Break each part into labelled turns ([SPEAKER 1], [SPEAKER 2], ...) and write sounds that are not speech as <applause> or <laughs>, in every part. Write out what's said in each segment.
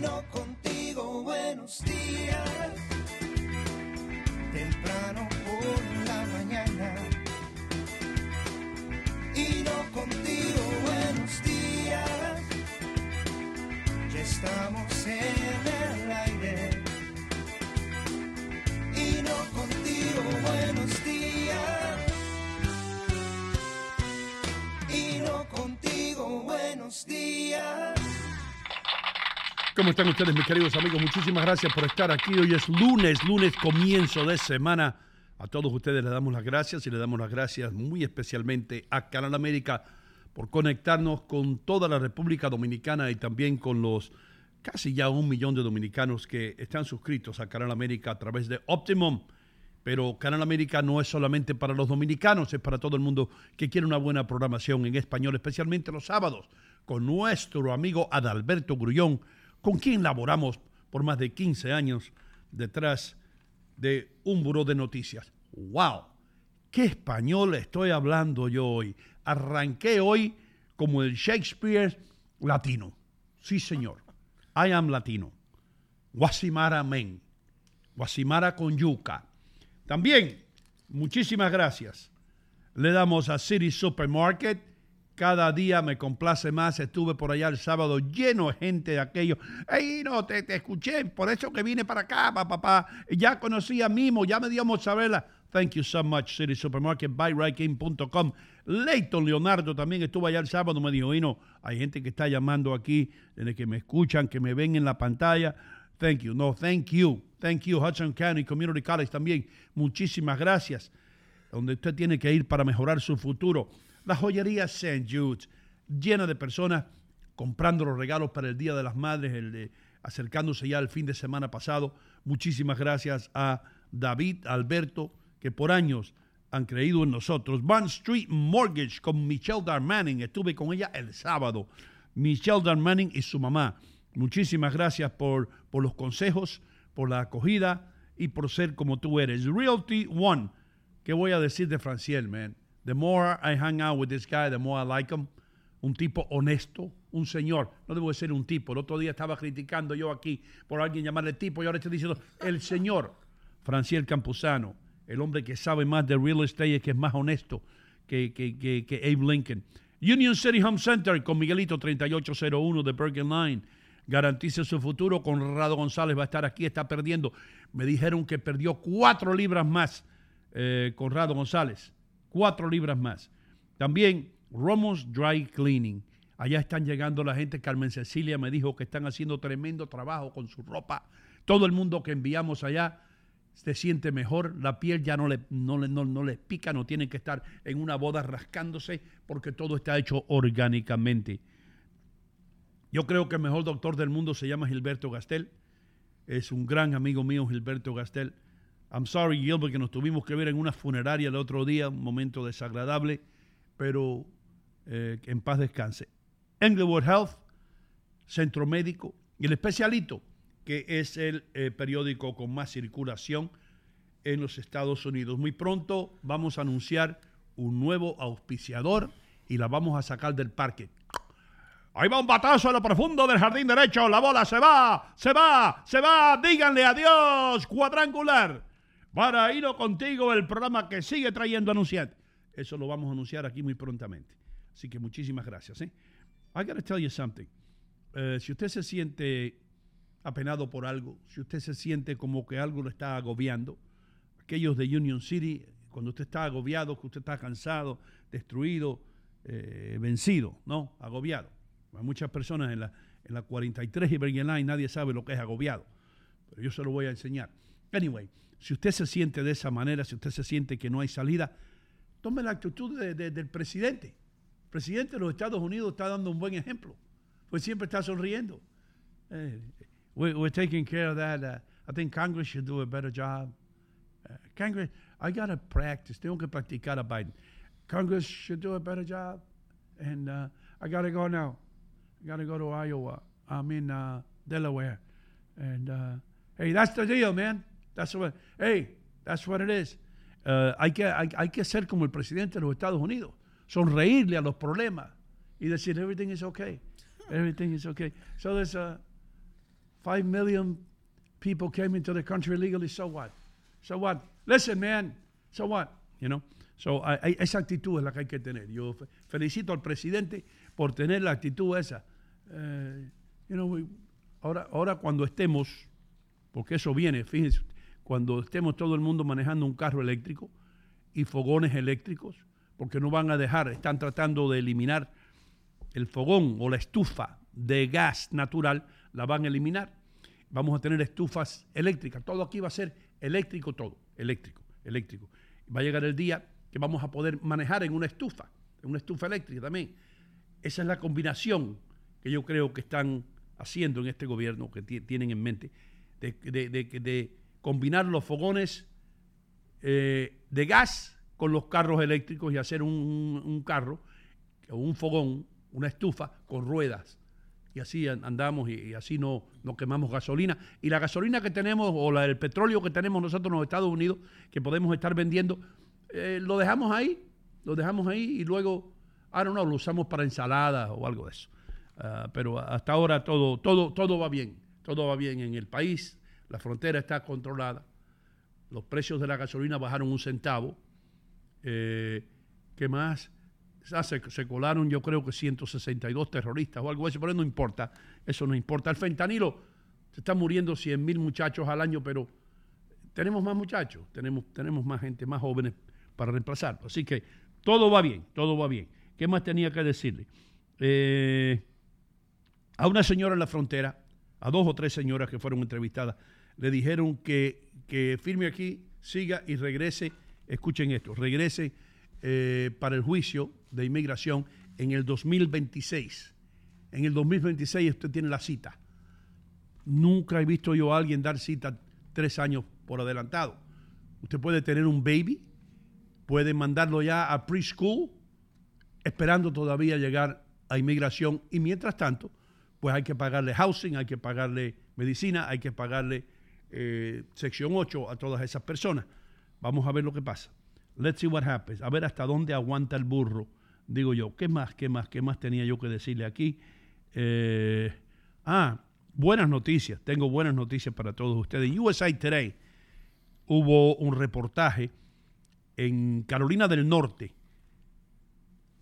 [SPEAKER 1] y no contigo. Buenos días,
[SPEAKER 2] ¿Cómo están ustedes, mis queridos amigos? Muchísimas gracias por estar aquí. Hoy es lunes, lunes comienzo de semana. A todos ustedes les damos las gracias y le damos las gracias muy especialmente a Canal América por conectarnos con toda la República Dominicana y también con los casi ya un millón de dominicanos que están suscritos a Canal América a través de Optimum. Pero Canal América no es solamente para los dominicanos, es para todo el mundo que quiere una buena programación en español, especialmente los sábados, con nuestro amigo Adalberto Grullón, con quien laboramos por más de 15 años detrás de un buró de noticias. ¡Wow! ¿Qué español estoy hablando yo hoy? Arranqué hoy como el Shakespeare latino. Sí, señor. I am latino. Guasimara men. Guasimara con yuca. También, muchísimas gracias. Le damos a City Supermarket. Cada día me complace más. Estuve por allá el sábado lleno de gente de aquello. ¡Ey, no! Te, te escuché. Por eso que vine para acá, papá. Ya conocí a Mimo. Ya me dio mozzarella. Thank you so much, City Supermarket. BuyRightGame.com. Leighton Leonardo también estuvo allá el sábado. Me dijo, no, hay gente que está llamando aquí, desde que me escuchan, que me ven en la pantalla. Thank you. No, thank you. Thank you, Hudson County Community College también. Muchísimas gracias. Donde usted tiene que ir para mejorar su futuro. La joyería St. Jude, llena de personas comprando los regalos para el Día de las Madres, el de, acercándose ya al fin de semana pasado. Muchísimas gracias a David, Alberto, que por años han creído en nosotros. Bond Street Mortgage con Michelle Darmanin. Estuve con ella el sábado. Michelle Darmanin y su mamá. Muchísimas gracias por, por los consejos, por la acogida y por ser como tú eres. Realty One. ¿Qué voy a decir de Franciel, man? The more I hang out with this guy, the more I like him. Un tipo honesto, un señor. No debo decir un tipo. El otro día estaba criticando yo aquí por alguien llamarle tipo y ahora estoy diciendo el señor Franciel Campuzano, el hombre que sabe más de real estate y que es más honesto que, que, que, que Abe Lincoln. Union City Home Center con Miguelito 3801 de Bergen Line. Garantice su futuro. Conrado González va a estar aquí, está perdiendo. Me dijeron que perdió cuatro libras más, eh, Conrado González. Cuatro libras más. También Romos Dry Cleaning. Allá están llegando la gente. Carmen Cecilia me dijo que están haciendo tremendo trabajo con su ropa. Todo el mundo que enviamos allá se siente mejor, la piel ya no le, no, le, no, no les pica, no tienen que estar en una boda rascándose porque todo está hecho orgánicamente. Yo creo que el mejor doctor del mundo se llama Gilberto Gastel. Es un gran amigo mío, Gilberto Gastel. I'm sorry, Gilbert, que nos tuvimos que ver en una funeraria el otro día, un momento desagradable, pero eh, en paz descanse. Englewood Health, Centro Médico y el especialito, que es el eh, periódico con más circulación en los Estados Unidos. Muy pronto vamos a anunciar un nuevo auspiciador y la vamos a sacar del parque. Ahí va un batazo a lo profundo del jardín derecho. La bola se va, se va, se va. Díganle adiós, cuadrangular. Para irlo contigo, el programa que sigue trayendo anunciantes. Eso lo vamos a anunciar aquí muy prontamente. Así que muchísimas gracias. ¿eh? I gotta tell you something. Eh, si usted se siente apenado por algo, si usted se siente como que algo lo está agobiando, aquellos de Union City, cuando usted está agobiado, que usted está cansado, destruido, eh, vencido, ¿no? Agobiado. Hay muchas personas en la, en la 43 y Bergen Line, nadie sabe lo que es agobiado, pero yo se lo voy a enseñar. Anyway, si usted se siente de esa manera, si usted se siente que no hay salida, tome la actitud de, de, del presidente. El presidente de los Estados Unidos está dando un buen ejemplo, pues siempre está sonriendo. Eh, we, we're taking care of that. Uh, I think Congress should do a better job. Uh, Congress, I got to practice. Tengo que practicar a Biden. Congress should do a better job. And uh, I got to go now. I got to go to Iowa. I'm in uh, Delaware. And hey, that's the deal, man. That's what, hey, that's what it is. Uh, hay, que, hay, que ser como el presidente de los Estados Unidos. Sonreírle a los problemas y decir, everything is okay. Everything is okay. So there's a, five million people came into the country illegally. So what? So what? Listen, man. So what? You know. So hay- hay- esa actitud es la que hay que tener. Yo fe- felicito al presidente por tener la actitud esa. Eh, you know, we- ahora, ahora cuando estemos, porque eso viene, fíjense, cuando estemos todo el mundo manejando un carro eléctrico y fogones eléctricos, porque no van a dejar, están tratando de eliminar el fogón o la estufa de gas natural, la van a eliminar. Vamos a tener estufas eléctricas. Todo aquí va a ser eléctrico, todo. Eléctrico, eléctrico. Va a llegar el día que vamos a poder manejar en una estufa, en una estufa eléctrica también. Esa es la combinación que yo creo que están haciendo en este gobierno, que ti- tienen en mente, de, de- de- de combinar los fogones eh, de gas con los carros eléctricos y hacer un, un- carro o un fogón, una estufa con ruedas. Y así an- andamos y, así no, no quemamos gasolina. Y la gasolina que tenemos o la, el petróleo que tenemos nosotros en los Estados Unidos, que podemos estar vendiendo, eh, lo dejamos ahí, lo dejamos ahí y luego, I don't know, lo usamos para ensaladas o algo de eso. Ah, pero hasta ahora todo, todo, todo va bien, todo va bien en el país, la frontera está controlada, los precios de la gasolina bajaron un centavo. Eh, ¿Qué más? Ah, se, colaron yo creo que 162 terroristas o algo así, pero no importa, eso no importa. El fentanilo, se están muriendo 100 mil muchachos al año, pero tenemos más muchachos, tenemos, tenemos más gente, más jóvenes para reemplazarlo. Así que todo va bien, todo va bien. ¿Qué más tenía que decirle? Eh, a una señora en la frontera, a dos o tres señoras que fueron entrevistadas, le dijeron que, que firme aquí, siga y regrese, escuchen esto, regrese eh, para el juicio de inmigración en el 2026. En el 2026 usted tiene la cita. Nunca he visto yo a alguien dar cita tres años por adelantado. Usted puede tener un baby, puede mandarlo ya a preschool, esperando todavía llegar a inmigración y mientras tanto, pues hay que pagarle housing, hay que pagarle medicina, hay que pagarle eh, sección 8 a todas esas personas. Vamos a ver lo que pasa. Let's see what happens. A ver hasta dónde aguanta el burro. Digo yo, ¿qué más, qué más, qué más tenía yo que decirle aquí? Eh, ah, buenas noticias. Tengo buenas noticias para todos ustedes. USA Today hubo un reportaje en Carolina del Norte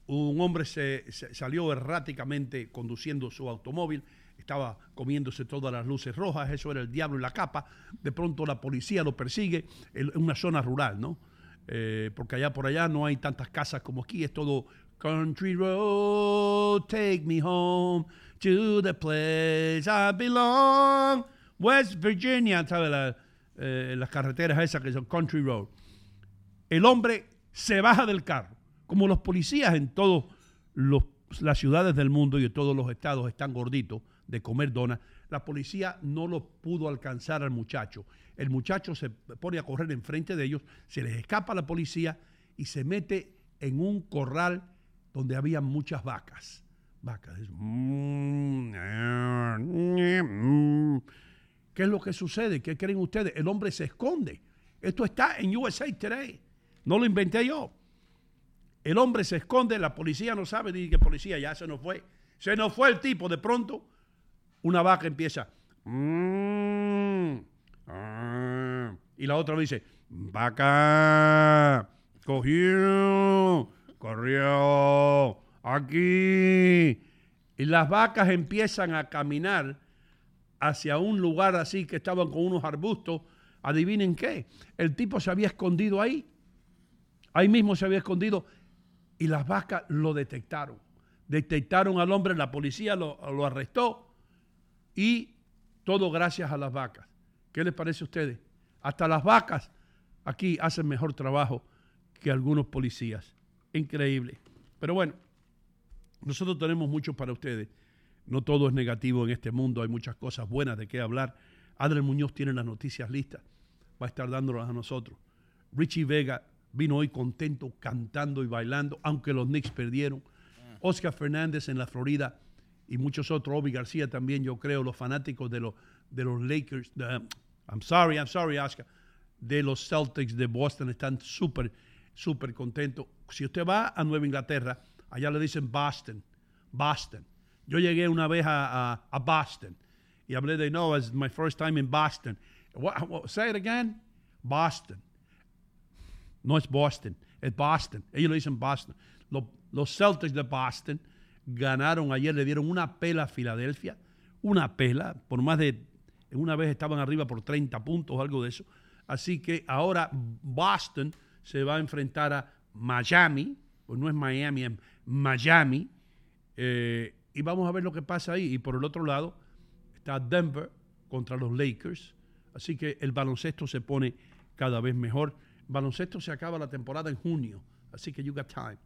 [SPEAKER 2] un hombre se salió erráticamente conduciendo su automóvil, estaba comiéndose todas las luces rojas, eso era el diablo y la capa. De pronto la policía lo persigue en en una zona rural, ¿no? Eh, porque allá por allá no hay tantas casas como aquí, es todo country road, take me home to the place I belong, West Virginia, ¿sabes? La- eh, las carreteras esas que son country road el hombre se baja del carro. Como los policías en todas las ciudades del mundo y en todos los estados están gorditos de comer donas, la policía no lo pudo alcanzar al muchacho. El muchacho se pone a correr enfrente de ellos, se les escapa la policía y se mete en un corral donde había muchas vacas. Vacas. ¿Qué es lo que sucede? ¿Qué creen ustedes? El hombre se esconde. Esto está en USA Today. No lo inventé yo. El hombre se esconde, la policía no sabe, dice que policía ya se nos fue. Se nos fue el tipo. De pronto, una vaca empieza. "Mm, ah", y la otra dice, vaca, cogió, corrió, aquí. Y las vacas empiezan a caminar hacia un lugar así que estaban con unos arbustos. Adivinen qué, el tipo se había escondido ahí. Ahí mismo se había escondido y las vacas lo detectaron. Detectaron al hombre, la policía lo, lo arrestó y todo gracias a las vacas. ¿Qué les parece a ustedes? Hasta las vacas aquí hacen mejor trabajo que algunos policías. Increíble. Pero bueno, nosotros tenemos mucho para ustedes. No todo es negativo en este mundo, hay muchas cosas buenas de qué hablar. Adrián Muñoz tiene las noticias listas, va a estar dándolas a nosotros. Richie Vega vino hoy contento, cantando y bailando, aunque los Knicks perdieron. Oscar Fernández en la Florida y muchos otros, Obi García también, yo creo, los fanáticos de los, de los Lakers, I'm sorry, I'm sorry, Oscar, de los Celtics de Boston están súper, súper contentos. Si usted va a Nueva Inglaterra, allá le dicen Boston, Boston. Yo llegué una vez a, a- Boston y hablé de, no, it's my first time in Boston. Say it again. Boston. No es Boston, es Boston. Ellos lo dicen Boston. Los Celtics de Boston ganaron ayer, le dieron una pela a Filadelfia, una pela, por más de, una vez estaban arriba por 30 puntos o algo de eso. Así que ahora Boston se va a enfrentar a Miami, pues no es Miami, es Miami, eh, y vamos a ver lo que pasa ahí. Y por el otro lado está Denver contra los Lakers. Así que el baloncesto se pone cada vez mejor. Baloncesto se acaba la temporada en junio, así que you got time.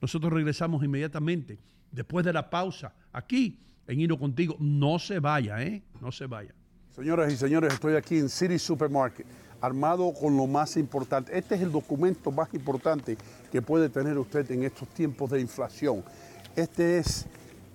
[SPEAKER 2] Nosotros regresamos inmediatamente después de la pausa aquí en Hino Contigo. No se vaya, ¿eh? No se vaya.
[SPEAKER 3] Señoras y señores, estoy aquí en City Supermarket, armado con lo más importante. Este es el documento más importante que puede tener usted en estos tiempos de inflación. Este es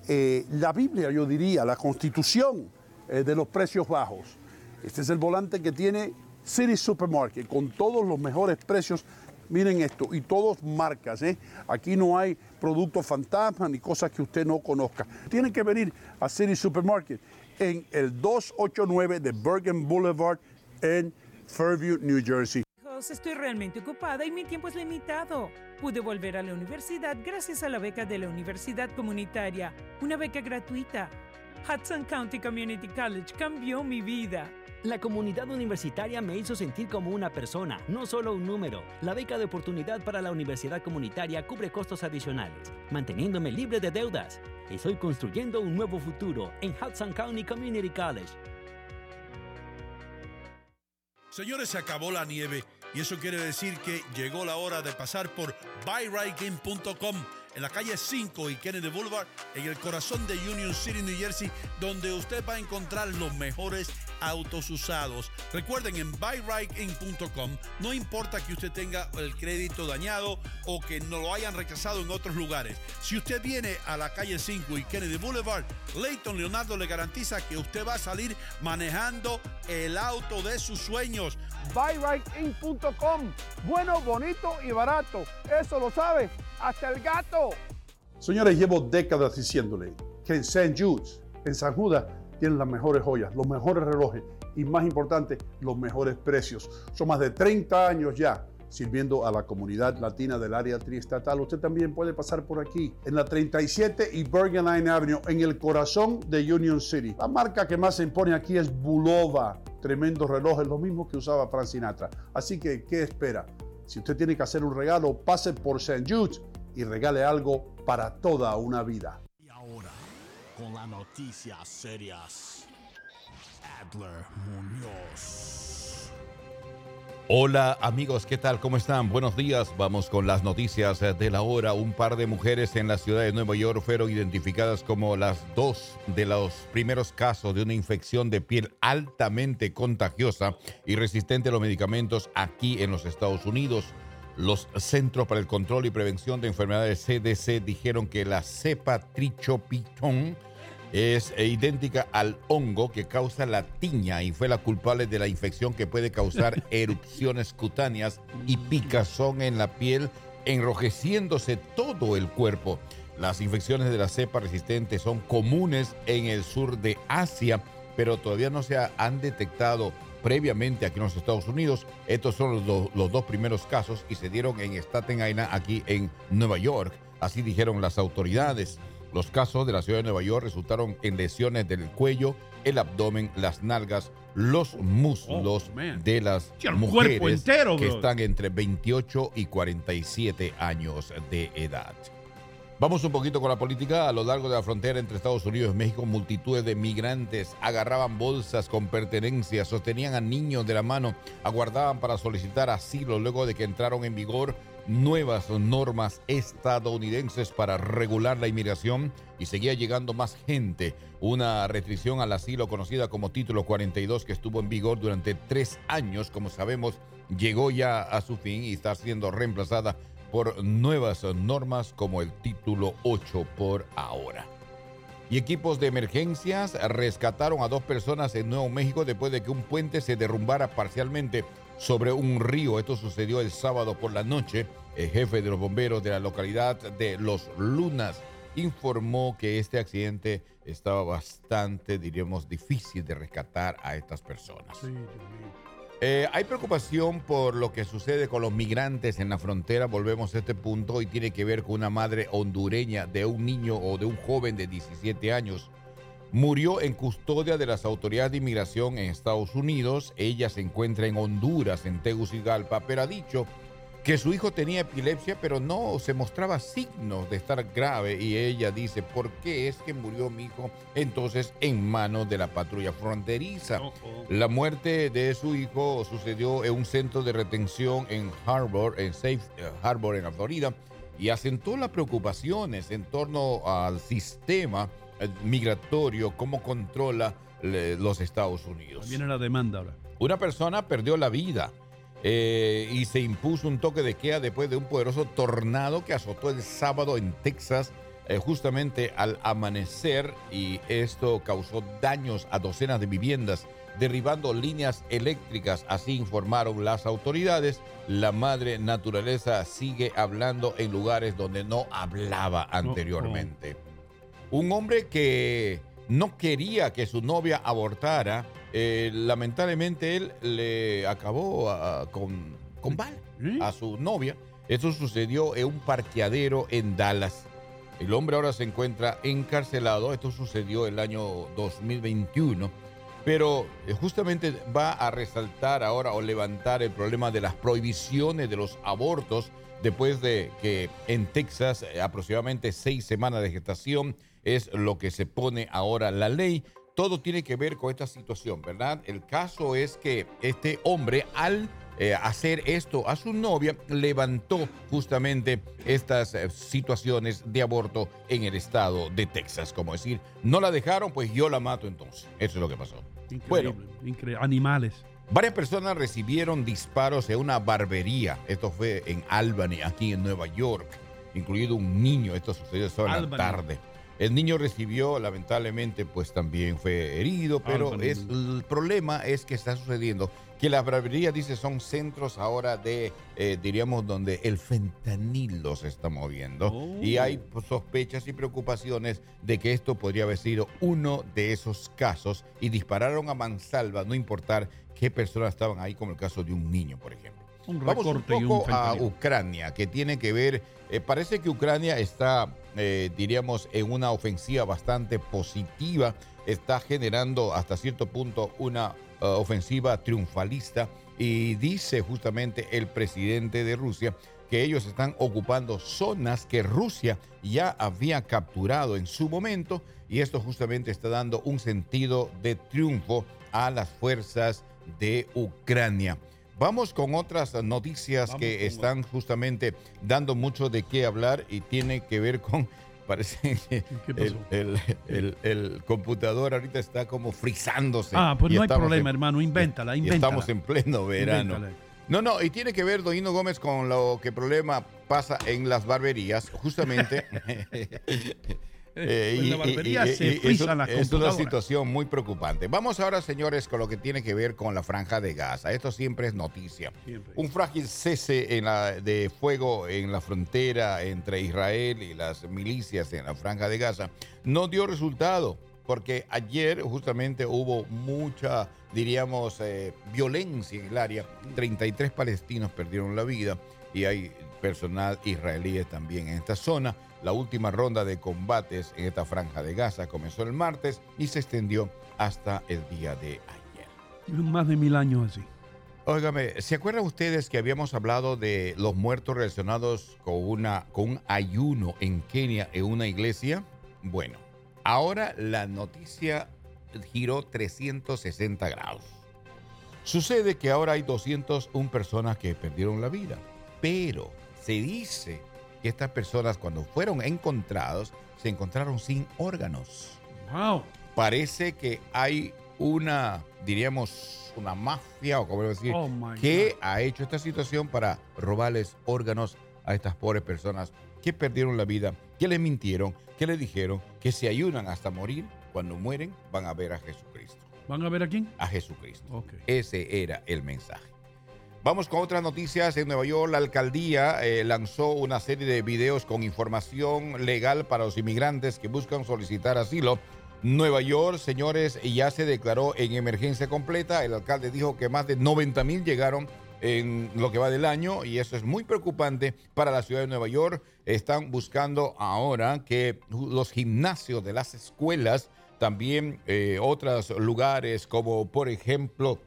[SPEAKER 3] eh, la Biblia, yo diría, la constitución eh, de los precios bajos. Este es el volante que tiene City Supermarket con todos los mejores precios. Miren esto, y todos marcas, ¿eh? Aquí no hay productos fantasma ni cosas que usted no conozca. Tiene que venir a City Supermarket en el 289 de Bergen Boulevard en Fairview, New Jersey.
[SPEAKER 4] Estoy realmente ocupada y mi tiempo es limitado. Pude volver a la universidad gracias a la beca de la Universidad Comunitaria, una beca gratuita. Hudson County Community College cambió mi vida.
[SPEAKER 5] La comunidad universitaria me hizo sentir como una persona, no solo un número. La beca de oportunidad para la universidad comunitaria cubre costos adicionales, manteniéndome libre de deudas. Estoy construyendo un nuevo futuro en Hudson County Community College.
[SPEAKER 2] Señores, se acabó la nieve y eso quiere decir que llegó la hora de pasar por buyrightin.com en la calle 5 y Kennedy Boulevard, en el corazón de Union City, New Jersey, donde usted va a encontrar los mejores autos usados. Recuerden, en buyrightin.com no importa que usted tenga el crédito dañado o que no lo hayan rechazado en otros lugares. Si usted viene a la calle 5 y Kennedy Boulevard, Leighton Leonardo le garantiza que usted va a salir manejando el auto de sus sueños.
[SPEAKER 3] BuyRightIn.com. Bueno, bonito y barato. Eso lo sabe hasta el gato. Señores, llevo décadas diciéndole que en St. Jude's, en San Judas, tienen las mejores joyas, los mejores relojes y más importante, los mejores precios. Son más de 30 años ya sirviendo a la comunidad latina del área triestatal. Usted también puede pasar por aquí, en la 37 y Bergen Line Avenue, en el corazón de Union City. La marca que más se impone aquí es Bulova. Tremendos relojes, lo mismo que usaba Frank Sinatra. Así que, ¿qué espera? Si usted tiene que hacer un regalo, pase por St. Jude's y regale algo para toda una vida.
[SPEAKER 6] Con las noticias serias, Adler Muñoz.
[SPEAKER 7] Hola amigos, ¿qué tal? ¿Cómo están? Buenos días. Vamos con las noticias de la hora. Un par de mujeres en la ciudad de Nueva York fueron identificadas como las dos de los primeros casos de una infección de piel altamente contagiosa y resistente a los medicamentos aquí en los Estados Unidos. Los Centros para el Control y Prevención de Enfermedades CDC dijeron que la cepa trichopitón es idéntica al hongo que causa la tiña y fue la culpable de la infección que puede causar <laughs> erupciones cutáneas y picazón en la piel, enrojeciéndose todo el cuerpo. Las infecciones de la cepa resistente son comunes en el sur de Asia, pero todavía no se ha- han detectado previamente aquí en los Estados Unidos. Estos son los, do- los dos primeros casos y se dieron en Staten Island, aquí en Nueva York. Así dijeron las autoridades. Los casos de la ciudad de Nueva York resultaron en lesiones del cuello, el abdomen, las nalgas, los muslos
[SPEAKER 2] Oh,
[SPEAKER 7] de las mujeres
[SPEAKER 2] entero,
[SPEAKER 7] que están entre 28 y 47 años de edad. Vamos un poquito con la política. A lo largo de la frontera entre Estados Unidos y México, multitudes de migrantes agarraban bolsas con pertenencias, sostenían a niños de la mano, aguardaban para solicitar asilo luego de que entraron en vigor nuevas normas estadounidenses para regular la inmigración y seguía llegando más gente. Una restricción al asilo conocida como Título 42 que estuvo en vigor durante tres años, como sabemos, llegó ya a su fin y está siendo reemplazada por nuevas normas como el Título 8 por ahora. Y equipos de emergencias rescataron a dos personas en Nuevo México después de que un puente se derrumbara parcialmente sobre un río. Esto sucedió el sábado por la noche. El jefe de los bomberos de la localidad de Los Lunas informó que este accidente estaba bastante, diríamos, difícil de rescatar a estas personas. Eh, hay preocupación por lo que sucede con los migrantes en la frontera. Volvemos a este punto y tiene que ver con una madre hondureña de un niño o de un joven de 17 años. Murió en custodia de las autoridades de inmigración en Estados Unidos. Ella se encuentra en Honduras, en Tegucigalpa, pero ha dicho que su hijo tenía epilepsia, pero no se mostraba signos de estar grave. Y ella dice, ¿por qué es que murió mi hijo entonces en manos de la patrulla fronteriza?
[SPEAKER 2] Oh, oh.
[SPEAKER 7] La muerte de su hijo sucedió en un centro de retención en Harbor, en Safe eh, Harbor, en la Florida, y asentó las preocupaciones en torno al sistema eh, migratorio, cómo controla los Estados Unidos.
[SPEAKER 2] Viene la demanda ahora.
[SPEAKER 7] Una persona perdió la vida eh, y se impuso un toque de queda después de un poderoso tornado que azotó el sábado en Texas, eh, justamente al amanecer, y esto causó daños a docenas de viviendas, derribando líneas eléctricas, así informaron las autoridades. La madre naturaleza sigue hablando en lugares donde no hablaba anteriormente. Un hombre que no quería que su novia abortara, eh, lamentablemente él le acabó con, con a su novia. Esto sucedió en un parqueadero en Dallas. El hombre ahora se encuentra encarcelado. Esto sucedió el año 2021. Pero eh, justamente va a resaltar ahora o levantar el problema de las prohibiciones de los abortos después de que en Texas eh, aproximadamente seis semanas de gestación es lo que se pone ahora la ley. Todo tiene que ver con esta situación, ¿verdad? El caso es que este hombre al eh, hacer esto a su novia levantó justamente estas eh, situaciones de aborto en el estado de Texas. Como decir, no la dejaron, pues yo la mato entonces. Eso es lo que pasó.
[SPEAKER 2] Increíble.
[SPEAKER 7] Bueno.
[SPEAKER 2] increíble. Animales.
[SPEAKER 7] Varias personas recibieron disparos en una barbería. Esto fue en Albany, aquí en Nueva York, incluido un niño. Esto sucedió solo en la tarde. El niño recibió, lamentablemente, pues también fue herido, pero
[SPEAKER 2] Albany.
[SPEAKER 7] es, el problema es que está sucediendo que las barberías, dice, son centros ahora de, eh, diríamos, donde el fentanilo se está moviendo.
[SPEAKER 2] Oh.
[SPEAKER 7] Y hay pues, sospechas y preocupaciones de que esto podría haber sido uno de esos casos y dispararon a mansalva, no importar qué personas estaban ahí, como el caso de un niño, por ejemplo.
[SPEAKER 2] Un
[SPEAKER 7] Vamos un
[SPEAKER 2] recorte y un
[SPEAKER 7] poco a. Ucrania, que tiene que ver, eh, parece que Ucrania está, eh, diríamos, en una ofensiva bastante positiva, está generando hasta cierto punto una eh, ofensiva triunfalista y dice justamente el presidente de Rusia que ellos están ocupando zonas que Rusia ya había capturado en su momento y esto justamente está dando un sentido de triunfo a las fuerzas de Ucrania. Vamos con otras noticias
[SPEAKER 2] Vamos
[SPEAKER 7] que están justamente dando mucho de qué hablar y tiene que ver con, <laughs> parece que el, el- el- el computador ahorita está como frizándose.
[SPEAKER 2] Ah, pues no hay problema,
[SPEAKER 7] en-
[SPEAKER 2] hermano. Invéntala, invéntala.
[SPEAKER 7] estamos en pleno verano.
[SPEAKER 2] Invéntala.
[SPEAKER 7] No, no, y tiene que ver, Doñino Gómez, con lo que problema pasa en las barberías, justamente. <laughs> <laughs> Eh,
[SPEAKER 2] en la barbería se las
[SPEAKER 7] Es una situación muy preocupante. Vamos ahora, señores, con lo que tiene que ver con la franja de Gaza. Esto siempre es noticia.
[SPEAKER 2] Siempre.
[SPEAKER 7] Un frágil cese en la- de fuego en la frontera entre Israel y las milicias en la franja de Gaza no dio resultado porque ayer justamente hubo mucha, diríamos, eh, violencia en el área. 33 palestinos perdieron la vida y hay personal israelí también en esta zona. La última ronda de combates en esta franja de Gaza comenzó el martes y se extendió hasta el día de ayer.
[SPEAKER 2] Más de mil años así.
[SPEAKER 7] Óigame, ¿se acuerdan ustedes que habíamos hablado de los muertos relacionados con, una, con un ayuno en Kenia en una iglesia? Bueno, ahora la noticia giró 360 grados. Sucede que ahora hay 201 personas que perdieron la vida, pero se dice que estas personas cuando fueron encontrados se encontraron sin órganos
[SPEAKER 2] Wow.
[SPEAKER 7] parece que hay una, diríamos, una mafia, o como decir,
[SPEAKER 2] Oh
[SPEAKER 7] que ha hecho esta situación para robarles órganos a estas pobres personas que perdieron la vida, que les mintieron, que les dijeron que se ayunan hasta morir. Cuando mueren van a ver a Jesucristo.
[SPEAKER 2] ¿Van a ver a quién?
[SPEAKER 7] A Jesucristo.
[SPEAKER 2] Ok.
[SPEAKER 7] Ese era el mensaje. Vamos con otras noticias. En Nueva York, la alcaldía eh, lanzó una serie de videos con información legal para los inmigrantes que buscan solicitar asilo. Nueva York, señores, ya se declaró en emergencia completa. El alcalde dijo que más de 90 mil llegaron en lo que va del año y eso es muy preocupante para la ciudad de Nueva York. Están buscando ahora que los gimnasios de las escuelas, también eh, otros lugares como por ejemplo,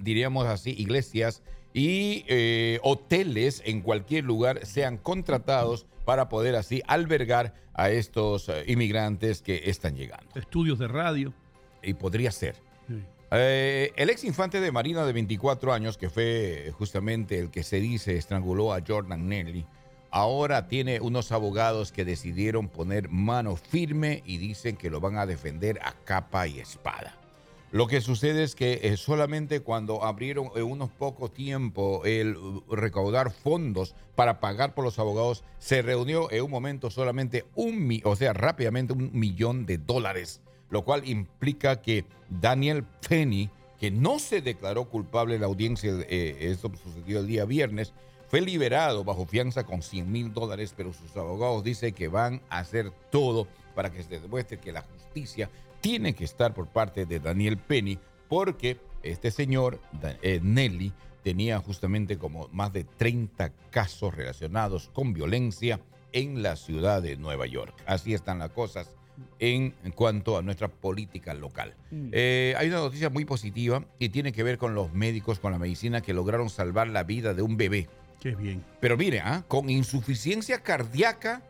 [SPEAKER 7] diríamos así, iglesias y eh, hoteles en cualquier lugar sean contratados para poder así albergar a estos eh, inmigrantes que están llegando.
[SPEAKER 2] Estudios de radio.
[SPEAKER 7] Y podría ser.
[SPEAKER 2] Sí.
[SPEAKER 7] Eh, el ex infante de Marina de 24 años, que fue justamente el que se dice estranguló a Jordan Nelly, ahora tiene unos abogados que decidieron poner mano firme y dicen que lo van a defender a capa y espada. Lo que sucede es que eh, solamente cuando abrieron en unos poco tiempo el uh, recaudar fondos para pagar por los abogados, se reunió en un momento solamente un, mi- o sea, rápidamente un millón de dólares, lo cual implica que Daniel Penny, que no se declaró culpable en la audiencia, eh, esto sucedió el día viernes, fue liberado bajo fianza con 100 mil dólares, pero sus abogados dicen que van a hacer todo para que se demuestre que la justicia tiene que estar por parte de Daniel Penny, porque este señor, eh, Nelly, tenía justamente como más de 30 casos relacionados con violencia en la ciudad de Nueva York. Así están las cosas en, cuanto a nuestra política local. Eh, hay una noticia muy positiva y tiene que ver con los médicos, con la medicina que lograron salvar la vida de un bebé.
[SPEAKER 2] Qué bien.
[SPEAKER 7] Pero mire, ¿ah? con insuficiencia cardíaca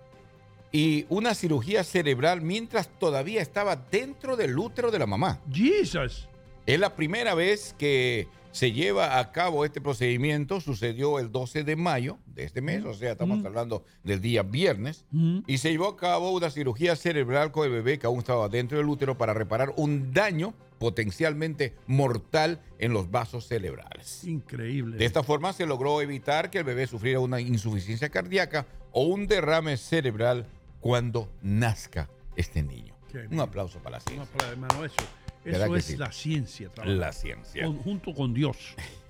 [SPEAKER 7] y una cirugía cerebral mientras todavía estaba dentro del útero de la mamá.
[SPEAKER 2] Jesus.
[SPEAKER 7] Es la primera vez que se lleva a cabo este procedimiento. Sucedió el 12 de mayo de este mes, o sea, estamos hablando del día viernes. Y se llevó a cabo una cirugía cerebral con el bebé que aún estaba dentro del útero para reparar un daño potencialmente mortal en los vasos cerebrales.
[SPEAKER 2] Increíble.
[SPEAKER 7] De esta forma se logró evitar que el bebé sufriera una insuficiencia cardíaca o un derrame cerebral cuando nazca este niño.
[SPEAKER 2] Qué
[SPEAKER 7] Un aplauso para la ciencia.
[SPEAKER 2] hermano, eso,
[SPEAKER 7] ¿Verdad
[SPEAKER 2] eso es
[SPEAKER 7] sí?
[SPEAKER 2] la ciencia. trabajar.
[SPEAKER 7] La ciencia.
[SPEAKER 2] Con- junto con Dios.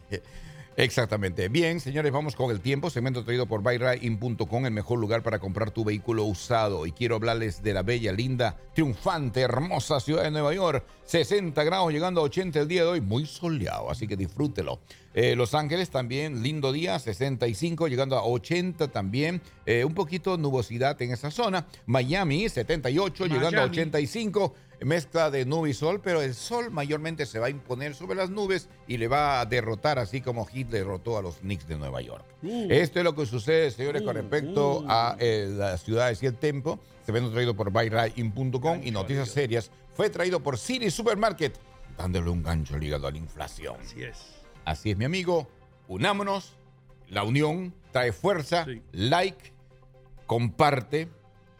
[SPEAKER 2] <laughs>
[SPEAKER 7] Exactamente. Bien, señores, vamos con el tiempo. Segmento traído por buyrain.com, el mejor lugar para comprar tu vehículo usado. Y quiero hablarles de la bella, linda, triunfante, hermosa ciudad de Nueva York. 60 grados, llegando a 80 el día de hoy, muy soleado, así que disfrútelo. Eh, Los Ángeles también, lindo día, 65, llegando a 80 también. Eh, un poquito nubosidad en esa zona. Miami, 78, llegando a
[SPEAKER 2] Miami.
[SPEAKER 7] 85 mezcla de nube y sol, pero el sol mayormente se va a imponer sobre las nubes y le va a derrotar así como Hitler derrotó a los Knicks de Nueva York.
[SPEAKER 2] Uh.
[SPEAKER 7] Esto es lo que sucede, señores, con
[SPEAKER 2] Uh,
[SPEAKER 7] respecto
[SPEAKER 2] uh.
[SPEAKER 7] a eh, las ciudades y el tiempo. Se ven traído por buyrain.com y Noticias Serias. Fue traído por City Supermarket, dándole un gancho al hígado a la inflación.
[SPEAKER 2] Así es.
[SPEAKER 7] Así es, mi amigo. Unámonos. La unión trae fuerza.
[SPEAKER 2] Sí.
[SPEAKER 7] Like, comparte,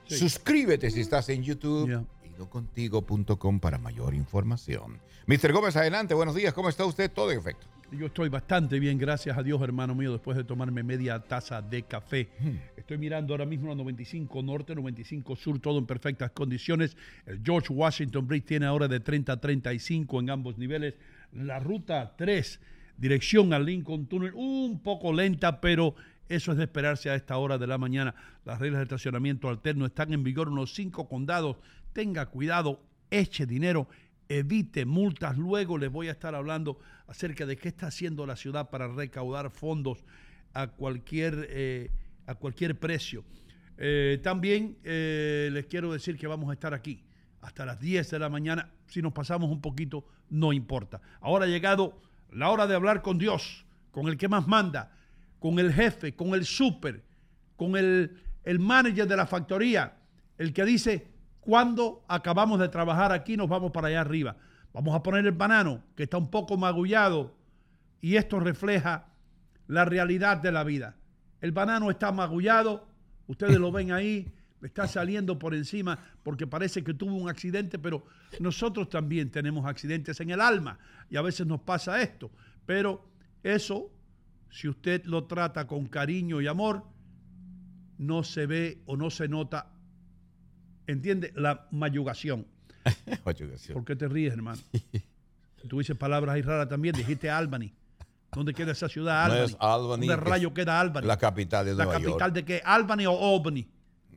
[SPEAKER 2] Sí.
[SPEAKER 7] suscríbete si estás en YouTube.
[SPEAKER 2] Ya.
[SPEAKER 7] Idocontigo.com para mayor información. Mr. Gómez, adelante. Buenos días. ¿Cómo está usted? Todo en efecto.
[SPEAKER 2] Yo estoy bastante bien, gracias a Dios, hermano mío, después de tomarme media taza de café. Estoy mirando ahora mismo la 95 Norte, 95 Sur, todo en perfectas condiciones. El George Washington Bridge tiene ahora de 30 a 35 en ambos niveles. La ruta 3, dirección al Lincoln Tunnel, un poco lenta, pero eso es de esperarse a esta hora de la mañana. Las reglas de estacionamiento alterno están en vigor en los cinco condados. Tenga cuidado, eche dinero evite multas. Luego les voy a estar hablando acerca de qué está haciendo la ciudad para recaudar fondos a cualquier, eh, a cualquier precio. Eh, también eh, les quiero decir que vamos a estar aquí hasta las 10 de la mañana. Si nos pasamos un poquito, no importa. Ahora ha llegado la hora de hablar con Dios, con el que más manda, con el jefe, con el súper, con el, el manager de la factoría, el que dice, cuando acabamos de trabajar aquí nos vamos para allá arriba. Vamos a poner el banano, que está un poco magullado, y esto refleja la realidad de la vida. El banano está magullado, ustedes lo ven ahí, está saliendo por encima porque parece que tuvo un accidente, pero nosotros también tenemos accidentes en el alma y a veces nos pasa esto. Pero eso, si usted lo trata con cariño y amor, no se ve o no se nota, ¿entiende? La mayugación. <laughs> ¿Por qué te ríes, hermano? <laughs> Tú dices palabras ahí raras también, dijiste Albany. ¿Dónde queda esa ciudad?
[SPEAKER 7] No
[SPEAKER 2] Albany.
[SPEAKER 7] es Albany,
[SPEAKER 2] ¿Dónde rayo queda Albany?
[SPEAKER 7] La capital de
[SPEAKER 2] ¿La
[SPEAKER 7] Nueva
[SPEAKER 2] capital
[SPEAKER 7] York.
[SPEAKER 2] de qué? ¿Albany o Albany?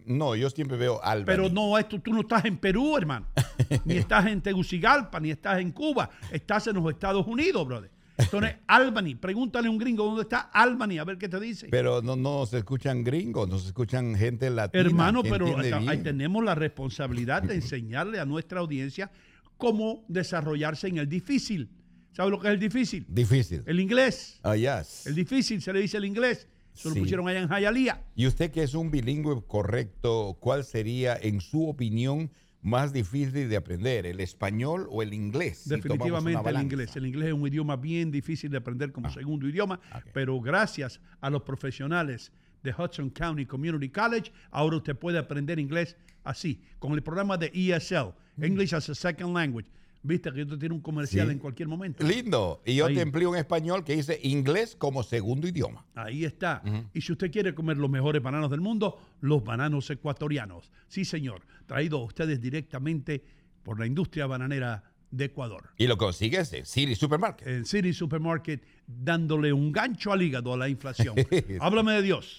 [SPEAKER 7] No, yo siempre veo Albany.
[SPEAKER 2] Pero no, esto, tú no estás en Perú, hermano. <laughs> ni estás en Tegucigalpa, ni estás en Cuba. Estás en los Estados Unidos, brother. Entonces, <laughs> Albany. Pregúntale a un gringo dónde está Albany, a ver qué te dice.
[SPEAKER 7] Pero no, no se escuchan gringos, no se escuchan gente latina.
[SPEAKER 2] Hermano, pero ahí tenemos la responsabilidad de <laughs> enseñarle a nuestra audiencia cómo desarrollarse en el difícil. ¿Sabe lo que es el difícil?
[SPEAKER 7] Difícil.
[SPEAKER 2] El inglés.
[SPEAKER 7] Ah, yes.
[SPEAKER 2] El difícil se le dice el inglés.
[SPEAKER 7] Sí.
[SPEAKER 2] lo pusieron allá en Hialeah.
[SPEAKER 7] Y usted que es un bilingüe correcto, ¿cuál sería, en su opinión, más difícil de aprender, el español o el inglés? Si
[SPEAKER 2] Definitivamente el inglés. El inglés es un idioma bien difícil de aprender como segundo idioma,
[SPEAKER 7] Ah.
[SPEAKER 2] pero gracias a los profesionales de Hudson County Community College, ahora usted puede aprender inglés así, con el programa de ESL, English as a Second Language. Viste que esto tiene un comercial
[SPEAKER 7] Sí.
[SPEAKER 2] en cualquier momento.
[SPEAKER 7] Lindo. Y yo
[SPEAKER 2] Ahí.
[SPEAKER 7] te empleo un español que dice inglés como segundo idioma.
[SPEAKER 2] Ahí está. Y si usted quiere comer los mejores bananos del mundo, los bananos ecuatorianos. Sí, señor. Traído a ustedes directamente por la industria bananera de Ecuador.
[SPEAKER 7] Y lo consigues en City Supermarket.
[SPEAKER 2] En City Supermarket, dándole un gancho al hígado a la inflación. <laughs> Háblame de Dios.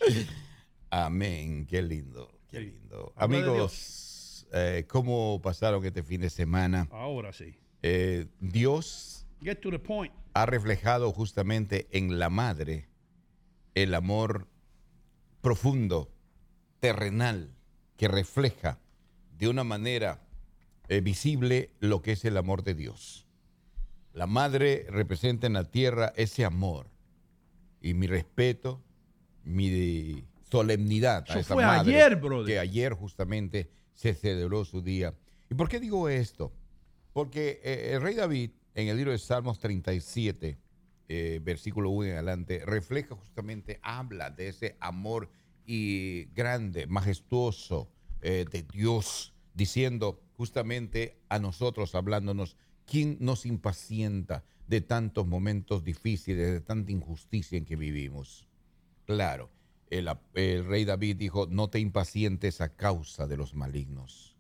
[SPEAKER 7] Amén. Qué lindo. Qué lindo. Amigos, eh, ¿cómo pasaron este fin de semana?
[SPEAKER 2] Ahora sí.
[SPEAKER 7] Eh, Dios
[SPEAKER 2] Get to the point.
[SPEAKER 7] ha reflejado justamente en la madre el amor profundo, terrenal, que refleja de una manera eh, visible lo que es el amor de Dios. La madre representa en la tierra ese amor y mi respeto, mi solemnidad a
[SPEAKER 2] Eso
[SPEAKER 7] esa
[SPEAKER 2] fue
[SPEAKER 7] madre
[SPEAKER 2] ayer, brother.
[SPEAKER 7] que ayer justamente se celebró su día. ¿Y por qué digo esto? Porque eh, el rey David, en el libro de Salmos 37, eh, versículo 1 en adelante, refleja justamente, habla de ese amor y grande, majestuoso eh, de Dios, diciendo justamente a nosotros, hablándonos, ¿quién nos impacienta de tantos momentos difíciles, de tanta injusticia en que vivimos? Claro, el, el rey David dijo, no te impacientes a causa de los malignos,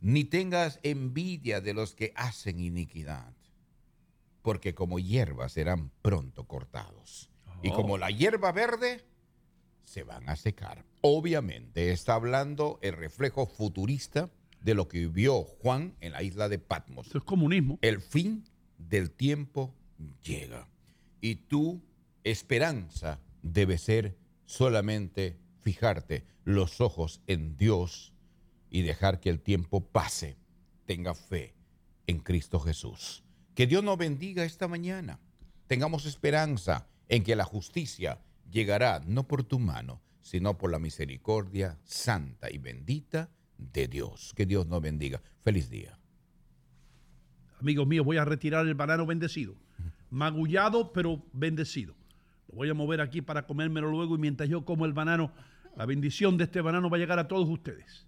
[SPEAKER 7] ni tengas envidia de los que hacen iniquidad, porque como hierba serán pronto cortados. Y como la hierba verde, se van a secar. Obviamente está hablando el reflejo futurista de lo que vivió Juan en la isla de Patmos.
[SPEAKER 2] Eso es comunismo.
[SPEAKER 7] El fin del tiempo llega. Y tu esperanza debe ser solamente fijarte los ojos en Dios y dejar que el tiempo pase. Tenga fe en Cristo Jesús. Que Dios nos bendiga esta mañana. Tengamos esperanza en que la justicia llegará no por tu mano, sino por la misericordia santa y bendita de Dios. Que Dios nos bendiga. Feliz día.
[SPEAKER 2] Amigos míos, voy a retirar el banano bendecido. <laughs> Magullado, pero bendecido. Lo voy a mover aquí para comérmelo luego y mientras yo como el banano, la bendición de este banano va a llegar a todos ustedes.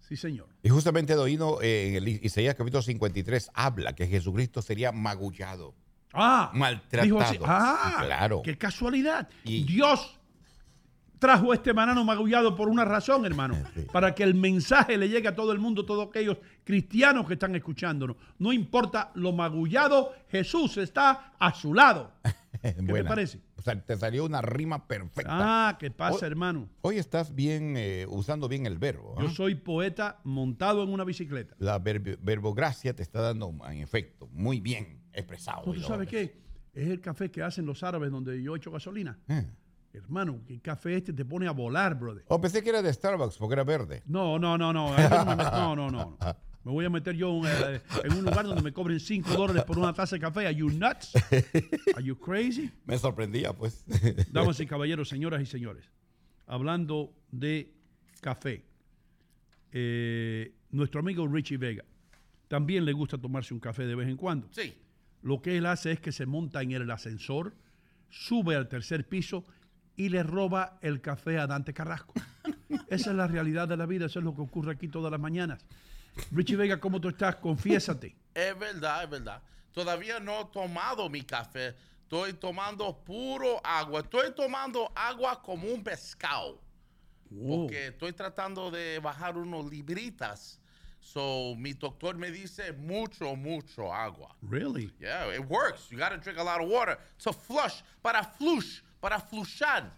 [SPEAKER 2] Sí, señor.
[SPEAKER 7] Y justamente Doino eh, en el Isaías capítulo 53 habla que Jesucristo sería magullado.
[SPEAKER 2] Ah,
[SPEAKER 7] Maltratado.
[SPEAKER 2] dijo así. Ah,
[SPEAKER 7] claro.
[SPEAKER 2] Qué casualidad.
[SPEAKER 7] Y-
[SPEAKER 2] Dios trajo este banano magullado por una razón, hermano. <laughs>
[SPEAKER 7] Sí.
[SPEAKER 2] Para que el mensaje le llegue a todo el mundo, todos aquellos cristianos que están escuchándonos. No importa lo magullado, Jesús está a su lado. <laughs>
[SPEAKER 7] ¿Qué
[SPEAKER 2] te parece?
[SPEAKER 7] Te salió una rima perfecta.
[SPEAKER 2] Ah, ¿qué pasa,
[SPEAKER 7] Oh.
[SPEAKER 2] hermano?
[SPEAKER 7] Hoy estás bien, eh, usando bien el verbo. ¿ah?
[SPEAKER 2] Yo soy poeta montado en una bicicleta.
[SPEAKER 7] La verbo- verbogracia te está dando, en efecto, muy bien expresado.
[SPEAKER 2] ¿Tú sabes qué? Es el café que hacen los árabes donde yo echo gasolina.
[SPEAKER 7] Eh.
[SPEAKER 2] Hermano, el café este te pone a volar, brother.
[SPEAKER 7] O pensé que era de Starbucks porque era verde.
[SPEAKER 2] No, no, no, no. no, no, no. <laughs> Me voy a meter yo en, eh, en un lugar donde me cobren 5 dólares por una taza de café. ¿Are you nuts? <laughs> ¿Are you crazy?
[SPEAKER 7] Me sorprendía, pues.
[SPEAKER 2] Damas y caballeros, señoras y señores, hablando de café, eh, nuestro amigo Richie Vega también le gusta tomarse un café de vez en cuando.
[SPEAKER 7] sí.
[SPEAKER 2] Lo que él hace es que se monta en el ascensor, sube al tercer piso y le roba el café a Dante Carrasco. <laughs> Esa es la realidad de la vida, eso es lo que ocurre aquí todas las mañanas. Richie Vega, ¿cómo tú estás? Confiésate.
[SPEAKER 8] Es verdad, es verdad. Todavía no he tomado mi café. Estoy tomando puro agua. Estoy tomando agua como un pescado. Porque estoy tratando de bajar unos libritas So, mi doctor me dice mucho, mucho agua.
[SPEAKER 2] Really?
[SPEAKER 8] Yeah, it works. You got to drink a lot of water to flush, para flush, para flushar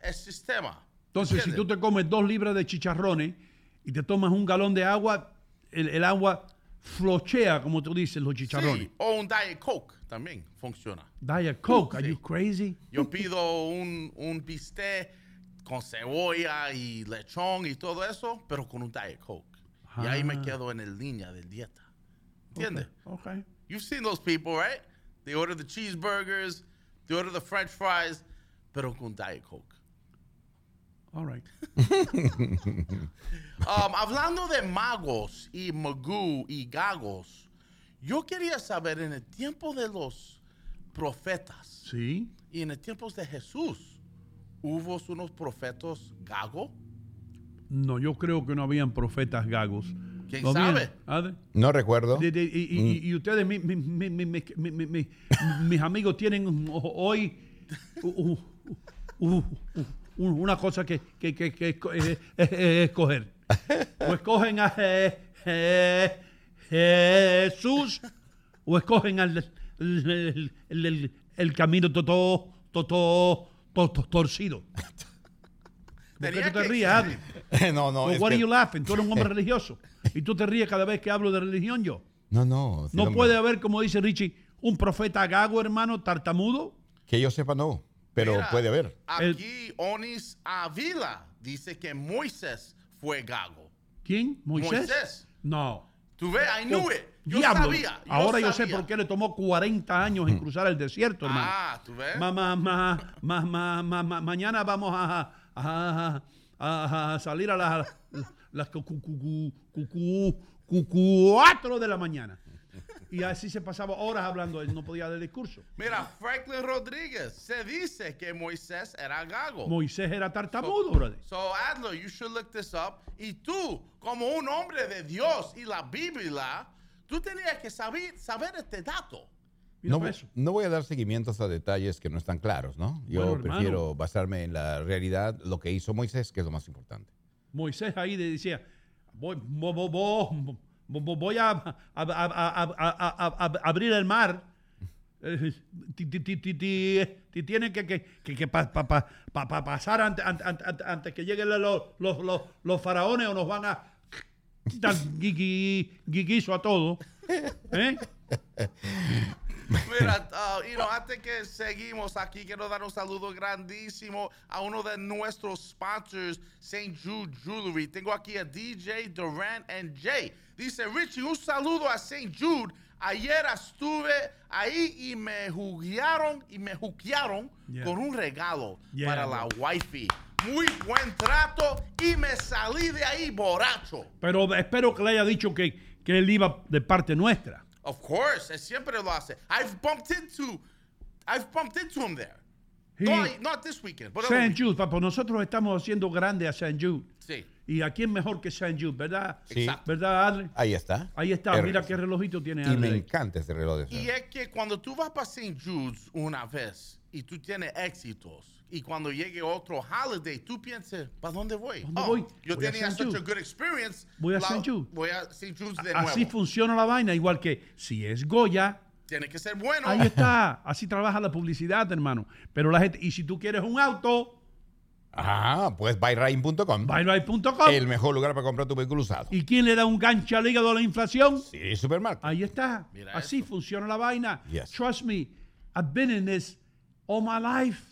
[SPEAKER 8] el sistema.
[SPEAKER 2] Entonces, si tú te comes dos libras de chicharrones y te tomas un galón de agua, el, el agua flochea, como tú dices, los chicharrones.
[SPEAKER 8] Sí, o un Diet Coke también funciona.
[SPEAKER 2] Diet Coke, are
[SPEAKER 8] Sí.
[SPEAKER 2] you crazy?
[SPEAKER 8] Yo pido un, un bistec con cebolla y lechón y todo eso, pero con un Diet Coke. Y ahí me
[SPEAKER 2] Ah.
[SPEAKER 8] quedo en el línea del dieta. ¿Entiendes?
[SPEAKER 2] Okay.
[SPEAKER 8] You've seen those people, right? They order the cheeseburgers, they order the french fries, pero con Diet Coke.
[SPEAKER 2] All right. <laughs>
[SPEAKER 8] Um, hablando de magos y magú y gagos, yo quería saber en el tiempo de los profetas
[SPEAKER 2] ¿Sí?
[SPEAKER 8] y en el tiempo de Jesús, ¿hubo unos profetas gagos?
[SPEAKER 2] No, yo creo que no habían profetas gagos.
[SPEAKER 8] ¿Quién sabe?
[SPEAKER 7] No recuerdo.
[SPEAKER 2] De, de, y, mm. y, y, ustedes, mi, mi, mi, mis amigos, tienen hoy una cosa que, que, que, que escoger. <laughs> O escogen a Je- Je- Jesús o escogen al el, el- el- el camino todo, todo, todo torcido. ¿Por qué
[SPEAKER 8] Tenía
[SPEAKER 2] tú te
[SPEAKER 8] que
[SPEAKER 2] ríes, Adri? <laughs>
[SPEAKER 7] no, no.
[SPEAKER 2] Well,
[SPEAKER 7] es
[SPEAKER 2] what
[SPEAKER 7] que-
[SPEAKER 2] are you laughing? Tú eres un hombre <laughs> religioso. Y tú te ríes cada vez que hablo de religión yo.
[SPEAKER 7] No, no. sí,
[SPEAKER 2] No
[SPEAKER 7] hombre.
[SPEAKER 2] puede haber, como dice Richie, un profeta gago, hermano, tartamudo.
[SPEAKER 7] Que yo sepa, no. Pero
[SPEAKER 8] Mira,
[SPEAKER 7] puede haber.
[SPEAKER 8] Aquí Onis Avila dice que Moisés fue gago.
[SPEAKER 2] ¿Quién? ¿Moisés?
[SPEAKER 8] Moisés.
[SPEAKER 2] No.
[SPEAKER 8] ¿Tú ves? I knew it. Yo
[SPEAKER 2] Diablo.
[SPEAKER 8] sabía. yo
[SPEAKER 2] Ahora yo sé por qué le tomó 40 años en cruzar el desierto, hermano.
[SPEAKER 8] Ah, ¿tú ves?
[SPEAKER 2] Ma- ma- ma- ma- ma- ma- ma- mañana vamos a, a- a- a salir a las las cu- cu- cu- cu- cu- cu- cuatro de la mañana. Y así se pasaba horas hablando, él no podía dar discurso.
[SPEAKER 8] Mira, Franklin Rodríguez, se dice que Moisés era gago.
[SPEAKER 2] Moisés era tartamudo, brother.
[SPEAKER 8] So, Adler, you should look this up. Y tú, como un hombre de Dios y la Biblia, tú tenías que saber, saber este dato.
[SPEAKER 7] No,
[SPEAKER 2] eso.
[SPEAKER 7] no voy a dar seguimientos a detalles que no están claros, ¿no? Yo
[SPEAKER 2] Bueno, hermano.
[SPEAKER 7] prefiero basarme en la realidad, lo que hizo Moisés, que es lo más importante.
[SPEAKER 2] Moisés ahí le decía, voy, vo- vo- vo- vo- voy a, abrir el mar. <laughs> Ti- ti- ti- ti- ti- ti- Tienen que, que, que, que pa- pa- pa- pa- pa- pasar ante- ante- ante- ante- antes que lleguen los, faraones o nos van a quitar gui- gui- guiguizo a todos. ¿Eh?
[SPEAKER 8] Mira, uh, you know, antes que seguimos aquí, quiero dar un saludo grandísimo a uno de nuestros sponsors, St. Jude Jewelry. Tengo aquí a DJ Durant and Jay. Dice Richie, un saludo a St. Jude. Ayer estuve ahí y me juguearon y me juquearon
[SPEAKER 2] Yeah.
[SPEAKER 8] con un regalo
[SPEAKER 2] Yeah,
[SPEAKER 8] para la wifey. Muy buen trato y me salí de ahí borracho.
[SPEAKER 2] Pero espero que le haya dicho que, que él iba de parte nuestra.
[SPEAKER 8] Of course, él siempre lo hace. I've bumped into, I've bumped into him there.
[SPEAKER 2] He-
[SPEAKER 8] no, not this weekend, but week-
[SPEAKER 2] Jude, papá, nosotros estamos haciendo grande a St. Jude. ¿Y a quién mejor que St. Jude, verdad?
[SPEAKER 7] Sí.
[SPEAKER 2] ¿Verdad, Adri?
[SPEAKER 7] Ahí está.
[SPEAKER 2] Ahí está, mira qué relojito tiene
[SPEAKER 7] Y me
[SPEAKER 2] Adri.
[SPEAKER 7] encanta ese reloj de
[SPEAKER 8] Y es que cuando tú vas para St. Jude's una vez y tú tienes éxitos y cuando llegue otro holiday, tú piensas, ¿para dónde voy?
[SPEAKER 2] ¿Dónde
[SPEAKER 8] Oh,
[SPEAKER 2] voy?
[SPEAKER 8] Yo
[SPEAKER 2] Voy a
[SPEAKER 8] tenía
[SPEAKER 2] St.
[SPEAKER 8] such a
[SPEAKER 2] Jude.
[SPEAKER 8] good experience.
[SPEAKER 2] Voy a
[SPEAKER 8] la-
[SPEAKER 2] St. Jude.
[SPEAKER 8] Voy a St. Jude's de nuevo.
[SPEAKER 2] Así funciona la vaina, igual que si es Goya,
[SPEAKER 8] Tiene que ser bueno.
[SPEAKER 2] ahí está. <laughs> Así trabaja la publicidad, hermano. Pero la gente, y si tú quieres un auto,
[SPEAKER 7] Ah, pues buyrain.com.
[SPEAKER 2] buybuy.com.
[SPEAKER 7] El mejor lugar para comprar tu vehículo usado.
[SPEAKER 2] ¿Y quién le da un gancho al hígado a la inflación?
[SPEAKER 7] Sí, Supermarket.
[SPEAKER 2] Ahí está.
[SPEAKER 8] Mira
[SPEAKER 2] Así funciona la vaina.
[SPEAKER 7] Yes.
[SPEAKER 2] Trust me, I've been in this all my life.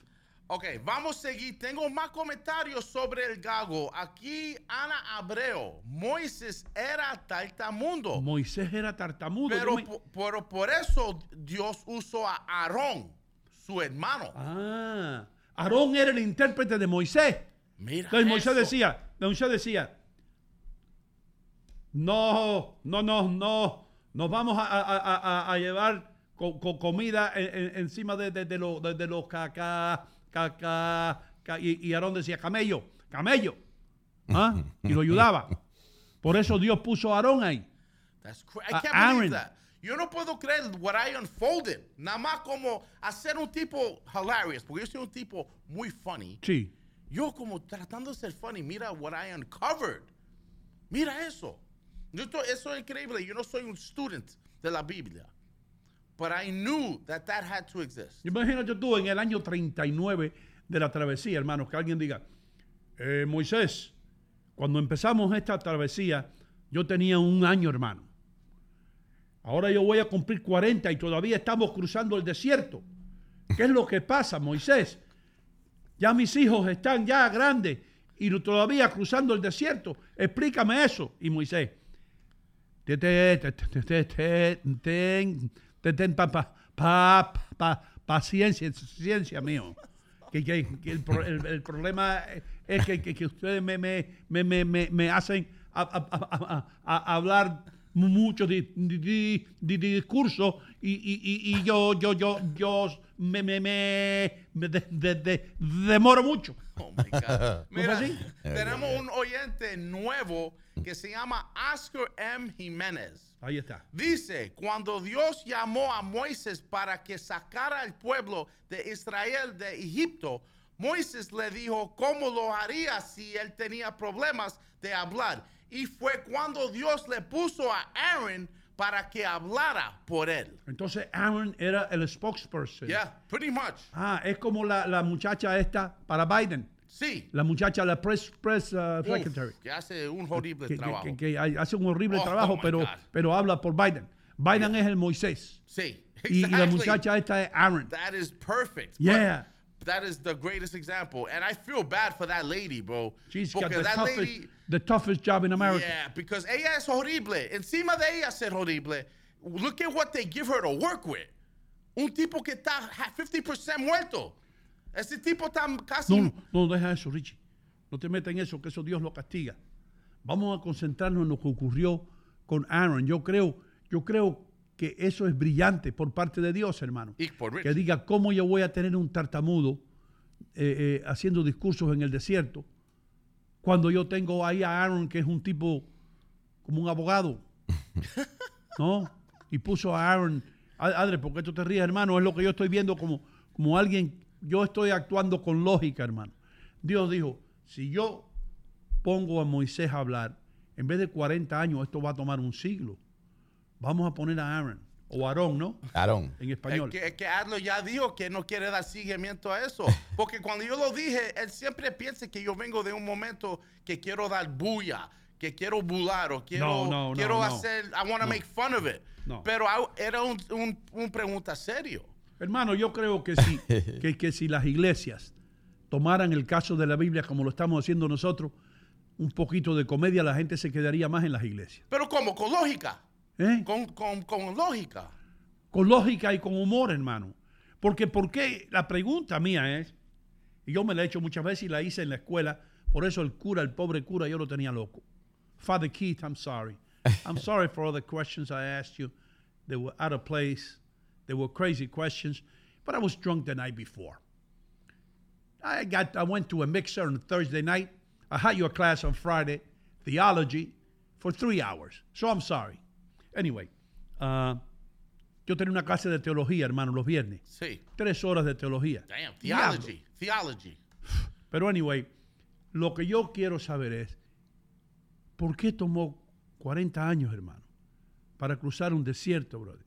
[SPEAKER 8] Ok, vamos a seguir. Tengo más comentarios sobre el gago. Aquí Ana Abreu. Moisés era tartamundo.
[SPEAKER 2] Moisés era tartamudo.
[SPEAKER 8] Pero,
[SPEAKER 2] Yo me-
[SPEAKER 8] po- pero por eso Dios usó a Aarón, su hermano.
[SPEAKER 2] Ah, Aarón era el intérprete de Moisés.
[SPEAKER 8] Mira.
[SPEAKER 2] Entonces Moisés
[SPEAKER 8] eso.
[SPEAKER 2] decía, Moisés decía, no, no, no, no, nos vamos a, a- a- a- a llevar co- co- comida en- en- encima de, de, de los de, los caca, caca, ca- y, y Aarón decía, camello, camello, ¿Ah? <laughs> y lo ayudaba. Por eso Dios puso a Aarón ahí.
[SPEAKER 8] That's I can't
[SPEAKER 2] Aaron.
[SPEAKER 8] that. Yo no puedo creer what I unfolded. Nada más como hacer un tipo hilarious, porque yo soy un tipo muy funny.
[SPEAKER 2] Sí.
[SPEAKER 8] Yo como tratando de ser funny, mira what I uncovered. Mira eso. Yo eso es increíble. Yo no soy un student de la Biblia. But I knew that that had to exist.
[SPEAKER 2] Imagínate tú en el año 39 de la travesía, hermanos, que alguien diga, "Eh, Moisés, cuando empezamos esta travesía, yo tenía un año, hermano. Ahora yo voy a cumplir 40 y todavía estamos cruzando el desierto. ¿Qué es lo que pasa, Moisés? Ya mis hijos están ya grandes y todavía cruzando el desierto. Explícame eso. Y Moisés, te- te- te- te- te- te- te- ten- te- ten pa- pa- pa- pa- paciencia, ciencia mío. Que, que- que el, el- el problema es que, que- ustedes me, me, me, me, hacen a- a- a- hablar mucho de, de- de- de discurso y, y- y- y yo, yo, yo, yo me, me, me, me de- de- de- demoro mucho.
[SPEAKER 8] Oh my God. <laughs>
[SPEAKER 2] fue
[SPEAKER 8] Mira,
[SPEAKER 2] así?
[SPEAKER 8] tenemos un oyente nuevo que se llama Oscar M. Jiménez.
[SPEAKER 2] Ahí está.
[SPEAKER 8] Dice, cuando Dios llamó a Moisés para que sacara al pueblo de Israel de Egipto, Moisés le dijo cómo lo haría si él tenía problemas de hablar. Y fue cuando Dios le puso a Aaron para que hablara por él.
[SPEAKER 2] Entonces Aaron era el spokesperson.
[SPEAKER 8] Yeah, pretty much.
[SPEAKER 2] Ah, es como la, la muchacha esta para Biden.
[SPEAKER 8] Sí.
[SPEAKER 2] La muchacha, la press, press uh,
[SPEAKER 8] Uf,
[SPEAKER 2] secretary.
[SPEAKER 8] que hace un horrible
[SPEAKER 2] que,
[SPEAKER 8] trabajo.
[SPEAKER 2] que- que hace un horrible
[SPEAKER 8] Oh,
[SPEAKER 2] trabajo,
[SPEAKER 8] oh
[SPEAKER 2] pero,
[SPEAKER 8] God.
[SPEAKER 2] pero habla por Biden. Biden es el Moisés.
[SPEAKER 8] sí.
[SPEAKER 2] Y, y la
[SPEAKER 8] exactly.
[SPEAKER 2] muchacha esta es Aaron.
[SPEAKER 8] That is perfect.
[SPEAKER 2] Yeah.
[SPEAKER 8] But that is the greatest example. And I feel bad for that lady, bro.
[SPEAKER 2] She's got the
[SPEAKER 8] that
[SPEAKER 2] toughest,
[SPEAKER 8] lady,
[SPEAKER 2] the toughest job in America.
[SPEAKER 8] yeah, because ella es horrible. Encima de ella ser horrible, look at what they give her to work with. Un tipo que está ha- 50% muerto. Ese tipo está casi...
[SPEAKER 2] No, no, no deja eso, Richie. No te metas en eso, que eso Dios lo castiga. Vamos a concentrarnos en lo que ocurrió con Aaron. Yo creo, yo creo que eso es brillante por parte de Dios, hermano. Que diga cómo yo voy a tener un tartamudo eh, eh, haciendo discursos en el desierto cuando yo tengo ahí a Aaron, que es un tipo como un abogado. <laughs> ¿No? Y puso a Aaron. Ad- Adre, ¿por qué tú te ríes, hermano? Es lo que yo estoy viendo como, como alguien. Yo estoy actuando con lógica, hermano. Dios dijo: si yo pongo a Moisés a hablar, en vez de 40 años, esto va a tomar un siglo. Vamos a poner a Aaron, o Aarón, ¿no?
[SPEAKER 7] Aarón.
[SPEAKER 2] En
[SPEAKER 8] Es
[SPEAKER 2] español.
[SPEAKER 8] que, es que Adler ya dijo que no quiere dar seguimiento a eso. <laughs> Porque cuando yo lo dije, él siempre piensa que yo vengo de un momento que quiero dar bulla, que quiero bular o quiero,
[SPEAKER 2] No, no, no,
[SPEAKER 8] quiero
[SPEAKER 2] no.
[SPEAKER 8] hacer, I want to make fun of it.
[SPEAKER 2] No.
[SPEAKER 8] Pero I- era un, un, un pregunta serio.
[SPEAKER 2] Hermano, yo creo que si, <laughs> que, que si las iglesias tomaran el caso de la Biblia como lo estamos haciendo nosotros, un poquito de comedia, la gente se quedaría más en las iglesias.
[SPEAKER 8] Pero como con lógica,
[SPEAKER 2] ¿eh?
[SPEAKER 8] con, con, con lógica.
[SPEAKER 2] Con lógica y con humor, hermano. Porque, ¿por qué? La pregunta mía es, y yo me la he hecho muchas veces y la hice en la escuela, por eso el cura, el pobre cura, yo lo tenía loco. Father Keith, I'm sorry. I'm <laughs> sorry for all the questions I asked you. They were out of place. They were crazy questions. But I was drunk the night before. I got I went to a mixer on Thursday night. I had your class on Friday, theology, for three hours. So I'm sorry. Anyway, uh, yo tenía una clase de teología, hermano, los viernes.
[SPEAKER 8] Sí.
[SPEAKER 2] Tres horas de teología.
[SPEAKER 8] Damn,
[SPEAKER 2] Diablo.
[SPEAKER 8] theology, theology.
[SPEAKER 2] Pero anyway, lo que yo quiero saber es, ¿por qué tomó 40 años, hermano, para cruzar un desierto, brother?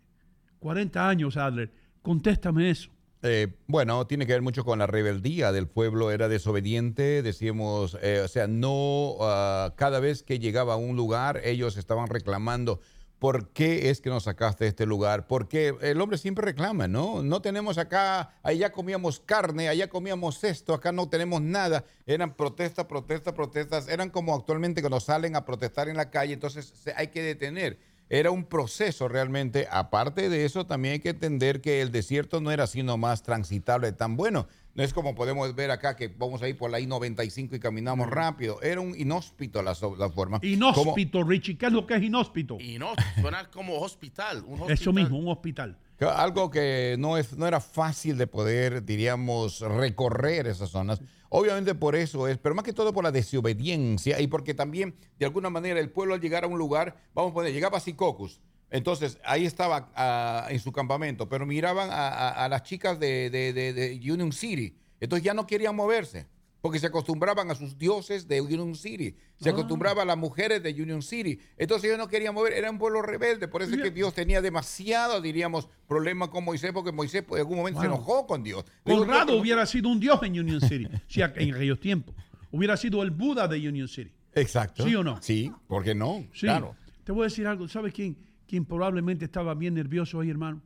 [SPEAKER 2] 40 años, Adler. Contéstame eso.
[SPEAKER 7] Eh, bueno, tiene que ver mucho con la rebeldía del pueblo, era desobediente, decíamos, eh, o sea, no, ah, cada vez que llegaba a un lugar, ellos estaban reclamando, ¿por qué es que nos sacaste de este lugar? Porque el hombre siempre reclama, ¿no? No tenemos acá, allá comíamos carne, allá comíamos esto, acá no tenemos nada. Eran protestas, protestas, protestas, eran como actualmente cuando salen a protestar en la calle, entonces hay que detener. Era un proceso realmente. Aparte de eso, también hay que entender que el desierto no era así nomás transitable tan bueno. No es como podemos ver acá que vamos a ir por la I-95 y caminamos rápido. Era un inhóspito la, la forma. Como-
[SPEAKER 2] Inhóspito, Richie. ¿Qué es lo que es inhóspito?
[SPEAKER 8] No, suena <laughs> como hospital. Un hospital.
[SPEAKER 2] Eso mismo, un hospital.
[SPEAKER 7] algo que no, es, no era fácil de poder, diríamos, recorrer esas zonas. Obviamente por eso es, pero más que todo por la desobediencia y porque también, de alguna manera, el pueblo al llegar a un lugar, vamos a poner, llegaba a Sicocus. Entonces, ahí estaba ah, en su campamento, pero miraban a, a- a las chicas de, de- de- de Union City. Entonces ya no querían moverse. porque se acostumbraban a sus dioses de Union City, se
[SPEAKER 2] Ah.
[SPEAKER 7] acostumbraba a las mujeres de Union City. Entonces ellos no querían mover, era un pueblo rebelde, por eso es que. Dios tenía demasiado, diríamos, problemas con Moisés, porque Moisés pues, en algún momento se enojó con Dios.
[SPEAKER 2] Conrado hubiera sido un dios en Union City, si en aquellos tiempos. Hubiera sido el Buda de Union City.
[SPEAKER 7] Exacto.
[SPEAKER 2] ¿Sí o no?
[SPEAKER 7] Sí, ¿por qué no?
[SPEAKER 2] Sí.
[SPEAKER 7] Claro.
[SPEAKER 2] Te voy a decir algo. ¿Sabes quién, quién probablemente estaba bien nervioso ahí, hermano?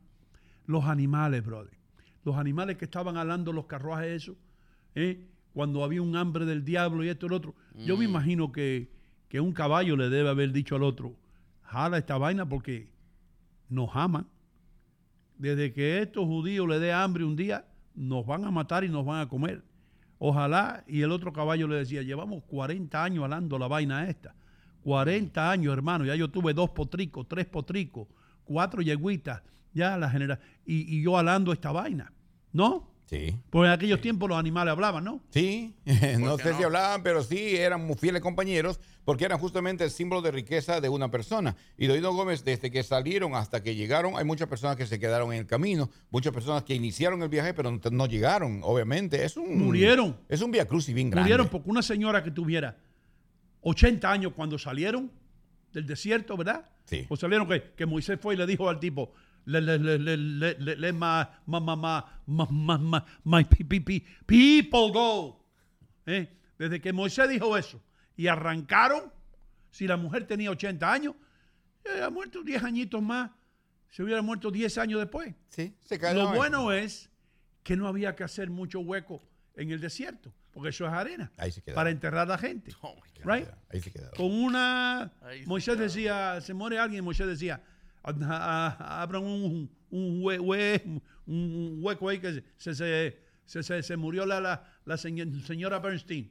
[SPEAKER 2] Los animales, brother. Los animales que estaban alando los carruajes, eso, ¿eh? cuando había un hambre del diablo y esto y lo otro. Yo me imagino que, que un caballo le debe haber dicho al otro, jala esta vaina porque nos aman. Desde que estos judíos le dé hambre un día, nos van a matar y nos van a comer. Ojalá, y el otro caballo le decía, llevamos 40 años alando la vaina esta. 40 años, hermano. Ya yo tuve dos potricos, tres potricos, cuatro yegüitas, ya la genera y, y yo alando esta vaina. ¿No?
[SPEAKER 7] Sí.
[SPEAKER 2] Pues en aquellos tiempos los animales hablaban, ¿no?
[SPEAKER 7] Sí, <laughs> no sé
[SPEAKER 8] no?
[SPEAKER 7] si hablaban, pero sí eran muy fieles compañeros porque eran justamente el símbolo de riqueza de una persona. Y Doido Gómez, desde que salieron hasta que llegaron, hay muchas personas que se quedaron en el camino, muchas personas que iniciaron el viaje, pero no, no llegaron, obviamente. Es un,
[SPEAKER 2] Murieron.
[SPEAKER 7] Es un via crucis bien grande.
[SPEAKER 2] Murieron porque una señora que tuviera 80 años cuando salieron del desierto, ¿verdad?
[SPEAKER 7] Sí.
[SPEAKER 2] Pues salieron que, que Moisés fue y le dijo al tipo, le, le, le, le, le, le, le ma, my pe- pe- pe- people go. ¿Eh? Desde que Moisés dijo eso y arrancaron, si la mujer tenía 80 años, eh, ha muerto 10 añitos más, se hubiera muerto 10 años después.
[SPEAKER 7] Sí, se
[SPEAKER 2] Lo bueno es que no había que hacer mucho hueco en el desierto, porque eso es arena
[SPEAKER 7] Ahí se quedaron.
[SPEAKER 2] para enterrar a la gente.
[SPEAKER 8] Oh my God.
[SPEAKER 2] right?
[SPEAKER 7] Ahí se quedaron.
[SPEAKER 2] Con una Moisés decía, se muere alguien, Moisés decía, "Ah, ah, abran un, un, hue- hue- un hueco ahí que se, se, se, se- se murió la, la, la señor- señora Bernstein.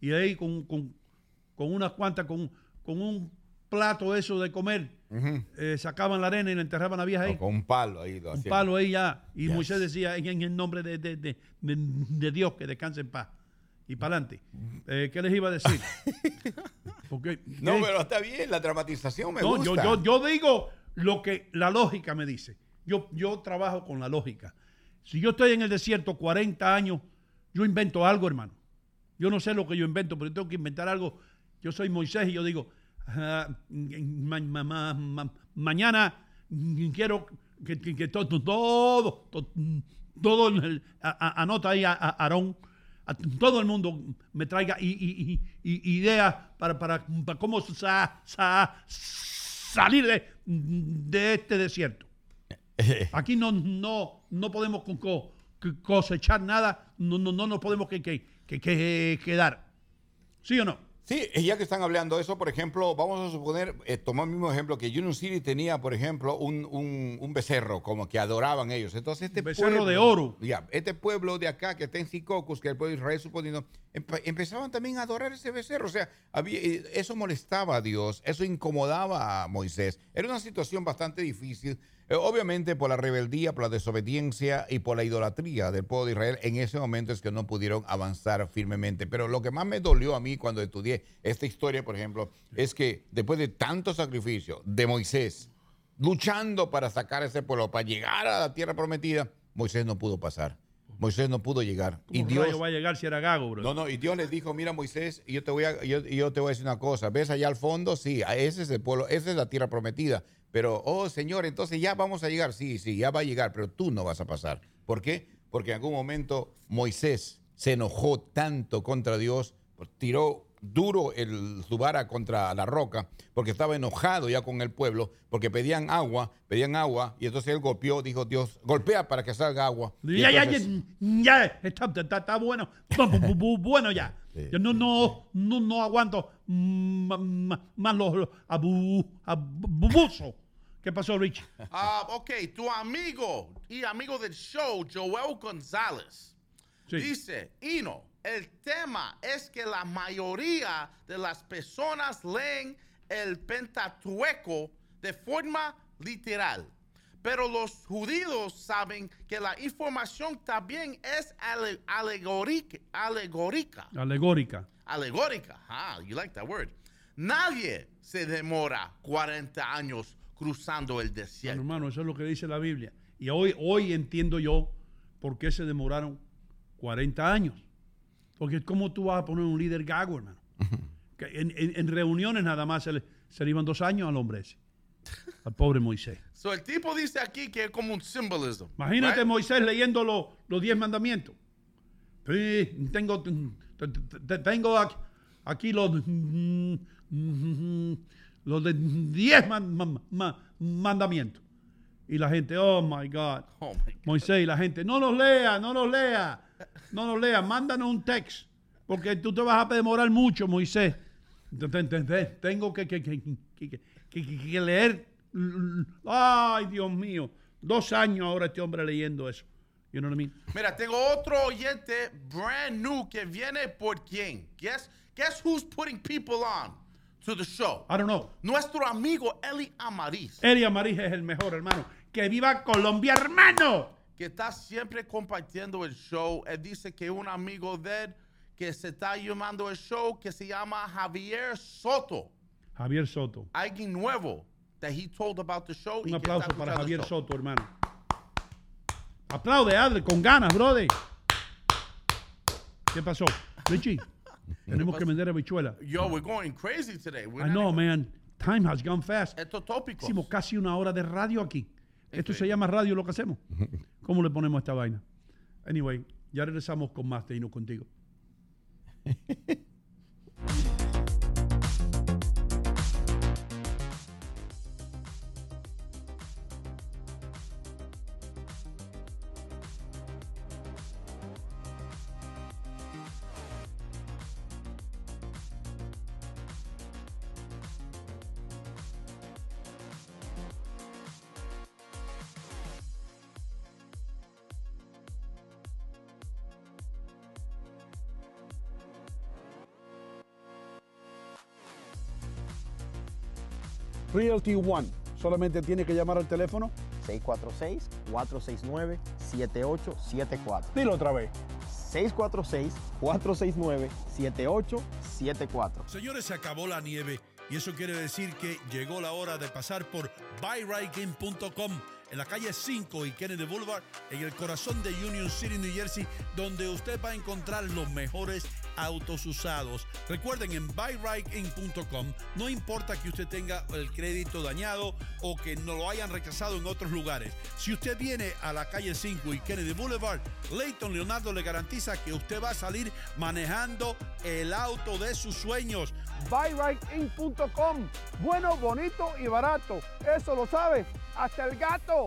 [SPEAKER 2] Y ahí con, con, con unas cuantas, con, con un plato eso de comer, eh, sacaban la arena y la enterraban a la vieja ahí
[SPEAKER 7] O con un palo ahí lo
[SPEAKER 2] un palo ahí ya. Y
[SPEAKER 7] Yes.
[SPEAKER 2] Moisés decía, en, en el nombre de, de- de- de- de Dios, que descanse en paz. Y para adelante. Eh, ¿Qué les iba a decir? <laughs> Porque,
[SPEAKER 7] No, pero está bien, la dramatización me
[SPEAKER 2] No,
[SPEAKER 7] gusta.
[SPEAKER 2] yo, yo, yo digo lo que la lógica me dice. Yo, yo trabajo con la lógica. Si yo estoy en el desierto 40 años, yo invento algo, hermano. Yo no sé lo que yo invento, pero yo tengo que inventar algo. Yo soy Moisés y yo digo, ah, ma- ma- ma- ma- mañana quiero que, que- que to- to- todo, to- todo, el- a- a- anota ahí a, a Aarón, a todo el mundo me traiga i- i- i- i- ideas para, para, para cómo sa- sa- salir de, de este desierto. <laughs> Aquí no, no, no podemos co- co- cosechar nada, no, no, no nos podemos que, que, que- que quedar. ¿Sí o no?
[SPEAKER 7] Sí, ya que están hablando de eso, por ejemplo, vamos a suponer, eh, tomar el mismo ejemplo, que Union City tenía, por ejemplo, un, un- un becerro, como que adoraban ellos. Entonces, este
[SPEAKER 2] Becerro
[SPEAKER 7] pueblo,
[SPEAKER 2] de oro.
[SPEAKER 7] Ya, este pueblo de acá, que está en Sicocus, que es el pueblo de Israel, suponiendo, empezaban también a adorar ese becerro. O sea, había- eh, eso molestaba a Dios, eso incomodaba a Moisés. Era una situación bastante difícil, eh, obviamente por la rebeldía, por la desobediencia y por la idolatría del pueblo de Israel. En ese momento es que no pudieron avanzar firmemente. Pero lo que más me dolió a mí cuando estudié esta historia, por ejemplo, es que después de tanto sacrificio de Moisés, luchando para sacar a ese pueblo, para llegar a la tierra prometida, Moisés no pudo pasar. Moisés no pudo llegar. Y
[SPEAKER 2] ¿Cómo
[SPEAKER 7] Dios,
[SPEAKER 2] rayo va a llegar si era gago, bro?
[SPEAKER 7] no, no, y Dios les dijo, mira Moisés, yo te voy a, yo, yo te voy a decir una cosa, ves allá al fondo, sí, a- ese es el pueblo, esa es la tierra prometida, pero, oh Señor, entonces ya vamos a llegar, sí, sí, ya va a llegar, pero tú no vas a pasar. ¿Por qué? Porque en algún momento Moisés se enojó tanto contra Dios, tiró duro el, su vara contra la roca, porque estaba enojado ya con el pueblo, porque pedían agua, pedían agua, y entonces él golpeó, dijo Dios, golpea para que salga agua. Y
[SPEAKER 2] Ya, ya, ya, ya, está, está, está bueno. Bu- bu- bu- bueno ya.
[SPEAKER 7] Sí,
[SPEAKER 2] Yo no, no, no, no aguanto mm, más los abu, abusos. ¿Qué pasó, Rich?
[SPEAKER 8] Ah, ok, tu amigo y amigo del show, Joel González,
[SPEAKER 2] Sí.
[SPEAKER 8] dice, Ino, el tema es que la mayoría de las personas leen el Pentateuco de forma literal. Pero los judíos saben que la información también es ale- alegórica. alegórica
[SPEAKER 2] Alegórica.
[SPEAKER 8] alegórica. Ah, you like that word. Nadie se demora 40 años cruzando el
[SPEAKER 2] Bueno,
[SPEAKER 8] desierto.
[SPEAKER 2] hermano, eso es lo que dice la Biblia. Y hoy, hoy entiendo yo por qué se demoraron 40 años. Porque ¿cómo tú vas a poner un líder gago, hermano? Que en, en- en reuniones nada más se le, se le iban dos años al hombre ese. Al pobre Moisés. <laughs>
[SPEAKER 8] So, el tipo dice aquí que es como un symbolism.
[SPEAKER 2] Imagínate
[SPEAKER 8] right?
[SPEAKER 2] Moisés leyendo lo- los diez mandamientos. Sí, tengo, te- te- te- tengo aquí, aquí los, los de diez man- man- ma- mandamientos. Y la gente, oh my God.
[SPEAKER 8] Oh, my God.
[SPEAKER 2] Moisés y la gente, no los lea, no los lea, no los lea, mándanos un text, porque tú te vas a demorar mucho, Moisés. Te- te- te- te- Tengo que, que- que- que- leer, ay Dios mío, dos años ahora este hombre leyendo eso. You know what I mean?
[SPEAKER 8] Mira, tengo otro oyente brand new que viene por quién. Guess, guess who's putting people on to the show?
[SPEAKER 2] I don't know.
[SPEAKER 8] Nuestro amigo Eli Amariz,
[SPEAKER 2] Elia Marija es el mejor, hermano. Que viva Colombia, hermano.
[SPEAKER 8] Que está siempre compartiendo el show. Él dice que un amigo de él que se está llamando el show que se llama Javier Soto.
[SPEAKER 2] Javier Soto.
[SPEAKER 8] Alguien nuevo that he told about the show.
[SPEAKER 2] Un aplauso para Javier. Soto, hermano. Aplaude, Adler, con ganas, brother. ¿Qué pasó? Richie, <laughs> tenemos que vender habichuela.
[SPEAKER 8] Yo, we're going crazy today. We're
[SPEAKER 2] I know,
[SPEAKER 8] even-
[SPEAKER 2] man. Time has gone fast.
[SPEAKER 8] Esto es tópico.
[SPEAKER 2] Hicimos casi una hora de radio aquí. Esto se llama radio lo que hacemos. ¿Cómo le ponemos a esta vaina? Anyway, ya regresamos con más de Hino contigo. <laughs> Realty One. Solamente tiene que llamar al teléfono.
[SPEAKER 9] 646-469-7874.
[SPEAKER 2] Dilo otra vez.
[SPEAKER 9] 646-469-7874.
[SPEAKER 2] Señores, se acabó la nieve y eso quiere decir que llegó la hora de pasar por buyrightgame.com en la calle 5 y Kennedy Boulevard, en el corazón de Union City, New Jersey, donde usted va a encontrar los mejores autos usados. Recuerden, en buyrightgame.com no importa que usted tenga el crédito dañado o que no lo hayan rechazado en otros lugares. Si usted viene a la calle 5 y Kennedy Boulevard, Leighton Leonardo le garantiza que usted va a salir manejando el auto de sus sueños.
[SPEAKER 3] buyrightInc.com. Bueno, bonito y barato. Eso lo sabe hasta el gato.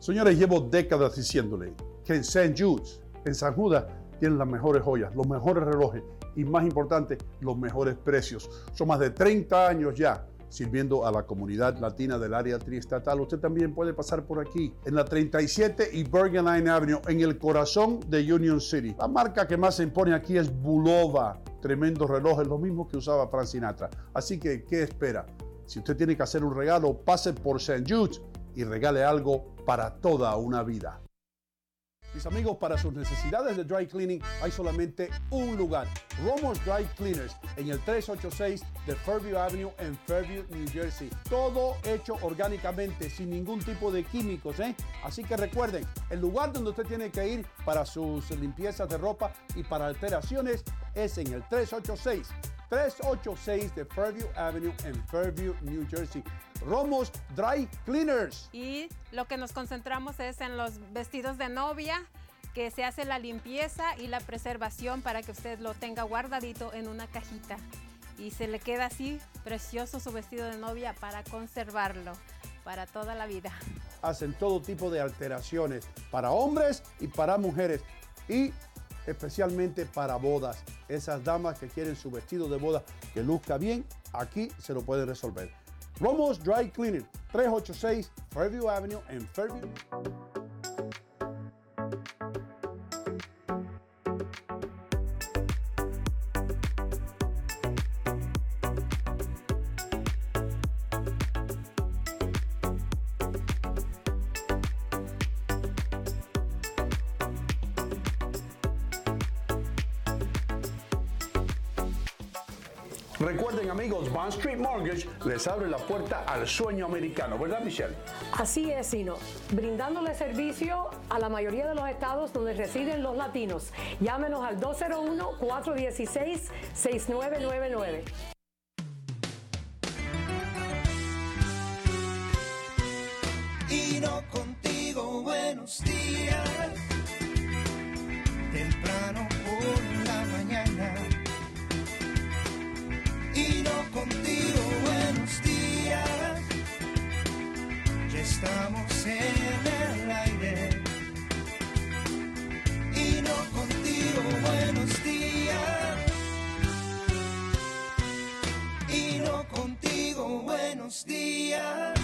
[SPEAKER 3] Señores, llevo décadas diciéndole que en St. Jude's, en San Judas, tienen las mejores joyas, los mejores relojes y más importante, los mejores precios. Son más de 30 años ya sirviendo a la comunidad latina del área triestatal. Usted también puede pasar por aquí, en la 37 y Bergen Line Avenue, en el corazón de Union City. La marca que más se impone aquí es Bulova. Tremendos relojes, lo mismo que usaba Frank Sinatra. Así que, ¿qué espera? Si usted tiene que hacer un regalo, pase por St. Jude's y regale algo para toda una vida. Mis amigos, para sus necesidades de dry cleaning hay solamente un lugar, Romo's Dry Cleaners, en el 386 de Fairview Avenue en Fairview, New Jersey. Todo hecho orgánicamente, sin ningún tipo de químicos, ¿eh? Así que recuerden, el lugar donde usted tiene que ir para sus limpiezas de ropa y para alteraciones es en el 386 386 de Fairview Avenue en Fairview, New Jersey. Romos Dry Cleaners.
[SPEAKER 10] Y lo que nos concentramos es en los vestidos de novia, que se hace la limpieza y la preservación para que usted lo tenga guardadito en una cajita. Y se le queda así precioso su vestido de novia para conservarlo para toda la vida.
[SPEAKER 3] hacen todo tipo de alteraciones para hombres y para mujeres y especialmente para bodas. Esas damas que quieren su vestido de boda que luzca bien, aquí se lo pueden resolver. Romos Dry Cleaning, 386 Fairview Avenue en Fairview. Bond Street Mortgage les abre la puerta al sueño americano, ¿verdad Michelle?
[SPEAKER 11] Así es, Sino, brindándole servicio a la mayoría de los estados donde residen los latinos. Llámenos al 201-416-6999.
[SPEAKER 1] Y no contigo, buenos días. Buenos días.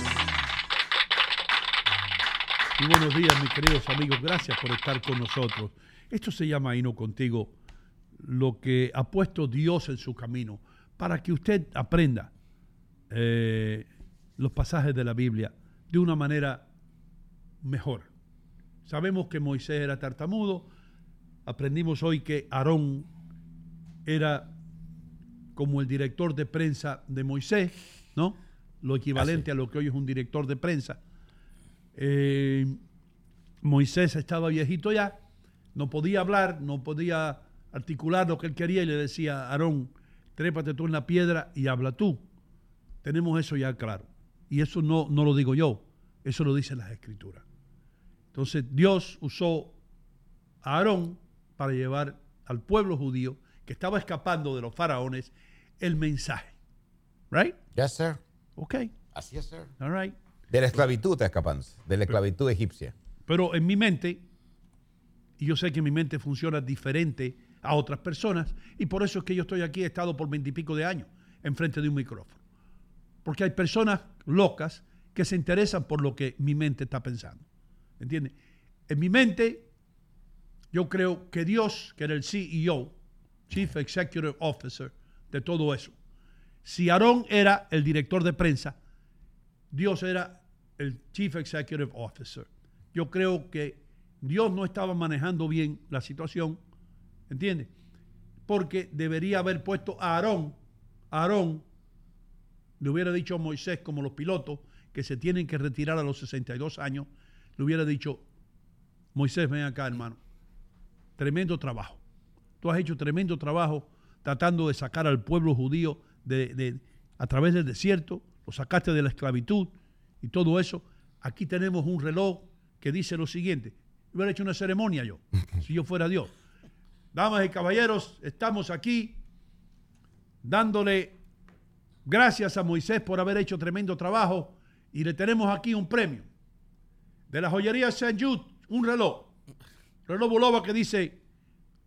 [SPEAKER 1] Buenos días,
[SPEAKER 2] mis queridos amigos. Gracias por estar con nosotros. Esto se llama Hino Contigo, lo que ha puesto Dios en su camino, para que usted aprenda eh, los pasajes de la Biblia de una manera mejor. Sabemos que Moisés era tartamudo. Aprendimos hoy que Aarón era como el director de prensa de Moisés, ¿no? Lo equivalente a lo que hoy es un director de prensa. Eh, Moisés estaba viejito ya, no podía hablar, no podía articular lo que él quería y le decía, Aarón, trépate tú en la piedra y habla tú. Tenemos eso ya claro. Y eso no, no lo digo yo, eso lo dicen las escrituras. Entonces Dios usó a Aarón para llevar al pueblo judío que estaba escapando de los faraones el mensaje. Right?
[SPEAKER 7] Yes, sir.
[SPEAKER 2] Ok.
[SPEAKER 7] Así es, sir.
[SPEAKER 2] All right.
[SPEAKER 7] De la esclavitud está escapando, de la esclavitud egipcia.
[SPEAKER 2] Pero en mi mente, y yo sé que mi mente funciona diferente a otras personas, y por eso es que yo estoy aquí, he estado por veintipico de años enfrente de un micrófono. Porque hay personas locas que se interesan por lo que mi mente está pensando. ¿Entiendes? En mi mente, yo creo que Dios, que era el CEO, Chief Executive Officer de todo eso, si Aarón era el director de prensa, Dios era el Chief Executive Officer. Yo creo que Dios no estaba manejando bien la situación, ¿entiendes? Porque debería haber puesto a Aarón, Aarón le hubiera dicho a Moisés, como los pilotos, que se tienen que retirar a los 62 años, le hubiera dicho, Moisés, ven acá, hermano. Tremendo trabajo. Tú has hecho tremendo trabajo tratando de sacar al pueblo judío de, de- a través del desierto, lo sacaste de la esclavitud y todo eso. Aquí tenemos un reloj que dice lo siguiente. Hubiera hecho una ceremonia yo, <laughs> si yo fuera Dios. Damas y caballeros, estamos aquí dándole gracias a Moisés por haber hecho tremendo trabajo y le tenemos aquí un premio de la joyería St. Jude, un reloj. Reloj Bulova que dice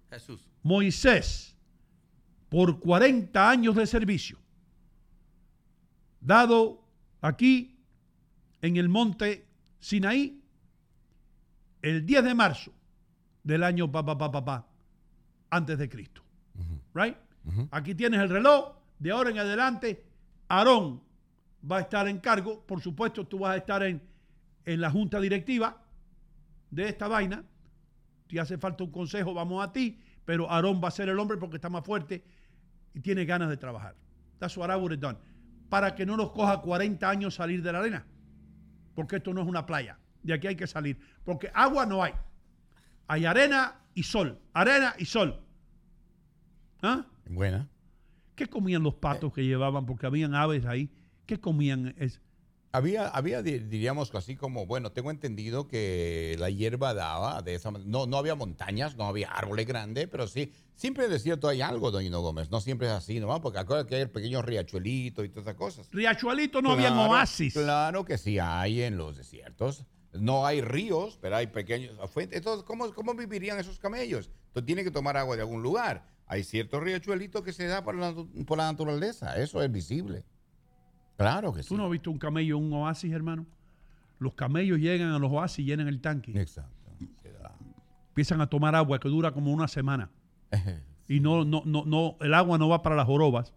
[SPEAKER 8] Jesús.
[SPEAKER 2] Moisés, por 40 años de servicio, dado aquí en el monte Sinaí, el 10 de marzo del año pa, pa, pa, antes de Cristo. Right? Aquí tienes el reloj. De ahora en adelante, Aarón va a estar en cargo. Por supuesto, tú vas a estar en, en la junta directiva de esta vaina. Si hace falta un consejo, vamos a ti. Pero Aarón va a ser el hombre porque está más fuerte y tiene ganas de trabajar. That's what I would have done. Para que no nos coja 40 años salir de la arena. Porque esto no es una playa. De aquí hay que salir. Porque agua no hay. Hay arena y sol. Arena y sol. ¿Ah?
[SPEAKER 7] Buena.
[SPEAKER 2] ¿Qué comían los patos que llevaban? Porque habían aves ahí. ¿Qué comían? Es,
[SPEAKER 7] Había, había, di- diríamos así como, bueno, tengo entendido que la hierba daba de esa manera. No, no había montañas, no había árboles grandes, pero sí, siempre en el desierto hay algo, don Hino Gómez. No siempre es así, ¿no? Porque acuérdate que hay el pequeño riachuelito y todas esas cosas.
[SPEAKER 2] Riachuelito no
[SPEAKER 7] Claro,
[SPEAKER 2] oasis.
[SPEAKER 7] Claro que sí hay en los desiertos. No hay ríos, pero hay pequeños fuentes. Entonces, ¿cómo, ¿cómo vivirían esos camellos? Entonces, tienen que tomar agua de algún lugar. Hay ciertos riachuelitos que se da por la, por la naturaleza. Eso es visible. Claro que sí.
[SPEAKER 2] ¿Tú no has visto un camello en un oasis, hermano? Los camellos llegan a los oasis y llenan el tanque.
[SPEAKER 7] Exacto.
[SPEAKER 2] Empiezan a tomar agua que dura como una semana. <laughs> Y no, no, no, no, el agua no va para las jorobas.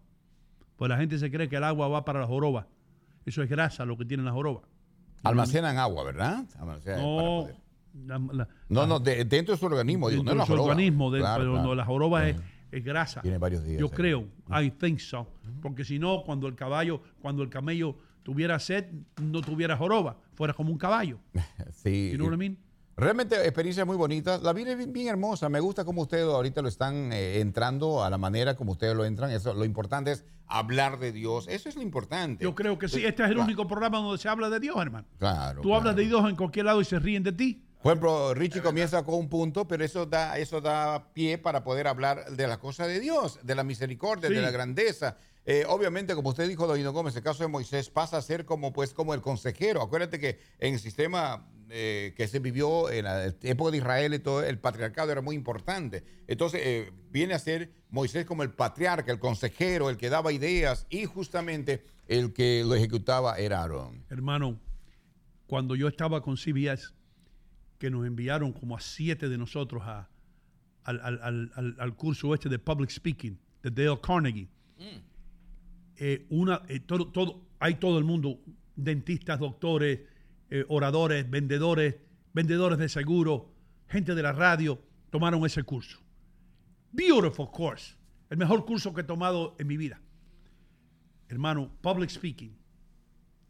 [SPEAKER 2] Pues la gente se cree que el agua va para las jorobas. Eso es grasa lo que tienen las jorobas.
[SPEAKER 7] Almacenan agua, ¿verdad? Almacenan
[SPEAKER 2] No, la- la-
[SPEAKER 7] No, no, de- dentro de su organismo. Digo, no
[SPEAKER 2] dentro
[SPEAKER 7] en
[SPEAKER 2] de su organismo, de-
[SPEAKER 7] Claro,
[SPEAKER 2] pero
[SPEAKER 7] claro.
[SPEAKER 2] no, la joroba es, es grasa.
[SPEAKER 7] Tiene varios días
[SPEAKER 2] Yo
[SPEAKER 7] ahí.
[SPEAKER 2] creo, I think so. Porque si no, cuando el caballo, cuando el camello tuviera sed, no tuviera joroba, fuera como un caballo. <laughs>
[SPEAKER 7] Sí.
[SPEAKER 2] You know what I mean?
[SPEAKER 7] Realmente experiencia muy bonita. La vida es bien, bien hermosa. Me gusta cómo ustedes ahorita lo están eh, entrando a la manera como ustedes lo entran. Eso, lo importante es hablar de Dios. Eso es lo importante.
[SPEAKER 2] Yo creo que sí. Este es el
[SPEAKER 7] Claro,
[SPEAKER 2] único programa donde se habla de Dios, hermano.
[SPEAKER 7] Claro.
[SPEAKER 2] Tú hablas de Dios en cualquier lado y se ríen de ti.
[SPEAKER 7] Por ejemplo, Richie comienza con un punto, pero eso da, eso da pie para poder hablar de la cosa de Dios, de la misericordia,
[SPEAKER 2] Sí.
[SPEAKER 7] de la grandeza. Eh, obviamente, como usted dijo, Doña Gómez, el caso de Moisés pasa a ser como, pues, como el consejero. Acuérdate que en el sistema eh, que se vivió en la época de Israel y todo, el patriarcado era muy importante. Entonces, eh, viene a ser Moisés como el patriarca, el consejero, el que daba ideas y justamente el que lo ejecutaba era Aarón.
[SPEAKER 2] Hermano, cuando yo estaba con CBS, que nos enviaron como a siete de nosotros a- al, al- al- al- curso este de Public Speaking de Dale Carnegie, eh, una, eh, todo, todo, hay todo el mundo, dentistas, doctores, eh, oradores, vendedores, vendedores de seguro, gente de la radio, tomaron ese curso. Beautiful course. El mejor curso que he tomado en mi vida. Hermano, public speaking.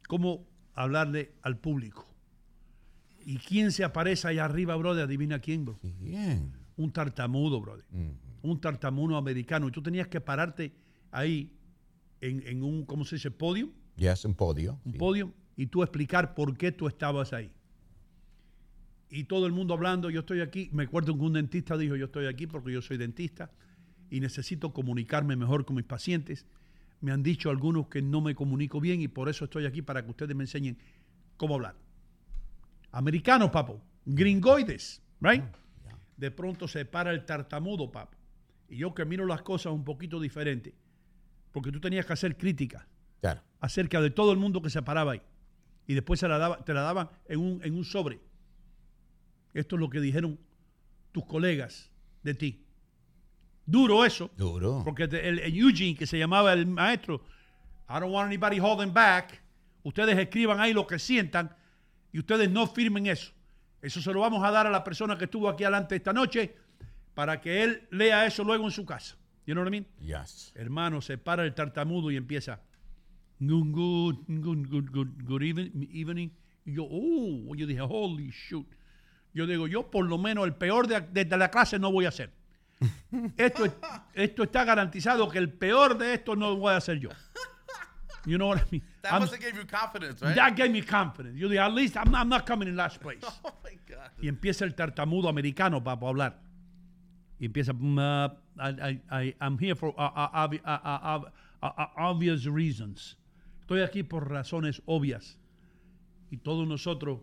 [SPEAKER 2] Cómo hablarle al público. ¿Y quién se aparece ahí arriba, brother? Adivina quién, bro.
[SPEAKER 7] Bien.
[SPEAKER 2] Un tartamudo, brother. Un tartamudo americano. Y tú tenías que pararte ahí en, en un, ¿cómo se dice? Podio.
[SPEAKER 7] Ya es un podio.
[SPEAKER 2] Un
[SPEAKER 7] sí.
[SPEAKER 2] podio. Y tú explicar por qué tú estabas ahí. Y todo el mundo hablando, yo estoy aquí. Me acuerdo que un dentista dijo, yo estoy aquí porque yo soy dentista y necesito comunicarme mejor con mis pacientes. Me han dicho algunos que no me comunico bien y por eso estoy aquí para que ustedes me enseñen cómo hablar. Americanos, papo. Gringoides, right? De pronto se para el tartamudo, papo. Y yo que miro las cosas un poquito diferente. Porque tú tenías que hacer crítica
[SPEAKER 7] Claro.
[SPEAKER 2] acerca de todo el mundo que se paraba ahí. Y después se la daba, te la daban en un, en un sobre. Esto es lo que dijeron tus colegas de ti. Duro eso.
[SPEAKER 7] Duro.
[SPEAKER 2] Porque el, el Eugene, que se llamaba el maestro, I don't want anybody holding back. Ustedes escriban ahí lo que sientan y ustedes no firmen eso. Eso se lo vamos a dar a la persona que estuvo aquí adelante esta noche para que él lea eso luego en su casa. You know what I mean?
[SPEAKER 7] Yes.
[SPEAKER 2] Hermano, se para el tartamudo y empieza. Good, good, good, good, good, good even- evening. Y yo, oh, yo dije, holy shoot. Yo digo, yo por lo menos el peor de, de- de la clase no voy a hacer. <laughs> Esto, es- esto está garantizado que el peor de esto no lo voy a hacer yo. You know what I mean?
[SPEAKER 8] That
[SPEAKER 2] I'm-
[SPEAKER 8] must have gave you confidence, right?
[SPEAKER 2] that gave me confidence. Yo dije, at least I'm, I'm not coming in last <laughs> place.
[SPEAKER 8] Oh my God.
[SPEAKER 2] Y empieza el tartamudo americano para hablar. Y empieza, "Mm, uh, I, I, I, I'm here for uh, uh, uh, uh, uh, obvious reasons. Estoy aquí por razones obvias. Y todos nosotros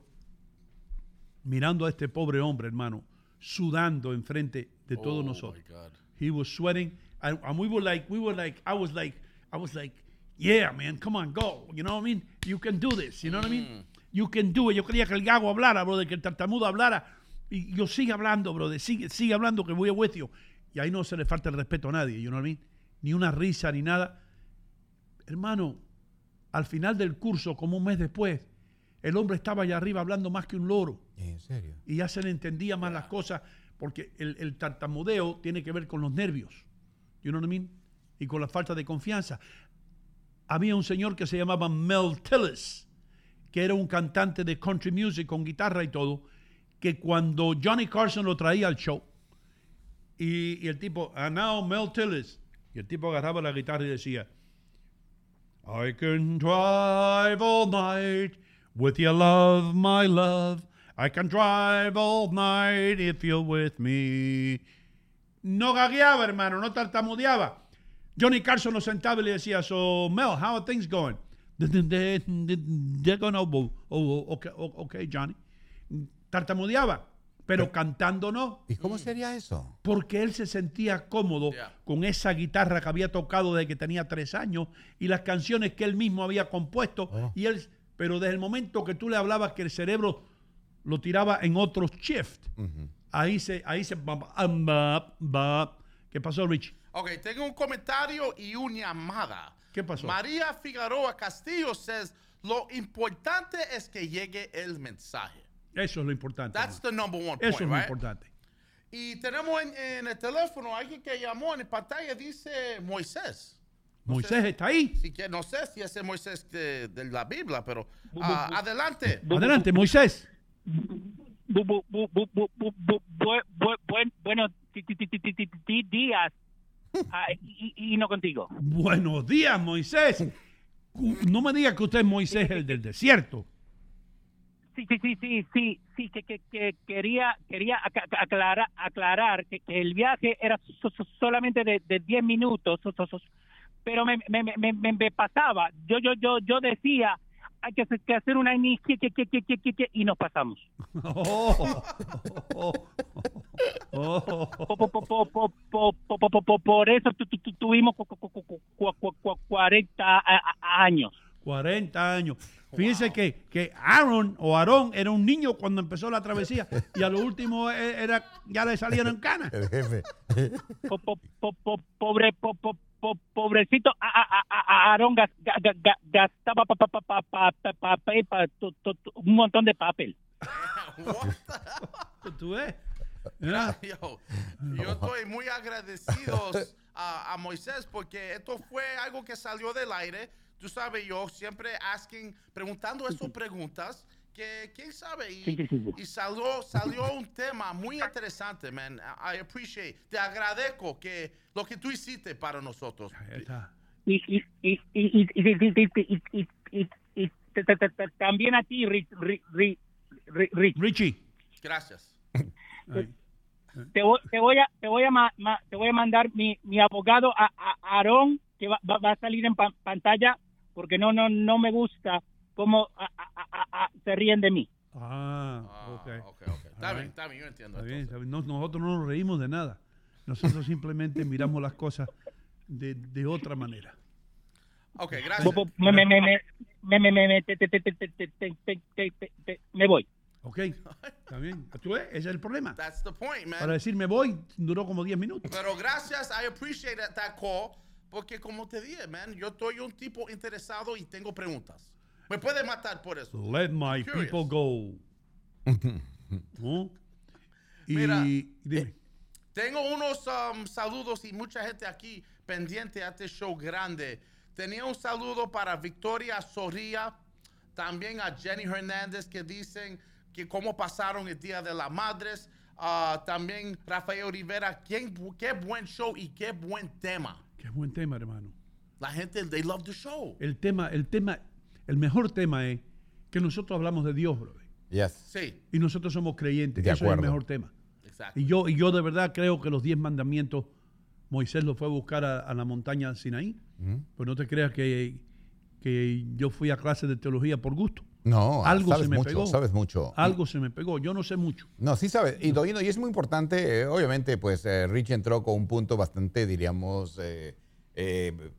[SPEAKER 2] mirando a este pobre hombre, hermano, sudando enfrente de todos
[SPEAKER 8] Oh,
[SPEAKER 2] nosotros.
[SPEAKER 8] my God.
[SPEAKER 2] He was sweating, and, and we were like, we were like, I was like, I was like, yeah, man, come on, go. You know what I mean? You can do this. You know what I mean? You can do it. Yo quería que el gago hablara, brother, que el tartamudo hablara. Y yo sigue hablando, brother, sigue, sigue hablando que voy a you. Y ahí no se le falta el respeto a nadie, you know what I mean? Ni una risa, ni nada. Hermano, al final del curso, como un mes después, el hombre estaba allá arriba hablando más que un loro
[SPEAKER 7] ¿En serio?
[SPEAKER 2] y ya se le entendía más las cosas porque el, el tartamudeo tiene que ver con los nervios, you know what I mean? Y con la falta de confianza. Había un señor que se llamaba Mel Tillis, que era un cantante de country music con guitarra y todo, que cuando Johnny Carson lo traía al show, y, el tipo, and now Mel Tillis, y el tipo agarraba la guitarra y decía, I can drive all night with your love, my love. I can drive all night if you're with me. No gagueaba, hermano, no tartamudeaba. Johnny Carson lo sentaba y le decía, so Mel, how are things going? <laughs> They're going, oh, oh, okay, oh, okay, Johnny. Tartamudeaba, pero cantando no.
[SPEAKER 7] ¿Y cómo sería eso?
[SPEAKER 2] Porque él se sentía cómodo
[SPEAKER 8] Yeah.
[SPEAKER 2] con esa guitarra que había tocado desde que tenía tres años y las canciones que él mismo había compuesto.
[SPEAKER 7] Oh.
[SPEAKER 2] Y él, pero desde el momento que tú le hablabas que el cerebro lo tiraba en otro shift, ahí se, ahí se, ba- ba- ¿qué pasó, Rich?
[SPEAKER 8] Ok, tengo un comentario y una llamada.
[SPEAKER 2] ¿Qué pasó?
[SPEAKER 8] María Figueroa Castillo says, lo importante es que llegue el mensaje.
[SPEAKER 2] Eso es lo importante.
[SPEAKER 8] That's the number one point, Eso
[SPEAKER 2] es lo
[SPEAKER 8] right?
[SPEAKER 2] importante.
[SPEAKER 8] Y tenemos en, en, el teléfono alguien que llamó en pantalla, dice Moisés.
[SPEAKER 2] Moisés está ahí.
[SPEAKER 8] Si que, no sé si ese Moisés de, de la Biblia, pero uh, adelante.
[SPEAKER 2] Adelante, Moisés.
[SPEAKER 12] Buenos días, Ah, y, y no contigo.
[SPEAKER 2] Buenos días, Moisés. No me diga que usted es Moisés el del desierto.
[SPEAKER 12] Sí, sí, sí, sí, sí, sí, que, que, que quería quería aclarar, aclarar que, que el viaje era so- so- solamente de, de 10 minutos, so- pero me, me- me- me pasaba. Yo yo yo yo decía, hay que hacer, que hacer una iniciativa y nos pasamos. Por eso tuvimos 40 años.
[SPEAKER 2] 40 años. Fíjense que, que Aaron o Aarón era un niño cuando empezó la travesía y a lo último era, ya le salieron canas.
[SPEAKER 12] Pobre, pobre, po- po- po- pobrecito a- a- a- a- Aarón gas- ga- ga- ga- gastaba pa- pa- pa- pa- pa- pa- papel, pa- tu- tu- tu- un montón de papel. <laughs>
[SPEAKER 2] ¿Tú ves? <laughs> Mira.
[SPEAKER 8] Yo, yo estoy muy agradecido a, a Moisés porque esto fue algo que salió del aire. Tú sabes, yo siempre asking, preguntando esas preguntas que quién sabe. Y,
[SPEAKER 12] sí, sí, sí.
[SPEAKER 8] y salió, salió un tema muy interesante, man. I appreciate. Te agradezco que lo que tú hiciste para nosotros.
[SPEAKER 12] Y también a ti,
[SPEAKER 2] Richie.
[SPEAKER 8] Gracias.
[SPEAKER 12] Te voy, te voy, a te voy a ma, ma, te voy a mandar mi, mi abogado a, a Aarón que va, va, va, a salir en pa, pantalla porque no no no me gusta cómo a, a, se ríen de mí.
[SPEAKER 2] Ah, ok.
[SPEAKER 8] Okay, okay. Está, bien, está bien, yo entiendo.
[SPEAKER 2] Está bien, está bien. Nosotros no nos reímos de nada. Nosotros simplemente miramos las cosas de, de otra manera.
[SPEAKER 8] Ok, gracias.
[SPEAKER 12] Me, me, me, me, me, me voy.
[SPEAKER 2] Ok, está bien. Ese es el problema.
[SPEAKER 8] That's the point, man.
[SPEAKER 2] Para decir me voy duró como 10 minutos.
[SPEAKER 8] Pero gracias, I appreciate that call. Porque como te dije, man, yo soy un tipo interesado y tengo preguntas. Me puede matar por eso.
[SPEAKER 2] Let my
[SPEAKER 8] Curious.
[SPEAKER 2] people go. ¿No? <laughs> Y
[SPEAKER 8] Mira,
[SPEAKER 2] dime.
[SPEAKER 8] Tengo unos um, saludos y mucha gente aquí pendiente a este show grande. Tenía un saludo para Victoria Soria, también a Jenny Hernández que dicen que cómo pasaron el Día de las Madres. Ah, también Rafael Rivera, ¿quién, qué buen show y qué buen tema.
[SPEAKER 2] Qué buen tema, hermano.
[SPEAKER 8] La gente, they love the show.
[SPEAKER 2] El tema, el tema, el mejor tema es que nosotros hablamos de Dios, brother.
[SPEAKER 7] Yes.
[SPEAKER 8] Sí,
[SPEAKER 2] Y nosotros somos creyentes.
[SPEAKER 7] De
[SPEAKER 2] Eso es el mejor tema.
[SPEAKER 8] exacto.
[SPEAKER 2] Y yo, y yo de verdad creo que los diez mandamientos, Moisés los fue a buscar a, a la montaña Sinaí. Pues no te creas que, que yo fui a clase de teología por gusto.
[SPEAKER 7] No,
[SPEAKER 2] Algo
[SPEAKER 7] sabes
[SPEAKER 2] se me
[SPEAKER 7] mucho,
[SPEAKER 2] pegó.
[SPEAKER 7] sabes mucho.
[SPEAKER 2] Algo se me pegó. Yo no sé mucho.
[SPEAKER 7] No, sí sabes. Y, Doino, y es muy importante, eh, obviamente, pues eh, Rich entró con un punto bastante, diríamos, eh, eh,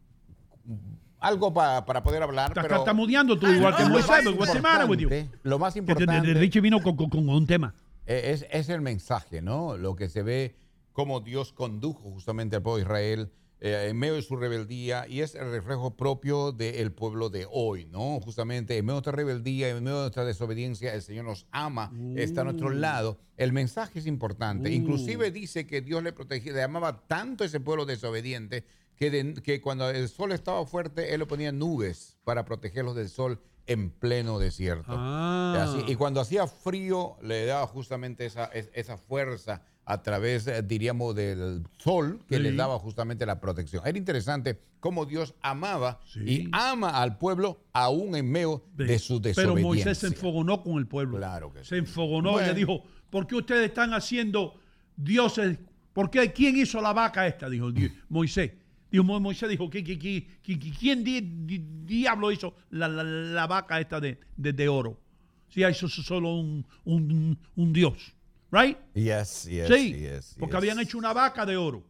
[SPEAKER 7] algo pa- para poder hablar,
[SPEAKER 2] Estás tartamudeando tú, igual que Moisés. What's the matter with you?
[SPEAKER 7] importante- Lo más importante...
[SPEAKER 2] Richie vino con, con- con un tema.
[SPEAKER 7] Eh, Es, es el mensaje, ¿no? Lo que se ve cómo Dios condujo justamente al pueblo de Israel eh, en medio de su rebeldía y es el reflejo propio del pueblo de hoy, ¿no? Justamente en medio de nuestra rebeldía, en medio de nuestra desobediencia, el Señor nos ama, está a nuestro lado. El mensaje es importante.
[SPEAKER 2] Uh.
[SPEAKER 7] Inclusive dice que Dios le protegía, le amaba tanto a ese pueblo desobediente que, de- que cuando el sol estaba fuerte, Él le ponía nubes para protegerlos del sol en pleno desierto.
[SPEAKER 2] Ah.
[SPEAKER 7] Así, y cuando hacía frío, le daba justamente esa, es- esa fuerza a través, eh, diríamos, del sol que
[SPEAKER 2] Sí.
[SPEAKER 7] le daba justamente la protección. Era interesante cómo Dios amaba
[SPEAKER 2] Sí.
[SPEAKER 7] y ama al pueblo aún en medio de su
[SPEAKER 2] Pero
[SPEAKER 7] desobediencia.
[SPEAKER 2] Moisés se enfogonó con el pueblo.
[SPEAKER 7] Claro que sí.
[SPEAKER 2] Se enfogonó y le dijo, ¿por qué ustedes están haciendo dioses? ¿Por qué? ¿Quién hizo la vaca esta? Dijo Di- Moisés. Dijo, Mo- Moisés dijo, ¿qui- qui- qui- qui- qui- ¿quién di- di- diablo hizo la, la- la vaca esta de, de- de oro? Si eso es solo un, un- un dios. ¿Right?
[SPEAKER 7] Yes, yes,
[SPEAKER 2] sí,
[SPEAKER 7] yes,
[SPEAKER 2] porque habían hecho una vaca de oro.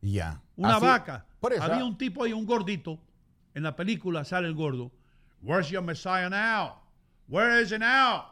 [SPEAKER 7] Ya.
[SPEAKER 2] Una
[SPEAKER 7] Así-
[SPEAKER 2] vaca.
[SPEAKER 7] Por eso,
[SPEAKER 2] Había un tipo ahí, un gordito. En la película sale el gordo. Where's your Messiah now? Where is he now?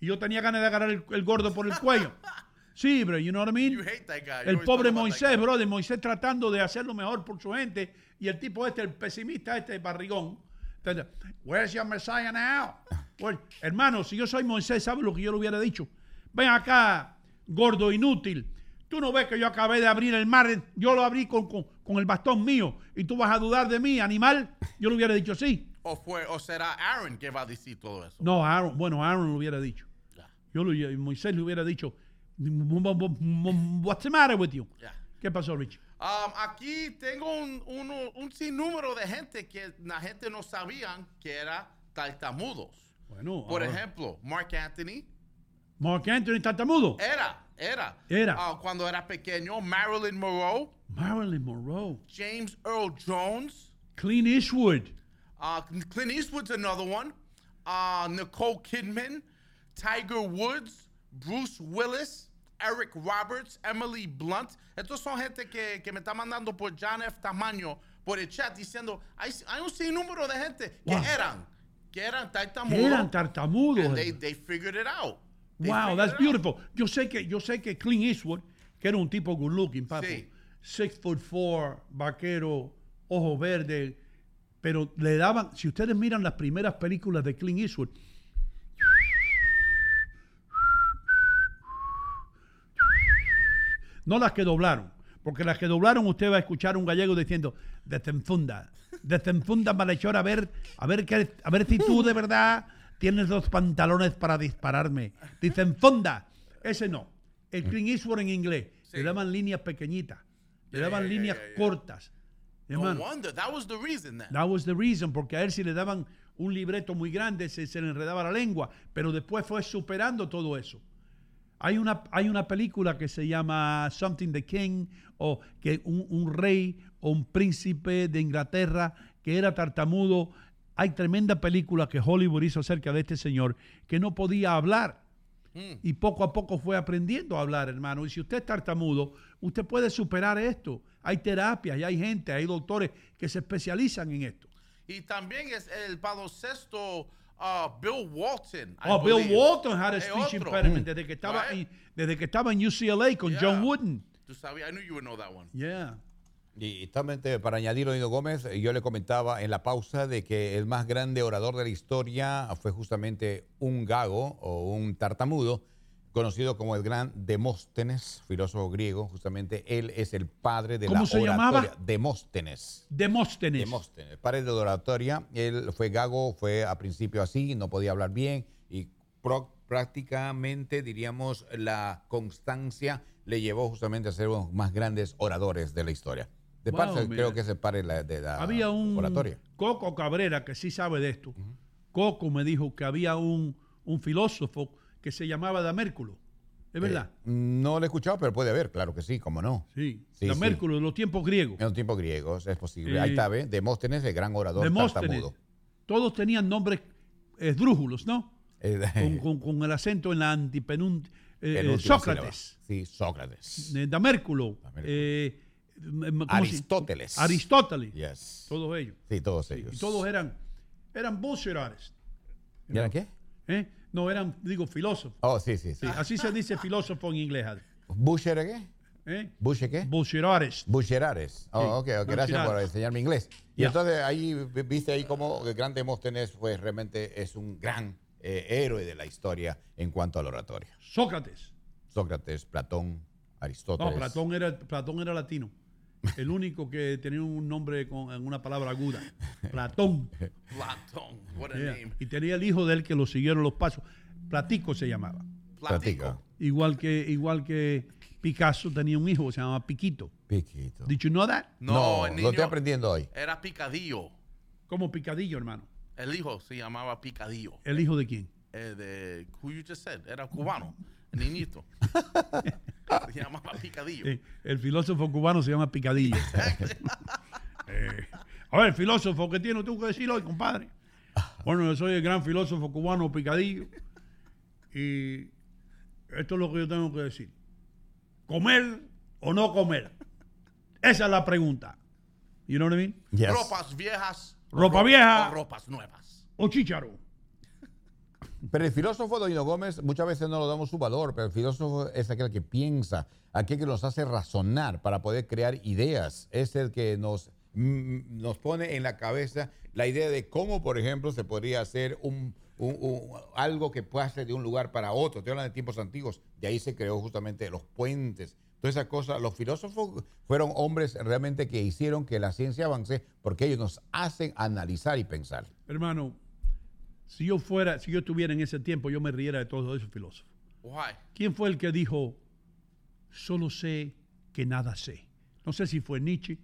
[SPEAKER 2] Y yo tenía ganas de agarrar el, el gordo por el cuello. <laughs> Sí, bro, you know what I mean?
[SPEAKER 8] You hate that guy.
[SPEAKER 2] El pobre Moisés,
[SPEAKER 8] guy.
[SPEAKER 2] brother, Moisés tratando de hacer lo mejor por su gente. Y el tipo este, el pesimista este, barrigón. Entonces, Where's your Messiah now? Well, hermano, si yo soy Moisés, ¿sabes lo que yo le hubiera dicho? Ven acá, gordo inútil. Tú tú no ves que yo acabé de abrir el mar, yo lo abrí con, con- con el bastón mío y tú vas a dudar de mí, animal. Yo le hubiera dicho sí.
[SPEAKER 8] O, fue, o será Aaron que va a decir todo eso.
[SPEAKER 2] No, Aaron, bueno, Aaron lo hubiera dicho. Yo lo, Moisés le hubiera dicho, what's the matter with you?
[SPEAKER 8] Yeah.
[SPEAKER 2] ¿Qué pasó, Richie?
[SPEAKER 8] Um, aquí tengo un, uno- un sinnúmero de gente que la gente no sabían que era tartamudos.
[SPEAKER 2] Bueno,
[SPEAKER 8] Por
[SPEAKER 2] ahora-
[SPEAKER 8] ejemplo, Mark Anthony
[SPEAKER 2] Mark Anthony tartamudo.
[SPEAKER 8] era, era.
[SPEAKER 2] Era.
[SPEAKER 8] Ah, cuando era pequeño, Marilyn Monroe,
[SPEAKER 2] Marilyn Monroe.
[SPEAKER 8] James Earl Jones,
[SPEAKER 2] Clint Eastwood.
[SPEAKER 8] uh, Clint Eastwood's another one, uh, Nicole Kidman, Tiger Woods, Bruce Willis, Eric Roberts, Emily Blunt. Estos son gente que, que me está mandando por John F. Tamaño por el chat diciendo, hay, hay un sinnúmero de gente que eran, que eran tartamudos.
[SPEAKER 2] Eran tartamudos.
[SPEAKER 8] and they, they figured it out. They
[SPEAKER 2] Wow, that's
[SPEAKER 8] out.
[SPEAKER 2] beautiful. Yo sé que yo sé que Clint Eastwood, que era un tipo good looking, papo,
[SPEAKER 8] Sí.
[SPEAKER 2] six foot four, vaquero, ojos verdes, pero le daban, si ustedes miran las primeras películas de Clint Eastwood, no las que doblaron, porque las que doblaron usted va a escuchar un gallego diciendo desenfunda, desenfunda malhechor a ver, a ver qué, a ver si tú de verdad tienes los pantalones para dispararme, desenfunda, ese no, el Clint Eastwood en inglés, le daban líneas pequeñitas, le daban
[SPEAKER 8] yeah,
[SPEAKER 2] líneas
[SPEAKER 8] yeah.
[SPEAKER 2] cortas,
[SPEAKER 8] No
[SPEAKER 2] hermano.
[SPEAKER 8] wonder. That was the reason then.
[SPEAKER 2] That was the reason, porque a él si le daban un libreto muy grande se, se le enredaba la lengua, pero después fue superando todo eso. Hay una, hay una película que se llama Something the King, o que un, un rey o un príncipe de Inglaterra que era tartamudo. Hay tremenda película que Hollywood hizo acerca de este señor que no podía hablar. Y poco a poco fue aprendiendo a hablar, hermano. Y si usted es tartamudo, usted puede superar esto. Hay terapias y hay gente, hay doctores que se especializan en esto.
[SPEAKER 8] Y también es el baloncesto uh, Bill Walton. I
[SPEAKER 2] Oh, Bill
[SPEAKER 8] believe.
[SPEAKER 2] Walton had a speech impediment desde que estaba
[SPEAKER 8] Right?
[SPEAKER 2] en, desde que estaba en UCLA con
[SPEAKER 8] Yeah.
[SPEAKER 2] John Wooden.
[SPEAKER 8] Tú sabías, I knew you would know that one.
[SPEAKER 2] Yeah.
[SPEAKER 7] Y también para añadir, Oído Gómez, eh, yo le comentaba en la pausa de que el más grande orador de la historia fue justamente un gago o un tartamudo, conocido como el gran Demóstenes, filósofo griego. Justamente él es el padre de
[SPEAKER 2] ¿Cómo
[SPEAKER 7] la
[SPEAKER 2] se
[SPEAKER 7] oratoria.
[SPEAKER 2] llamaba?
[SPEAKER 7] Demóstenes.
[SPEAKER 2] Demóstenes.
[SPEAKER 7] Demóstenes, padre de la oratoria. Él fue gago, fue a principio así, no podía hablar bien y prácticamente, diríamos, la constancia le llevó justamente a ser uno de los más grandes oradores de la historia. De
[SPEAKER 2] Wow,
[SPEAKER 7] parte,
[SPEAKER 2] mira.
[SPEAKER 7] creo que padre de la, de la
[SPEAKER 2] había un
[SPEAKER 7] oratoria.
[SPEAKER 2] Coco Cabrera que sí sabe de esto. Coco me dijo que había un, un filósofo que se llamaba Damérculo. ¿Es verdad?
[SPEAKER 7] Eh, no lo he escuchado, pero puede haber, claro que sí, cómo no.
[SPEAKER 2] Sí.
[SPEAKER 7] Sí,
[SPEAKER 2] Damérculo de los tiempos griegos.
[SPEAKER 7] En los tiempos griegos es posible.
[SPEAKER 2] Eh,
[SPEAKER 7] Ahí está, ¿ve? Demóstenes, el gran orador
[SPEAKER 2] Demóstenes.
[SPEAKER 7] tartamudo.
[SPEAKER 2] Todos tenían nombres esdrújulos, ¿no?
[SPEAKER 7] Eh, <laughs>
[SPEAKER 2] Con, con- con el acento en la antipenúltima.
[SPEAKER 7] penúltima
[SPEAKER 2] Sócrates.
[SPEAKER 7] sílaba. Sí, Sócrates.
[SPEAKER 2] eh, Damérculo. eh, m- m- ¿cómo se-
[SPEAKER 7] Aristóteles.
[SPEAKER 2] Aristóteles.
[SPEAKER 7] Yes.
[SPEAKER 2] Todos ellos.
[SPEAKER 7] Sí, todos ellos.
[SPEAKER 2] Y todos eran, eran bullshit artists.
[SPEAKER 7] ¿Y eran qué?
[SPEAKER 2] ¿eh? No, eran, digo, filósofos.
[SPEAKER 7] Oh, sí, sí, sí.
[SPEAKER 2] Sí, así se dice filósofo en inglés. Ade.
[SPEAKER 7] ¿Bush era qué?
[SPEAKER 2] ¿Eh?
[SPEAKER 7] ¿Bush qué?
[SPEAKER 2] Artists.
[SPEAKER 7] Busherares. Oh, ok, ok, gracias por
[SPEAKER 2] Busherares.
[SPEAKER 7] enseñarme inglés. Y entonces ahí vi- viste ahí como el gran Demóstenes pues realmente es un gran eh, héroe de la historia en cuanto a la oratoria.
[SPEAKER 2] Sócrates.
[SPEAKER 7] Sócrates, Platón, Aristóteles.
[SPEAKER 2] No, Platón era, Platón era latino. El único que tenía un nombre con en una palabra aguda. Platón.
[SPEAKER 8] Platón. What a
[SPEAKER 2] Yeah.
[SPEAKER 8] name.
[SPEAKER 2] Y tenía el hijo de él que lo siguieron los pasos. Platico se llamaba.
[SPEAKER 7] Platico.
[SPEAKER 2] Igual que, igual que Picasso tenía un hijo que se llamaba Piquito.
[SPEAKER 7] Piquito.
[SPEAKER 2] Did you know that?
[SPEAKER 8] No, el
[SPEAKER 7] lo estoy aprendiendo hoy.
[SPEAKER 8] era Picadillo.
[SPEAKER 2] Como Picadillo, hermano.
[SPEAKER 8] El hijo se llamaba Picadillo.
[SPEAKER 2] ¿El hijo de quién?
[SPEAKER 8] Eh, de who you just said. Era cubano. Niñito. <laughs> se llamaba Picadillo.
[SPEAKER 2] Sí, el filósofo cubano se llama Picadillo. <laughs> Eh, a ver, filósofo, ¿qué tienes tú que decir hoy, compadre? Bueno, yo soy el gran filósofo cubano Picadillo. Y esto es lo que yo tengo que decir. ¿Comer o no comer? Esa es la pregunta. You know what I mean?
[SPEAKER 7] Yes.
[SPEAKER 8] Ropas viejas.
[SPEAKER 2] Ropa
[SPEAKER 8] ro-
[SPEAKER 2] vieja.
[SPEAKER 8] o ropas nuevas.
[SPEAKER 2] ¿O chícharo?
[SPEAKER 7] Pero el filósofo Doño Gómez muchas veces no le damos su valor, pero el filósofo es aquel que piensa, aquel que nos hace razonar para poder crear ideas. Es el que nos, mm, nos pone en la cabeza la idea de cómo, por ejemplo, se podría hacer un, algo que pase de un lugar para otro. Estoy hablando de tiempos antiguos. De ahí se creó justamente los puentes, todas esas cosas. Los filósofos fueron hombres realmente que hicieron que la ciencia avance porque ellos nos hacen analizar y pensar.
[SPEAKER 2] Hermano, si yo fuera, si yo estuviera en ese tiempo, yo me riera de todos esos filósofos.
[SPEAKER 8] Why?
[SPEAKER 2] ¿Quién fue el que dijo, solo sé que nada sé? No sé si fue Nietzsche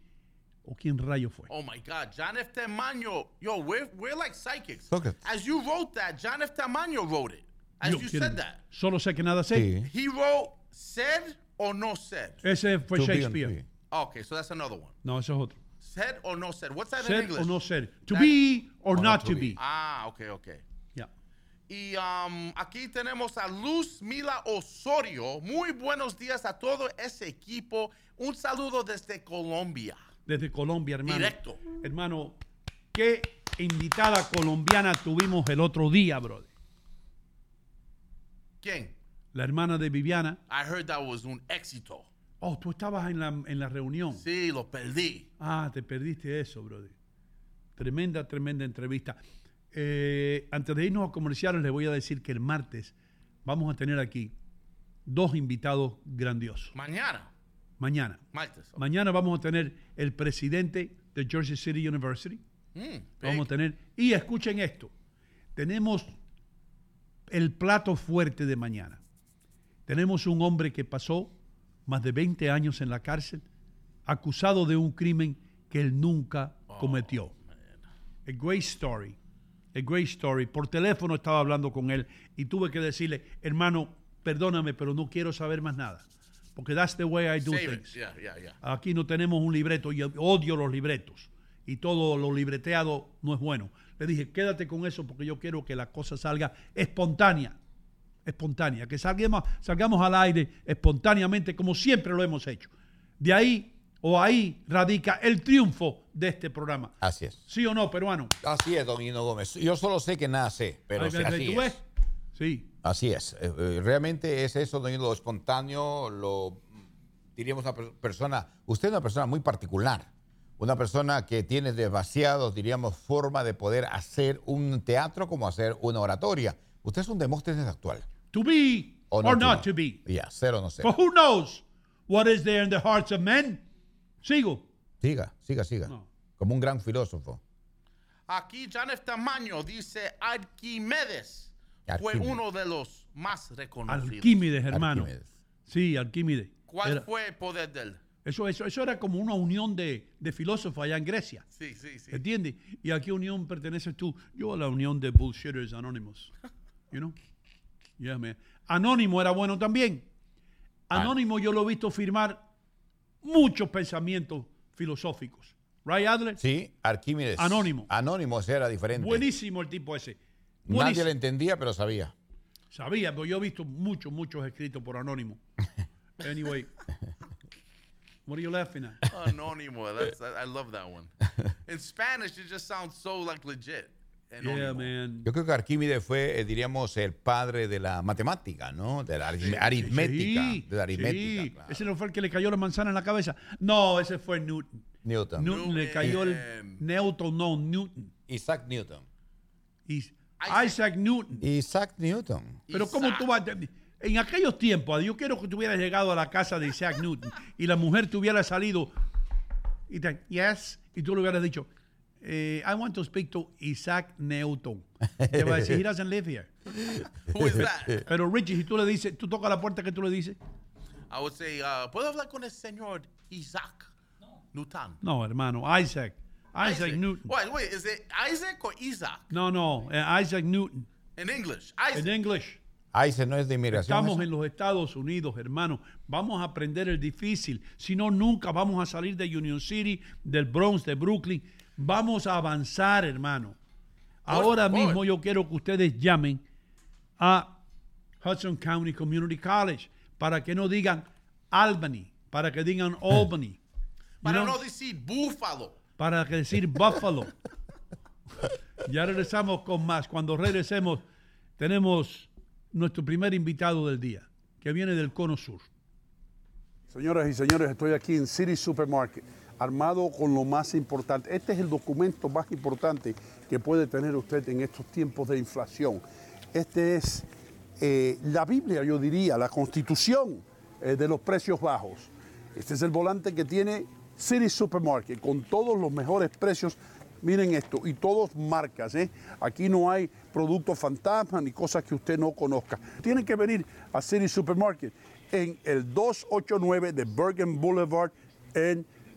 [SPEAKER 2] o quién rayo fue.
[SPEAKER 8] Oh my God, John F. Tamayo. Yo, we're, we're like psychics.
[SPEAKER 2] Okay.
[SPEAKER 8] As you wrote that, John F. Tamayo wrote it. As
[SPEAKER 2] Yo,
[SPEAKER 8] you said that.
[SPEAKER 2] Solo sé que nada sé.
[SPEAKER 8] He wrote said or no said.
[SPEAKER 2] Ese fue
[SPEAKER 7] To
[SPEAKER 2] Shakespeare.
[SPEAKER 8] Okay, so that's another one.
[SPEAKER 2] No, ese es otro.
[SPEAKER 8] Said or no said. What's that in English?
[SPEAKER 2] o no ser. To
[SPEAKER 8] That-
[SPEAKER 2] be or not to be.
[SPEAKER 8] Ah, okay, okay.
[SPEAKER 2] Ya.
[SPEAKER 8] Y um, aquí tenemos a Luz Mila Osorio. Muy buenos días a todo ese equipo. Un saludo desde Colombia.
[SPEAKER 2] Desde Colombia, hermano.
[SPEAKER 8] Directo.
[SPEAKER 2] Hermano, qué invitada colombiana tuvimos el otro día, brother.
[SPEAKER 8] ¿Quién?
[SPEAKER 2] La hermana de Viviana.
[SPEAKER 8] I heard that was un éxito.
[SPEAKER 2] Oh, tú estabas en la, en la reunión.
[SPEAKER 8] Sí, lo perdí.
[SPEAKER 2] Ah, te perdiste eso, brother. Tremenda, tremenda entrevista. Eh, antes de irnos a comerciales, les voy a decir que el martes vamos a tener aquí dos invitados grandiosos.
[SPEAKER 8] Mañana.
[SPEAKER 2] Mañana.
[SPEAKER 8] Martes.
[SPEAKER 2] Mañana vamos a tener el presidente de Jersey City University.
[SPEAKER 8] Mm,
[SPEAKER 2] Vamos a tener. Y escuchen esto. Tenemos el plato fuerte de mañana. Tenemos un hombre que pasó más de 20 años en la cárcel, acusado de un crimen que él nunca cometió. A great story. A great story. Por teléfono estaba hablando con él y tuve que decirle, hermano, perdóname, pero no quiero saber más nada. Porque that's the way I do
[SPEAKER 8] Save
[SPEAKER 2] things.
[SPEAKER 8] Yeah, yeah, yeah.
[SPEAKER 2] Aquí no tenemos un libreto y odio los libretos. Y todo lo libreteado no es bueno. Le dije, quédate con eso porque yo quiero que la cosa salga espontánea. Espontánea. Que salgamos, salgamos al aire espontáneamente como siempre lo hemos hecho. De ahí o ahí radica el triunfo de este programa.
[SPEAKER 7] Así es.
[SPEAKER 2] ¿Sí o no, peruano?
[SPEAKER 7] Así es, don Hino Gómez. Yo solo sé que nada sé, pero
[SPEAKER 2] Ay,
[SPEAKER 7] sí, así
[SPEAKER 2] ¿tú
[SPEAKER 7] es.
[SPEAKER 2] ves? Sí.
[SPEAKER 7] Así es. Eh, eh, realmente es eso, don Hino, lo espontáneo, lo diríamos una per- persona, usted es una persona muy particular, una persona que tiene demasiados, diríamos, forma de poder hacer un teatro como hacer una oratoria. Usted es un Demóstenes actual.
[SPEAKER 2] To be
[SPEAKER 7] O
[SPEAKER 2] or
[SPEAKER 7] not to
[SPEAKER 2] not
[SPEAKER 7] be.
[SPEAKER 2] to be.
[SPEAKER 7] Ya, cero o no ser.
[SPEAKER 2] For who knows what is there in the hearts of men? Sigo.
[SPEAKER 7] Siga, siga, siga. Como un gran filósofo.
[SPEAKER 8] Aquí John F. Tamaño dice Arquimedes fue
[SPEAKER 7] Arquímedes.
[SPEAKER 8] uno de los más reconocidos.
[SPEAKER 2] Alquímedes, hermano. Sí, Alquímedes.
[SPEAKER 8] ¿Cuál
[SPEAKER 2] Era-
[SPEAKER 8] fue el poder de él?
[SPEAKER 2] Eso, eso, eso era como una unión de, de filósofos allá en Grecia.
[SPEAKER 8] Sí, sí, sí.
[SPEAKER 2] ¿Entiendes? ¿Y a qué unión perteneces tú? Yo a la unión de Bullshitters Anonymous. <laughs> You know? Yeah, man. Anónimo era bueno también. Anónimo yo lo he visto firmar muchos pensamientos filosóficos. Right, Adler?
[SPEAKER 7] Sí, Arquímedes.
[SPEAKER 2] Anónimo.
[SPEAKER 7] Anónimo, ese era diferente.
[SPEAKER 2] Buenísimo el tipo ese.
[SPEAKER 7] Nadie le entendía, pero sabía.
[SPEAKER 2] Sabía, pero yo he visto muchos, muchos escritos por Anónimo. <laughs> Anyway. What are you laughing at?
[SPEAKER 8] Anónimo. That's, I, I love that one. <laughs> In Spanish, it just sounds so like legit.
[SPEAKER 2] Yeah, man.
[SPEAKER 7] Yo creo que Arquímedes fue, eh, diríamos, el padre de la matemática, ¿no? De la aritmética.
[SPEAKER 2] Sí,
[SPEAKER 7] de la aritmética.
[SPEAKER 2] sí.
[SPEAKER 7] claro.
[SPEAKER 2] Ese no fue el que le cayó la manzana en la cabeza. No, ese fue Newton.
[SPEAKER 7] Newton.
[SPEAKER 2] Newton le cayó el Newton, no, Newton.
[SPEAKER 7] Isaac Newton.
[SPEAKER 2] Is- Isaac Newton.
[SPEAKER 7] Isaac Newton.
[SPEAKER 2] Pero ¿cómo tú vas? a- En aquellos tiempos, yo quiero que tú hubieras llegado a la casa de Isaac Newton y la mujer te hubiera salido y te, yes, y tú le hubieras dicho, eh, I want to speak to Isaac Newton. <laughs> Te va a decir, he doesn't live here. <laughs>
[SPEAKER 8] Who is that?
[SPEAKER 2] Pero Richie, si tú le dices, tú tocas la puerta que tú le dices,
[SPEAKER 8] I would say, uh, ¿puedo hablar con el señor Isaac Newton?
[SPEAKER 2] no, hermano, Isaac. Isaac, Newton.
[SPEAKER 8] Wait, wait, is it Isaac or Isaac?
[SPEAKER 2] No, no, eh, Isaac Newton.
[SPEAKER 8] In English, Isaac.
[SPEAKER 2] En English.
[SPEAKER 7] Isaac no es de inmigración.
[SPEAKER 2] Estamos
[SPEAKER 7] eso?
[SPEAKER 2] en los Estados Unidos, hermano. Vamos a aprender el difícil. Si no, nunca vamos a salir de Union City, del Bronx, de Brooklyn. Vamos a avanzar, hermano. Ahora mismo yo quiero que ustedes llamen a Hudson County Community College para que no digan Albany, para que digan <laughs> Albany. You
[SPEAKER 8] Para
[SPEAKER 2] know,
[SPEAKER 8] no decir búfalo.
[SPEAKER 2] para que decir <laughs> Buffalo. ya regresamos con más. Cuando regresemos, tenemos nuestro primer invitado del día, que viene del Cono Sur.
[SPEAKER 3] Señoras y señores, estoy aquí en City Supermarket, armado con lo más importante. Este es el documento más importante que puede tener usted en estos tiempos de inflación. Este es eh, la Biblia, yo diría, la Constitución
[SPEAKER 2] eh, de los precios bajos. Este es el volante que tiene City Supermarket con todos los mejores precios. Miren esto, y todos marcas. ¿eh? Aquí no hay productos fantasmas ni cosas que usted no conozca. Tienen que venir a City Supermarket en el 289 de Bergen Boulevard en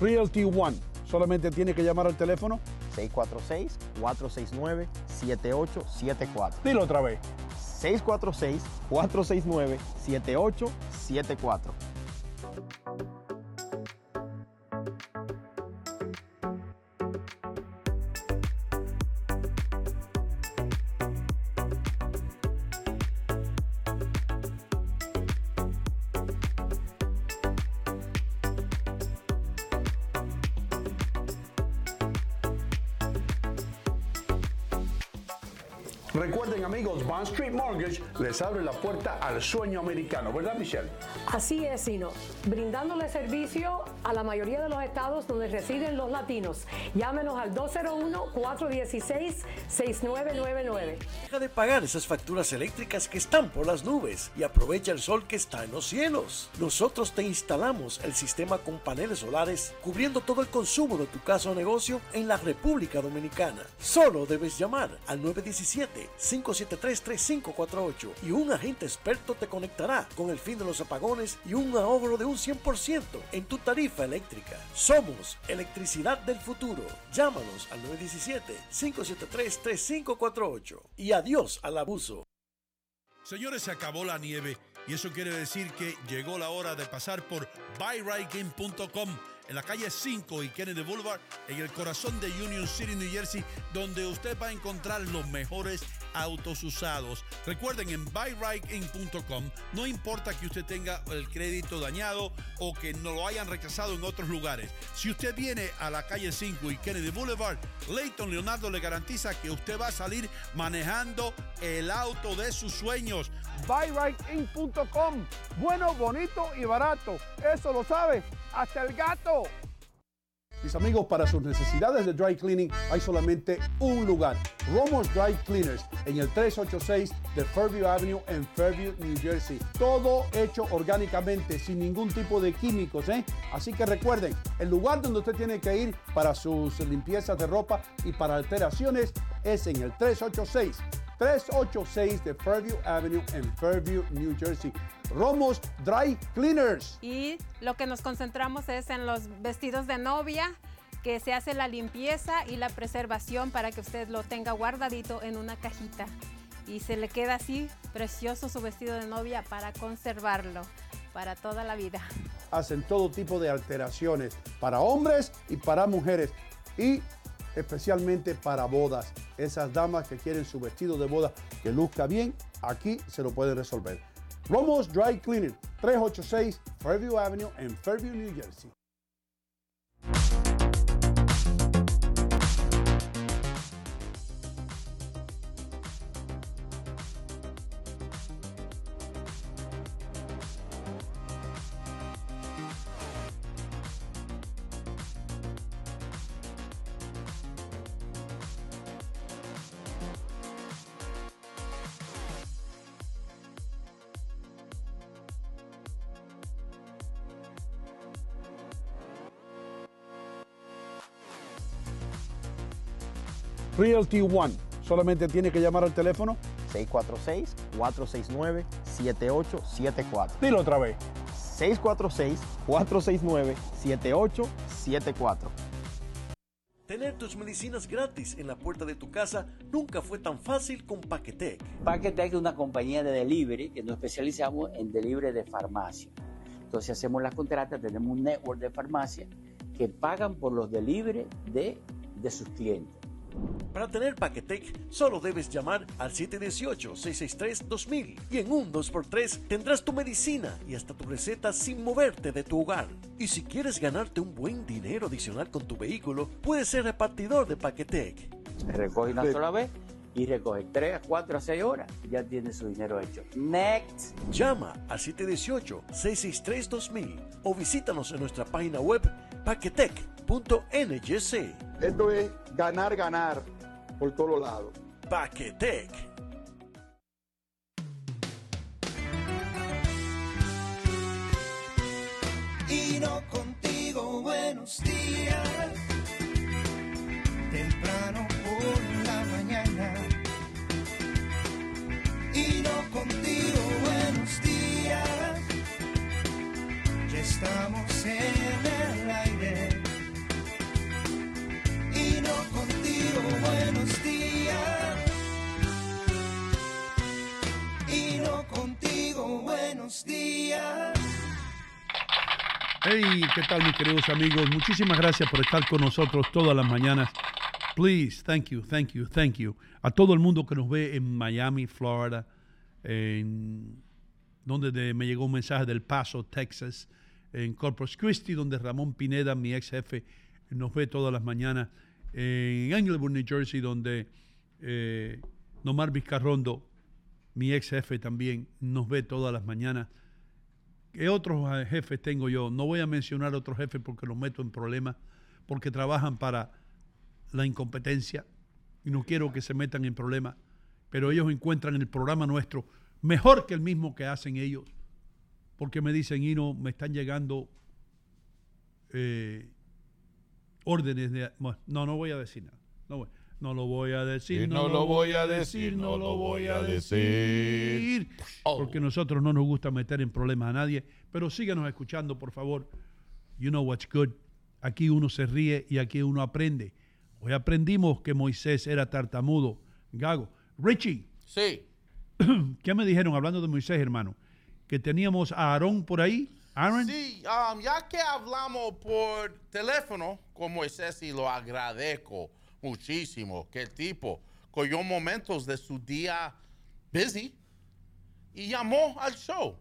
[SPEAKER 2] Realty One. Solamente tiene que llamar al teléfono.
[SPEAKER 9] 646-469-7874.
[SPEAKER 2] Dilo otra vez.
[SPEAKER 9] 646-469-7874.
[SPEAKER 2] Street Mortgage les abre la puerta al sueño americano, ¿verdad Michelle?
[SPEAKER 11] Así es, Sino, brindándole servicio a la mayoría de los estados donde residen los latinos. Llámenos al 201-416-6999.
[SPEAKER 13] Deja de pagar esas facturas eléctricas que están por las nubes y aprovecha el sol que está en los cielos. Nosotros te instalamos el sistema con paneles solares cubriendo todo el consumo de tu casa o negocio en la República Dominicana. Solo debes llamar al 917-573-3548 y un agente experto te conectará con el fin de los apagones y un ahorro de un 100% en tu tarifa eléctrica. Somos Electricidad del Futuro. Llámanos al 917-573-3548 y adiós al abuso.
[SPEAKER 14] Señores, se acabó la nieve y eso quiere decir que llegó la hora de pasar por buyrightgame.com en la calle 5 y Kennedy Boulevard, en el corazón de Union City, New Jersey, donde usted va a encontrar los mejores autos usados. Recuerden, en buyrightgame.com no importa que usted tenga el crédito dañado o que no lo hayan rechazado en otros lugares. Si usted viene a la calle 5 y Kennedy Boulevard, Leighton Leonardo le garantiza que usted va a salir manejando el auto de sus sueños.
[SPEAKER 2] buyrightgame.com. Bueno, bonito y barato. Eso lo sabe hasta el gato. Mis amigos, para sus necesidades de dry cleaning hay solamente un lugar. Romos Dry Cleaners en el 386 de Fairview Avenue en Fairview, New Jersey. Todo hecho orgánicamente, sin ningún tipo de químicos. ¿eh? Así que recuerden, el lugar donde usted tiene que ir para sus limpiezas de ropa y para alteraciones es en el 386 386 de Fairview Avenue en Fairview, New Jersey. Romos Dry Cleaners.
[SPEAKER 10] Y lo que nos concentramos es en los vestidos de novia, que se hace la limpieza y la preservación para que usted lo tenga guardadito en una cajita. Y se le queda así precioso su vestido de novia para conservarlo para toda la vida.
[SPEAKER 2] Hacen todo tipo de alteraciones para hombres y para mujeres. Y especialmente para bodas. Esas damas que quieren su vestido de boda que luzca bien, aquí se lo pueden resolver. Romos Dry Cleaning, 386 Fairview Avenue en Fairview, New Jersey. Realty One. Solamente tiene que llamar al teléfono
[SPEAKER 9] 646-469-7874.
[SPEAKER 3] Dilo otra vez.
[SPEAKER 9] 646-469-7874.
[SPEAKER 13] Tener tus medicinas gratis en la puerta de tu casa nunca fue tan fácil con Paquetec.
[SPEAKER 15] Paquetec es una compañía de delivery que nos especializamos en delivery de farmacia. Entonces hacemos las contratas, tenemos un network de farmacia que pagan por los delivery de, de sus clientes.
[SPEAKER 13] Para tener Paquetec, solo debes llamar al 718-663-2000 y en un 2x3 tendrás tu medicina y hasta tu receta sin moverte de tu hogar. Y si quieres ganarte un buen dinero adicional con tu vehículo, puedes ser repartidor de Paquetec.
[SPEAKER 15] Recoge una sola vez y recoge 3, 4 a 6 horas. Ya tiene su dinero hecho. Next.
[SPEAKER 13] Llama al 718-663-2000 o visítanos en nuestra página web paquetec.nyc.
[SPEAKER 16] Esto es ganar, ganar por todos lados.
[SPEAKER 13] Paquetec.
[SPEAKER 1] Y no contigo, buenos días. Temprano por la mañana. Y no contigo, buenos días. Ya estamos en el
[SPEAKER 2] Hey, ¿qué tal mis queridos amigos? Muchísimas gracias por estar con nosotros todas las mañanas. Please, thank you, thank you, thank you. A todo el mundo que nos ve en Miami, Florida, en donde de- me llegó un mensaje del Paso, Texas, en Corpus Christi, donde Ramón Pineda, mi ex jefe, nos ve todas las mañanas, en Englewood, New Jersey, donde eh, Nomar Vizcarrondo, mi ex jefe también, nos ve todas las mañanas. ¿Qué otros eh, jefes tengo yo? No voy a mencionar otros jefes porque los meto en problemas, porque trabajan para la incompetencia y no quiero que se metan en problemas, pero ellos encuentran el programa nuestro mejor que el mismo que hacen ellos, porque me dicen, Ino, me están llegando eh, órdenes de... bueno, no, no voy a decir nada. No, voy- no lo voy a decir, no, lo voy a decir, no lo voy a decir. Porque nosotros no nos gusta meter en problemas a nadie. Pero síganos escuchando, por favor. You know what's good. Aquí uno se ríe y aquí uno aprende. Hoy aprendimos que Moisés era tartamudo. Gago. Richie.
[SPEAKER 8] Sí. <clears throat>
[SPEAKER 2] ¿Qué me dijeron hablando de Moisés, hermano? Que teníamos a Aarón por ahí. Aaron.
[SPEAKER 8] Sí, um, ya que hablamos por teléfono con Moisés y lo agradezco muchísimo, que el tipo cogió momentos de su día busy y llamó al show.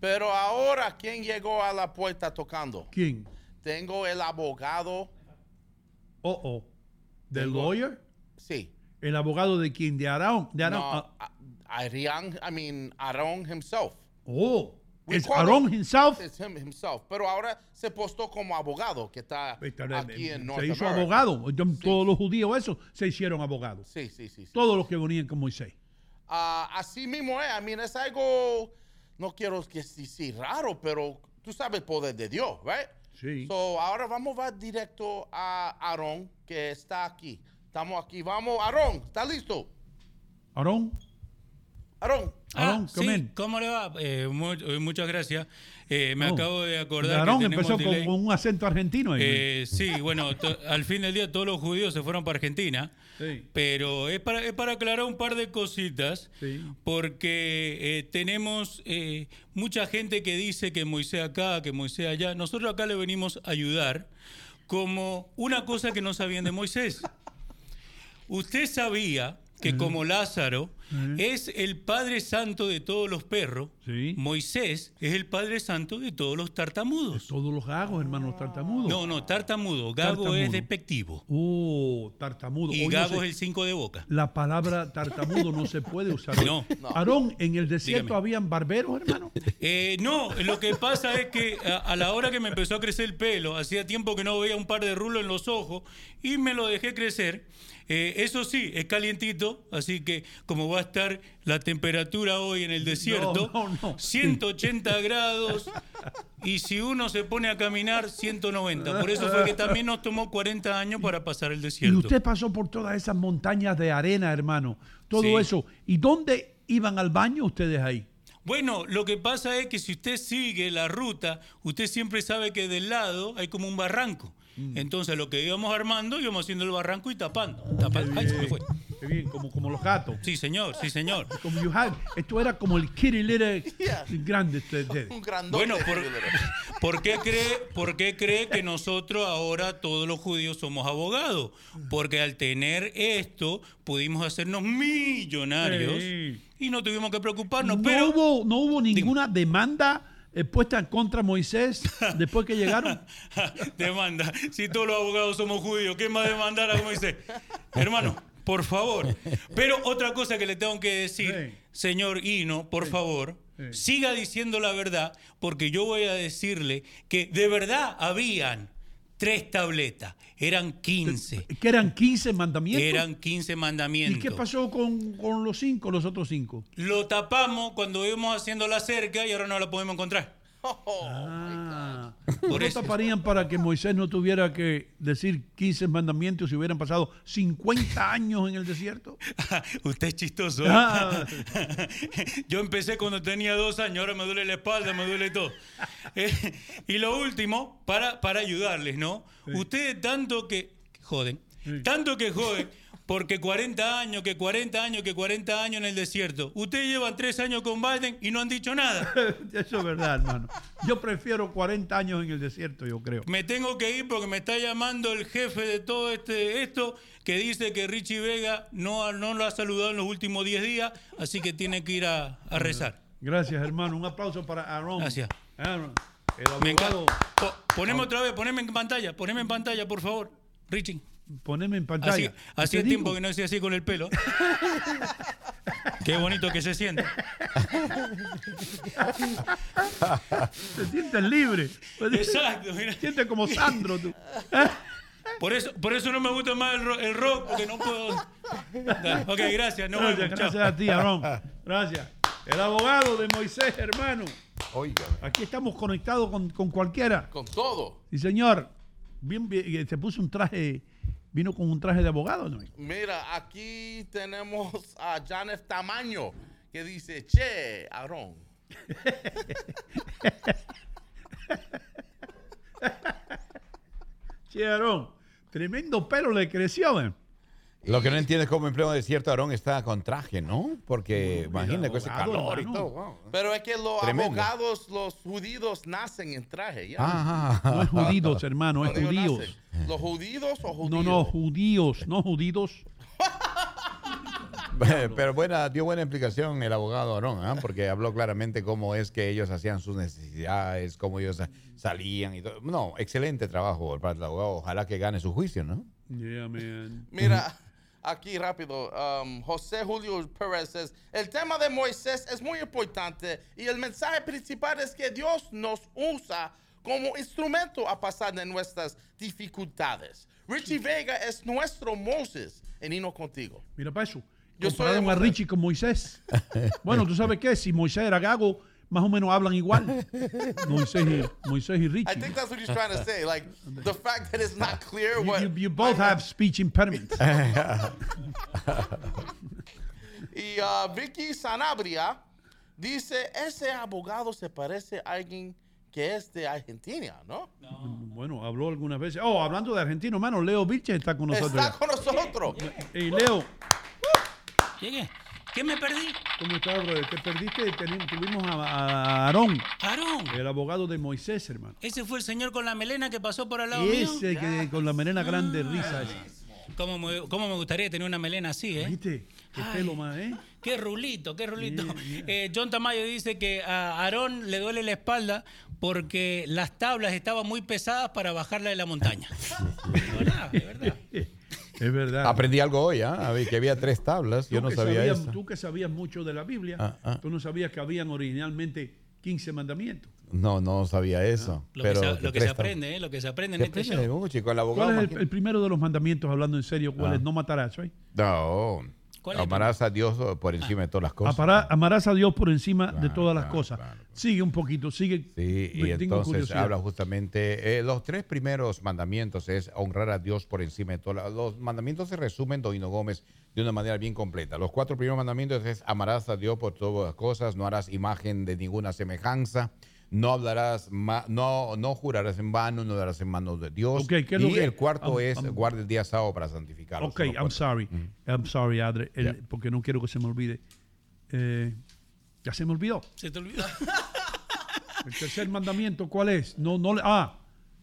[SPEAKER 8] Pero ahora, ¿quién llegó a la puerta tocando?
[SPEAKER 2] ¿Quién?
[SPEAKER 8] Tengo el abogado.
[SPEAKER 2] Oh, oh. ¿The
[SPEAKER 8] Tengo-
[SPEAKER 2] lawyer?
[SPEAKER 8] Sí.
[SPEAKER 2] ¿El abogado de quién? ¿De Aarón? De.
[SPEAKER 8] No,
[SPEAKER 2] Ah,
[SPEAKER 8] A- Arián, I mean, Aaron himself.
[SPEAKER 2] oh.
[SPEAKER 8] We
[SPEAKER 2] ¿Es Aarón
[SPEAKER 8] him-
[SPEAKER 2] himself?
[SPEAKER 8] Himself. Pero ahora se postó como abogado, que está aquí en North
[SPEAKER 2] se hizo
[SPEAKER 8] America.
[SPEAKER 2] abogado. Todos los judíos, eso, se hicieron abogados.
[SPEAKER 8] Sí, sí, sí. sí.
[SPEAKER 2] Todos los que venían con Moisés.
[SPEAKER 8] Ah, así mismo es. I mean, es algo, no quiero que sí, sí, raro, pero tú sabes el poder de Dios, right?
[SPEAKER 2] Sí.
[SPEAKER 8] So, ahora vamos a directo a Aarón, que está aquí. Estamos aquí. Vamos, Aarón, ¿está listo?
[SPEAKER 2] Aarón.
[SPEAKER 8] Aarón.
[SPEAKER 2] Aarón,
[SPEAKER 17] Ah, sí,
[SPEAKER 2] in.
[SPEAKER 17] ¿cómo le va? Eh, eh, muchas gracias. Eh, me
[SPEAKER 2] Oh.
[SPEAKER 17] acabo de acordar
[SPEAKER 2] Aarón empezó con,
[SPEAKER 17] delay.
[SPEAKER 2] con un acento argentino. ahí.
[SPEAKER 17] Eh, sí, bueno, to- al fin del día todos los judíos se fueron para Argentina,
[SPEAKER 2] Sí.
[SPEAKER 17] pero es para, es para aclarar un par de cositas,
[SPEAKER 2] Sí.
[SPEAKER 17] porque eh, tenemos eh, mucha gente que dice que Moisés acá, que Moisés allá. Nosotros acá le venimos a ayudar como una cosa que no sabían de Moisés. Usted sabía que como Lázaro es el Padre Santo de todos los perros, Moisés es el Padre Santo de todos los tartamudos.
[SPEAKER 2] Todos los gagos, hermanos, tartamudos.
[SPEAKER 17] No, no, tartamudo. Gago
[SPEAKER 2] Tartamudo.
[SPEAKER 17] es despectivo.
[SPEAKER 2] Oh, tartamudo.
[SPEAKER 17] Y Gago
[SPEAKER 2] no sé,
[SPEAKER 17] es el cinco de boca.
[SPEAKER 2] La palabra tartamudo no se puede usar.
[SPEAKER 17] No. <laughs> No.
[SPEAKER 2] Aarón, ¿en el desierto
[SPEAKER 17] Dígame.
[SPEAKER 2] habían barberos, hermano?
[SPEAKER 17] Eh, no, lo que pasa es que a, a la hora que me empezó a crecer el pelo, hacía tiempo que no veía un par de rulos en los ojos y me lo dejé crecer. Eh, eso sí, es calientito, así que como va a estar la temperatura hoy en el desierto,
[SPEAKER 2] No, no, no.
[SPEAKER 17] 180 grados y si uno se pone a caminar, 190. Por eso fue que también nos tomó 40 años para pasar el
[SPEAKER 2] Y
[SPEAKER 17] desierto.
[SPEAKER 2] usted pasó por todas esas montañas de arena, hermano. Todo
[SPEAKER 17] Sí.
[SPEAKER 2] eso. ¿Y dónde iban al baño ustedes ahí?
[SPEAKER 17] Bueno, lo que pasa es que si usted sigue la ruta, usted siempre sabe que del lado hay como un barranco.
[SPEAKER 2] Mm.
[SPEAKER 17] Entonces lo que íbamos armando, íbamos haciendo el barranco y tapando. tapando. Ay, se me fue.
[SPEAKER 2] Qué bien, como, como los gatos.
[SPEAKER 17] Sí, señor, sí, señor. <laughs>
[SPEAKER 2] Como you had- esto era como el kitty litter <laughs> grande. este- este. <laughs>
[SPEAKER 17] Bueno, por, ¿por qué cree, ¿por qué cree que nosotros ahora todos los judíos somos abogados? Porque al tener esto pudimos hacernos millonarios
[SPEAKER 2] Sí.
[SPEAKER 17] y no tuvimos que preocuparnos.
[SPEAKER 2] no,
[SPEAKER 17] pero
[SPEAKER 2] hubo, no hubo ninguna demanda eh, puesta contra Moisés después que llegaron.
[SPEAKER 17] demanda, si todos los abogados somos judíos, ¿qué más demandar a Moisés? Hermano, por favor. <laughs> Pero otra cosa que le tengo que decir, señor Hino, por favor, siga diciendo la verdad, porque yo voy a decirle que de verdad habían tres tabletas, eran 15.
[SPEAKER 2] Que eran 15 mandamientos.
[SPEAKER 17] Eran 15 mandamientos.
[SPEAKER 2] ¿Y qué pasó con, con los cinco, los otros cinco?
[SPEAKER 17] Lo tapamos cuando íbamos haciendo la cerca y ahora no la podemos encontrar.
[SPEAKER 2] Ah,
[SPEAKER 17] Por
[SPEAKER 2] ¿no taparían para que Moisés no tuviera que decir 15 mandamientos si hubieran pasado 50 años en el desierto? <laughs>
[SPEAKER 17] Usted es chistoso. ¿eh?
[SPEAKER 2] Ah. <laughs>
[SPEAKER 17] Yo empecé cuando tenía dos años, ahora me duele la espalda, me duele todo. Eh, y lo último, para, para ayudarles, ¿no? Ustedes tanto que joden, tanto que joden, porque 40 años, que 40 años, que 40 años en el desierto. Ustedes llevan tres años con Biden y no han dicho nada. <laughs>
[SPEAKER 2] Eso es verdad, hermano. Yo prefiero 40 años en el desierto, yo creo.
[SPEAKER 17] Me tengo que ir porque me está llamando el jefe de todo este esto que dice que Richie Vega no, no lo ha saludado en los últimos 10 días, así que tiene que ir a, a rezar.
[SPEAKER 2] Gracias, hermano. Un aplauso para Aaron.
[SPEAKER 17] Gracias.
[SPEAKER 2] Aaron, el
[SPEAKER 17] Me encanta. Po- poneme otra vez, poneme en pantalla, poneme en pantalla, por favor, Richie.
[SPEAKER 2] Poneme en
[SPEAKER 17] Así,
[SPEAKER 2] pantalla.
[SPEAKER 17] hacía
[SPEAKER 2] Te
[SPEAKER 17] tiempo
[SPEAKER 2] digo.
[SPEAKER 17] que no hacía así con el pelo. <laughs> Qué bonito que se siente.
[SPEAKER 2] Te sientes libre.
[SPEAKER 17] Exacto, mira.
[SPEAKER 2] Te sientes como Sandro tú.
[SPEAKER 17] Por eso, por eso no me gusta más el, ro- el rock, porque no puedo. Ok, gracias. Nos
[SPEAKER 2] Gracias, gracias a ti, Aarón. Gracias. El abogado de Moisés, hermano.
[SPEAKER 7] Oiga.
[SPEAKER 2] Aquí estamos conectados con, con cualquiera.
[SPEAKER 8] Con todo.
[SPEAKER 2] Sí, señor. Bien, bien, se puso un traje, vino con un traje de abogado, ¿no?
[SPEAKER 8] Mira, aquí tenemos a Janef Tamaño que dice, che, Aarón. <laughs>
[SPEAKER 2] Che, Aarón, tremendo pelo le creció, ¿eh?
[SPEAKER 7] Lo que no entiendo es cómo en pleno desierto Aarón está con traje, ¿no? Porque imagínate con ese calor y
[SPEAKER 2] hermano.
[SPEAKER 7] todo. wow.
[SPEAKER 8] Pero es que los
[SPEAKER 7] Tremendo.
[SPEAKER 8] abogados, los judíos, nacen en traje. ¿ya?
[SPEAKER 7] Ajá.
[SPEAKER 2] No es judíos, hermano, es
[SPEAKER 8] ¿Dónde
[SPEAKER 2] judíos.
[SPEAKER 8] nacen? ¿Los judíos o judíos?
[SPEAKER 2] No, no, judíos, no judíos. <laughs>
[SPEAKER 7] Pero buena, dio buena explicación el abogado Aarón, ¿ah? porque habló claramente cómo es que ellos hacían sus necesidades, cómo ellos sa- salían y todo. No, excelente trabajo por parte del abogado. Ojalá que gane su juicio, ¿no?
[SPEAKER 2] Yeah, man.
[SPEAKER 8] Mira, aquí rápido, um, José Julio Pérez says, el tema de Moisés es muy importante y el mensaje principal es que Dios nos usa como instrumento a pasar de nuestras dificultades. Richie Vega es nuestro Moses en Hino Contigo.
[SPEAKER 2] Mira para eso.
[SPEAKER 8] Yo soy
[SPEAKER 2] a. Richie con Moisés. <laughs> Bueno, tú sabes qué, si Moisés era gago, más o menos hablan igual. <laughs> Moisés y, Moisés y
[SPEAKER 8] I
[SPEAKER 2] Richie.
[SPEAKER 8] think that's what he's trying to say. Like the fact that it's not clear
[SPEAKER 2] You,
[SPEAKER 8] what.
[SPEAKER 2] you- you both have speech impediments. <laughs>
[SPEAKER 8] Y uh, Vicky Sanabria dice: ese abogado se parece a alguien que es de Argentina, ¿no?
[SPEAKER 2] Bueno, habló algunas veces. Oh, hablando de argentino, hermano, Leo Vilches está con nosotros.
[SPEAKER 8] Está con nosotros.
[SPEAKER 2] Hey, Leo,
[SPEAKER 17] Llegué. ¿Qué me perdí?
[SPEAKER 2] ¿cómo estás, brother? Te perdiste, tuvimos a, a Aarón,
[SPEAKER 17] Aarón.
[SPEAKER 2] el abogado de Moisés, hermano.
[SPEAKER 17] Ese fue el señor con la melena que pasó por al lado mío.
[SPEAKER 2] Ese que con la melena grande risa. esa.
[SPEAKER 17] ¿Cómo me, cómo me gustaría tener una melena así, eh?
[SPEAKER 2] ¿Viste? Qué
[SPEAKER 17] Ay.
[SPEAKER 2] pelo más, ¿eh?
[SPEAKER 17] Qué rulito, qué rulito. Eh, John Tamayo dice que a Aarón le duele la espalda porque las tablas estaban muy pesadas para bajarla de la montaña. <laughs> De verdad, de verdad.
[SPEAKER 2] Es verdad.
[SPEAKER 7] Aprendí algo hoy, ¿ah? Que había tres tablas. Yo no sabía
[SPEAKER 2] sabías-
[SPEAKER 7] eso.
[SPEAKER 2] Tú que sabías mucho de la Biblia,
[SPEAKER 7] Ah, ah.
[SPEAKER 2] tú no sabías que habían originalmente 15 mandamientos.
[SPEAKER 7] No, no sabía eso.
[SPEAKER 17] Lo,
[SPEAKER 7] pero
[SPEAKER 17] que, se, lo que se aprende, ¿eh? Lo que se aprende en este
[SPEAKER 7] aprende
[SPEAKER 17] show.
[SPEAKER 7] mucho, y con el abogado.
[SPEAKER 2] ¿Cuál es el, primero de los mandamientos, hablando en serio? ¿Cuál
[SPEAKER 7] Ah.
[SPEAKER 2] es? No matarás, ¿right?
[SPEAKER 7] No.
[SPEAKER 17] ¿Cuál es?
[SPEAKER 7] Amarás a Dios por encima de todas las cosas.
[SPEAKER 2] Amarás a Dios por encima de todas las cosas. Sigue un poquito, sigue.
[SPEAKER 7] Sí, y entonces
[SPEAKER 2] curiosidad.
[SPEAKER 7] habla justamente, eh, los tres primeros mandamientos es honrar a Dios por encima de todo. Los mandamientos se resumen, Doino Gómez, de una manera bien completa. Los cuatro primeros mandamientos es amarás a Dios por todas las cosas, no harás imagen de ninguna semejanza, no hablarás, no, no jurarás en vano, no darás en manos de Dios.
[SPEAKER 2] Ok, ¿qué es lo
[SPEAKER 7] y
[SPEAKER 2] que-
[SPEAKER 7] el cuarto es
[SPEAKER 2] am-
[SPEAKER 7] guarda el día sábado para santificarlo.
[SPEAKER 2] Ok, I'm sorry. I'm sorry, Adre, el- porque no quiero que se me olvide. Eh, ya se me olvidó.
[SPEAKER 17] Se te olvidó. <laughs>
[SPEAKER 2] El tercer mandamiento, ¿cuál es? No, no, le- ah,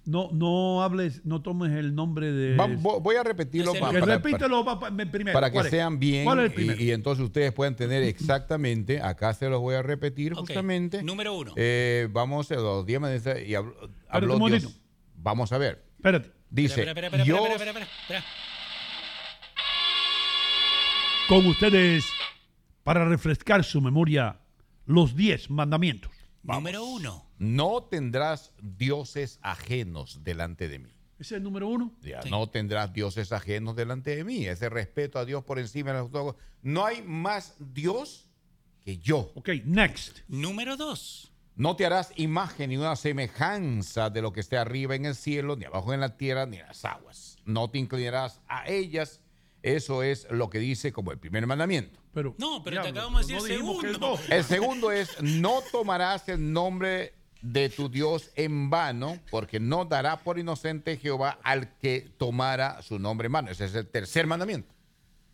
[SPEAKER 2] no, no hables, no tomes el nombre de.
[SPEAKER 7] Va- vo- voy a repetirlo
[SPEAKER 2] Que
[SPEAKER 7] pa- para-
[SPEAKER 2] repítelo pa- pa- primero.
[SPEAKER 7] para que sean bien
[SPEAKER 2] ¿Cuál es el
[SPEAKER 7] y- entonces ustedes puedan tener <laughs> exactamente, acá se los voy a repetir justamente.
[SPEAKER 17] Número uno.
[SPEAKER 7] Eh, vamos a los 10 mandamientos y habl- habló
[SPEAKER 2] un
[SPEAKER 7] Dios. Vamos a ver.
[SPEAKER 2] Espérate.
[SPEAKER 7] Dice,
[SPEAKER 17] Espera, espera, espera,
[SPEAKER 7] Dios,
[SPEAKER 17] espera, espera, espera, espera.
[SPEAKER 2] Con ustedes, para refrescar su memoria, los diez mandamientos.
[SPEAKER 17] Número uno.
[SPEAKER 7] no tendrás dioses ajenos delante de mí.
[SPEAKER 2] ¿Ese es el número uno?
[SPEAKER 7] Ya, No tendrás dioses ajenos delante de mí. Ese respeto a Dios por encima de las cosas. No hay más Dios que yo.
[SPEAKER 2] Ok, next.
[SPEAKER 17] Número dos.
[SPEAKER 7] No te harás imagen ni una semejanza de lo que esté arriba en el cielo, ni abajo en la tierra, ni en las aguas. No te inclinarás a ellas. Eso es lo que dice como el primer mandamiento.
[SPEAKER 2] Pero,
[SPEAKER 17] No, pero te acabamos de decir
[SPEAKER 2] el
[SPEAKER 17] segundo.
[SPEAKER 7] El segundo es, no tomarás el nombre de tu Dios en vano, porque no dará por inocente Jehová al que tomara su nombre en vano. Ese es el tercer mandamiento.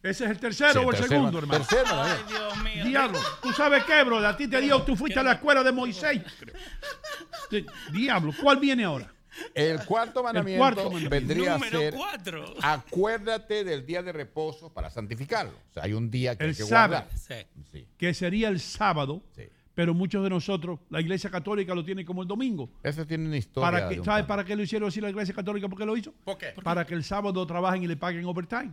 [SPEAKER 2] ¿Ese es el tercero
[SPEAKER 7] Sí,
[SPEAKER 2] o el segundo,
[SPEAKER 7] ma-
[SPEAKER 2] hermano?
[SPEAKER 7] tercer
[SPEAKER 17] Ay,
[SPEAKER 7] mandamiento.
[SPEAKER 17] Dios mío.
[SPEAKER 2] Diablo, ¿tú sabes qué, bro? A ti te dio, tú fuiste a la escuela de Moisés. Di- <laughs> Diablo, ¿cuál viene ahora?
[SPEAKER 7] El cuarto mandamiento,
[SPEAKER 2] cuarto mandamiento.
[SPEAKER 7] vendría
[SPEAKER 17] Número
[SPEAKER 7] a ser,
[SPEAKER 17] cuatro.
[SPEAKER 7] acuérdate del día de reposo para santificarlo. O sea, hay un día que
[SPEAKER 2] El
[SPEAKER 7] hay que
[SPEAKER 2] sábado.
[SPEAKER 7] guardar.
[SPEAKER 17] Sí.
[SPEAKER 2] Que sería el sábado,
[SPEAKER 7] Sí.
[SPEAKER 2] pero muchos de nosotros, la iglesia católica lo tiene como el domingo.
[SPEAKER 7] Eso tiene una historia.
[SPEAKER 2] Para que,
[SPEAKER 7] un
[SPEAKER 2] ¿Sabes para qué lo hicieron así la iglesia católica? ¿Por qué lo hizo?
[SPEAKER 8] ¿Por qué?
[SPEAKER 2] Para que el sábado trabajen y le paguen overtime.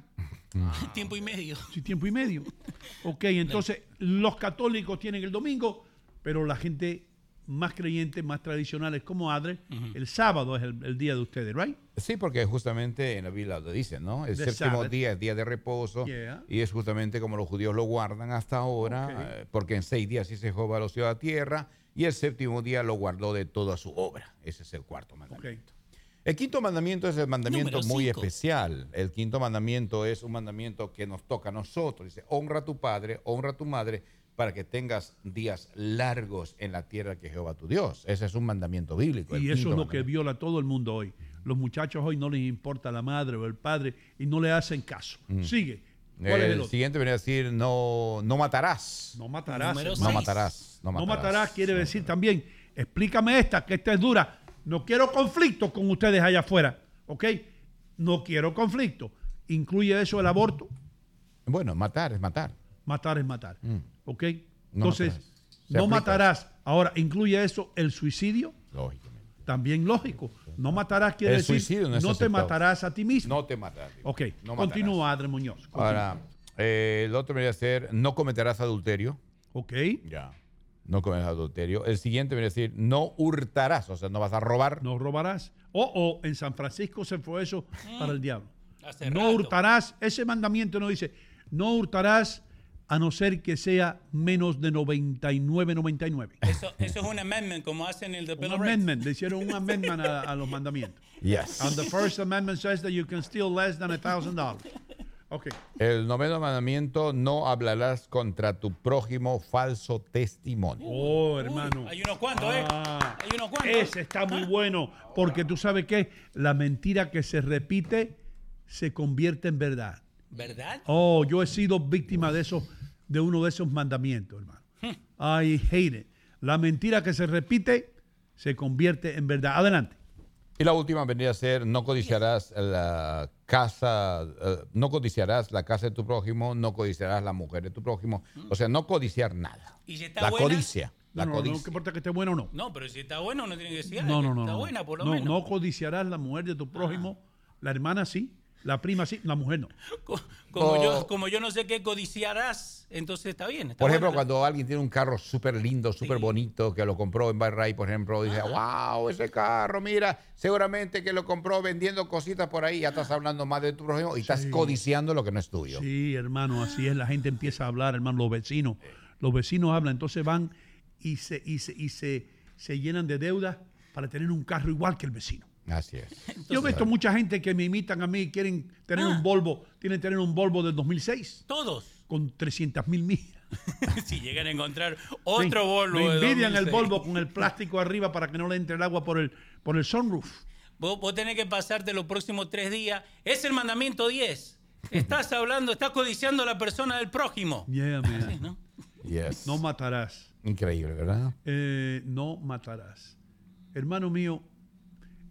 [SPEAKER 2] <laughs>
[SPEAKER 17] Tiempo y medio.
[SPEAKER 2] Sí, tiempo y medio. Ok, <laughs> entonces los católicos tienen el domingo, pero la gente más creyente, más tradicionales como Adre, el sábado es el, el día de ustedes, ¿right?
[SPEAKER 7] Sí, porque justamente en la Biblia lo dice, ¿no? El
[SPEAKER 2] The
[SPEAKER 7] séptimo
[SPEAKER 2] Sabbath.
[SPEAKER 7] día es día de reposo
[SPEAKER 2] Yeah.
[SPEAKER 7] y es justamente como los judíos lo guardan hasta ahora, eh, porque en seis días hizo Jehová los cielos a la tierra y el séptimo día lo guardó de toda su obra. Ese es el cuarto mandamiento. El quinto mandamiento es el mandamiento muy especial. El quinto mandamiento es un mandamiento que nos toca a nosotros. Dice, honra a tu padre, honra a tu madre, para que tengas días largos en la tierra que Jehová tu Dios. Ese es un mandamiento bíblico. el
[SPEAKER 2] Y eso es lo que viola todo el mundo hoy. Los muchachos hoy no les importa la madre o el padre y no le hacen caso. Sigue. ¿Cuál es el
[SPEAKER 7] Mm. El
[SPEAKER 2] otro?
[SPEAKER 7] siguiente viene a decir, no, no matarás.
[SPEAKER 2] No matarás.
[SPEAKER 7] No matarás. No matarás
[SPEAKER 2] quiere decir también, explícame esta, que esta es dura. No quiero conflicto con ustedes allá afuera, ¿ok? No quiero conflicto. ¿Incluye eso el aborto?
[SPEAKER 7] Bueno, matar es matar.
[SPEAKER 2] Matar es matar,
[SPEAKER 7] Mm.
[SPEAKER 2] ¿Ok?
[SPEAKER 7] No
[SPEAKER 2] Entonces,
[SPEAKER 7] matarás.
[SPEAKER 2] No
[SPEAKER 7] aplica
[SPEAKER 2] matarás. Ahora, ¿incluye eso el suicidio?
[SPEAKER 7] Lógicamente.
[SPEAKER 2] También lógico. No matarás quiere
[SPEAKER 7] El
[SPEAKER 2] decir,
[SPEAKER 7] suicidio no es
[SPEAKER 2] te
[SPEAKER 7] aceptado.
[SPEAKER 2] matarás a ti mismo.
[SPEAKER 7] No te matarás.
[SPEAKER 2] ok,
[SPEAKER 7] no
[SPEAKER 2] continúa, Adre Muñoz. continúa.
[SPEAKER 7] Ahora, eh, el otro viene a ser, no cometerás adulterio.
[SPEAKER 2] Ok,
[SPEAKER 7] Ya. No cometerás adulterio. El siguiente viene a decir, no hurtarás. O sea, no vas a robar.
[SPEAKER 2] no robarás. O, o en San Francisco se fue eso para el diablo.
[SPEAKER 17] Hace
[SPEAKER 2] No
[SPEAKER 17] rato.
[SPEAKER 2] hurtarás. Ese mandamiento no dice, no hurtarás a no ser que sea menos de 99, 99.
[SPEAKER 17] Eso, eso es un amendment, como hacen el de
[SPEAKER 2] Un
[SPEAKER 17] Bill of Rights.
[SPEAKER 2] amendment, le hicieron un amendment a, a los mandamientos.
[SPEAKER 7] Yes.
[SPEAKER 2] And the first amendment says that you can steal less than a thousand dollars. Ok.
[SPEAKER 7] El noveno mandamiento, no hablarás contra tu prójimo falso testimonio.
[SPEAKER 2] Oh, hermano.
[SPEAKER 17] Hay unos cuantos, ¿eh?
[SPEAKER 2] Ah,
[SPEAKER 17] Hay unos cuantos.
[SPEAKER 2] Ese está muy bueno, porque tú sabes que la mentira que se repite se convierte en verdad.
[SPEAKER 17] ¿Verdad?
[SPEAKER 2] Oh, yo he sido víctima de eso, de uno de esos mandamientos, hermano. I hate it. La mentira que se repite se convierte en verdad. Adelante.
[SPEAKER 7] Y la última vendría a ser, no codiciarás la casa, eh, no codiciarás la casa de tu prójimo, no codiciarás la mujer de tu prójimo. O sea, no codiciar nada.
[SPEAKER 17] ¿Y si está
[SPEAKER 7] La
[SPEAKER 17] buena?
[SPEAKER 7] codicia. La
[SPEAKER 2] No, no, no,
[SPEAKER 7] codicia.
[SPEAKER 2] no importa que esté bueno o no.
[SPEAKER 17] No, pero si está bueno, no tiene que decir.
[SPEAKER 2] No,
[SPEAKER 17] "Ay,
[SPEAKER 2] no, no.
[SPEAKER 17] Está
[SPEAKER 2] no.
[SPEAKER 17] buena, por lo
[SPEAKER 2] no,
[SPEAKER 17] menos.
[SPEAKER 2] no codiciarás la mujer de tu prójimo. La hermana sí. La prima sí, la mujer no.
[SPEAKER 17] Como,
[SPEAKER 7] O-
[SPEAKER 17] yo, como yo no sé qué codiciarás, entonces está bien. está
[SPEAKER 7] Por ejemplo,
[SPEAKER 17] bueno.
[SPEAKER 7] cuando alguien tiene un carro súper lindo, súper bonito, que lo compró en Barray, por ejemplo, dice, wow, ese carro, mira, seguramente que lo compró vendiendo cositas por ahí, ya estás hablando más de tu prójimo y estás codiciando lo que no es tuyo.
[SPEAKER 2] Sí, hermano, así es. La gente empieza a hablar, hermano, los vecinos. Los vecinos hablan, entonces van y se, y se, y se, se llenan de deudas para tener un carro igual que el vecino.
[SPEAKER 7] Así es.
[SPEAKER 2] Yo he visto mucha gente que me imitan a mí y quieren tener
[SPEAKER 17] Ah.
[SPEAKER 2] un Volvo, tienen que tener un Volvo del 2006
[SPEAKER 17] Todos.
[SPEAKER 2] con 300 mil millas. <laughs>
[SPEAKER 17] si llegan a encontrar otro
[SPEAKER 2] Sí,
[SPEAKER 17] Volvo.
[SPEAKER 2] Me envidian el
[SPEAKER 17] 2006.
[SPEAKER 2] Volvo con el plástico arriba para que no le entre el agua por el, por el sunroof.
[SPEAKER 17] Vos, vos tenés que pasarte los próximos tres días. Es el mandamiento 10. Estás hablando, estás codiciando a la persona del prójimo.
[SPEAKER 2] Yeah, man.
[SPEAKER 17] Sí, ¿no?
[SPEAKER 7] Yes.
[SPEAKER 2] No matarás.
[SPEAKER 7] Increíble, ¿verdad?
[SPEAKER 2] Eh, no matarás. Hermano mío,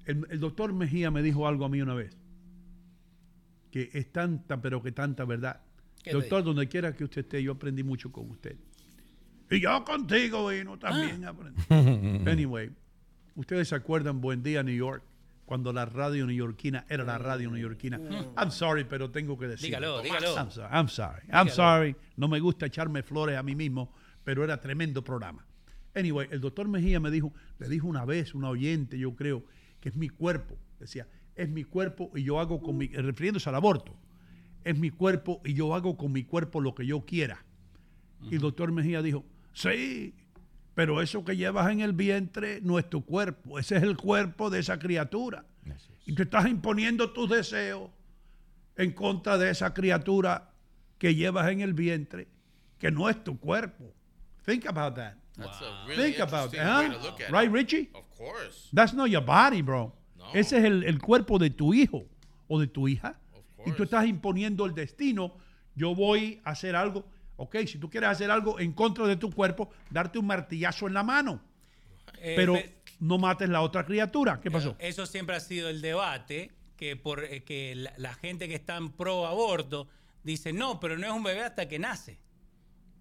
[SPEAKER 2] el, el doctor Mejía me dijo algo a mí una vez, que es tanta, pero que tanta verdad.
[SPEAKER 17] ¿Qué te
[SPEAKER 2] Doctor, donde quiera que usted esté, yo aprendí mucho con usted. Y yo contigo, vino, también
[SPEAKER 17] Ah.
[SPEAKER 2] aprendí. <laughs> Anyway, ustedes se acuerdan Buen Día New York, cuando la radio neoyorquina era la radio neoyorquina. I'm sorry, pero tengo que decirlo.
[SPEAKER 17] Dígalo, dígalo.
[SPEAKER 2] I'm sorry, I'm sorry. I'm
[SPEAKER 17] Dígalo.
[SPEAKER 2] sorry. No me gusta echarme flores a mí mismo, pero era tremendo programa. Anyway, el doctor Mejía me dijo, le dijo una vez, una oyente, yo creo, que es mi cuerpo. Decía, es mi cuerpo y yo hago con mi, refiriéndose al aborto, es mi cuerpo y yo hago con mi cuerpo lo que yo quiera. Y el doctor Mejía dijo, sí, pero eso que llevas en el vientre no es tu cuerpo, ese es el cuerpo de esa criatura. Y tú estás imponiendo tus deseos en contra de esa criatura que llevas en el vientre, que no es tu cuerpo. Think about that.
[SPEAKER 8] That's a really
[SPEAKER 2] Think about that. huh? Right. Richie?
[SPEAKER 8] Of course.
[SPEAKER 2] That's not your body, bro. Ese es el, el cuerpo de tu hijo o de tu hija. Y tú estás imponiendo el destino. Yo voy a hacer algo. Ok, si tú quieres hacer algo en contra de tu cuerpo, darte un martillazo en la mano.
[SPEAKER 17] Eh,
[SPEAKER 2] Pero
[SPEAKER 17] pe-
[SPEAKER 2] no mates la otra criatura. ¿Qué pasó?
[SPEAKER 17] Eso siempre ha sido el debate, que por eh, que la, la gente que está en pro aborto dice, no, pero no es un bebé hasta que nace.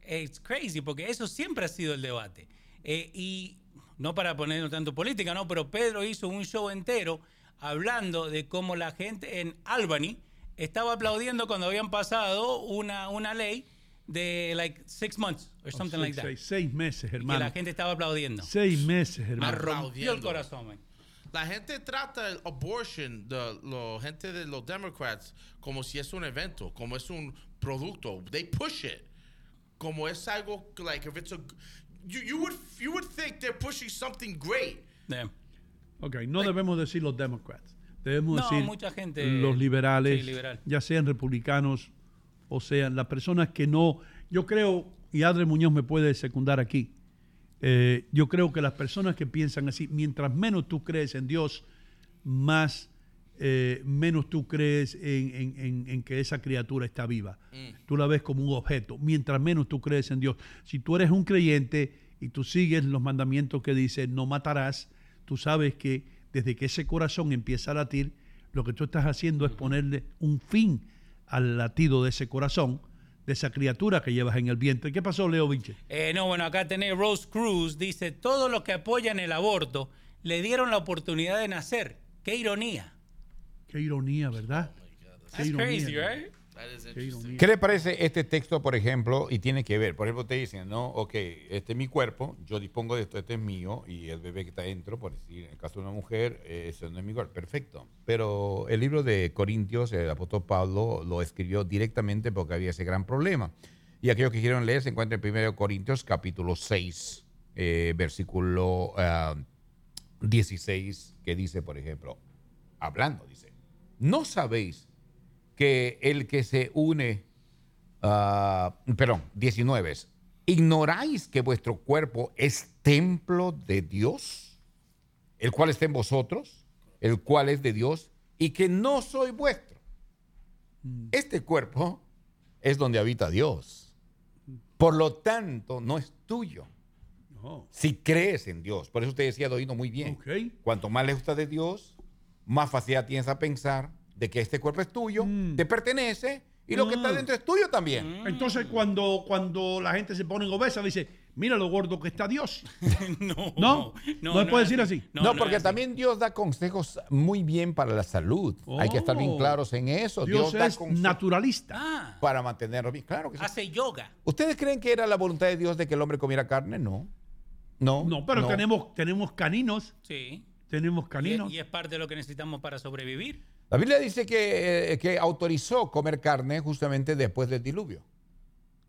[SPEAKER 17] It's crazy, porque eso siempre ha sido el debate. Eh, y no para ponernos tanto política, no, pero Pedro hizo un show entero hablando de cómo la gente en Albany estaba aplaudiendo cuando habían pasado una, una ley de like six months or something
[SPEAKER 2] seis,
[SPEAKER 17] like that.
[SPEAKER 2] seis- seis meses,
[SPEAKER 17] que
[SPEAKER 2] hermano.
[SPEAKER 17] la gente estaba aplaudiendo.
[SPEAKER 2] Seis meses,
[SPEAKER 17] Me
[SPEAKER 2] hermano.
[SPEAKER 17] rompió el corazón, man.
[SPEAKER 8] La gente trata el abortion, de la gente de los Democrats, como si es un evento, como es un producto. They push it. Como es algo, like, if it's a. You, you, would, you would think they're pushing something great.
[SPEAKER 2] Ok, no debemos decir los Democrats. Debemos
[SPEAKER 17] No,
[SPEAKER 2] decir
[SPEAKER 17] mucha gente-
[SPEAKER 2] los liberales,
[SPEAKER 17] sí, liberal.
[SPEAKER 2] ya sean republicanos o sean las personas que no. Yo creo, y Adre Muñoz me puede secundar aquí, eh, yo creo que las personas que piensan así, mientras menos tú crees en Dios, más eh, menos tú crees en, en- en- en que esa criatura está viva. Tú la ves como un objeto. Mientras menos tú crees en Dios. Si tú eres un creyente y tú sigues los mandamientos que dice no matarás, tú sabes que desde que ese corazón empieza a latir, lo que tú estás haciendo es ponerle un fin al latido de ese corazón, de esa criatura que llevas en el vientre. ¿Qué pasó, Leo Vinche?
[SPEAKER 17] Eh, no, bueno, acá tenés Rose Cruz, dice, todos los que apoyan el aborto le dieron la oportunidad de nacer. Qué ironía.
[SPEAKER 2] Qué ironía, ¿verdad? Qué
[SPEAKER 17] That's
[SPEAKER 2] ironía,
[SPEAKER 17] crazy, right?
[SPEAKER 2] Qué.
[SPEAKER 7] ¿Qué le parece este texto, por ejemplo, y tiene que ver? Por ejemplo, te dicen, no, ok, este es mi cuerpo, yo dispongo de esto, este es mío, y el bebé que está dentro, por decir, en el caso de una mujer, eh, ese no es mi cuerpo, perfecto. Pero el libro de Corintios, el apóstol Pablo lo escribió directamente porque había ese gran problema. Y aquellos que quieran leer se encuentran en 1 Corintios capítulo 6, eh, versículo ah, 16, que dice, por ejemplo, hablando, dice, ¿no sabéis que el que se une, ah, perdón, 19, es, ¿ignoráis que vuestro cuerpo es templo de Dios, el cual está en vosotros, el cual es de Dios, y que no soy vuestro? Este cuerpo es donde habita Dios. Por lo tanto, no es tuyo. Si crees en Dios. Por eso usted decía, Doino, muy bien. Cuanto más le gusta de Dios, más facilidad tienes a pensar de que este cuerpo es tuyo, te pertenece y lo que está
[SPEAKER 2] Mm.
[SPEAKER 7] dentro es tuyo también.
[SPEAKER 2] Entonces, cuando, cuando la gente se pone obesa, dice, mira lo gordo que está Dios. <laughs>
[SPEAKER 17] no,
[SPEAKER 2] ¿No? ¿No, se puede decir así?
[SPEAKER 7] No, porque también Dios da consejos muy bien para la salud. Hay que estar bien
[SPEAKER 2] Oh.
[SPEAKER 7] claros en eso.
[SPEAKER 2] Dios
[SPEAKER 7] da
[SPEAKER 2] es naturalista.
[SPEAKER 7] para mantenerlo bien. Claro que sí.
[SPEAKER 17] Hace yoga.
[SPEAKER 7] ¿Ustedes creen que era la voluntad de Dios de que el hombre comiera carne? No. No.
[SPEAKER 2] No, pero Tenemos, tenemos caninos.
[SPEAKER 17] Sí.
[SPEAKER 2] Tenemos caninos.
[SPEAKER 17] y es parte de lo que necesitamos para sobrevivir.
[SPEAKER 7] La Biblia dice que, eh, que autorizó comer carne justamente después del diluvio.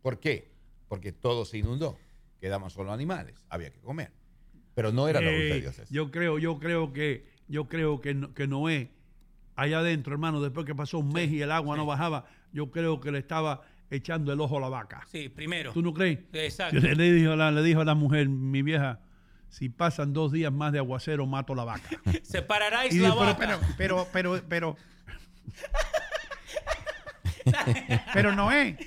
[SPEAKER 7] ¿Por qué? Porque todo se inundó. Quedaban solo animales. Había que comer. Pero no era la voluntad de
[SPEAKER 2] Eh,
[SPEAKER 7] Dios.
[SPEAKER 2] yo creo, yo creo que, yo creo que, no- que Noé, allá adentro, hermano, después que pasó un mes y el agua no bajaba, yo creo que le estaba echando el ojo a la vaca.
[SPEAKER 17] Sí, primero.
[SPEAKER 2] ¿Tú no crees?
[SPEAKER 17] Exacto.
[SPEAKER 2] Le, <laughs> le dijo la, le dijo a la mujer, mi vieja, si pasan dos días más de aguacero, mato la vaca. <laughs>
[SPEAKER 17] Separaráis
[SPEAKER 2] Y
[SPEAKER 17] la
[SPEAKER 2] dijo, pero,
[SPEAKER 17] vaca.
[SPEAKER 2] pero, pero, pero, pero Noé,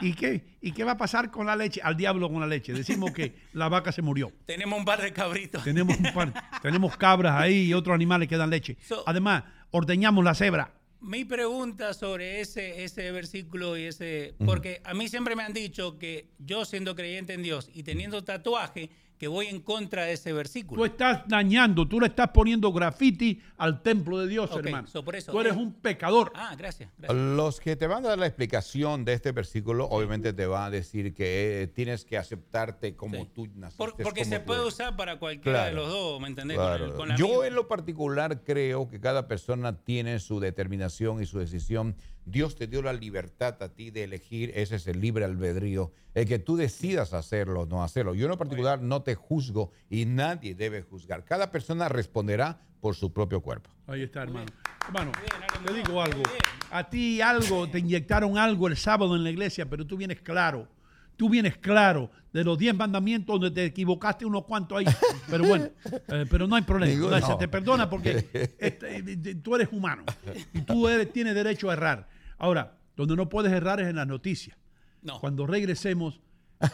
[SPEAKER 2] ¿y qué, ¿y qué va a pasar con la leche? Al diablo con la leche. Decimos que la vaca se murió.
[SPEAKER 17] Tenemos un par de cabritos.
[SPEAKER 2] Tenemos un par, tenemos cabras ahí y otros animales que dan leche.
[SPEAKER 17] So-
[SPEAKER 2] Además, ordeñamos la cebra.
[SPEAKER 17] Mi pregunta sobre ese, ese versículo y ese... Porque a mí siempre me han dicho que yo siendo creyente en Dios y teniendo tatuaje, que voy en contra de ese
[SPEAKER 2] Tú
[SPEAKER 17] versículo.
[SPEAKER 2] estás dañando, tú le estás poniendo graffiti al templo de Dios,
[SPEAKER 17] Ok,
[SPEAKER 2] hermano.
[SPEAKER 17] so por eso,
[SPEAKER 2] tú eres
[SPEAKER 17] eh,
[SPEAKER 2] un pecador.
[SPEAKER 17] Ah, gracias. gracias.
[SPEAKER 7] Los que te van a dar la explicación de este versículo, obviamente te van a decir que eh, tienes que aceptarte como tú naciste.
[SPEAKER 17] Por- porque
[SPEAKER 7] como
[SPEAKER 17] se
[SPEAKER 7] tú
[SPEAKER 17] puede
[SPEAKER 7] eres.
[SPEAKER 17] usar para cualquiera de
[SPEAKER 7] Claro,
[SPEAKER 17] los dos, ¿me entendés?
[SPEAKER 7] Claro.
[SPEAKER 17] Con el- con la
[SPEAKER 7] Yo
[SPEAKER 17] misma.
[SPEAKER 7] en lo particular creo que cada persona tiene su determinación y su decisión. Dios te dio la libertad a ti de elegir, ese es el libre albedrío, el que tú decidas hacerlo o no hacerlo. Yo en lo particular no te juzgo y nadie debe juzgar. Cada persona responderá por su propio cuerpo.
[SPEAKER 2] Ahí está, hermano. Hermano, te digo algo. A ti algo, te inyectaron algo el sábado en la iglesia, pero tú vienes claro. Tú vienes claro de los diez mandamientos donde te equivocaste unos cuantos ahí. Pero bueno, eh, pero no hay problema.
[SPEAKER 7] Digo,
[SPEAKER 2] No, Se te perdona porque este, eh, tú eres humano y tú eres- tienes derecho a errar. Ahora, donde no puedes errar es en las noticias.
[SPEAKER 17] No.
[SPEAKER 2] Cuando regresemos,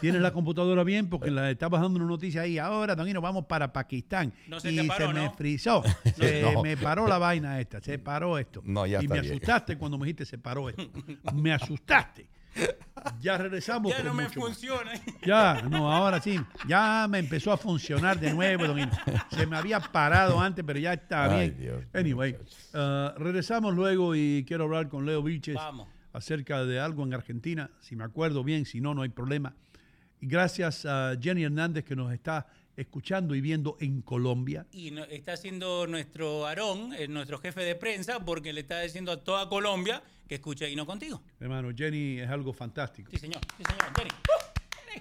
[SPEAKER 2] tienes la computadora bien porque la estabas dando una noticia ahí. Ahora, Danilo, vamos para Pakistán.
[SPEAKER 17] No se
[SPEAKER 2] y
[SPEAKER 17] te paró,
[SPEAKER 2] se me frizó. <laughs> Se
[SPEAKER 7] No.
[SPEAKER 2] me paró la vaina esta. Se paró esto.
[SPEAKER 7] No, ya
[SPEAKER 2] y
[SPEAKER 7] está
[SPEAKER 2] me
[SPEAKER 7] bien.
[SPEAKER 2] asustaste cuando me dijiste se paró esto. <laughs> Me asustaste. Ya regresamos.
[SPEAKER 17] Ya no me
[SPEAKER 2] más.
[SPEAKER 17] funciona.
[SPEAKER 2] Ya, no, ahora sí. Ya me empezó a funcionar de nuevo, don. Se me había parado antes, pero ya está
[SPEAKER 7] Ay,
[SPEAKER 2] bien.
[SPEAKER 7] Dios,
[SPEAKER 2] anyway, uh, regresamos luego y quiero hablar con Leo Vilches
[SPEAKER 17] Vamos.
[SPEAKER 2] acerca de algo en Argentina. Si me acuerdo bien, si no, no hay problema. Y gracias a Jenny Hernández que nos está escuchando y viendo en Colombia.
[SPEAKER 17] Y no- está haciendo nuestro Aarón, eh, nuestro jefe de prensa, porque le está diciendo a toda Colombia que escuche y no contigo.
[SPEAKER 2] Hermano, Jenny es algo fantástico.
[SPEAKER 17] Sí, señor. Sí, señor. Jenny.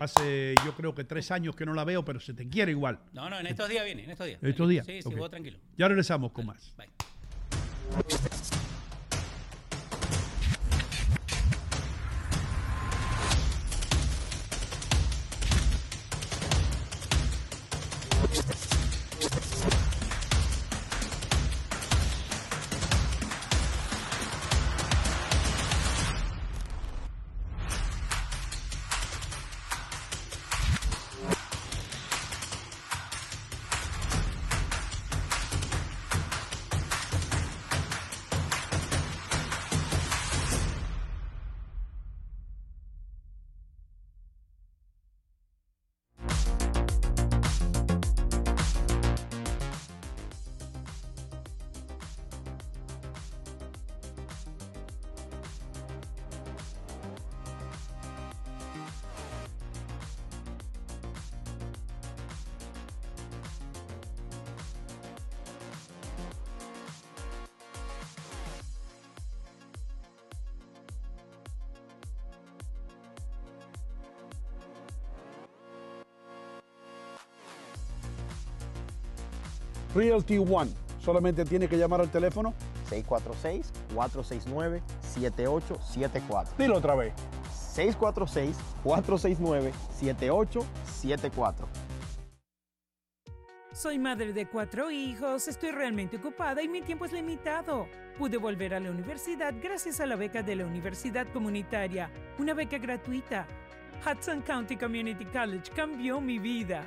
[SPEAKER 2] Hace yo creo que tres años que no la veo, pero se te quiere igual.
[SPEAKER 17] No, no, en estos días viene, en estos días.
[SPEAKER 2] Estos días.
[SPEAKER 17] Sí, sí,
[SPEAKER 2] Ok.
[SPEAKER 17] vos tranquilo.
[SPEAKER 2] Ya regresamos con más. Realty One. Solamente tiene que llamar al teléfono.
[SPEAKER 9] 646-469-7874.
[SPEAKER 2] Dilo otra vez.
[SPEAKER 9] 646-469-7874.
[SPEAKER 4] Soy madre de cuatro hijos, estoy realmente ocupada y mi tiempo es limitado. Pude volver a la universidad gracias a la beca de la Universidad Comunitaria, una beca gratuita. Hudson County Community College cambió mi vida.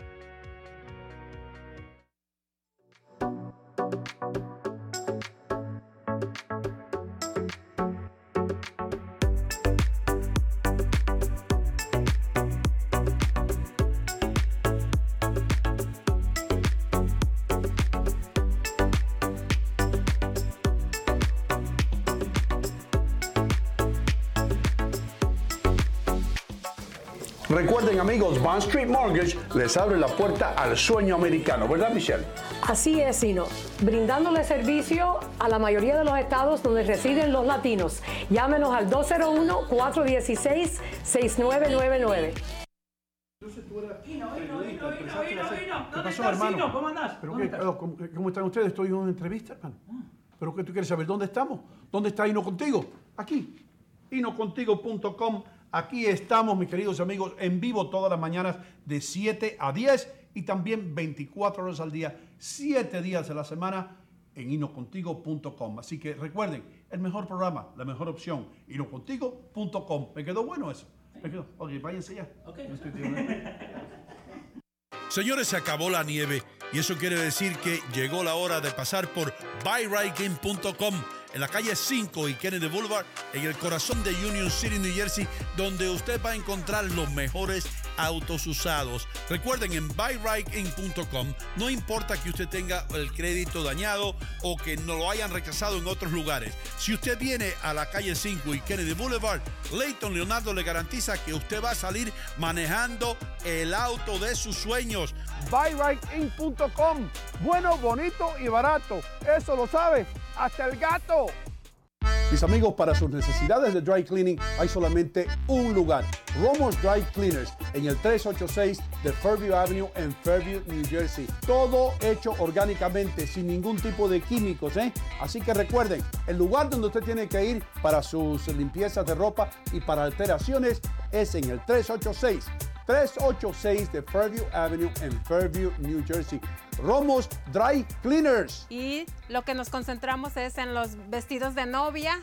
[SPEAKER 2] Bond Street Mortgage les abre la puerta al sueño americano, ¿verdad Michelle?
[SPEAKER 11] Así es, Sino, brindándole servicio a la mayoría de los estados donde residen los latinos. Llámenos al 201-416-6999.
[SPEAKER 2] ¿Qué pasó, hermano?
[SPEAKER 17] ¿Cómo andás?
[SPEAKER 2] ¿Pero
[SPEAKER 17] ¿Dónde
[SPEAKER 2] qué-
[SPEAKER 17] estás?
[SPEAKER 2] oh, ¿Cómo, cómo están ustedes? Estoy en una entrevista, hermano. ¿Pero qué tú quieres saber? ¿Dónde estamos? ¿Dónde está Hino Contigo? Aquí. Hinocontigo.com. Aquí estamos, mis queridos amigos, en vivo todas las mañanas de 7 a 10 y también 24 horas al día, 7 días de la semana en hinocontigo.com. Así que recuerden, el mejor programa, la mejor opción, hinocontigo.com. ¿Me quedó bueno eso? ¿Me quedó? Ok, váyanse ya.
[SPEAKER 18] Señores, se acabó la nieve y eso quiere decir que llegó la hora de pasar por buyridegame.com en la calle 5 y Kennedy Boulevard, en el corazón de Union City, New Jersey, donde usted va a encontrar los mejores autos usados. Recuerden, en buyridein.com no importa que usted tenga el crédito dañado o que no lo hayan rechazado en otros lugares. Si usted viene a la calle 5 y Kennedy Boulevard, Leighton Leonardo le garantiza que usted va a salir manejando el auto de sus sueños.
[SPEAKER 2] buyrightin.com. Bueno, bonito y barato. Eso lo sabe hasta el gato. Mis amigos, para sus necesidades de dry cleaning hay solamente un lugar. Romos Dry Cleaners en el 386 de Fairview Avenue en Fairview, New Jersey. Todo hecho orgánicamente, sin ningún tipo de químicos. ¿eh? Así que recuerden, el lugar donde usted tiene que ir para sus limpiezas de ropa y para alteraciones es en el 386 386 de Fairview Avenue en Fairview, New Jersey. Romos Dry Cleaners.
[SPEAKER 10] Y lo que nos concentramos es en los vestidos de novia,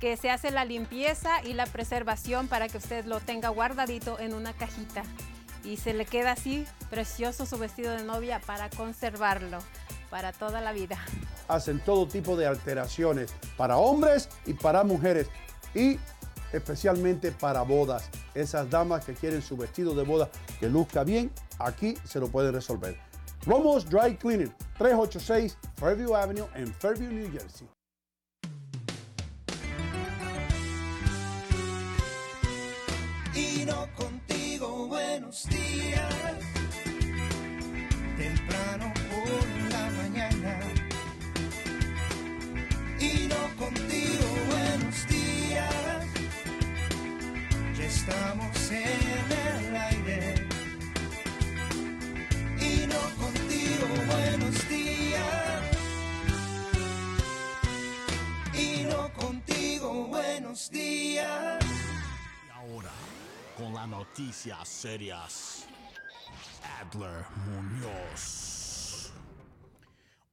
[SPEAKER 10] que se hace la limpieza y la preservación para que usted lo tenga guardadito en una cajita. Y se le queda así precioso su vestido de novia para conservarlo para toda la vida.
[SPEAKER 2] Hacen todo tipo de alteraciones para hombres y para mujeres. Y especialmente para bodas. Esas damas que quieren su vestido de boda que luzca bien, aquí se lo pueden resolver. Romos Dry Cleaning, 386 Fairview Avenue en Fairview, New Jersey.
[SPEAKER 1] Estamos en el aire. Y no contigo, buenos días. Y no contigo, buenos días.
[SPEAKER 6] Y ahora, con las noticias serias, Adler Muñoz.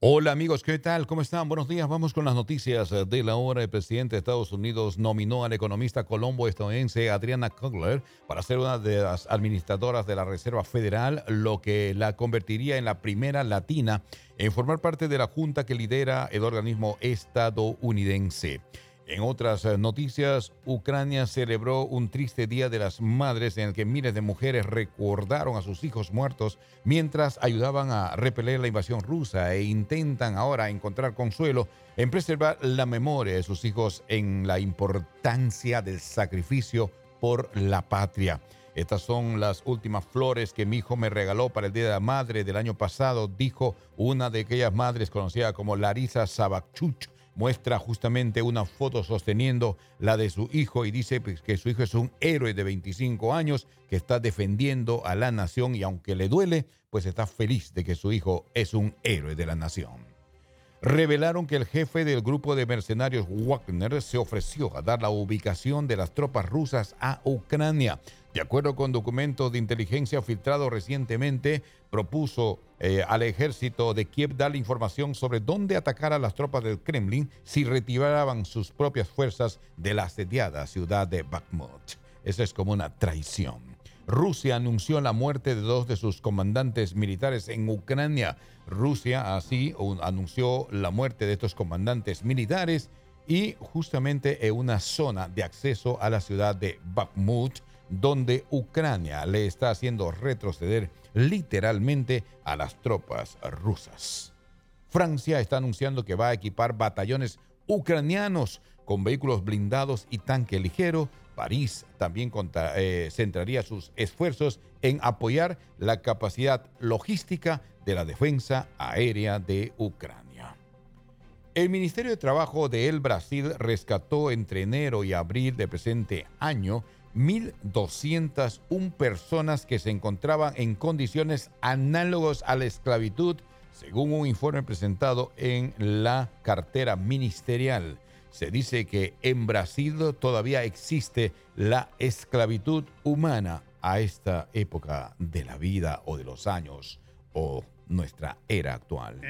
[SPEAKER 7] Hola amigos, ¿qué tal? ¿Cómo están? Buenos días. Vamos con las noticias de la hora. El presidente de Estados Unidos nominó al economista colombo-estadounidense Adriana Kugler para ser una de las administradoras de la Reserva Federal, lo que la convertiría en la primera latina en formar parte de la junta que lidera el organismo estadounidense. En otras eh, noticias, Ucrania celebró un triste Día de las Madres en el que miles de mujeres recordaron a sus hijos muertos mientras ayudaban a repeler la invasión rusa e intentan ahora encontrar consuelo en preservar la memoria de sus hijos en la importancia del sacrificio por la patria. Estas son las últimas flores que mi hijo me regaló para el Día de la Madre del año pasado, dijo una de aquellas madres conocida como Larisa Sabachuk muestra justamente una foto sosteniendo la de su hijo y dice pues, que su hijo es un héroe de 25 años que está defendiendo a la nación y aunque le duele, pues está feliz de que su hijo es un héroe de la nación. Revelaron que el jefe del grupo de mercenarios Wagner se ofreció a dar la ubicación de las tropas rusas a Ucrania. De acuerdo con documentos de inteligencia filtrados recientemente, propuso eh, al ejército de Kiev dar información sobre dónde atacar a las tropas del Kremlin si retiraban sus propias fuerzas de la asediada ciudad de Bakhmut. Eso es como una traición. Rusia anunció la muerte de dos de sus comandantes militares en Ucrania. Rusia así un- anunció la muerte de estos comandantes militares y justamente en una zona de acceso a la ciudad de Bakhmut, donde Ucrania le está haciendo retroceder literalmente a las tropas rusas. Francia está anunciando que va a equipar batallones ucranianos con vehículos blindados y tanque ligero. París también eh, centraría sus esfuerzos en apoyar la capacidad logística de la defensa aérea de Ucrania. El Ministerio de Trabajo de El Brasil rescató entre enero y abril de presente año 1.201 personas que se encontraban en condiciones análogas a la esclavitud, según un informe presentado en la cartera ministerial. Se dice que en Brasil todavía existe la esclavitud humana a esta época de la vida o de los años o nuestra era actual.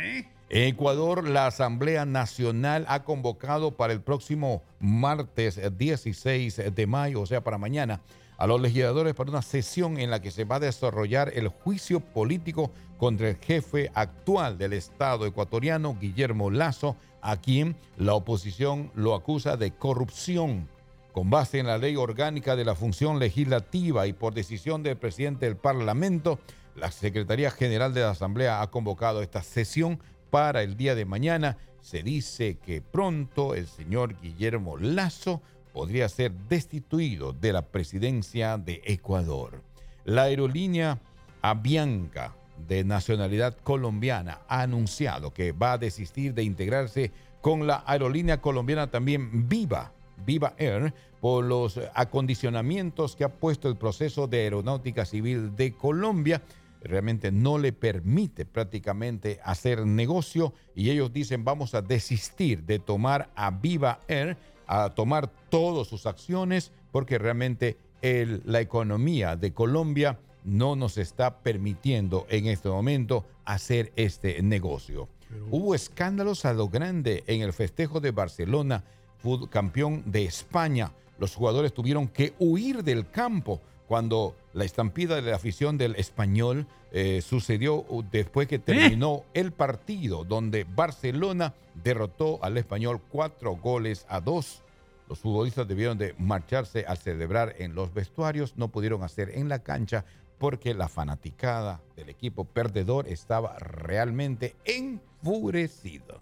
[SPEAKER 7] En Ecuador, la Asamblea Nacional ha convocado para el próximo martes 16 de mayo, o sea, para mañana, a los legisladores para una sesión en la que se va a desarrollar el juicio político contra el jefe actual del Estado ecuatoriano, Guillermo Lazo, a quien la oposición lo acusa de corrupción. Con base en la ley orgánica de la función legislativa y por decisión del presidente del Parlamento, la Secretaría General de la Asamblea ha convocado esta sesión para el día de mañana. Se dice que pronto el señor Guillermo Lazo podría ser destituido de la presidencia de Ecuador. La aerolínea Avianca de nacionalidad colombiana ha anunciado que va a desistir de integrarse con la aerolínea colombiana también Viva, Viva Air, por los acondicionamientos que ha puesto el proceso de aeronáutica civil de Colombia. Realmente no le permite prácticamente hacer negocio y ellos dicen vamos a desistir de tomar a Viva Air, a tomar todas sus acciones porque realmente el- la economía de Colombia no nos está permitiendo en este momento hacer este negocio. Hubo escándalos a lo grande en el festejo de Barcelona, campeón de España. Los jugadores tuvieron que huir del campo cuando la estampida de la afición del español eh, sucedió uh, después que terminó <laughs> el partido donde Barcelona derrotó al español cuatro goles a dos. Los futbolistas debieron de marcharse a celebrar en los vestuarios, no pudieron hacer en la cancha porque la fanaticada del equipo perdedor estaba realmente enfurecida.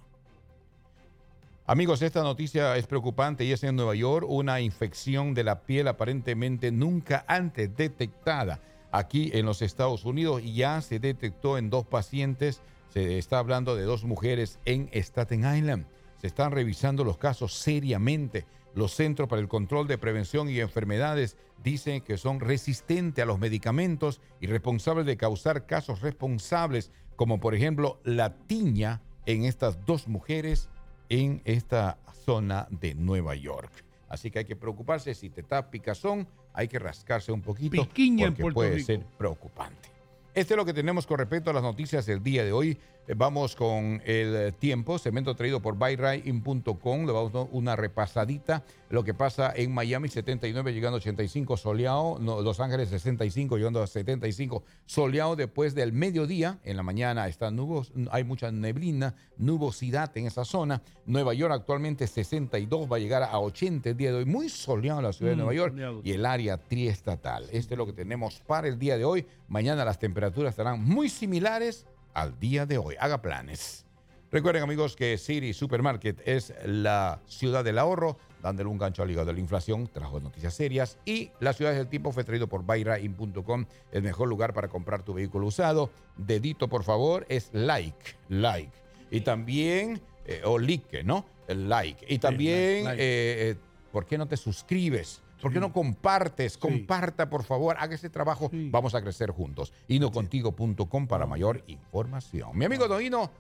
[SPEAKER 7] Amigos, esta noticia es preocupante y es en Nueva York una infección de la piel aparentemente nunca antes detectada aquí en los Estados Unidos y ya se detectó en dos pacientes. Se está hablando de dos mujeres en Staten Island. Se están revisando los casos seriamente. Los Centros para el Control de Prevención y Enfermedades dicen que son resistentes a los medicamentos y responsables de causar casos responsables, como por ejemplo la tiña en estas dos mujeres en esta zona de Nueva York. Así que hay que preocuparse. Si te está picazón, hay que rascarse un poquito
[SPEAKER 2] Piquiña en
[SPEAKER 7] porque
[SPEAKER 2] Puerto
[SPEAKER 7] puede
[SPEAKER 2] Rico.
[SPEAKER 7] ser preocupante. Este es lo que tenemos con respecto a las noticias del día de hoy. Vamos con el tiempo, segmento traído por buyrain.com. Le vamos a dar una repasadita. Lo que pasa en Miami, 79 llegando a 85 soleado. No, Los Ángeles, 65 llegando a 75 soleado. Después del mediodía, en la mañana está nubos, hay mucha neblina, nubosidad en esa zona. Nueva York actualmente 62, va a llegar a 80 el día de hoy. Muy soleado la ciudad de
[SPEAKER 2] Mm,
[SPEAKER 7] Nueva York
[SPEAKER 2] soleado.
[SPEAKER 7] y el área triestatal. Este es lo que tenemos para el día de hoy. Mañana las temperaturas estarán muy similares al día de hoy. Haga planes. Recuerden amigos que City Supermarket es la ciudad del ahorro, dándole un gancho al hígado de la inflación, trajo noticias serias y la ciudad del tiempo fue traído por buyrain.com, el mejor lugar para comprar tu vehículo usado. Dedito por favor es like, like. Y también, eh, o like, ¿no? El like. Y también,
[SPEAKER 2] like, like.
[SPEAKER 7] eh, eh, ¿por qué no te suscribes? ¿Por qué no compartes? Comparta, por favor, haga ese trabajo. Vamos a crecer juntos. Inocontigo.com para mayor información. Mi amigo Doino,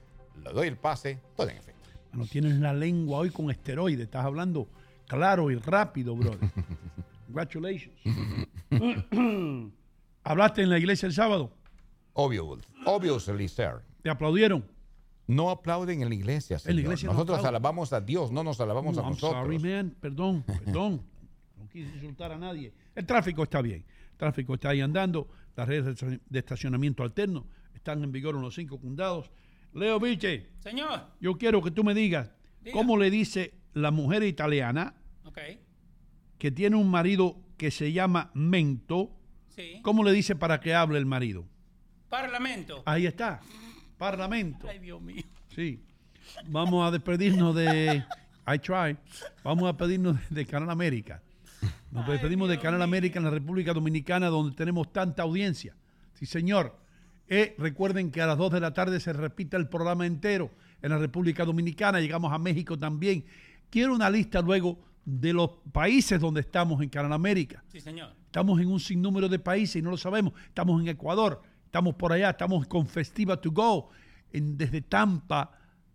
[SPEAKER 7] le doy el pase, todo en efecto.
[SPEAKER 2] No tienes la lengua hoy con esteroides. Estás hablando claro y rápido, brother. <laughs> Congratulations. <coughs> ¿Hablaste en la iglesia el sábado?
[SPEAKER 7] Obvio, obviously, sir.
[SPEAKER 2] ¿Te aplaudieron?
[SPEAKER 7] No aplauden en la iglesia,
[SPEAKER 2] En la
[SPEAKER 7] señor.
[SPEAKER 2] iglesia no
[SPEAKER 7] Nosotros alabamos a Dios, no nos alabamos
[SPEAKER 2] No,
[SPEAKER 7] a
[SPEAKER 2] I'm
[SPEAKER 7] nosotros.
[SPEAKER 2] sorry, man. Perdón, perdón. <laughs> Quise insultar a nadie. El tráfico está bien. El tráfico está ahí andando. Las redes de estacionamiento alterno están en vigor en los cinco condados. Leo Viche,
[SPEAKER 17] Señor.
[SPEAKER 2] yo quiero que tú me digas
[SPEAKER 17] Diga.
[SPEAKER 2] cómo le dice la mujer italiana que tiene un marido que se llama Mento.
[SPEAKER 17] Sí.
[SPEAKER 2] ¿Cómo le dice para que hable el marido?
[SPEAKER 17] Parlamento.
[SPEAKER 2] Ahí está. Parlamento.
[SPEAKER 17] Ay, Dios mío.
[SPEAKER 2] Sí. Vamos a despedirnos de I try. Vamos a pedirnos de Canal América. Nos despedimos de Canal América en la República Dominicana, donde tenemos tanta audiencia. Sí, señor. Eh, recuerden que a las 2 de la tarde se repite el programa entero en la República Dominicana. Llegamos a México también. Quiero una lista luego de los países donde estamos en Canal América.
[SPEAKER 17] Sí, señor.
[SPEAKER 2] Estamos en un sinnúmero de países y no lo sabemos. Estamos en Ecuador, estamos por allá, estamos con Festiva to Go, en- desde Tampa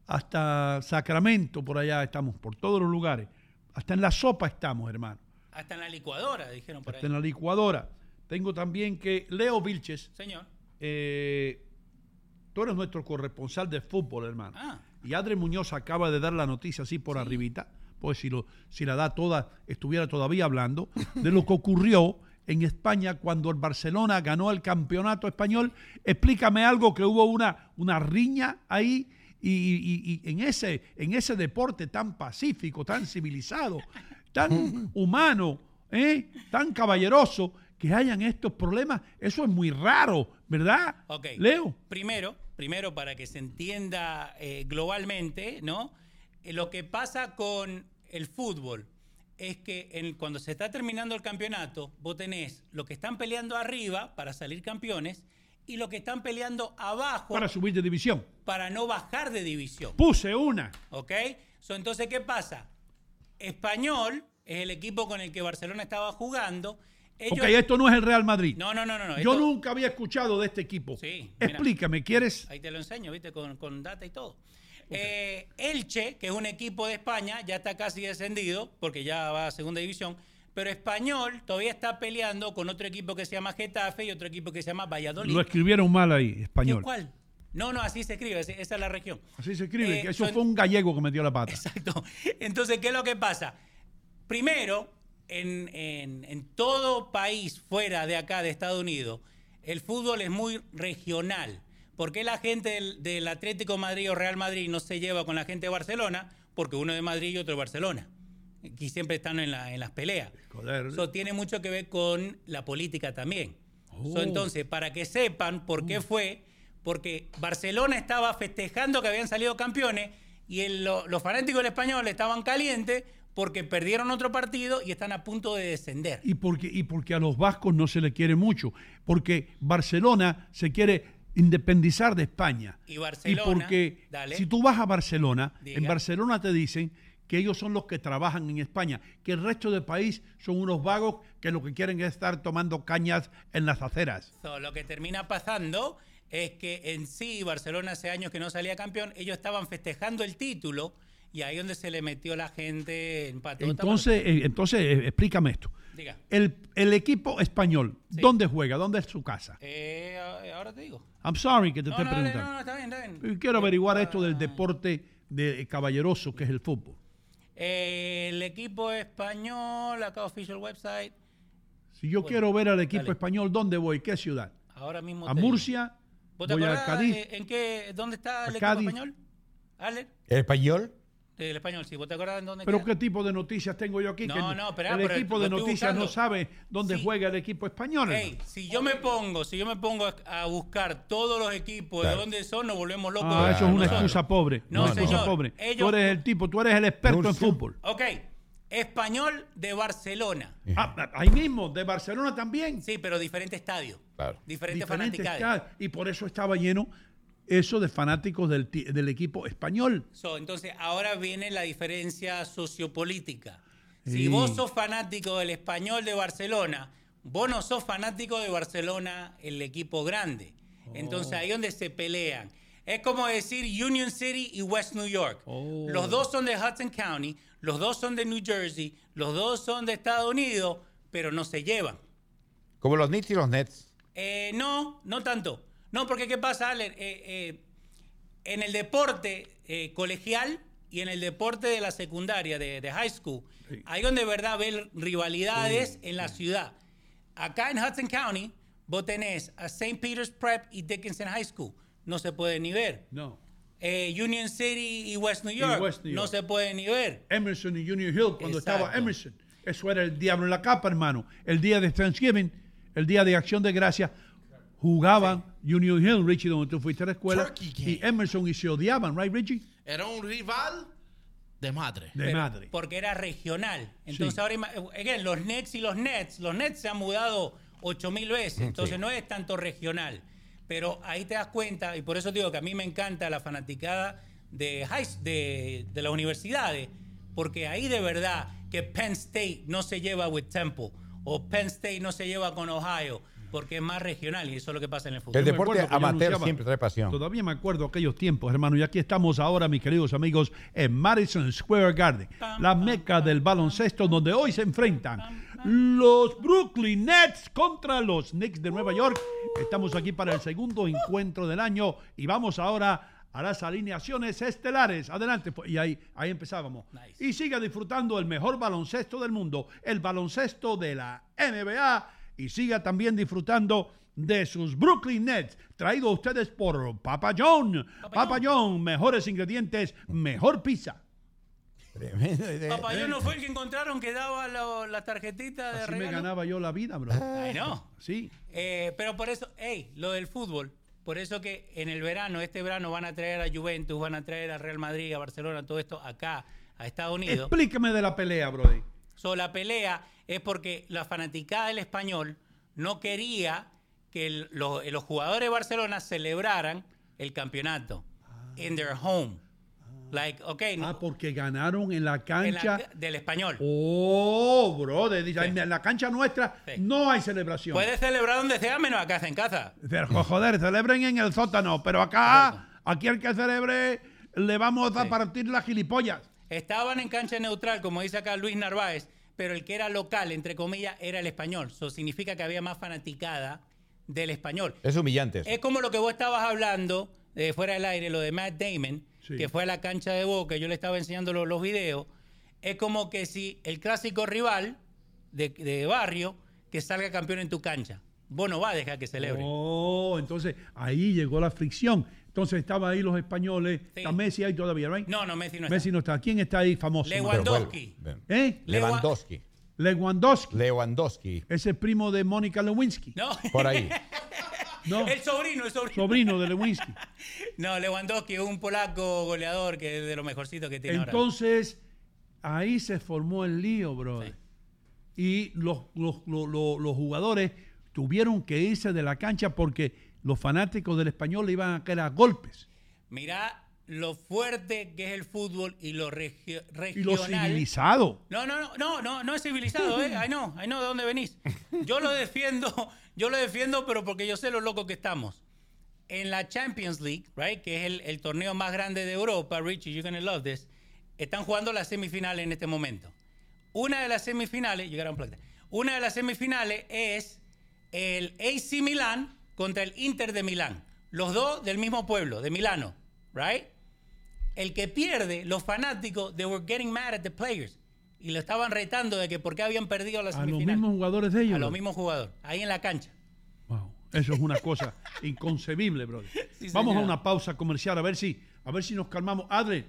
[SPEAKER 2] hasta Sacramento, por allá estamos, por todos los lugares. Hasta en la sopa estamos, hermano.
[SPEAKER 17] Hasta en la licuadora, dijeron por ahí.
[SPEAKER 2] Hasta en la licuadora. Tengo también que Leo Vilches,
[SPEAKER 17] Señor.
[SPEAKER 2] eh, tú eres nuestro corresponsal de fútbol, hermano.
[SPEAKER 17] Ah.
[SPEAKER 2] Y Adri Muñoz acaba de dar la noticia así por arribita, pues si, lo, si la da toda, estuviera todavía hablando, de lo que ocurrió en España cuando el Barcelona ganó el campeonato español. Explícame algo que hubo una, una riña ahí y, y- y en, ese, en ese deporte tan pacífico, tan civilizado, tan <laughs> humano, ¿eh? tan caballeroso, que hayan estos problemas. Eso es muy raro, ¿verdad?
[SPEAKER 17] Ok.
[SPEAKER 2] Leo.
[SPEAKER 17] Primero, primero para que se entienda eh, globalmente, ¿no? Eh, lo que pasa con el fútbol es que en- cuando se está terminando el campeonato, vos tenés lo que están peleando arriba para salir campeones y lo que están peleando abajo
[SPEAKER 2] Para subir de división.
[SPEAKER 17] para no bajar de división.
[SPEAKER 2] Puse una.
[SPEAKER 17] ¿Ok? So, entonces, ¿qué pasa? Español es el equipo con el que Barcelona estaba jugando. Ellos-
[SPEAKER 2] ok, esto no es el Real Madrid.
[SPEAKER 17] No, no, no, no. no,
[SPEAKER 2] Yo
[SPEAKER 17] esto-
[SPEAKER 2] nunca había escuchado de este equipo.
[SPEAKER 17] Sí, mira.
[SPEAKER 2] Explícame, ¿quieres?
[SPEAKER 17] Ahí te lo enseño, ¿viste? Con, con data y todo. Eh, Elche, que es un equipo de España, ya está casi descendido, porque ya va a segunda división. Pero Español todavía está peleando con otro equipo que se llama Getafe y otro equipo que se llama Valladolid.
[SPEAKER 2] Lo escribieron mal ahí, español.
[SPEAKER 17] ¿Cuál? No, no, así se escribe, esa es la región.
[SPEAKER 2] Así se escribe,
[SPEAKER 17] Eh,
[SPEAKER 2] que eso
[SPEAKER 17] son-
[SPEAKER 2] fue un gallego que metió la pata.
[SPEAKER 17] Exacto. Entonces, ¿qué es lo que pasa? Primero, en, en- en todo país fuera de acá, de Estados Unidos, el fútbol es muy regional. ¿Por qué la gente del, del Atlético Madrid o Real Madrid no se lleva con la gente de Barcelona? Porque uno es de Madrid y otro de Barcelona. Aquí siempre están en, la- en las peleas. Eso tiene mucho que ver con la política también.
[SPEAKER 2] Oh.
[SPEAKER 17] So, entonces, para que sepan por qué fue, porque Barcelona estaba festejando que habían salido campeones y el- lo- los fanáticos del español estaban calientes porque perdieron otro partido y están a punto de descender.
[SPEAKER 2] Y porque, y porque a los vascos no se les quiere mucho. Porque Barcelona se quiere independizar de España.
[SPEAKER 17] Y Barcelona,
[SPEAKER 2] porque
[SPEAKER 17] dale.
[SPEAKER 2] si tú vas a Barcelona, en. Barcelona te dicen que ellos son los que trabajan en España, que el resto del país son unos vagos que lo que quieren es estar tomando cañas en las aceras.
[SPEAKER 17] So, lo que termina pasando es que en sí Barcelona hace años que no salía campeón, ellos estaban festejando el título y ahí es donde se le metió la gente en patota.
[SPEAKER 2] Entonces, eh, entonces eh, explícame esto.
[SPEAKER 17] Diga.
[SPEAKER 2] El, el equipo español, ¿dónde juega? ¿Dónde es su casa?
[SPEAKER 17] Eh, ahora te digo.
[SPEAKER 2] I'm sorry que te
[SPEAKER 17] No,
[SPEAKER 2] estoy
[SPEAKER 17] no,
[SPEAKER 2] preguntando.
[SPEAKER 17] no, no, está bien, está bien.
[SPEAKER 2] Quiero averiguar esto del deporte de caballeroso que es el fútbol.
[SPEAKER 17] Eh, el equipo español, acá official website,
[SPEAKER 2] Si yo
[SPEAKER 17] Bueno,
[SPEAKER 2] quiero ver al equipo
[SPEAKER 17] dale.
[SPEAKER 2] español, ¿dónde voy? ¿Qué ciudad?
[SPEAKER 17] ahora mismo.
[SPEAKER 2] ¿A. Murcia?
[SPEAKER 17] ¿Vos te
[SPEAKER 2] ¿Voy a
[SPEAKER 17] acordás,
[SPEAKER 2] Cádiz?
[SPEAKER 17] eh, ¿En qué, dónde está el
[SPEAKER 2] ¿A
[SPEAKER 17] equipo
[SPEAKER 2] Cádiz?
[SPEAKER 17] español? ¿Ale?
[SPEAKER 7] ¿El español?
[SPEAKER 17] El español, sí. ¿Vos te acordás en dónde
[SPEAKER 2] ¿Pero
[SPEAKER 17] queda?
[SPEAKER 2] qué tipo de noticias tengo yo aquí?
[SPEAKER 17] No,
[SPEAKER 2] Que
[SPEAKER 17] no, espera,
[SPEAKER 2] el
[SPEAKER 17] pero
[SPEAKER 2] equipo
[SPEAKER 17] lo
[SPEAKER 2] de
[SPEAKER 17] estoy
[SPEAKER 2] noticias no sabe dónde
[SPEAKER 17] Sí.
[SPEAKER 2] juega el equipo español.
[SPEAKER 17] Ey,
[SPEAKER 2] hermano.
[SPEAKER 17] si yo me pongo, si yo me pongo a, a buscar todos los equipos
[SPEAKER 7] Claro.
[SPEAKER 17] de dónde son, nos volvemos locos.
[SPEAKER 2] Ah, eso es una
[SPEAKER 17] nosotros.
[SPEAKER 2] excusa pobre.
[SPEAKER 17] No,
[SPEAKER 2] una excusa
[SPEAKER 17] señor.
[SPEAKER 2] pobre.
[SPEAKER 17] Ellos-
[SPEAKER 2] Tú eres el tipo, tú eres el experto en fútbol.
[SPEAKER 17] Ok, español de Barcelona.
[SPEAKER 2] Ah, ahí mismo, de Barcelona también.
[SPEAKER 17] Sí, pero diferente estadio.
[SPEAKER 7] Claro.
[SPEAKER 17] Diferente
[SPEAKER 2] Y por eso estaba lleno eso de fanáticos del, del equipo español.
[SPEAKER 17] So, entonces, ahora viene la diferencia sociopolítica. Si vos sos fanático del español de Barcelona, vos no sos fanático de Barcelona, el equipo grande. Entonces, ahí es donde se pelean. Es como decir Union City y West New York.
[SPEAKER 2] Oh.
[SPEAKER 17] Los dos son de Hudson County, los dos son de New Jersey, los dos son de Estados Unidos, pero no se llevan.
[SPEAKER 7] Como los Knicks y los Nets.
[SPEAKER 17] Eh, no, no tanto. No, porque ¿qué pasa, Ale? Eh, eh, en el deporte eh, colegial y en el deporte de la secundaria, de, de high school, ahí donde de verdad ven rivalidades en la ciudad. Acá en Hudson County, vos tenés a St. Peter's Prep y Dickinson High School. No se puede ni ver.
[SPEAKER 2] No.
[SPEAKER 17] Eh, Union City y West New York.
[SPEAKER 2] West New
[SPEAKER 17] No se puede ni ver.
[SPEAKER 2] Emerson y Junior Hill, cuando estaba. Emerson. Eso era el diablo en la capa, hermano. El día de Thanksgiving, el día de Acción de Gracia, jugaban Junior Hill, Richie, donde tú fuiste a la escuela, y Emerson y se odiaban, right, Richie?
[SPEAKER 8] Era un rival
[SPEAKER 6] De madre.
[SPEAKER 2] De
[SPEAKER 17] Pero-
[SPEAKER 2] madre.
[SPEAKER 17] Porque era regional. Entonces
[SPEAKER 2] Sí.
[SPEAKER 17] ahora, again, los Nets y los Nets, los Nets se han mudado 8000 veces, entonces
[SPEAKER 7] Sí.
[SPEAKER 17] no es tanto regional. Pero ahí te das cuenta, y por eso digo que a mí me encanta la fanaticada de, high, de, de las universidades, porque ahí de verdad que Penn State no se lleva with Temple, o Penn State no se lleva con Ohio, porque es más regional, y eso es lo que pasa en el fútbol.
[SPEAKER 7] El deporte amateur siempre trae pasión.
[SPEAKER 2] Todavía me acuerdo aquellos tiempos, hermano. Y aquí estamos ahora, mis queridos amigos, en Madison Square Garden, la meca del baloncesto, donde hoy se enfrentan los Brooklyn Nets contra los Knicks de Nueva York. Estamos aquí para el segundo encuentro del año y vamos ahora a las alineaciones estelares. Adelante, pues, y ahí, ahí empezábamos. Y siga disfrutando el mejor baloncesto del mundo, el baloncesto de la NBA, y siga también disfrutando de sus Brooklyn Nets, traído a ustedes por Papa John. Papa John, mejores ingredientes, mejor pizza.
[SPEAKER 17] Papá, yo no fue el que encontraron que daba lo- la tarjetita de
[SPEAKER 2] Así me
[SPEAKER 17] regalo.
[SPEAKER 2] ganaba yo la vida, bro.
[SPEAKER 17] Ay, no.
[SPEAKER 2] Sí.
[SPEAKER 17] Eh, pero por eso, hey, lo del fútbol, por eso que en el verano, este verano van a traer a Juventus, van a traer a Real Madrid, a Barcelona, todo esto acá, a Estados Unidos.
[SPEAKER 2] Explíqueme de la pelea, brother.
[SPEAKER 17] So, la pelea es porque la fanaticada del español no quería que el- los, los jugadores de Barcelona celebraran el campeonato in their home. Like, okay,
[SPEAKER 2] Ah, porque ganaron en la
[SPEAKER 17] en la-
[SPEAKER 2] cancha.
[SPEAKER 17] del español.
[SPEAKER 2] Oh, brother, dice, en la cancha nuestra no hay celebración.
[SPEAKER 17] Puedes celebrar donde sea, menos acá en casa.
[SPEAKER 2] Dice, "Jo- Joder, celebren en el sótano, pero acá, aquí el que celebre, le vamos a partir las gilipollas.
[SPEAKER 17] Estaban en cancha neutral, como dice acá Luis Narváez, pero el que era local, entre comillas, era el español. Eso significa que había más fanaticada del español.
[SPEAKER 7] Es humillante. eso.
[SPEAKER 17] Es como lo que vos estabas hablando eh, fuera del aire, lo de Matt Damon,
[SPEAKER 2] Sí.
[SPEAKER 17] que fue a la cancha de Boca, yo le estaba enseñando los, los videos. Es como que si el clásico rival de, de barrio que salga campeón en tu cancha. Vos no vas a dejar que celebre.
[SPEAKER 2] Oh, entonces ahí llegó la fricción. Entonces estaban ahí los españoles. Está Messi ahí todavía, ¿right?
[SPEAKER 17] No, no, Messi no está.
[SPEAKER 2] Messi no está. ¿Quién está ahí famoso?
[SPEAKER 17] Lewandowski.
[SPEAKER 2] ¿Eh?
[SPEAKER 7] Lewandowski.
[SPEAKER 2] Lewandowski.
[SPEAKER 7] Lewandowski.
[SPEAKER 2] Ese primo de Mónica Lewinsky.
[SPEAKER 17] No.
[SPEAKER 7] Por ahí.
[SPEAKER 2] No. <laughs>
[SPEAKER 17] El sobrino, el sobrino.
[SPEAKER 2] Sobrino de Lewinsky. <laughs>
[SPEAKER 17] No, Lewandowski es un polaco goleador que es de lo mejorcito que tiene ahora.
[SPEAKER 2] Entonces, ahí se formó el lío, brother. Y los, los, los- los- los jugadores tuvieron que irse de la cancha porque los fanáticos del español le iban a caer a golpes.
[SPEAKER 17] Mirá lo fuerte que es el fútbol y lo regio-
[SPEAKER 2] Y lo
[SPEAKER 17] regional.
[SPEAKER 2] civilizado.
[SPEAKER 17] No, no, no, no, no, no es civilizado, ¿eh? Ay, no, ay, no, ¿de dónde venís? Yo lo defiendo, yo lo defiendo, pero porque yo sé lo loco que estamos. En la Champions League, right, que es el, el torneo más grande de Europa, Richie, you're gonna love this, están jugando las semifinales en este momento. Una de las semifinales, that. Una de las semifinales es el AC Milán contra el Inter de Milán. Los dos del mismo pueblo, de Milano, right? El que pierde, los fanáticos, they were getting mad at the players. Y lo estaban retando de que por qué habían perdido la
[SPEAKER 2] A los
[SPEAKER 17] semifinal.
[SPEAKER 2] mismos jugadores de ellos.
[SPEAKER 17] A los mismos jugadores, ahí en la cancha.
[SPEAKER 2] Eso es una cosa <laughs> inconcebible, brother.
[SPEAKER 17] Sí,
[SPEAKER 2] Vamos a una pausa comercial a ver si, a ver si nos calmamos. Adre,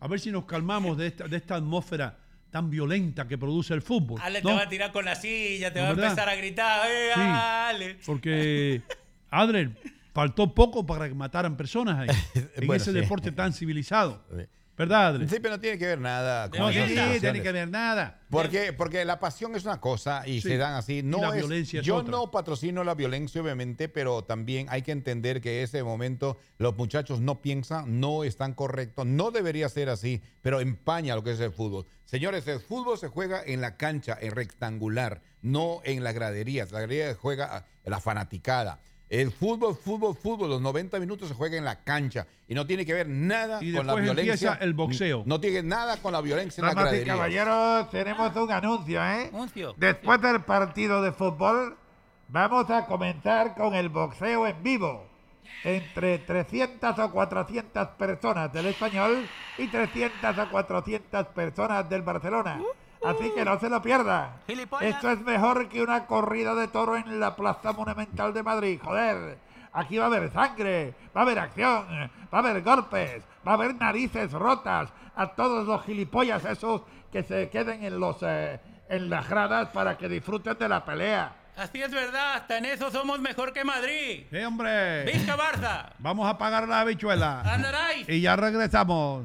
[SPEAKER 2] a ver si nos calmamos de esta, de esta atmósfera tan violenta que produce el fútbol.
[SPEAKER 17] Ale
[SPEAKER 2] ¿no?
[SPEAKER 17] te va a tirar con la silla, te
[SPEAKER 2] ¿No
[SPEAKER 17] va a empezar a gritar, ¡eh,
[SPEAKER 2] Sí.
[SPEAKER 17] Ale!
[SPEAKER 2] Porque, <laughs> Adler, faltó poco para que mataran personas ahí. <laughs> En
[SPEAKER 7] Bueno,
[SPEAKER 2] ese
[SPEAKER 7] sí.
[SPEAKER 2] deporte tan civilizado. <laughs> ¿Verdad, Adler?
[SPEAKER 7] Sí, pero no tiene que ver nada con
[SPEAKER 2] No, sí, tiene que ver nada.
[SPEAKER 7] Porque, porque la pasión es una cosa y
[SPEAKER 2] Sí.
[SPEAKER 7] se dan así.
[SPEAKER 2] Y
[SPEAKER 7] No
[SPEAKER 2] la
[SPEAKER 7] es-
[SPEAKER 2] violencia es
[SPEAKER 7] yo
[SPEAKER 2] otra.
[SPEAKER 7] no patrocino la violencia, obviamente, pero también hay que entender que ese momento los muchachos no piensan, no están correctos, no debería ser así, pero empaña lo que es el fútbol. Señores, el fútbol se juega en la cancha, en rectangular, no en las graderías. La gradería juega la fanaticada. El fútbol, fútbol, fútbol, los 90 minutos se juega en la cancha y no tiene que ver nada
[SPEAKER 2] Y
[SPEAKER 7] con la
[SPEAKER 2] después
[SPEAKER 7] violencia.
[SPEAKER 2] empieza el boxeo.
[SPEAKER 7] No tiene nada con la violencia en la
[SPEAKER 19] Damas
[SPEAKER 7] gradería.
[SPEAKER 19] caballeros, tenemos un anuncio, ¿eh?
[SPEAKER 17] Anuncio.
[SPEAKER 19] Después del partido de fútbol, vamos a comenzar con el boxeo en vivo. Entre 300 o 400 personas del español y 300 o 400 personas del Barcelona. Así que no se lo pierda. Esto es mejor que una corrida de toro en la Plaza Monumental de Madrid. Joder, aquí va a haber sangre, va a haber acción, va a haber golpes, va a haber narices rotas a todos los gilipollas esos que se queden en los eh, en las gradas para que disfruten de la pelea.
[SPEAKER 17] Así es verdad, hasta en eso somos mejor que Madrid.
[SPEAKER 2] Sí, hombre.
[SPEAKER 17] ¡Vizca Barça!
[SPEAKER 2] Vamos a pagar la habichuela.
[SPEAKER 17] Andaráis.
[SPEAKER 2] Y ya regresamos.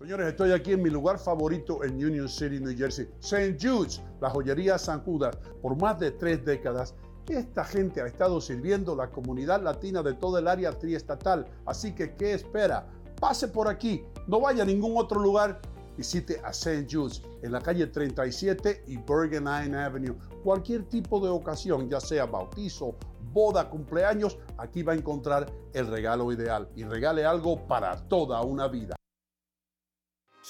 [SPEAKER 2] Señores, estoy aquí en mi lugar favorito en Union City, New Jersey, St. Jude's, la joyería San Judas. Por más de tres décadas, esta gente ha estado sirviendo la comunidad latina de todo el área triestatal. Así que, ¿qué espera? Pase por aquí, no vaya a ningún otro lugar. Visite a St. Jude's en la calle 37 y Bergen Line Avenue. Cualquier tipo de ocasión, ya sea bautizo, boda, cumpleaños, aquí va a encontrar el regalo ideal y regale algo para toda una vida.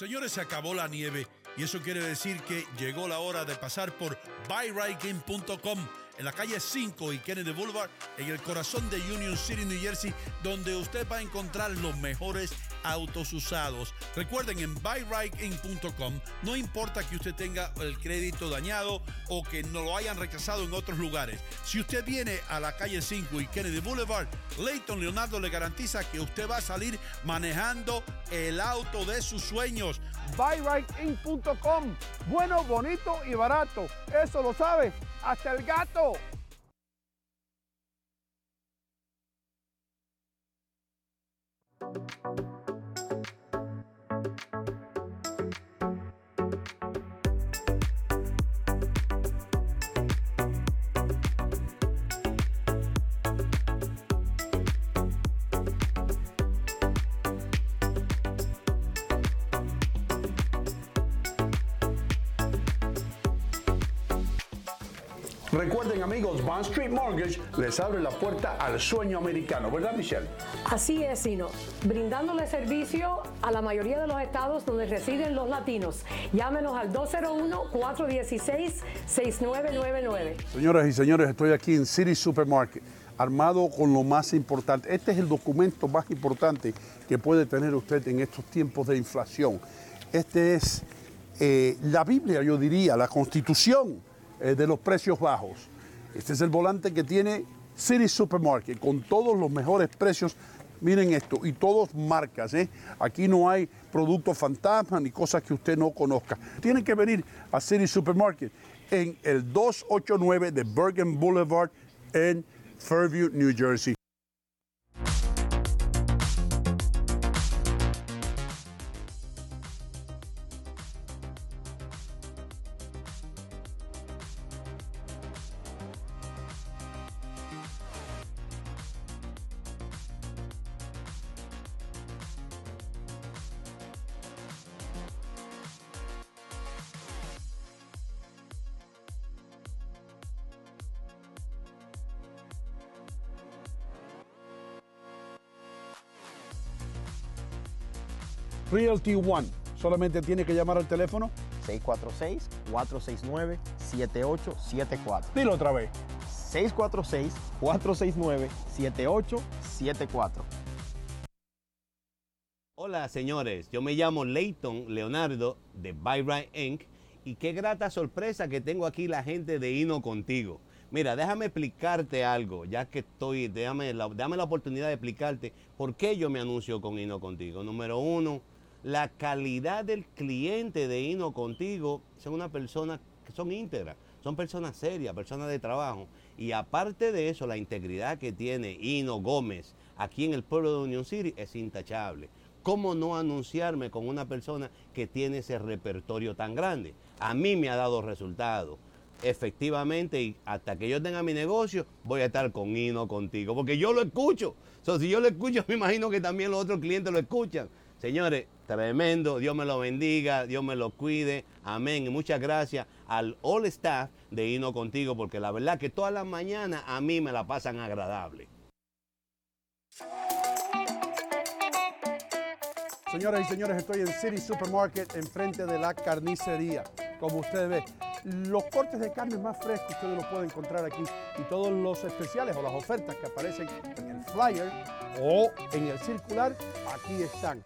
[SPEAKER 20] Señores, se acabó la nieve y eso quiere decir que llegó la hora de pasar por buyrightgame.com en la calle 5 y Kennedy Boulevard, en el corazón de Union City, New Jersey, donde usted va a encontrar los mejores autos usados. Recuerden, en buyrightgame.com no importa que usted tenga el crédito dañado o que no lo hayan rechazado en otros lugares. Si usted viene a la calle 5 y Kennedy Boulevard, Leighton Leonardo le garantiza que usted va a salir manejando el auto de sus sueños.
[SPEAKER 2] buyrightgame.com, bueno, bonito y barato. Eso lo sabe hasta el gato. Amigos, Bond Street Mortgage les abre la puerta al sueño americano, ¿verdad Michelle?
[SPEAKER 11] Así es, Sino, brindándole servicio a la mayoría de los estados donde residen los latinos. Llámenos al 201-416-6999.
[SPEAKER 2] Señoras y señores, estoy aquí en City Supermarket, armado con lo más importante. Este es el documento más importante que puede tener usted en estos tiempos de inflación. Este es eh, la Biblia, yo diría, la constitución eh, de los precios bajos. Este es el volante que tiene City Supermarket con todos los mejores precios. Miren esto, y todos marcas. ¿eh? Aquí no hay productos fantasmas ni cosas que usted no conozca. Tienen que venir a City Supermarket en el 289 de Bergen Boulevard en Fairview, New Jersey. Realty One. Solamente tiene que llamar al teléfono.
[SPEAKER 9] 646-469-7874.
[SPEAKER 2] Dilo otra vez.
[SPEAKER 9] 646-469-7874.
[SPEAKER 21] Hola señores, yo me llamo Leighton Leonardo de Byright Inc. Y qué grata sorpresa que tengo aquí la gente de Hino contigo. Mira, déjame explicarte algo, ya que estoy, déjame la, dame la oportunidad de explicarte por qué yo me anuncio con Hino contigo. Número uno, la calidad del cliente de Hino contigo son una persona que son íntegras, son personas serias, personas de trabajo. Y aparte de eso, la integridad que tiene Hino Gómez aquí en el pueblo de Union City es intachable. ¿Cómo no anunciarme con una persona que tiene ese repertorio tan grande? A mí me ha dado resultados. Efectivamente, y hasta que yo tenga mi negocio, voy a estar con Hino contigo, porque yo lo escucho. So, si yo lo escucho, <laughs> me imagino que también los otros clientes lo escuchan. Señores, tremendo, Dios me lo bendiga, Dios me lo cuide, amén. Y muchas gracias al all staff de Hino contigo, porque la verdad que todas las mañanas a mí me la pasan agradable.
[SPEAKER 2] Señoras y señores, estoy en City Supermarket enfrente de la carnicería. Como ustedes ven, los cortes de carne más frescos ustedes los pueden encontrar aquí y todos los especiales o las ofertas que aparecen en el flyer o en el circular, aquí están.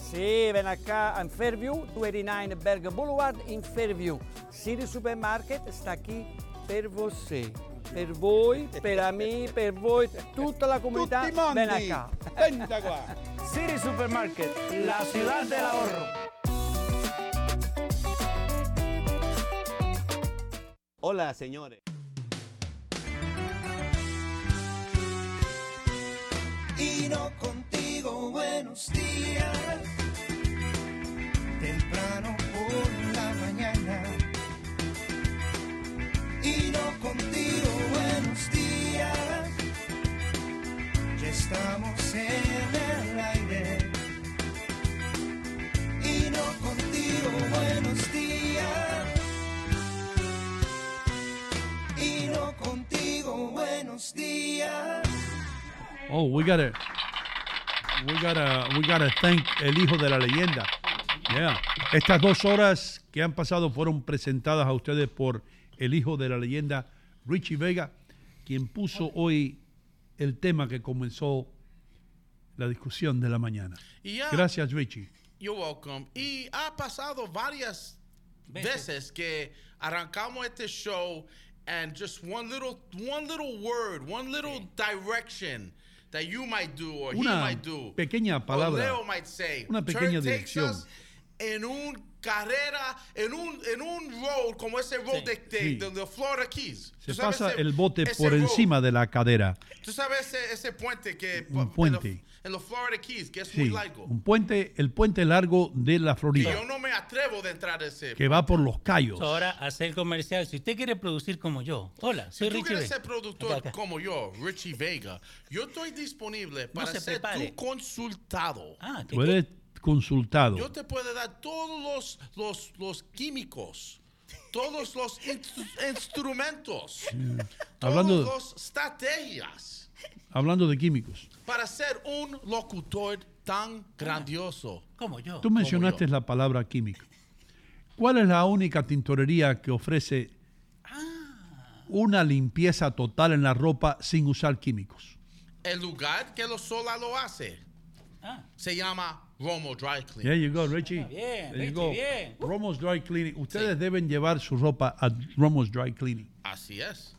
[SPEAKER 22] Sì, ven acá in Fairview, 289 Berg Boulevard in Fairview. City Supermarket sta qui per voi. Per voi, per me, per voi, tutta la comunità.
[SPEAKER 3] Tutti mondi.
[SPEAKER 22] Ven acá.
[SPEAKER 3] Venta qua. <laughs>
[SPEAKER 22] City Supermarket, la ciudad del ahorro.
[SPEAKER 21] Hola, señores.
[SPEAKER 1] Y no contigo, buenos días. Temprano por la mañana. Y no contigo, buenos días. Ya estamos en el aire. Y no contigo, buenos días. Y no contigo, buenos días.
[SPEAKER 2] Oh, we gotta, we gotta, we gotta thank el hijo de la leyenda. Yeah. Estas dos horas que han pasado fueron presentadas a ustedes por el hijo de la leyenda, Richie Vega, quien puso hoy el tema que comenzó la discusión de la mañana.
[SPEAKER 8] Yeah.
[SPEAKER 2] Gracias, Richie.
[SPEAKER 8] You're welcome. Y ha pasado varias veces que arrancamos este show and just one little one little word, one little direction that you might do or he
[SPEAKER 2] Una
[SPEAKER 8] might do.
[SPEAKER 2] pequeña
[SPEAKER 8] or
[SPEAKER 2] palabra,
[SPEAKER 8] Leo might say.
[SPEAKER 2] una pequeña
[SPEAKER 8] turn takes
[SPEAKER 2] dirección.
[SPEAKER 8] us en un carrera, en un, en un road como ese road de, de-
[SPEAKER 2] Sí.
[SPEAKER 8] de- de Florida Keys.
[SPEAKER 2] Se
[SPEAKER 8] ¿Tú sabes
[SPEAKER 2] pasa
[SPEAKER 8] ese-
[SPEAKER 2] el bote por
[SPEAKER 8] road?
[SPEAKER 2] encima de la cadera.
[SPEAKER 8] Tú sabes ese, ese puente que
[SPEAKER 2] Un puente.
[SPEAKER 8] En los Florida Keys que es
[SPEAKER 2] Sí,
[SPEAKER 8] muy largo.
[SPEAKER 2] un puente, el puente largo de la
[SPEAKER 8] Y
[SPEAKER 2] Florida,
[SPEAKER 8] yo no me atrevo de entrar a ese.
[SPEAKER 2] que va por los callos.
[SPEAKER 17] Ahora, hacer comercial. Si usted quiere producir como yo. Hola, soy
[SPEAKER 8] Si tú
[SPEAKER 17] Richie
[SPEAKER 8] quieres
[SPEAKER 17] Vega.
[SPEAKER 8] ser productor
[SPEAKER 17] Acá, acá.
[SPEAKER 8] como yo, Richie Vega, yo estoy disponible para
[SPEAKER 17] se
[SPEAKER 8] ser
[SPEAKER 17] prepare.
[SPEAKER 8] tu consultado.
[SPEAKER 17] Ah,
[SPEAKER 2] Tú eres consultado.
[SPEAKER 8] Yo te puedo dar todos los, los, los químicos, todos los instru- instrumentos,
[SPEAKER 2] Hablando,
[SPEAKER 8] todas las estrategias
[SPEAKER 2] hablando de químicos.
[SPEAKER 8] Para ser un locutor tan grandioso.
[SPEAKER 17] Como yo.
[SPEAKER 2] Tú mencionaste la palabra químico. ¿Cuál es la única tintorería que ofrece una limpieza total en la ropa sin usar químicos?
[SPEAKER 8] El lugar que lo sola lo hace se llama Romo Dry Clean.
[SPEAKER 2] There you go, Richie.
[SPEAKER 8] Bien,
[SPEAKER 2] There you
[SPEAKER 8] Richie,
[SPEAKER 2] go.
[SPEAKER 8] bien.
[SPEAKER 2] Romo's Dry Cleaning. Ustedes deben llevar su ropa a Romo's Dry Cleaning.
[SPEAKER 8] Así es.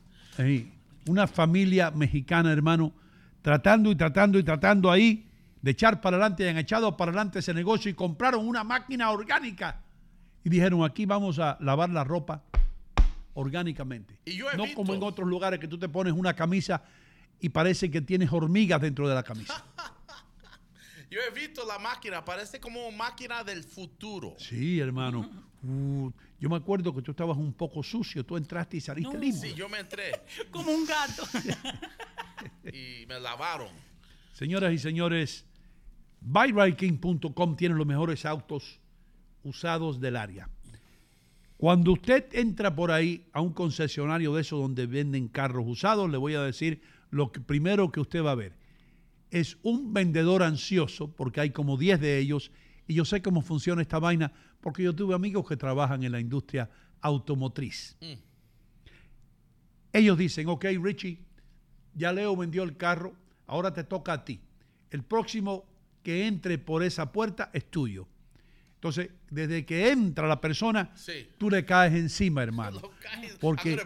[SPEAKER 2] Una familia mexicana, hermano, tratando y tratando y tratando ahí de echar para adelante, y han echado para adelante ese negocio y compraron una máquina orgánica. Y dijeron, aquí vamos a lavar la ropa orgánicamente.
[SPEAKER 8] Y yo he
[SPEAKER 2] no
[SPEAKER 8] visto-
[SPEAKER 2] como en otros lugares que tú te pones una camisa y parece que tienes hormigas dentro de la camisa. <laughs>
[SPEAKER 8] Yo he visto la máquina, parece como máquina del futuro.
[SPEAKER 2] Sí, hermano. <laughs> Uh, yo me acuerdo que tú estabas un poco sucio, tú entraste y saliste limpio.
[SPEAKER 8] Sí, yo me entré <laughs>
[SPEAKER 17] Como un gato. <laughs>
[SPEAKER 8] y me lavaron.
[SPEAKER 2] Señoras y señores, buyrideking.com tiene los mejores autos usados del área. Cuando usted entra por ahí a un concesionario de esos donde venden carros usados, le voy a decir lo que primero que usted va a ver. Es un vendedor ansioso, porque hay como 10 de ellos, y yo sé cómo funciona esta vaina, porque yo tuve amigos que trabajan en la industria automotriz. Ellos dicen, ok, Richie, ya Leo vendió el carro, ahora te toca a ti. El próximo que entre por esa puerta es tuyo. Entonces, desde que entra la persona,
[SPEAKER 8] Sí.
[SPEAKER 2] tú le caes encima, <laughs> hermano. Porque
[SPEAKER 8] 'em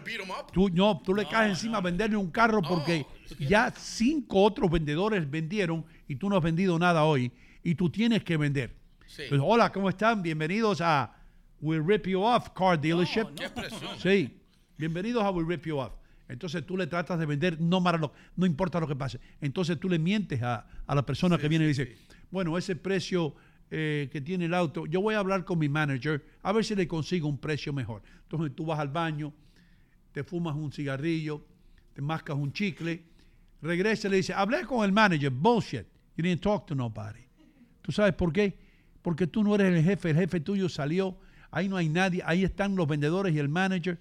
[SPEAKER 2] tú, no, tú le caes encima a venderle un carro porque ya cinco otros vendedores vendieron y tú no has vendido nada hoy y tú tienes que vender.
[SPEAKER 8] Sí.
[SPEAKER 2] Pues, hola, ¿cómo están? Bienvenidos a We'll Rip You Off Car Dealership.
[SPEAKER 8] Qué presión.
[SPEAKER 2] Sí, bienvenidos a We Rip You Off. Entonces tú le tratas de vender, no, no importa lo que pase. Entonces tú le mientes a, a la persona que viene y dice, bueno, ese precio eh, que tiene el auto, yo voy a hablar con mi manager a ver si le consigo un precio mejor. Entonces tú vas al baño, te fumas un cigarrillo, te mascas un chicle, regresa y le dice, hablé con el manager, bullshit, you didn't talk to nobody. ¿Tú sabes por qué? Porque tú no eres el jefe, el jefe tuyo salió Ahí no hay nadie, ahí están los vendedores y el manager.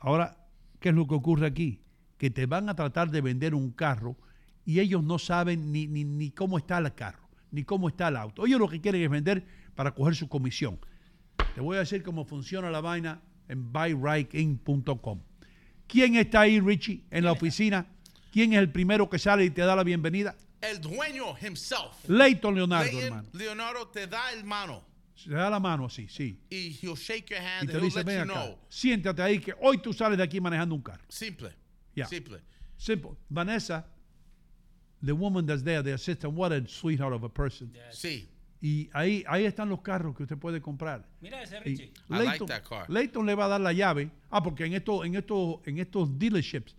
[SPEAKER 2] Ahora, ¿qué es lo que ocurre aquí? Que te van a tratar de vender un carro y ellos no saben ni, ni, ni cómo está el carro, ni cómo está el auto. Ellos lo que quieren es vender para coger su comisión. Te voy a decir cómo funciona la vaina en buyrightin.com. ¿Quién está ahí, Richie, en la oficina? ¿Quién es el primero que sale y te da la bienvenida?
[SPEAKER 8] El dueño himself.
[SPEAKER 2] Leighton Leonardo,
[SPEAKER 8] Leighton
[SPEAKER 2] hermano.
[SPEAKER 8] Leonardo te da el mano
[SPEAKER 2] Se da la mano así, sí.
[SPEAKER 8] y he'll shake your
[SPEAKER 2] Y
[SPEAKER 8] hand
[SPEAKER 2] te
[SPEAKER 8] and he'll
[SPEAKER 2] dice,
[SPEAKER 8] let
[SPEAKER 2] ven
[SPEAKER 8] you
[SPEAKER 2] acá,
[SPEAKER 8] know.
[SPEAKER 2] siéntate ahí que hoy tú sales de aquí manejando un carro.
[SPEAKER 8] Simple.
[SPEAKER 2] Yeah.
[SPEAKER 8] Simple.
[SPEAKER 2] Simple. Vanessa, the woman that's there, the assistant, what a sweetheart of a person.
[SPEAKER 8] Sí.
[SPEAKER 2] Y ahí, ahí están los carros que usted puede comprar.
[SPEAKER 17] Mira ese
[SPEAKER 2] Y
[SPEAKER 17] Richie.
[SPEAKER 8] I like that car.
[SPEAKER 2] Leighton le va a dar la llave. Ah, porque en estos, en estos, en estos dealerships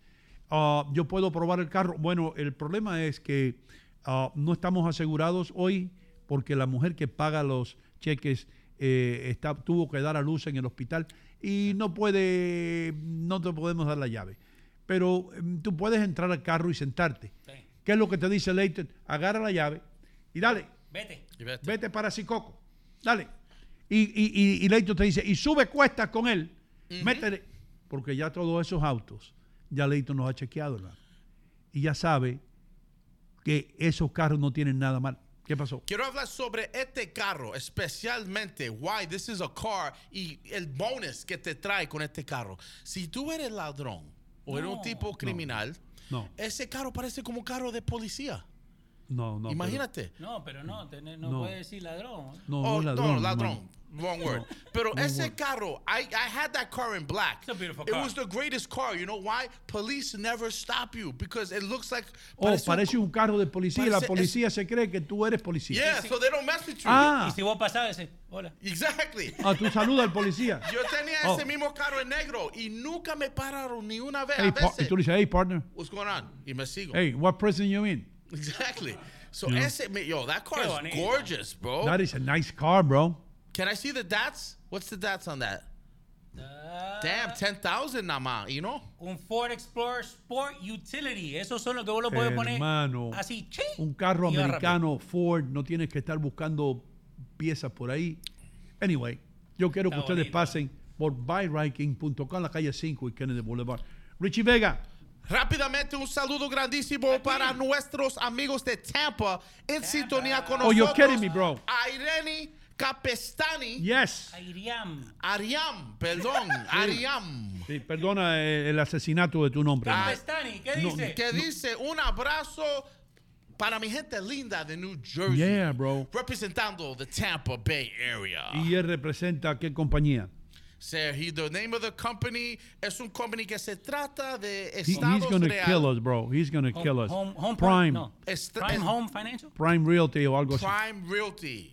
[SPEAKER 2] ah, yo puedo probar el carro. Bueno, el problema es que ah, no estamos asegurados hoy porque la mujer que paga los cheques eh, está, tuvo que dar a luz en el hospital y no puede, no te podemos dar la llave. Pero em, tú puedes entrar al carro y sentarte. ¿Qué es lo que te dice Leighton? Agarra la llave y dale.
[SPEAKER 17] Vete.
[SPEAKER 2] Vete para Sicoco. Dale. Y, y, y, y Leighton te dice, y sube cuestas con él. Métele. Porque ya todos esos autos, ya Leighton nos ha chequeado, hermano. Y ya sabe que esos carros no tienen nada mal. ¿Qué pasó?
[SPEAKER 8] Quiero hablar sobre este carro, especialmente why this is a car y el bonus que te trae con este carro. Si tú eres ladrón o eres un tipo criminal,
[SPEAKER 2] No,
[SPEAKER 8] ese carro parece como un carro de policía.
[SPEAKER 2] No, no. pero-
[SPEAKER 8] Imagínate.
[SPEAKER 17] No, pero no, tener- no,
[SPEAKER 2] No.
[SPEAKER 17] puede decir ladrón.
[SPEAKER 2] no,
[SPEAKER 8] Oh,
[SPEAKER 2] no, ladrón.
[SPEAKER 8] no, ladrón. Wrong word.
[SPEAKER 2] No,
[SPEAKER 8] Pero ese carro, I, I had that car in black.
[SPEAKER 17] It's a beautiful
[SPEAKER 8] It
[SPEAKER 17] car.
[SPEAKER 8] was the greatest car. You know why? Police never stop you because it looks like.
[SPEAKER 2] Oh, parece un carro de policía y la
[SPEAKER 8] parece-
[SPEAKER 2] policía se cree que tú eres policía.
[SPEAKER 8] Yeah, so they don't mess with you.
[SPEAKER 2] Ah.
[SPEAKER 17] Y si vos pasás, ese, hola.
[SPEAKER 8] Exactly.
[SPEAKER 2] Ah, tú saludas al policía.
[SPEAKER 8] Yo tenía
[SPEAKER 2] Oh.
[SPEAKER 8] ese mismo carro en negro y nunca me pararon ni una vez.
[SPEAKER 2] Hey,
[SPEAKER 8] a
[SPEAKER 2] pa- y
[SPEAKER 8] veces.
[SPEAKER 2] tú le dices, hey, partner.
[SPEAKER 8] What's going on? Y me sigo.
[SPEAKER 2] Hey, what prison you in?
[SPEAKER 8] Exactly. So
[SPEAKER 2] You know?
[SPEAKER 8] ese, me- yo, that car
[SPEAKER 17] Qué
[SPEAKER 8] is
[SPEAKER 17] bonito.
[SPEAKER 8] gorgeous, bro.
[SPEAKER 2] That is a nice car, bro.
[SPEAKER 8] Can I see the dats? What's the dats on that?
[SPEAKER 17] Ah,
[SPEAKER 8] Damn, 10,000 nada más, you know?
[SPEAKER 17] Un Ford Explorer Sport Utility. Esos son los que vos lo podés poner
[SPEAKER 2] Hermano,
[SPEAKER 17] así. ching,
[SPEAKER 2] un carro americano Ford, no tienes que estar buscando piezas por ahí. Anyway, yo quiero que ustedes pasen por buyriking.com, la calle 5 y Kennedy Boulevard. Richie Vega,
[SPEAKER 8] Rápidamente, un saludo grandísimo para nuestros amigos de Tampa en sintonía con
[SPEAKER 2] Oh,
[SPEAKER 8] nosotros.
[SPEAKER 2] you're kidding me, bro.
[SPEAKER 8] Irene Capestani.
[SPEAKER 2] yes.
[SPEAKER 17] Ariam.
[SPEAKER 8] Ariam, perdón, <laughs> Ariam.
[SPEAKER 2] Sí, perdona eh, el asesinato de tu nombre.
[SPEAKER 8] Ah,
[SPEAKER 2] hermano.
[SPEAKER 17] Stani, ¿qué
[SPEAKER 2] No,
[SPEAKER 17] dice?
[SPEAKER 8] Que dice un abrazo para mi gente linda de New Jersey.
[SPEAKER 2] Yeah, bro.
[SPEAKER 8] Representando the Tampa Bay area.
[SPEAKER 2] Y él representa qué compañía?
[SPEAKER 8] So he, the name of the company es un company que se trata de Estados
[SPEAKER 2] he's gonna kill us, bro. He's gonna kill us.
[SPEAKER 17] Home, home
[SPEAKER 2] Prime,
[SPEAKER 17] No.
[SPEAKER 8] Est-
[SPEAKER 17] Prime Home Financial.
[SPEAKER 2] Prime Realty o algo así.
[SPEAKER 8] Prime Realty.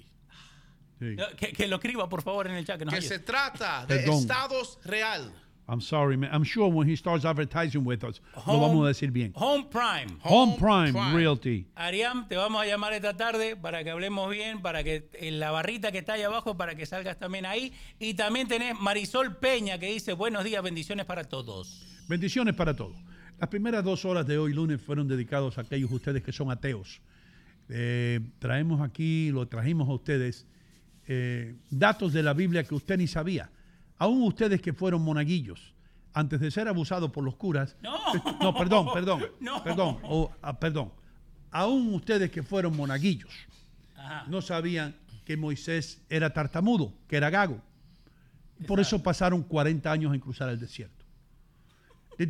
[SPEAKER 2] Sí.
[SPEAKER 17] Que, que lo escriba, por favor, en el chat. Que nos
[SPEAKER 8] Que
[SPEAKER 17] ayude.
[SPEAKER 8] se trata de
[SPEAKER 2] Perdón.
[SPEAKER 8] Estados Real.
[SPEAKER 2] I'm sorry, man. I'm sure when he starts advertising with us, lo vamos a decir bien.
[SPEAKER 17] Home Prime.
[SPEAKER 2] Home Prime, Realty.
[SPEAKER 17] Ariam, te vamos a llamar esta tarde para que hablemos bien, para que en la barrita que está ahí abajo, para que salgas también ahí. Y también tenés Marisol Peña que dice buenos días, bendiciones para todos.
[SPEAKER 2] Bendiciones para todos. Las primeras dos horas de hoy lunes fueron dedicados a aquellos ustedes que son ateos. Eh, traemos aquí, lo trajimos a ustedes, eh, datos de la Biblia que usted ni sabía aún ustedes que fueron monaguillos, antes de ser abusados por los curas,
[SPEAKER 17] no,
[SPEAKER 2] no perdón, perdón, perdón, oh, perdón, aún ustedes que fueron monaguillos, no sabían que Moisés era tartamudo, que era gago. Por eso pasaron 40 años en cruzar el desierto. We're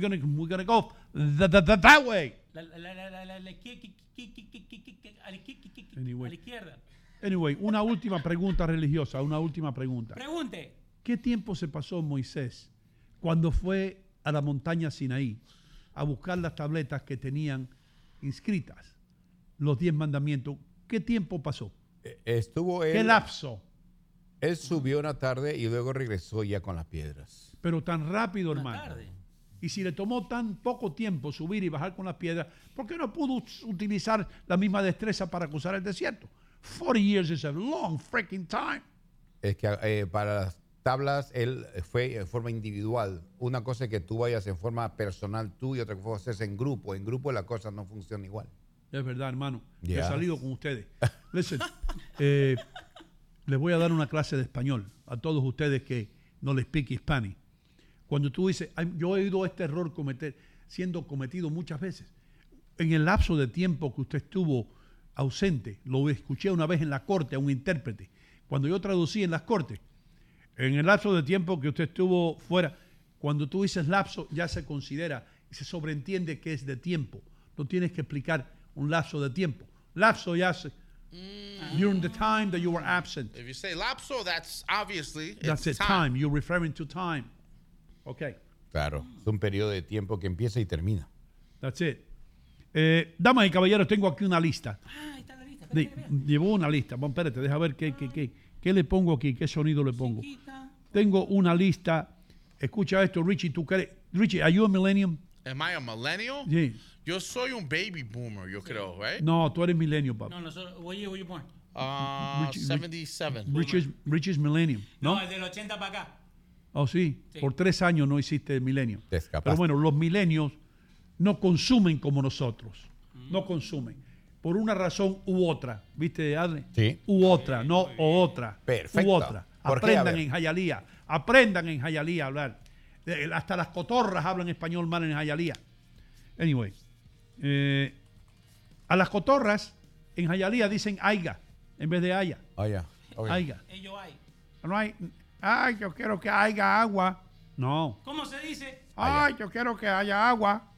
[SPEAKER 2] gonna, we're go that, way.
[SPEAKER 17] A la izquierda.
[SPEAKER 2] Anyway, una última pregunta religiosa, una última pregunta.
[SPEAKER 17] Pregunte.
[SPEAKER 2] ¿Qué tiempo se pasó Moisés cuando fue a la montaña Sinaí a buscar las tabletas que tenían inscritas los diez mandamientos? ¿Qué tiempo pasó?
[SPEAKER 7] Estuvo él.
[SPEAKER 2] ¿Qué lapso?
[SPEAKER 7] Él subió una tarde y luego regresó ya con las piedras.
[SPEAKER 2] Pero tan rápido,
[SPEAKER 17] Una
[SPEAKER 2] hermano.
[SPEAKER 17] tarde.
[SPEAKER 2] Y si le tomó tan poco tiempo subir y bajar con las piedras, ¿por qué no pudo utilizar la misma destreza para cruzar el desierto? 40 years is a long freaking time.
[SPEAKER 7] Es que eh, para las tablas él fue en forma individual. Una cosa es que tú vayas en forma personal tú y otra cosa es en grupo. En grupo la cosa no funciona igual.
[SPEAKER 2] Es verdad, hermano. He
[SPEAKER 7] Yeah.
[SPEAKER 2] salido con ustedes. <laughs> Listen, eh, les voy a dar una clase de español a todos ustedes que no les speak Hispanic. Cuando tú dices, "Ay, yo he oído este error cometer, siendo cometido muchas veces. En el lapso de tiempo que usted estuvo ausente, lo escuché una vez en la corte a un intérprete, cuando yo traducí en las cortes, en el lapso de tiempo que usted estuvo fuera, cuando tú dices lapso ya se considera y se sobreentiende que es de tiempo. No tienes que explicar un lapso de tiempo. Lapso ya se... During the time that you were absent.
[SPEAKER 8] If you say lapso, that's obviously
[SPEAKER 2] That's
[SPEAKER 8] it's
[SPEAKER 2] it, time. You're referring to time. Okay.
[SPEAKER 7] Claro, es un periodo de tiempo que empieza y termina.
[SPEAKER 2] That's it. Eh, damas y caballeros, tengo aquí una lista. De- llevo una lista. Bueno, espérate, deja ver qué, qué, qué, qué le pongo aquí, qué sonido le pongo. Tengo una lista. Escucha esto, Richie, tú crees. Richie, ¿are you a millennium?
[SPEAKER 8] Am I a millennial?
[SPEAKER 2] Sí.
[SPEAKER 8] Yo soy un baby boomer, yo creo, right?
[SPEAKER 2] No, tú eres millennium, papá.
[SPEAKER 17] No, nosotros, what year were you born?
[SPEAKER 8] Uh,
[SPEAKER 2] Richie-
[SPEAKER 8] 77.
[SPEAKER 2] Rich is, Rich is millennium, ¿no?
[SPEAKER 17] No, es del 80 para acá.
[SPEAKER 2] Oh, sí.
[SPEAKER 17] Sí.
[SPEAKER 2] Por tres años no hiciste milenio.
[SPEAKER 7] Te escapaste.
[SPEAKER 2] Pero bueno, los milenios no consumen como nosotros. No consumen. Por una razón u otra. ¿Viste, Adle?
[SPEAKER 7] Sí.
[SPEAKER 2] U otra, no o otra.
[SPEAKER 7] Perfecto.
[SPEAKER 2] U otra. Aprendan en Jayalía. Aprendan en Jayalía a hablar. Eh, Hasta las cotorras hablan español mal en Jayalía. Anyway. eh, a las cotorras en Jayalía dicen aiga en vez de haya.
[SPEAKER 7] Ah, ya. Ok.
[SPEAKER 2] Aiga.
[SPEAKER 17] Ellos hay.
[SPEAKER 2] No hay. Ay, yo quiero que haya agua. No.
[SPEAKER 17] ¿Cómo se dice?
[SPEAKER 2] Ay, yo quiero que haya agua.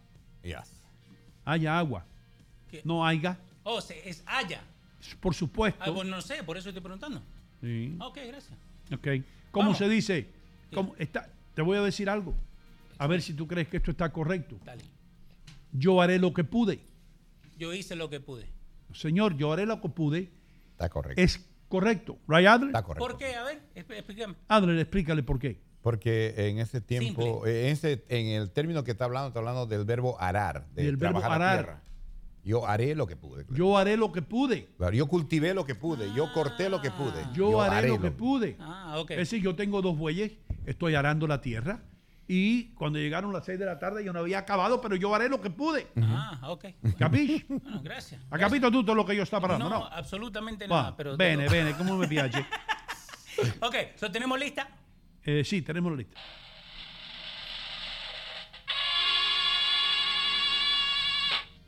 [SPEAKER 7] Yes.
[SPEAKER 2] Haya agua.
[SPEAKER 17] ¿Qué?
[SPEAKER 2] No haya.
[SPEAKER 17] Oh, se, es haya.
[SPEAKER 2] Por supuesto.
[SPEAKER 17] Ah, pues no sé, por eso estoy preguntando.
[SPEAKER 2] Sí.
[SPEAKER 17] Ok, gracias.
[SPEAKER 2] Ok. ¿Cómo
[SPEAKER 17] Vamos.
[SPEAKER 2] se dice? ¿Cómo está? Te voy a decir algo. A ver si tú crees que esto está correcto.
[SPEAKER 17] Dale.
[SPEAKER 2] Yo haré lo que pude.
[SPEAKER 17] Yo hice lo que pude.
[SPEAKER 2] Señor, yo haré lo que pude.
[SPEAKER 7] Está correcto.
[SPEAKER 2] Es correcto. ¿Right, Adler?
[SPEAKER 7] Está correcto.
[SPEAKER 17] ¿Por qué? A ver, exp- explícame.
[SPEAKER 2] Adler, explícale por qué.
[SPEAKER 7] Porque en ese tiempo, eh, en, ese, en el término que está hablando, está hablando del verbo arar, de
[SPEAKER 2] Del verbo
[SPEAKER 7] trabajar la
[SPEAKER 2] arar.
[SPEAKER 7] tierra. Yo haré lo que pude. claro.
[SPEAKER 2] Yo haré lo que pude.
[SPEAKER 7] Claro, yo cultivé lo que pude, yo corté lo que pude.
[SPEAKER 2] Yo, haré, lo que pude.
[SPEAKER 17] Ah, ok.
[SPEAKER 2] Es decir, yo tengo dos bueyes, estoy arando la tierra y cuando llegaron las 6 de la tarde yo no había acabado, pero yo haré lo que pude.
[SPEAKER 17] Ah, ok.
[SPEAKER 2] ¿Capis? <laughs>
[SPEAKER 17] Bueno, gracias.
[SPEAKER 2] ¿Ha capito tú todo lo que yo estaba hablando?
[SPEAKER 17] No,
[SPEAKER 2] No.
[SPEAKER 17] absolutamente
[SPEAKER 2] Va,
[SPEAKER 17] nada. Pero
[SPEAKER 2] bene,
[SPEAKER 17] todo-
[SPEAKER 2] bene, ¿cómo me piace? <laughs>
[SPEAKER 17] Ok, so tenemos lista.
[SPEAKER 2] Eh, sí, tenemos la lista.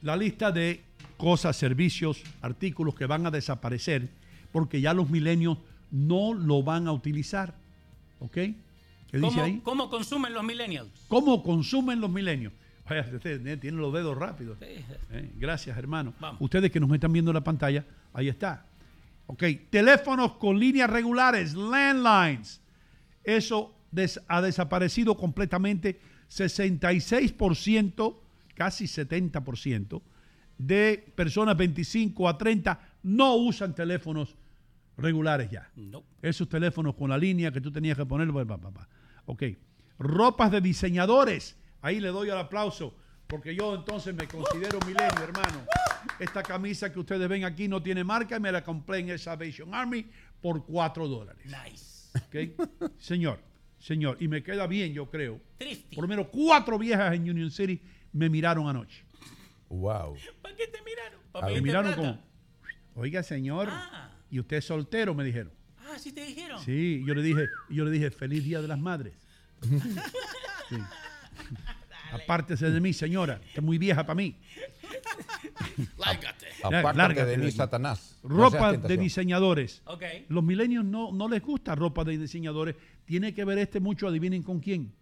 [SPEAKER 2] La lista de cosas, servicios, artículos que van a desaparecer porque ya los milenios no lo van a utilizar. ¿Ok? ¿Qué dice
[SPEAKER 17] ¿Cómo,
[SPEAKER 2] ahí?
[SPEAKER 17] ¿Cómo consumen los millennials?
[SPEAKER 2] ¿Cómo consumen los milenios? Vaya, <laughs> usted eh, tiene los dedos rápidos.
[SPEAKER 17] Sí.
[SPEAKER 2] Eh, gracias, hermano.
[SPEAKER 17] Vamos.
[SPEAKER 2] Ustedes que nos están viendo en la pantalla, ahí está. Ok, teléfonos con líneas regulares, landlines. Eso des- ha desaparecido completamente. 66%, casi 70% de personas 25 a 30 no usan teléfonos regulares ya.
[SPEAKER 17] No.
[SPEAKER 2] Esos teléfonos con la línea que tú tenías que poner. pa, pa, pa. Ok. Ropas de diseñadores. Ahí le doy el aplauso. Porque yo entonces me considero milenio, hermano. Esta camisa que ustedes ven aquí no tiene marca y me la compré en el Salvation Army por 4 dólares.
[SPEAKER 17] Nice.
[SPEAKER 2] ¿Ok? Señor, señor. Y me queda bien, yo creo.
[SPEAKER 17] Triste.
[SPEAKER 2] Por lo menos cuatro viejas en Union City me miraron anoche.
[SPEAKER 7] Wow.
[SPEAKER 17] ¿Para qué te miraron? ¿Para
[SPEAKER 2] Me miraron
[SPEAKER 17] plata?
[SPEAKER 2] como, oiga, señor,
[SPEAKER 17] Ah.
[SPEAKER 2] ¿y usted es soltero? Me dijeron.
[SPEAKER 17] Ah, sí te dijeron.
[SPEAKER 2] Sí, yo le dije, yo le dije, feliz día de las madres. <laughs> Sí. Apártese de mí, señora, que es muy vieja para mí. <laughs>
[SPEAKER 8] Lárgate.
[SPEAKER 2] Lárgate
[SPEAKER 7] de
[SPEAKER 2] de
[SPEAKER 7] mí,
[SPEAKER 2] aquí.
[SPEAKER 7] Satanás. No
[SPEAKER 2] Ropa de diseñadores.
[SPEAKER 17] Ok.
[SPEAKER 2] Los milenios no, no les gusta ropa de diseñadores. Tiene que ver este mucho, adivinen con quién.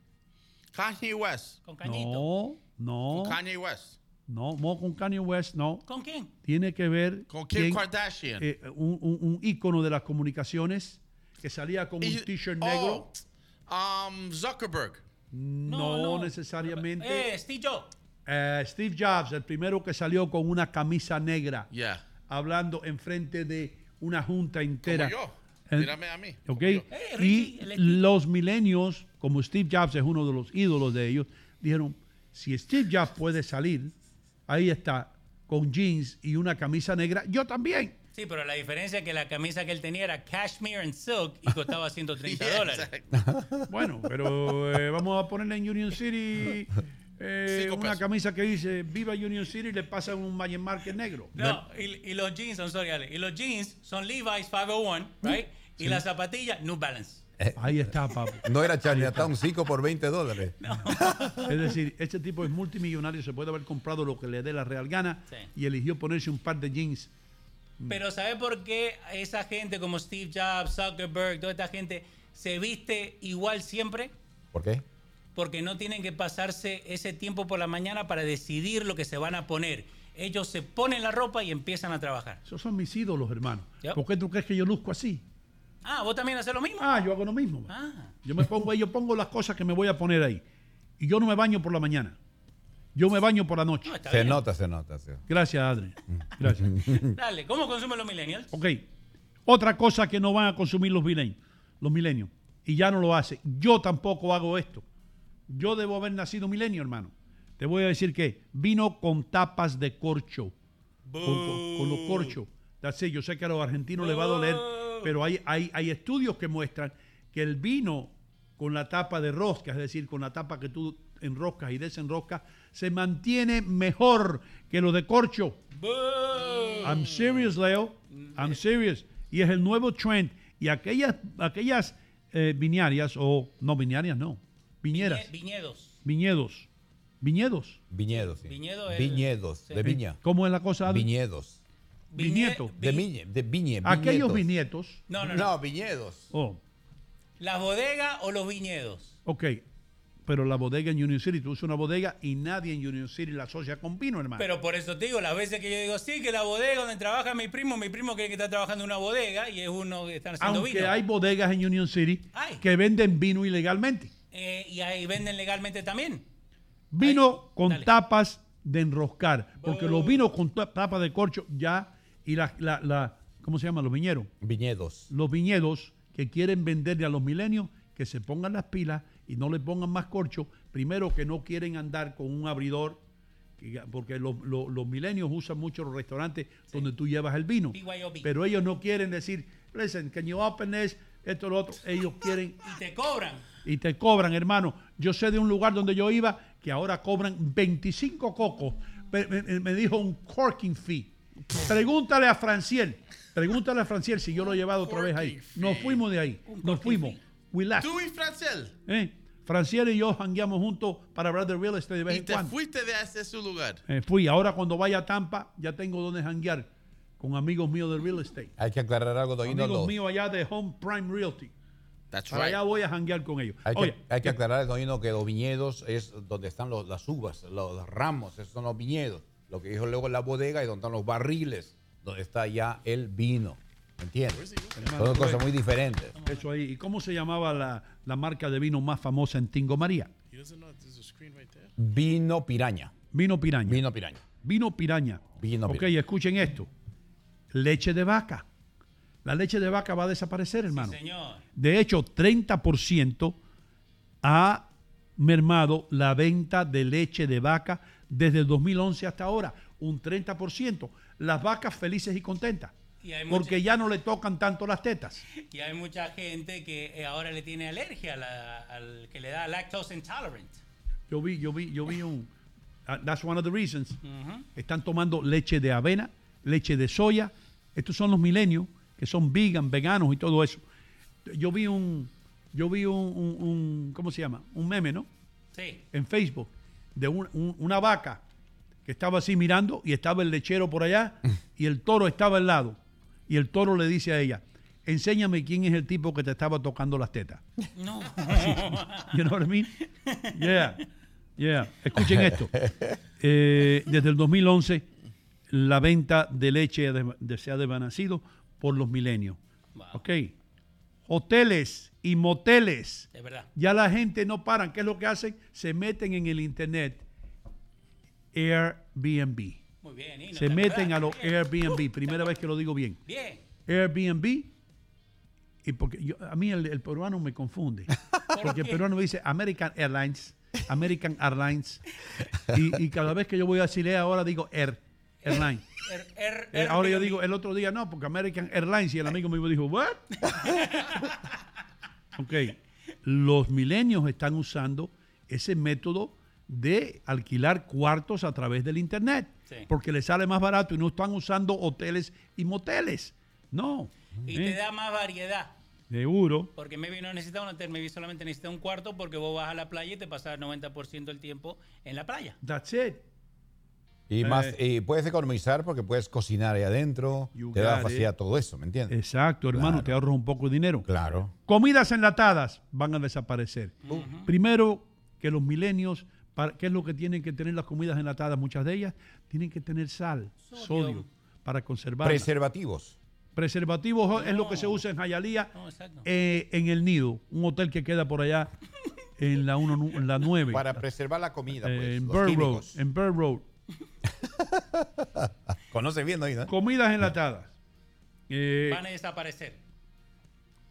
[SPEAKER 8] Kanye West.
[SPEAKER 17] Con Cañito.
[SPEAKER 2] No, no,
[SPEAKER 8] Con Kanye West.
[SPEAKER 2] no, no con Kanye West, no.
[SPEAKER 17] ¿Con quién?
[SPEAKER 2] Tiene que ver
[SPEAKER 8] Con Kim
[SPEAKER 2] quién-
[SPEAKER 8] Kardashian.
[SPEAKER 2] eh, un, un- un ícono de las comunicaciones que salía con
[SPEAKER 8] Y-
[SPEAKER 2] un t-shirt negro.
[SPEAKER 8] Oh, um, Zuckerberg.
[SPEAKER 2] No,
[SPEAKER 17] no.
[SPEAKER 2] necesariamente.
[SPEAKER 17] Eh, Steve Jobs.
[SPEAKER 2] Eh, Steve Jobs, el primero que salió con una camisa negra,
[SPEAKER 8] Yeah.
[SPEAKER 2] hablando enfrente de una junta entera.
[SPEAKER 8] Como yo.
[SPEAKER 2] Eh,
[SPEAKER 8] Mírame a mí.
[SPEAKER 2] ¿Ok?
[SPEAKER 17] Eh,
[SPEAKER 2] y los milenios, como Steve Jobs es uno de los ídolos de ellos, dijeron, si Steve Jobs puede salir, ahí está, con jeans y una camisa negra, yo también.
[SPEAKER 17] Sí, pero la diferencia es que la camisa que él tenía era cashmere and silk y costaba <laughs> 130
[SPEAKER 8] Yeah,
[SPEAKER 17] dólares.
[SPEAKER 2] Bueno, pero eh, vamos a ponerle en Union City <laughs> eh, una
[SPEAKER 8] pesos.
[SPEAKER 2] camisa que dice Viva Union City y le pasan un Magic Market negro.
[SPEAKER 17] No, y, y los jeans, I'm sorry, Ale, y los jeans son Levi's 501, right? Y las zapatillas, New Balance.
[SPEAKER 2] Ahí está, papo.
[SPEAKER 7] No era Chinatown 5 por 20 dólares. <laughs>
[SPEAKER 2] Es decir, este tipo es multimillonario, se puede haber comprado lo que le dé la real gana
[SPEAKER 17] Sí.
[SPEAKER 2] y eligió ponerse un par de jeans.
[SPEAKER 17] Pero ¿sabe por qué esa gente como Steve Jobs, Zuckerberg, toda esta gente se viste igual siempre?
[SPEAKER 7] ¿Por qué?
[SPEAKER 17] Porque no tienen que pasarse ese tiempo por la mañana para decidir lo que se van a poner. Ellos se ponen la ropa y empiezan a trabajar.
[SPEAKER 2] Esos son mis ídolos, hermano.
[SPEAKER 17] Yep.
[SPEAKER 2] ¿Por qué tú crees que yo luzco así?
[SPEAKER 17] Ah, ¿vos también haces lo mismo?
[SPEAKER 2] Ah, yo hago lo mismo.
[SPEAKER 17] Ah.
[SPEAKER 2] Yo me pongo ahí, yo pongo las cosas que me voy a poner ahí. Y yo no me baño por la mañana. Yo me baño por la noche.
[SPEAKER 7] Se nota, se nota. sí.
[SPEAKER 2] Gracias, Adri. Gracias. <laughs>
[SPEAKER 17] Dale, ¿cómo consumen los millennials?
[SPEAKER 2] ok. Otra cosa que no van a consumir los milenios. Los milenios. Y ya no lo hace. Yo tampoco hago esto. Yo debo haber nacido milenio, hermano. Te voy a decir que vino con tapas de corcho. Con, con- con los corchos. Yo sé que a los argentinos les va a doler, pero hay, hay, hay estudios que muestran que el vino con la tapa de rosca, es decir, con la tapa que tú enroscas y desenroscas, se mantiene mejor que lo de corcho. I'm serious, Leo. I'm serious. Y es el nuevo trend. Y aquellas, aquellas eh, o no viñarias, no, viñeras,
[SPEAKER 17] Viñe- Viñedos.
[SPEAKER 2] viñedos, viñedos.
[SPEAKER 7] Viñedos, sí.
[SPEAKER 17] Viñedo
[SPEAKER 7] Viñedos,
[SPEAKER 17] sí.
[SPEAKER 7] de viña.
[SPEAKER 2] ¿Cómo es la cosa? Adri?
[SPEAKER 7] Viñedos.
[SPEAKER 2] Viñeto.
[SPEAKER 7] De viñe, de viñe.
[SPEAKER 2] Aquellos
[SPEAKER 7] viñetos.
[SPEAKER 17] No, no,
[SPEAKER 7] No,
[SPEAKER 17] no.
[SPEAKER 7] viñedos.
[SPEAKER 2] Oh,
[SPEAKER 17] ¿Las bodegas o los viñedos?
[SPEAKER 2] ok. Pero la bodega en Union City, tú usas una bodega y nadie en Union City la asocia con vino, hermano.
[SPEAKER 17] Pero por eso te digo, las veces que yo digo, sí, que la bodega donde trabaja mi primo, mi primo cree que está trabajando en una bodega y es uno que está haciendo
[SPEAKER 2] Aunque
[SPEAKER 17] vino.
[SPEAKER 2] hay bodegas en Union City que venden vino ilegalmente.
[SPEAKER 17] Eh, y ahí venden legalmente también.
[SPEAKER 2] Vino con tapas de enroscar. Porque los vinos con ta- tapas de corcho ya, y la, la, la- ¿cómo se llama? Los viñeros.
[SPEAKER 7] Viñedos.
[SPEAKER 2] Los viñedos que quieren venderle a los milenios, que se pongan las pilas y no le pongan más corcho. Primero que no quieren andar con un abridor, que- porque los, los- los milenios usan mucho los restaurantes donde tú llevas el vino.
[SPEAKER 17] BYOB.
[SPEAKER 2] Pero ellos no quieren decir, listen, can you open this? Esto, lo otro. <laughs> Ellos quieren
[SPEAKER 17] Y te cobran.
[SPEAKER 2] Y te cobran, hermano. Yo sé de un lugar donde yo iba que ahora cobran 25 cocos. Me, me- me dijo un corking fee. Pregúntale a Franciel. Pregúntale a Franciel si yo lo he llevado otra vez ahí. Nos fuimos de ahí. Nos fuimos. We left.
[SPEAKER 8] Tú y Francel.
[SPEAKER 2] ¿Eh? Franciel y yo jangueamos juntos para hablar de real estate de vez
[SPEAKER 8] Y
[SPEAKER 2] en
[SPEAKER 8] te
[SPEAKER 2] cuando.
[SPEAKER 8] fuiste de ese su lugar.
[SPEAKER 2] Eh, fui. Ahora cuando vaya a Tampa ya tengo donde janguear con amigos míos de real estate.
[SPEAKER 7] Hay que aclarar algo, Doñino.
[SPEAKER 2] Amigos míos allá de Home Prime Realty.
[SPEAKER 8] That's
[SPEAKER 2] Para
[SPEAKER 8] right.
[SPEAKER 2] allá voy a janguear con ellos.
[SPEAKER 7] Hay que, hay que aclarar, Doñino, que los viñedos es donde están los- las uvas, los, los ramos, esos son los viñedos. Lo que dijo luego la bodega y donde están los barriles, donde está ya el vino. ¿Me entiendes? Son dos cosas muy diferentes.
[SPEAKER 2] Eso ahí. ¿Y cómo se llamaba la, la marca de vino más famosa en Tingo María?
[SPEAKER 7] Vino piraña.
[SPEAKER 2] Vino piraña.
[SPEAKER 7] Vino piraña.
[SPEAKER 2] Vino piraña.
[SPEAKER 7] Vino
[SPEAKER 2] ok,
[SPEAKER 7] piraña.
[SPEAKER 2] escuchen esto. Leche de vaca. La leche de vaca va a desaparecer, hermano.
[SPEAKER 17] Señor.
[SPEAKER 2] De hecho, 30% ha mermado la venta de leche de vaca desde el 2011 hasta ahora. Un 30%. Las vacas felices y contentas.
[SPEAKER 17] Y
[SPEAKER 2] Porque ya no le tocan tanto las tetas.
[SPEAKER 17] Y hay mucha gente que eh, ahora le tiene alergia a la- al que le da lactose intolerant.
[SPEAKER 2] Yo vi, yo vi, yo vi un. ah, that's one of the reasons. Están tomando leche de avena, leche de soya. Estos son los milenios que son vegan, veganos y todo eso. Yo vi un, yo vi un, un- un- ¿cómo se llama? Un meme, ¿no?
[SPEAKER 17] Sí.
[SPEAKER 2] En Facebook de un- un- una vaca que estaba así mirando y estaba el lechero por allá <laughs> y el toro estaba al lado. Y el toro le dice a ella, enséñame quién es el tipo que te estaba tocando las tetas.
[SPEAKER 17] No. <laughs>
[SPEAKER 2] You know what I mean? Yeah, yeah. Escuchen esto. Eh, desde el 2011, la venta de leche de- de- se ha desvanecido por los milenios. Ok. Hoteles y moteles.
[SPEAKER 17] Es verdad.
[SPEAKER 2] Ya la gente no paran. ¿Qué es lo que hacen? Se meten en el internet. Airbnb.
[SPEAKER 17] Muy bien.
[SPEAKER 2] Se
[SPEAKER 17] ¿te
[SPEAKER 2] meten a los Airbnb. Primera vez que lo digo bien.
[SPEAKER 17] Bien.
[SPEAKER 2] Airbnb. Y porque yo- a mí el, el peruano me confunde. <laughs> Porque el peruano me dice American Airlines, American Airlines. Y, y cada vez que yo voy a Chile ahora digo Air, Airline.
[SPEAKER 17] Er- er-
[SPEAKER 2] Eh, ahora yo digo, el otro día no, porque American Airlines y el amigo mío dijo, ¿what? <laughs> ok, los milenios están usando ese método de alquilar cuartos a través del Internet,
[SPEAKER 17] Sí.
[SPEAKER 2] porque les sale más barato y no están usando hoteles y moteles. No.
[SPEAKER 17] Y
[SPEAKER 2] ¿eh?
[SPEAKER 17] te da más variedad.
[SPEAKER 2] Seguro.
[SPEAKER 17] Porque maybe no necesita un hotel, maybe solamente necesita un cuarto porque vos vas a la playa y te pasas el 90% del tiempo en la playa.
[SPEAKER 2] That's it.
[SPEAKER 7] Y,
[SPEAKER 2] Eh.
[SPEAKER 7] más, y puedes economizar porque puedes cocinar ahí adentro,
[SPEAKER 2] You
[SPEAKER 7] te da facilidad
[SPEAKER 2] it.
[SPEAKER 7] todo eso, ¿me entiendes?
[SPEAKER 2] Exacto, hermano, te ahorras un poco de dinero.
[SPEAKER 7] Claro.
[SPEAKER 2] Comidas enlatadas van a desaparecer. Primero, que los milenios, ¿qué es lo que tienen que tener las comidas enlatadas? Muchas de ellas tienen que tener sal, sodio, para conservar.
[SPEAKER 7] Preservativos.
[SPEAKER 2] Preservativos es lo que se usa en Jayalía,
[SPEAKER 17] No,
[SPEAKER 2] eh, en el Nido, un hotel que queda por allá en la, uno, en la 9.
[SPEAKER 7] Para preservar la comida,
[SPEAKER 2] Eh,
[SPEAKER 7] pues,
[SPEAKER 2] en
[SPEAKER 7] los
[SPEAKER 2] Bird Road. En Bird Road. <laughs>
[SPEAKER 7] Conoce bien, ¿no? Ida?
[SPEAKER 2] Comidas enlatadas. Eh,
[SPEAKER 17] Van a desaparecer.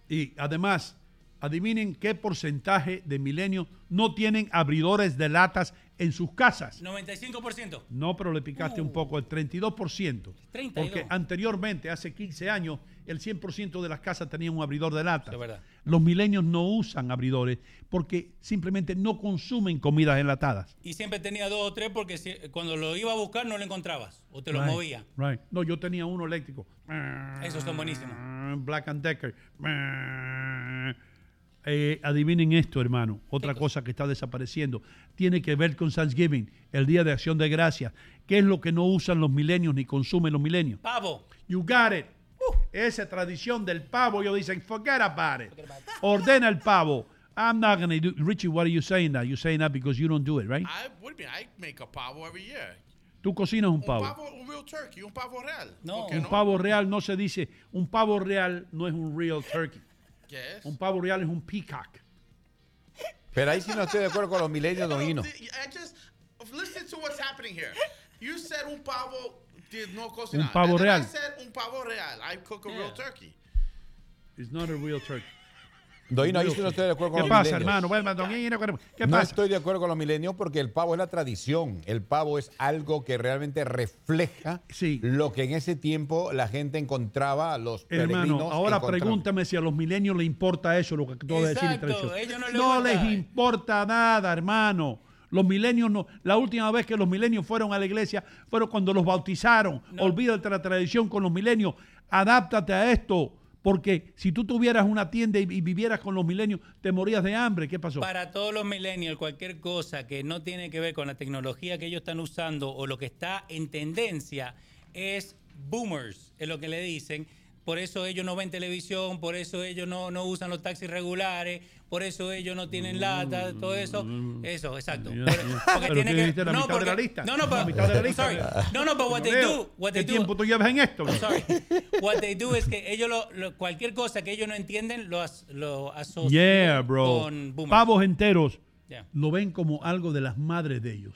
[SPEAKER 2] Y además, adivinen qué porcentaje de milenios no tienen abridores de latas en sus casas.
[SPEAKER 17] 95%.
[SPEAKER 2] No, pero le picaste un poco, el 32%.
[SPEAKER 17] 32.
[SPEAKER 2] Porque anteriormente, hace 15 años, el 100% de las casas tenían un abridor de latas.
[SPEAKER 17] Es verdad.
[SPEAKER 2] Los milenios no usan abridores porque simplemente no consumen comidas enlatadas.
[SPEAKER 17] Y siempre tenía dos o tres porque si- cuando lo iba a buscar no lo encontrabas o te lo
[SPEAKER 2] Right,
[SPEAKER 17] movía.
[SPEAKER 2] right. No, yo tenía uno eléctrico.
[SPEAKER 17] Esos son buenísimos.
[SPEAKER 2] Black and Decker. Eh, adivinen esto, hermano. Otra cosa que está desapareciendo. Tiene que ver con Thanksgiving, el Día de Acción de Gracias. ¿Qué es lo que no usan los milenios ni consumen los milenios?
[SPEAKER 17] Pavo.
[SPEAKER 2] You got it. Esa tradición del pavo, ellos dicen, forget about it. Ordena el pavo. I'm not going to do Richie, what are you saying that? You're saying that because you don't do it, right?
[SPEAKER 8] I, you mean? I make a pavo every year.
[SPEAKER 2] Tú cocinas un
[SPEAKER 8] Un
[SPEAKER 2] pavo.
[SPEAKER 8] pavo, un real turkey, un pavo real.
[SPEAKER 17] No.
[SPEAKER 8] ¿Por qué
[SPEAKER 2] Un
[SPEAKER 8] no?
[SPEAKER 2] pavo real no se dice, un pavo real no es un real turkey.
[SPEAKER 8] ¿Qué es?
[SPEAKER 2] Un pavo real es un peacock.
[SPEAKER 7] Pero ahí sí no estoy de acuerdo con los milenios, don Hino.
[SPEAKER 8] I just listen to what's happening here. You said un pavo did no cocinar.
[SPEAKER 2] Un pavo real.
[SPEAKER 8] I said un pavo real. I cook a real turkey.
[SPEAKER 2] It's not a real turkey.
[SPEAKER 7] Hino, ahí sí no estoy de acuerdo con
[SPEAKER 2] ¿Qué
[SPEAKER 7] los
[SPEAKER 2] pasa,
[SPEAKER 7] milenios.
[SPEAKER 2] hermano? Bueno, don Hino, ¿Qué
[SPEAKER 7] no
[SPEAKER 2] pasa?
[SPEAKER 7] estoy de acuerdo con los milenios porque el pavo es la tradición. El pavo es algo que realmente refleja lo que en ese tiempo la gente encontraba, los
[SPEAKER 2] Hermano,
[SPEAKER 7] peregrinos
[SPEAKER 2] ahora pregúntame si a los milenios les importa eso, lo que acabo de decir.
[SPEAKER 17] ellos no les
[SPEAKER 2] no les importa nada, hermano. Los milenios no. La última vez que los milenios fueron a la iglesia fueron cuando los bautizaron. Olvídate la tradición con los milenios. Adáptate a esto. Porque si tú tuvieras una tienda y, vivieras con los milenios, te morías de hambre. ¿Qué pasó?
[SPEAKER 17] Para todos los millennials, cualquier cosa que no tiene que ver con la tecnología que ellos están usando o lo que está en tendencia es boomers, es lo que le dicen. Por eso ellos no ven televisión, por eso ellos no, no usan los taxis regulares, por eso ellos no tienen lata, todo eso. Eso, exacto. Porque
[SPEAKER 2] Pero
[SPEAKER 17] tiene que
[SPEAKER 2] la mitad de
[SPEAKER 17] porque-
[SPEAKER 2] la lista.
[SPEAKER 17] No, no,
[SPEAKER 2] La
[SPEAKER 17] pero,
[SPEAKER 2] mitad de la lista.
[SPEAKER 17] sorry. No, no, pero what they do, what
[SPEAKER 2] ¿Qué
[SPEAKER 17] they do,
[SPEAKER 2] tiempo tú llevas en esto?
[SPEAKER 17] sorry. What they do es que ellos lo, lo- cualquier cosa que ellos no entienden lo, as- lo asocian
[SPEAKER 2] Yeah, bro.
[SPEAKER 17] con boomers.
[SPEAKER 2] Pavos enteros
[SPEAKER 17] Yeah.
[SPEAKER 2] lo ven como algo de las madres de ellos.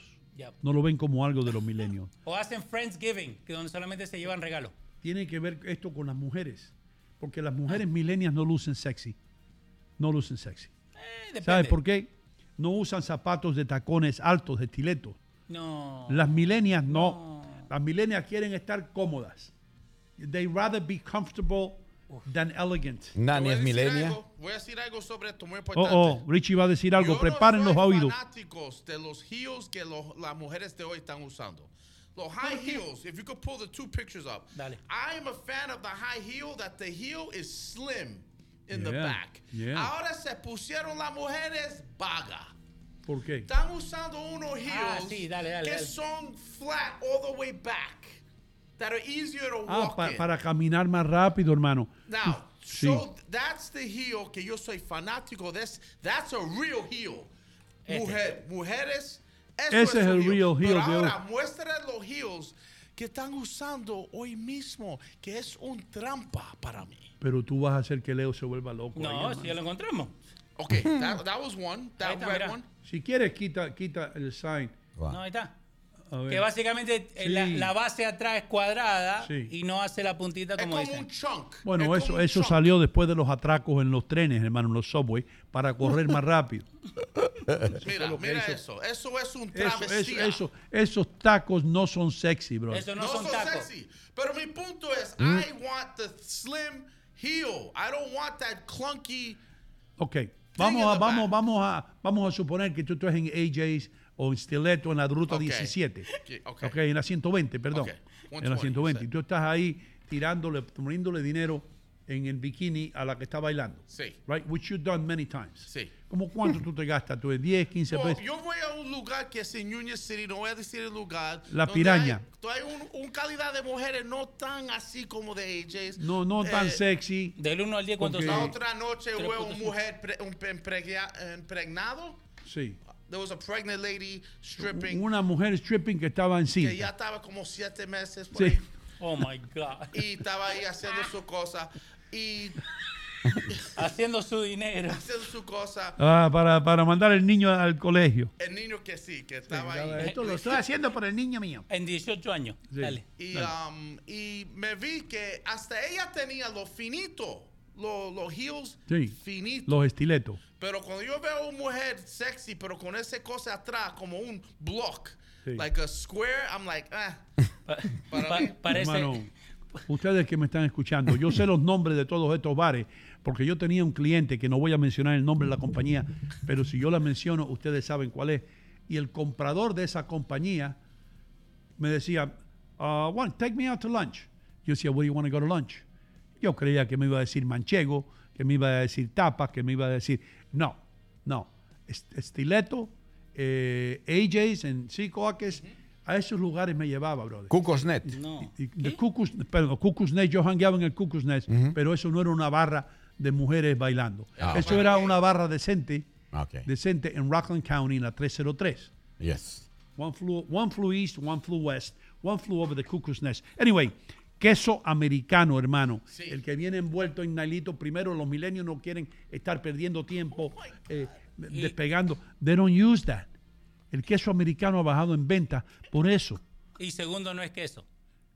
[SPEAKER 2] No lo ven como algo de los milenios.
[SPEAKER 17] O hacen Friendsgiving, que donde solamente se llevan regalos.
[SPEAKER 2] Tiene que ver esto con las mujeres. Porque las mujeres milenias no lucen sexy. No lucen sexy.
[SPEAKER 17] depende.
[SPEAKER 2] ¿Sabes por qué? No usan zapatos de tacones altos, de estiletos.
[SPEAKER 17] No.
[SPEAKER 2] Las milenias no. Las milenias quieren estar cómodas. They rather be comfortable than elegant.
[SPEAKER 7] Nani es milenia.
[SPEAKER 8] Algo- Voy a decir algo sobre esto muy
[SPEAKER 2] Oh,
[SPEAKER 8] importante.
[SPEAKER 2] oh, Richie va a decir algo.
[SPEAKER 8] Yo
[SPEAKER 2] Preparen
[SPEAKER 8] no
[SPEAKER 2] los
[SPEAKER 8] soy
[SPEAKER 2] oídos.
[SPEAKER 8] fanáticos de los heels que los- las mujeres de hoy están usando. Los high heels, if you could pull the two pictures up.
[SPEAKER 17] Dale.
[SPEAKER 8] I am a fan of the high heel that the heel is slim in the back.
[SPEAKER 2] yeah.
[SPEAKER 8] Ahora se pusieron las mujeres vaga.
[SPEAKER 2] ¿Por qué?
[SPEAKER 8] Están usando unos heels
[SPEAKER 17] Ah, sí, dale, dale,
[SPEAKER 8] que
[SPEAKER 17] dale.
[SPEAKER 8] son flat all the way back. That are easier to
[SPEAKER 2] Ah,
[SPEAKER 8] walk
[SPEAKER 2] pa-
[SPEAKER 8] in.
[SPEAKER 2] para caminar más rápido, hermano.
[SPEAKER 8] Now,
[SPEAKER 2] Sí.
[SPEAKER 8] so that's the heel que yo soy fanático de. es- That's a real heel.
[SPEAKER 17] Este.
[SPEAKER 8] Mujer, mujeres. Eso
[SPEAKER 2] Ese es el real heel
[SPEAKER 8] Pero
[SPEAKER 2] de
[SPEAKER 8] ahora
[SPEAKER 2] hoy.
[SPEAKER 8] muestra los heels que están usando hoy mismo, que es un trampa para mí.
[SPEAKER 2] Pero tú vas a hacer que Leo se vuelva loco. ahí,
[SPEAKER 17] No,
[SPEAKER 2] hermano.
[SPEAKER 17] si ya lo encontramos.
[SPEAKER 8] Okay, that, that was one. That
[SPEAKER 17] Ahí está,
[SPEAKER 8] red
[SPEAKER 17] mira.
[SPEAKER 8] one.
[SPEAKER 2] Si quieres, quita, quita el sign.
[SPEAKER 17] No, ahí está. Que básicamente eh, la, base atrás es cuadrada
[SPEAKER 2] Sí.
[SPEAKER 17] y no hace la puntita como,
[SPEAKER 8] como
[SPEAKER 17] dicen.
[SPEAKER 8] un chunk.
[SPEAKER 2] Bueno, eso, eso salió después de los atracos en los trenes, hermano, en los subway, para correr más rápido. <laughs>
[SPEAKER 8] Mira, mira
[SPEAKER 2] hizo.
[SPEAKER 8] eso. Eso es un
[SPEAKER 2] Eso, eso,
[SPEAKER 8] travesía.
[SPEAKER 2] eso- esos tacos no son sexy, bro.
[SPEAKER 17] Eso no,
[SPEAKER 8] no
[SPEAKER 17] son
[SPEAKER 8] son
[SPEAKER 17] tacos.
[SPEAKER 8] sexy. Pero mi punto es,
[SPEAKER 2] Mm.
[SPEAKER 8] I want the slim heel. I don't want that clunky.
[SPEAKER 2] Ok, vamos a, vamos,
[SPEAKER 8] back.
[SPEAKER 2] vamos, a, vamos a suponer que tú estás en AJ's o en Stiletto en la ruta
[SPEAKER 8] Ok.
[SPEAKER 2] 17.
[SPEAKER 8] Ok, ok.
[SPEAKER 2] ok, en la 120, perdón.
[SPEAKER 8] Ok,
[SPEAKER 2] en la
[SPEAKER 8] 120,
[SPEAKER 2] 120.
[SPEAKER 8] sí.
[SPEAKER 2] Y tú estás ahí tirándole, poniéndole dinero en el bikini a la que está bailando.
[SPEAKER 8] Sí.
[SPEAKER 2] Right? Which you've done many times.
[SPEAKER 8] Sí.
[SPEAKER 2] ¿Cómo cuánto tú te gastas? ¿Tú de 10, 15
[SPEAKER 8] Well,
[SPEAKER 2] pesos?
[SPEAKER 8] yo voy a un lugar que es en Union City, no voy a decir el lugar.
[SPEAKER 2] La
[SPEAKER 8] donde
[SPEAKER 2] Piraña.
[SPEAKER 8] Hay, hay un, un calidad de mujeres no tan así como de AJ's.
[SPEAKER 2] No, no tan
[SPEAKER 8] Eh,
[SPEAKER 2] sexy.
[SPEAKER 17] Del 1 al 10, ¿cuánto
[SPEAKER 8] La otra noche hubo una mujer pre- un impregna- impregnado.
[SPEAKER 2] Sí.
[SPEAKER 8] There was a pregnant lady stripping
[SPEAKER 2] Una mujer stripping que estaba en
[SPEAKER 8] que
[SPEAKER 2] cinta.
[SPEAKER 8] ya estaba como siete meses por
[SPEAKER 2] Sí.
[SPEAKER 8] ahí,
[SPEAKER 17] Oh my God.
[SPEAKER 8] y estaba ahí haciendo su cosa y <laughs>
[SPEAKER 17] Haciendo su dinero.
[SPEAKER 8] haciendo su cosa.
[SPEAKER 2] Ah, para, para mandar el niño al colegio.
[SPEAKER 8] El niño que sí, que estaba ahí.
[SPEAKER 2] Esto lo estoy haciendo para el niño mío.
[SPEAKER 17] En 18 años.
[SPEAKER 2] Sí.
[SPEAKER 17] Dale.
[SPEAKER 8] Y,
[SPEAKER 2] Dale.
[SPEAKER 8] um, y me vi que hasta ella tenía lo finito, lo- los heels
[SPEAKER 2] Sí.
[SPEAKER 8] finitos.
[SPEAKER 2] Los estiletos.
[SPEAKER 8] Pero cuando yo veo una mujer sexy, pero con ese cosa atrás, como un block,
[SPEAKER 2] Sí.
[SPEAKER 8] like a square, I'm like, ah. Para
[SPEAKER 17] Pa-
[SPEAKER 8] mí.
[SPEAKER 17] parece.
[SPEAKER 2] Hermano, ustedes que me están escuchando, yo sé los nombres de todos estos bares, porque yo tenía un cliente que no voy a mencionar el nombre de la compañía, pero si yo la menciono, ustedes saben cuál es. Y el comprador de esa compañía me decía, uh, "Juan, take me out to lunch. Yo decía, where do you want to go to lunch? Yo creía que me iba a decir manchego, que me iba a decir tapas, que me iba a decir, no, no, Est- estileto, eh, AJ's en Sicoaques, a esos lugares me llevaba, brother.
[SPEAKER 7] Cucos Net.
[SPEAKER 17] No.
[SPEAKER 2] Y de Cucus, perdón, Cucus Nest, yo hangueaba en el Cucus Nest, pero eso no era una barra de mujeres bailando.
[SPEAKER 7] Ah,
[SPEAKER 2] eso era una barra decente, decente en Rockland County, en la 303.
[SPEAKER 7] Yes.
[SPEAKER 2] One flew, one flew east, one flew west, one flew over the Cuckoo's Nest. Anyway, queso americano, hermano. El que viene envuelto en nailito. Primero, los milenios no quieren estar perdiendo tiempo eh, despegando. They don't use that. El queso americano ha bajado en venta por eso.
[SPEAKER 17] Y segundo, no es queso.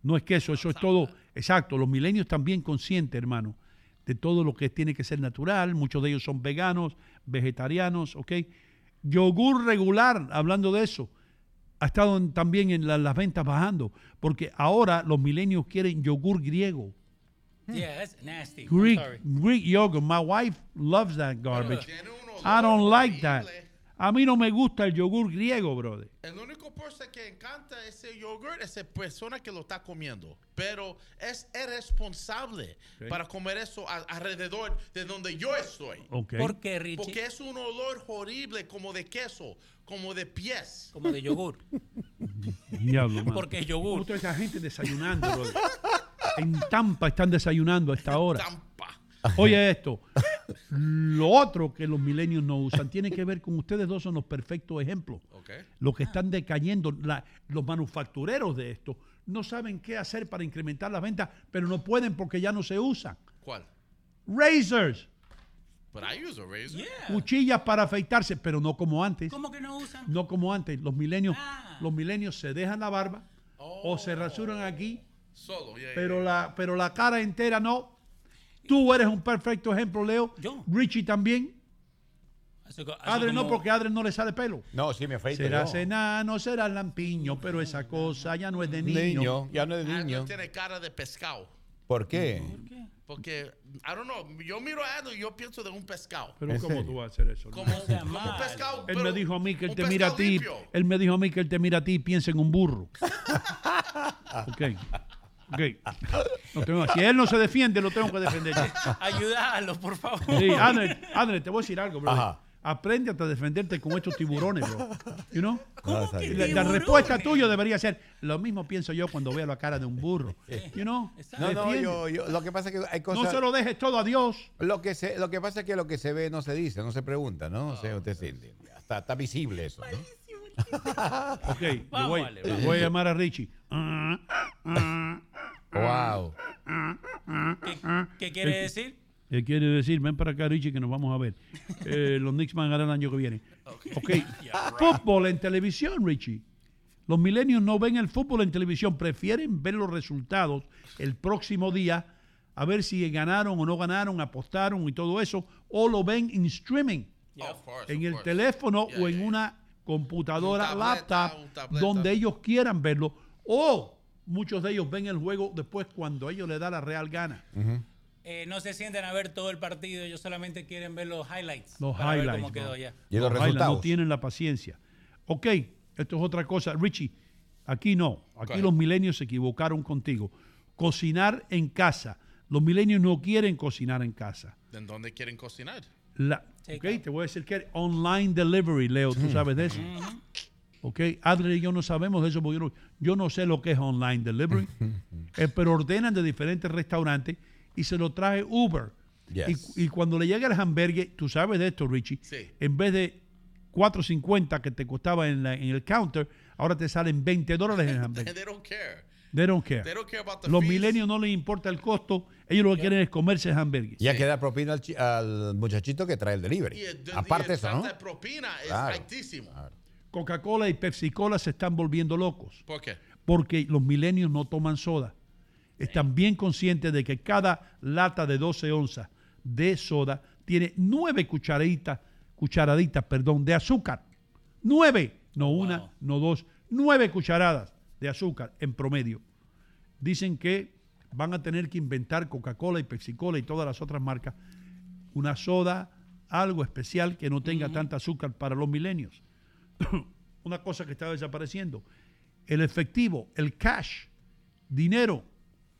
[SPEAKER 2] No es queso, eso es todo. Exacto, los milenios bien conscientes, hermano, de todo lo que tiene que ser natural. Muchos de ellos son veganos, vegetarianos, ¿ok? Yogur regular, hablando de eso, ha estado en- también en la- las ventas bajando, porque ahora los milenios quieren yogur griego.
[SPEAKER 17] Yeah, that's nasty.
[SPEAKER 2] Greek. Greek yogurt. My wife loves that garbage. I don't like that. A mí no me gusta el yogur griego, brother.
[SPEAKER 8] El único persona que encanta ese yogurt es esa persona que lo está comiendo. Pero es irresponsable
[SPEAKER 2] Ok.
[SPEAKER 8] para comer eso a- alrededor de donde yo estoy.
[SPEAKER 2] Ok.
[SPEAKER 17] ¿Por qué, Richie?
[SPEAKER 8] Porque es un olor horrible como de queso, como de pies.
[SPEAKER 17] Como de yogur. <laughs>
[SPEAKER 2] Diablo.
[SPEAKER 17] Porque es yogur.
[SPEAKER 2] Puta, esa gente desayunando. En Tampa están desayunando a esta hora. Oye esto, lo otro que los milenios no usan tiene que ver con ustedes dos son los perfectos ejemplos. Los que están decayendo, la- los manufactureros de esto no saben qué hacer para incrementar las ventas, pero no pueden porque ya no se usan.
[SPEAKER 8] ¿Cuál?
[SPEAKER 2] Razors,
[SPEAKER 8] But I use a razor.
[SPEAKER 2] cuchillas para afeitarse, pero no como antes.
[SPEAKER 17] ¿Cómo que no usan?
[SPEAKER 2] No como antes. Los milenios, los milenios se dejan la barba o se rasuran aquí,
[SPEAKER 8] Solo, yeah,
[SPEAKER 2] pero la, pero la cara entera no. Tú eres un perfecto ejemplo, Leo. Richie también.
[SPEAKER 17] Así
[SPEAKER 2] Adre no, porque a Adre no le sale pelo.
[SPEAKER 7] No, sí me afeito
[SPEAKER 2] Será
[SPEAKER 7] yo.
[SPEAKER 2] enano, será lampiño, pero esa cosa ya no es de niño.
[SPEAKER 7] Niño, ya no es de niño.
[SPEAKER 8] tiene cara de pescado.
[SPEAKER 7] ¿Por qué?
[SPEAKER 8] Porque, I don't know, yo miro a Adler y yo pienso de un pescado.
[SPEAKER 2] Pero
[SPEAKER 7] ¿En
[SPEAKER 2] ¿cómo
[SPEAKER 7] serio?
[SPEAKER 2] tú vas a hacer eso?
[SPEAKER 8] Como, como un pescado.
[SPEAKER 2] Él me dijo a mí que él te mira a ti.
[SPEAKER 8] limpio.
[SPEAKER 2] Él me dijo a mí que él te mira a ti y piensa en un burro. <laughs> ok. Ok. Lo tengo- si él no se defiende, lo tengo que defender yo. <laughs>
[SPEAKER 17] Ayúdalo, por favor.
[SPEAKER 2] Sí, Adler, Adler, te voy a decir algo, bro.
[SPEAKER 7] Ajá.
[SPEAKER 2] Aprende a defenderte con estos tiburones, bro. You know?
[SPEAKER 7] ¿Cómo que
[SPEAKER 2] La, respuesta tuya debería ser lo mismo pienso yo cuando veo la cara de un burro. You know?
[SPEAKER 7] No, no, yo, yo- lo que pasa es que hay cosas...
[SPEAKER 2] No se lo dejes todo a Dios.
[SPEAKER 7] Lo que, se, lo que pasa es que lo que se ve no se dice, no se pregunta, ¿no? O sea, usted se- está, está visible eso, ¿no? <laughs>
[SPEAKER 2] Ok, le
[SPEAKER 17] Vamos,
[SPEAKER 2] voy, le voy a llamar a Richie.
[SPEAKER 7] Wow.
[SPEAKER 17] ¿Qué, qué quiere decir?
[SPEAKER 2] ¿Qué quiere decir? Ven para acá, Richie, que nos vamos a ver. Eh, los Knicks van a ganar el año que viene. Ok. <laughs> Fútbol en televisión, Richie. Los milenios no ven el fútbol en televisión, prefieren ver los resultados el próximo día, a ver si ganaron o no ganaron, apostaron y todo eso, o lo ven en streaming,
[SPEAKER 8] Of course,
[SPEAKER 2] en
[SPEAKER 8] of
[SPEAKER 2] el
[SPEAKER 8] course.
[SPEAKER 2] teléfono
[SPEAKER 8] Yeah,
[SPEAKER 2] o en
[SPEAKER 8] yeah.
[SPEAKER 2] una computadora,
[SPEAKER 8] Un tableta,
[SPEAKER 2] laptop,
[SPEAKER 8] un
[SPEAKER 2] donde ellos quieran verlo, o muchos de ellos ven el juego después cuando ellos le da la real gana.
[SPEAKER 17] Eh, no se sienten a ver todo el partido, ellos solamente quieren ver los highlights.
[SPEAKER 2] Los
[SPEAKER 17] para ver
[SPEAKER 2] highlights.
[SPEAKER 17] cómo quedó
[SPEAKER 2] bro.
[SPEAKER 17] ya.
[SPEAKER 7] ¿Y los resultados?
[SPEAKER 2] No tienen la paciencia. Ok, esto es otra cosa. Richie, aquí no. Aquí los milenios se equivocaron contigo. Cocinar en casa Los milenios no quieren cocinar en casa.
[SPEAKER 8] ¿En dónde quieren cocinar?
[SPEAKER 2] La, ok, te voy a decir que online delivery, Leo, tú sabes de eso. Ok, Adler y yo no sabemos de eso porque yo no, yo no sé lo que es online delivery, <laughs> Eh, pero ordenan de diferentes restaurantes y se lo trae Uber.
[SPEAKER 7] Yes.
[SPEAKER 2] Y, y cuando le llega el hamburgues, tú sabes de esto, Richie,
[SPEAKER 8] Sí.
[SPEAKER 2] en vez de 4.50 que te costaba en, la- en el counter, ahora te salen 20 dólares en el <laughs> hamburgues.
[SPEAKER 8] They don't care.
[SPEAKER 2] They don't care.
[SPEAKER 8] They don't care about the
[SPEAKER 2] Los milenios no les importa el costo, ellos lo que quieren es comerse el hamburgues.
[SPEAKER 7] Y hay que dar propina al, al muchachito que trae el delivery.
[SPEAKER 8] Y el-
[SPEAKER 7] Aparte
[SPEAKER 8] y el
[SPEAKER 7] eso, ¿no?
[SPEAKER 8] tanta propina es
[SPEAKER 7] Claro.
[SPEAKER 8] altísimo.
[SPEAKER 2] Coca-Cola y Pepsi-Cola se están volviendo locos.
[SPEAKER 8] ¿Por qué?
[SPEAKER 2] porque los milenios no toman soda. Están bien conscientes de que cada lata de 12 onzas de soda tiene nueve cucharaditas, cucharaditas perdón, de azúcar. Nueve, no una, no dos, nueve cucharadas de azúcar en promedio. Dicen que van a tener que inventar Coca-Cola y Pepsi-Cola y todas las otras marcas una soda, algo especial que no tenga tanta azúcar para los milenios. <coughs> una cosa que está desapareciendo. El efectivo, el cash, dinero,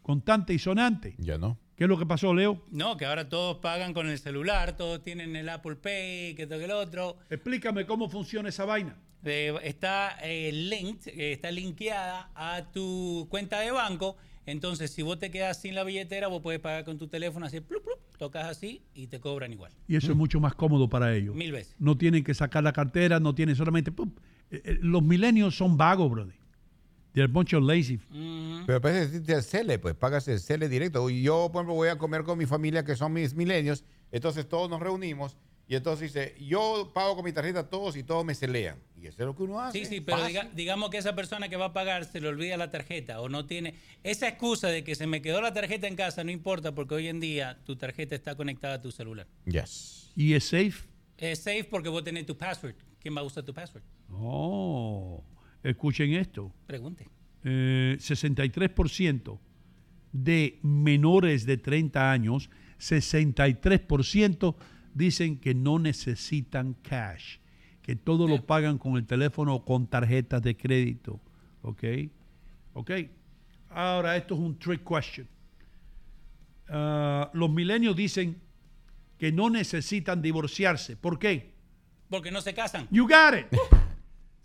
[SPEAKER 2] contante y sonante.
[SPEAKER 7] Ya no.
[SPEAKER 2] ¿Qué es lo que pasó, Leo?
[SPEAKER 17] No, que ahora todos pagan con el celular, todos tienen el Apple Pay, que esto que el otro.
[SPEAKER 2] Explícame cómo funciona esa vaina.
[SPEAKER 17] Eh, está eh, linked, eh, está linkeada a tu cuenta de banco. Entonces, si vos te quedas sin la billetera, vos puedes pagar con tu teléfono, así, plup, plup, tocas así y te cobran igual.
[SPEAKER 2] Y eso es mucho más cómodo para ellos.
[SPEAKER 17] Mil veces.
[SPEAKER 2] No tienen que sacar la cartera, no tienen solamente... Eh, eh, Los milenios son vagos, brother. A bunch of lazy.
[SPEAKER 7] Pero puedes decirte el CELE, pues pagas el CELE directo. Yo, por ejemplo, voy a comer con mi familia, que son mis milenios. Entonces todos nos reunimos. Y entonces dice, yo pago con mi tarjeta todos y todos me celean. Y eso es lo que uno hace.
[SPEAKER 17] Sí, sí, pero diga- digamos que esa persona que va a pagar se le olvida la tarjeta o no tiene esa excusa de que se me quedó la tarjeta en casa, no importa porque hoy en día tu tarjeta está conectada a tu celular.
[SPEAKER 7] Yes.
[SPEAKER 2] ¿Y es safe?
[SPEAKER 17] Es safe porque vos tenés tu password. ¿Quién va a usar tu password?
[SPEAKER 2] Oh, escuchen esto.
[SPEAKER 17] Pregunte.
[SPEAKER 2] Eh, 63% de menores de 30 años, 63% dicen que no necesitan cash, que todo lo pagan con el teléfono o con tarjetas de crédito. ¿Ok? ¿Ok? Ahora, esto es un trick question. Ah, los milenios dicen que no necesitan divorciarse. ¿Por qué?
[SPEAKER 17] Porque no se casan.
[SPEAKER 2] You got it. <laughs>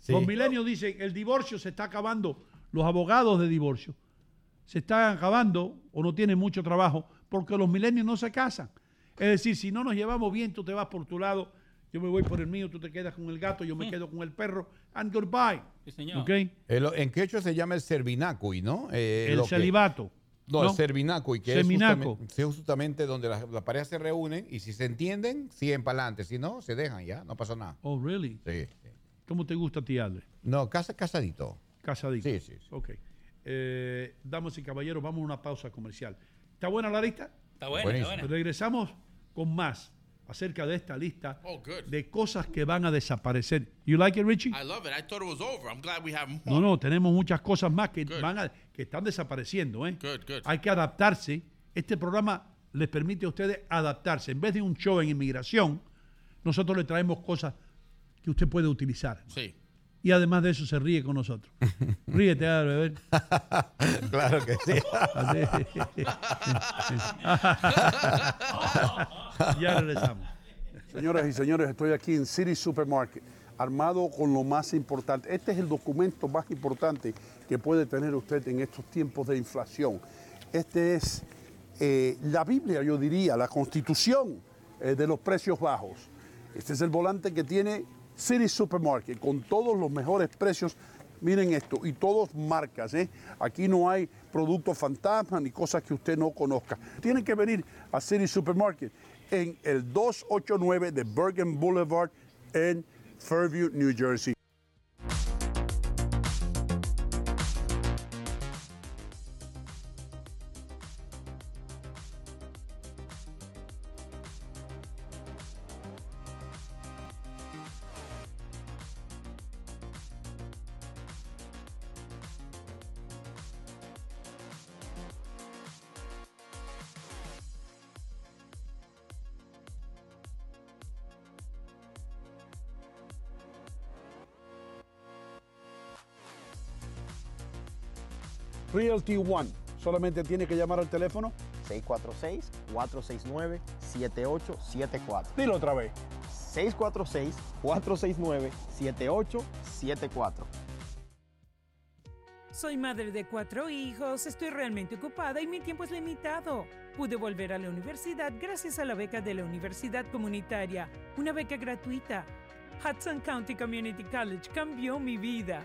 [SPEAKER 7] Sí.
[SPEAKER 2] Los milenios dicen, el divorcio se está acabando, los abogados de divorcio se están acabando o no tienen mucho trabajo porque los milenios no se casan. Es decir, si no nos llevamos bien, tú te vas por tu lado, yo me voy por el mío, tú te quedas con el gato, yo me quedo con el perro, and goodbye.
[SPEAKER 17] Sí, señor.
[SPEAKER 2] ¿Ok?
[SPEAKER 7] El- en quechua se llama el cervinacui, ¿no? Eh,
[SPEAKER 2] El
[SPEAKER 7] que-
[SPEAKER 2] celibato.
[SPEAKER 7] No,
[SPEAKER 2] ¿no?
[SPEAKER 7] el cervinacui, que
[SPEAKER 2] Seminaco.
[SPEAKER 7] es justamente, donde las las parejas se reúnen y si se entienden, siguen para adelante. Si no, se dejan ya, no pasa nada.
[SPEAKER 2] Oh, really?
[SPEAKER 7] Sí.
[SPEAKER 2] ¿Cómo te gusta a ti, Ale?
[SPEAKER 7] No, casa, casadito.
[SPEAKER 2] Casadito.
[SPEAKER 7] Sí, sí. sí.
[SPEAKER 2] Ok. Eh, damas y caballeros, vamos a una pausa comercial. ¿Está buena la lista?
[SPEAKER 17] Está buena,
[SPEAKER 7] Buenísimo.
[SPEAKER 17] está buena.
[SPEAKER 2] Regresamos con más acerca de esta lista
[SPEAKER 8] Oh,
[SPEAKER 2] de cosas que van a desaparecer. You like it, Richie?
[SPEAKER 8] I love it. I thought it was over. I'm glad we have more.
[SPEAKER 2] No, no, tenemos muchas cosas más que
[SPEAKER 8] Good.
[SPEAKER 2] van a, que están desapareciendo, ¿eh?
[SPEAKER 8] Good, good.
[SPEAKER 2] Hay que adaptarse. Este programa les permite a ustedes adaptarse. En vez de un show en inmigración, nosotros le traemos cosas que usted puede utilizar.
[SPEAKER 8] Sí.
[SPEAKER 2] Y además de eso se ríe con nosotros. <laughs> Ríete, a ver. <laughs>
[SPEAKER 7] Claro que sí. <laughs>
[SPEAKER 2] ya regresamos.
[SPEAKER 3] Señoras y señores, estoy aquí en City Supermarket, armado con lo más importante. Este es el documento más importante que puede tener usted en estos tiempos de inflación. Este es eh, la Biblia, yo diría, la constitución eh, de los precios bajos. Este es el volante que tiene City Supermarket con todos los mejores precios. Miren esto, y todos marcas, ¿eh? Aquí no hay productos fantasma ni cosas que usted no conozca. Tienen que venir a City Supermarket en el 289 de Bergen Boulevard en Fairview, New Jersey. Realty One. Solamente tiene que llamar al teléfono
[SPEAKER 9] 646-469-7874.
[SPEAKER 16] Dilo otra vez.
[SPEAKER 9] 646-469-7874.
[SPEAKER 4] Soy madre de cuatro hijos, estoy realmente ocupada y mi tiempo es limitado. Pude volver a la universidad gracias a la beca de la Universidad Comunitaria, una beca gratuita. Hudson County Community College cambió mi vida.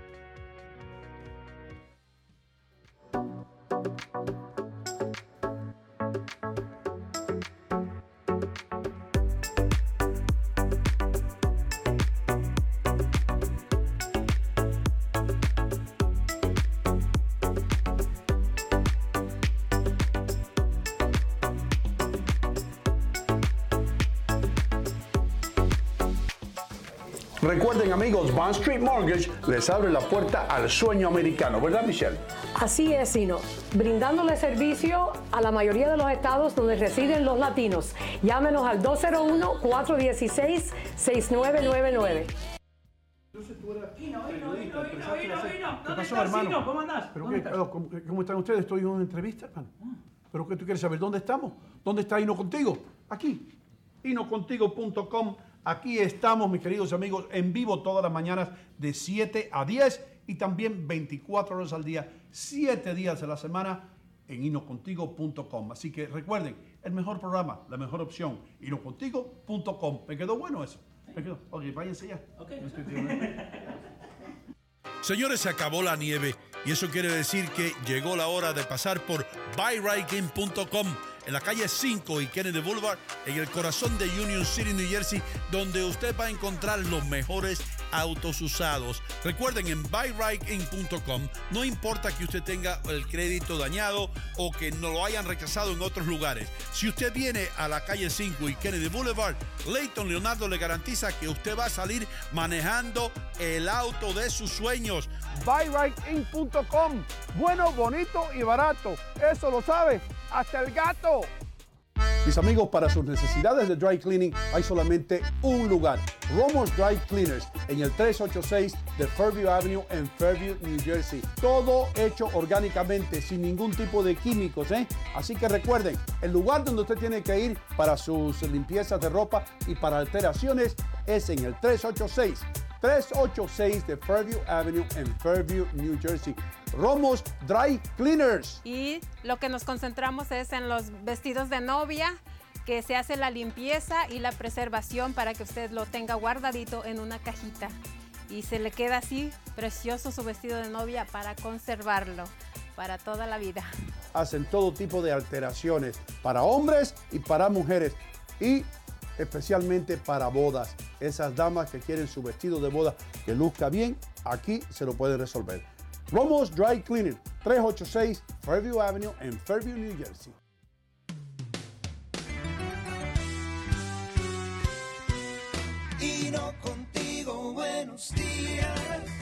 [SPEAKER 3] Amigos, Bond Street Mortgage les abre la puerta al sueño americano, ¿verdad Michelle?
[SPEAKER 11] Así es, Sino, brindándole servicio a la mayoría de los estados donde residen los latinos. Llámenos al 201-416-6999.
[SPEAKER 3] ¿Qué pasó, hermano?
[SPEAKER 23] ¿Cómo andás?
[SPEAKER 3] ¿Pero
[SPEAKER 23] ¿Dónde
[SPEAKER 3] qué?
[SPEAKER 23] estás?
[SPEAKER 3] ¿Cómo, cómo están ustedes? Estoy en una entrevista, hermano. ¿Pero qué tú quieres saber? ¿Dónde estamos? ¿Dónde está Hino Contigo? Aquí. Hinocontigo.com. Aquí estamos, mis queridos amigos, en vivo todas las mañanas de 7 a 10 y también 24 horas al día, 7 días a la semana en hinocontigo.com. Así que recuerden, el mejor programa, la mejor opción, hinocontigo.com. ¿Me quedó bueno eso? ¿Me quedó? Ok, váyanse ya. Tirando.
[SPEAKER 2] Señores, se acabó la nieve y eso quiere decir que llegó la hora de pasar por buyrightgame.com en la calle 5 y Kennedy Boulevard, en el corazón de Union City, New Jersey, donde usted va a encontrar los mejores autos usados. Recuerden, en buyrightgame.com no importa que usted tenga el crédito dañado o que no lo hayan rechazado en otros lugares. Si usted viene a la calle 5 y Kennedy Boulevard, Leighton Leonardo le garantiza que usted va a salir manejando el auto de sus sueños.
[SPEAKER 3] buyrightInc.com. Bueno, bonito y barato. Eso lo sabe hasta el gato. Mis amigos, para sus necesidades de dry cleaning hay solamente un lugar. Romo's Dry Cleaners en el 386 de Fairview Avenue en Fairview, New Jersey. Todo hecho orgánicamente, sin ningún tipo de químicos. ¿eh? Así que recuerden, el lugar donde usted tiene que ir para sus limpiezas de ropa y para alteraciones es en el 386. 386 de Fairview Avenue en Fairview, New Jersey. Romos Dry Cleaners.
[SPEAKER 10] Y lo que nos concentramos es en los vestidos de novia, que se hace la limpieza y la preservación para que usted lo tenga guardadito en una cajita. Y se le queda así precioso su vestido de novia para conservarlo para toda la vida.
[SPEAKER 3] Hacen todo tipo de alteraciones para hombres y para mujeres. Y especialmente para bodas. Esas damas que quieren su vestido de boda que luzca bien, aquí se lo pueden resolver. Romos Dry Cleaning, 386 Fairview Avenue en Fairview, New Jersey.
[SPEAKER 1] Y no contigo, buenos días.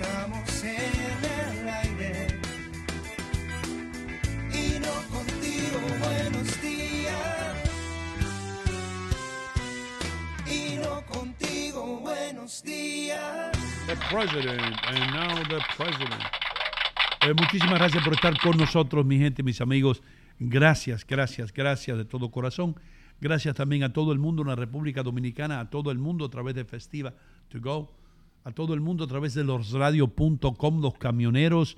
[SPEAKER 1] Estamos en el aire. Y no contigo, buenos días. Y no contigo, buenos días.
[SPEAKER 2] The President, and now the President. Eh, muchísimas gracias por estar con nosotros, mi gente, mis amigos. Gracias, gracias, gracias de todo corazón. Gracias también a todo el mundo en la República Dominicana, a todo el mundo a través de Festiva To Go, a todo el mundo a través de losradio.com, los camioneros,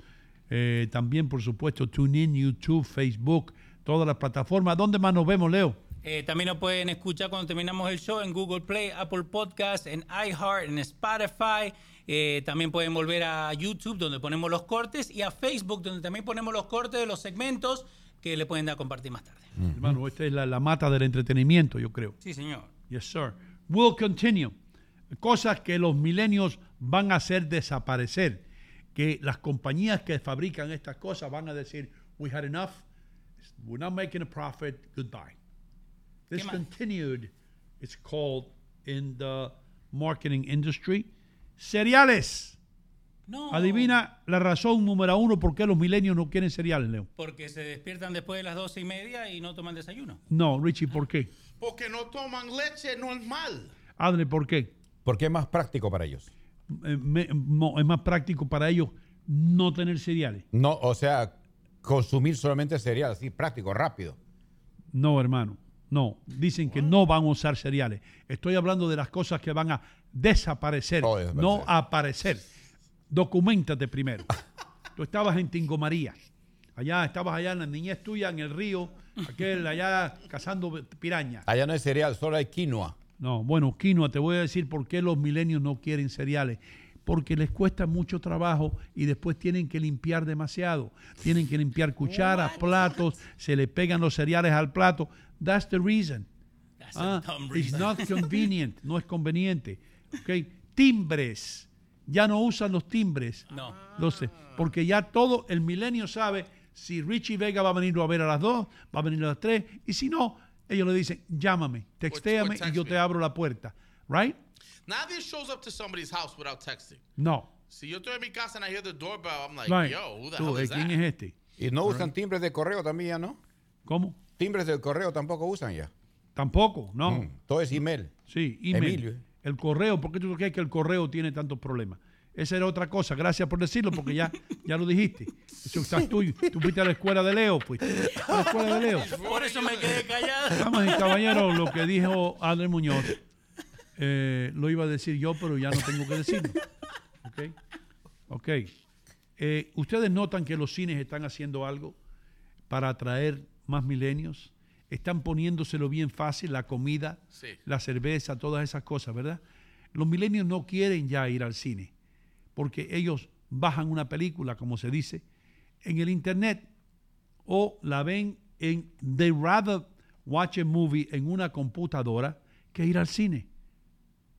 [SPEAKER 2] eh, también por supuesto TuneIn, YouTube, Facebook, todas las plataformas. ¿Dónde más nos vemos, Leo?
[SPEAKER 17] Eh, también nos pueden escuchar cuando terminamos el show en Google Play, Apple Podcast, en iHeart, en Spotify. Eh, también pueden volver a YouTube, donde ponemos los cortes, y a Facebook, donde también ponemos los cortes de los segmentos que le pueden dar a compartir más tarde.
[SPEAKER 2] Hermano, esta es la, la mata del entretenimiento, yo creo.
[SPEAKER 17] Sí, señor.
[SPEAKER 2] Yes, sir. Will continue. Cosas que los milenios van a hacer desaparecer. Que las compañías que fabrican estas cosas van a decir, we had enough, we're not making a profit, goodbye.
[SPEAKER 17] ¿Qué más?
[SPEAKER 2] Discontinued, it's called in the marketing industry. Cereales.
[SPEAKER 17] No.
[SPEAKER 2] Adivina la razón número uno por qué los milenios no quieren cereales, Leo.
[SPEAKER 17] Porque se despiertan después de las doce y media y no toman desayuno.
[SPEAKER 2] No, Richie, ¿por qué?
[SPEAKER 8] Porque no toman leche normal.
[SPEAKER 2] Adle, ¿por qué?
[SPEAKER 7] Porque es más práctico para ellos.
[SPEAKER 2] Eh, me- es más práctico para ellos no tener cereales.
[SPEAKER 7] No, o sea, consumir solamente cereal, así práctico, rápido.
[SPEAKER 2] No, hermano. No. Dicen que no van a usar cereales. Estoy hablando de las cosas que van a desaparecer,
[SPEAKER 7] Oh, desaparecer.
[SPEAKER 2] no aparecer. Documentate primero. <laughs> Tú estabas en Tingo María. Allá estabas allá en la niñez tuya, en el río, aquel allá cazando piraña.
[SPEAKER 7] Allá no hay cereal, solo hay quinoa.
[SPEAKER 2] No, bueno, quinoa, te voy a decir por qué los milenios no quieren cereales. Porque les cuesta mucho trabajo y después tienen que limpiar demasiado. Tienen que limpiar cucharas, platos, se le pegan los cereales al plato. That's the reason. Ah, it's not <laughs> convenient, no es conveniente. Ok, Timbres. Ya no usan los timbres.
[SPEAKER 17] No.
[SPEAKER 2] Lo sé, porque ya todo el milenio sabe si Richie Vega va a venirlo a ver a las 2, va a venir a las 3, y si no, ellos le dicen, llámame, textéame y yo te abro la puerta. Right?
[SPEAKER 8] Nadie shows up to somebody's house without texting.
[SPEAKER 2] No.
[SPEAKER 8] Si yo estoy en mi casa and I hear the doorbell, I'm like,
[SPEAKER 2] Right.
[SPEAKER 8] yo, who the
[SPEAKER 2] Tú,
[SPEAKER 8] hell
[SPEAKER 2] ¿eh,
[SPEAKER 8] is
[SPEAKER 2] ¿Quién
[SPEAKER 8] that?
[SPEAKER 2] es este?
[SPEAKER 7] Y no usan timbres de correo también ya, ¿no?
[SPEAKER 2] ¿Cómo?
[SPEAKER 7] Timbres del correo tampoco usan ya.
[SPEAKER 2] Tampoco, no.
[SPEAKER 7] Mm, todo es email.
[SPEAKER 2] Sí, email.
[SPEAKER 7] Emilio.
[SPEAKER 2] El correo, ¿por qué tú crees que el correo tiene tantos problemas? Esa era otra cosa, gracias por decirlo, porque ya, ya lo dijiste. Eso estás tú, tú fuiste a la escuela de Leo, fuiste. A la escuela de Leo.
[SPEAKER 17] Por eso me quedé callado.
[SPEAKER 2] Damas y caballeros, lo que dijo Adler Muñoz, eh, lo iba a decir yo, pero ya no tengo que decirlo. ¿Ok? Ok. Eh, ¿Ustedes notan que los cines están haciendo algo para atraer más milenios? Están poniéndoselo bien fácil, la comida,
[SPEAKER 8] Sí.
[SPEAKER 2] la cerveza, todas esas cosas, ¿verdad? Los milenios no quieren ya ir al cine, porque ellos bajan una película, como se dice, en el internet o la ven en they rather watch a movie en una computadora que ir al cine.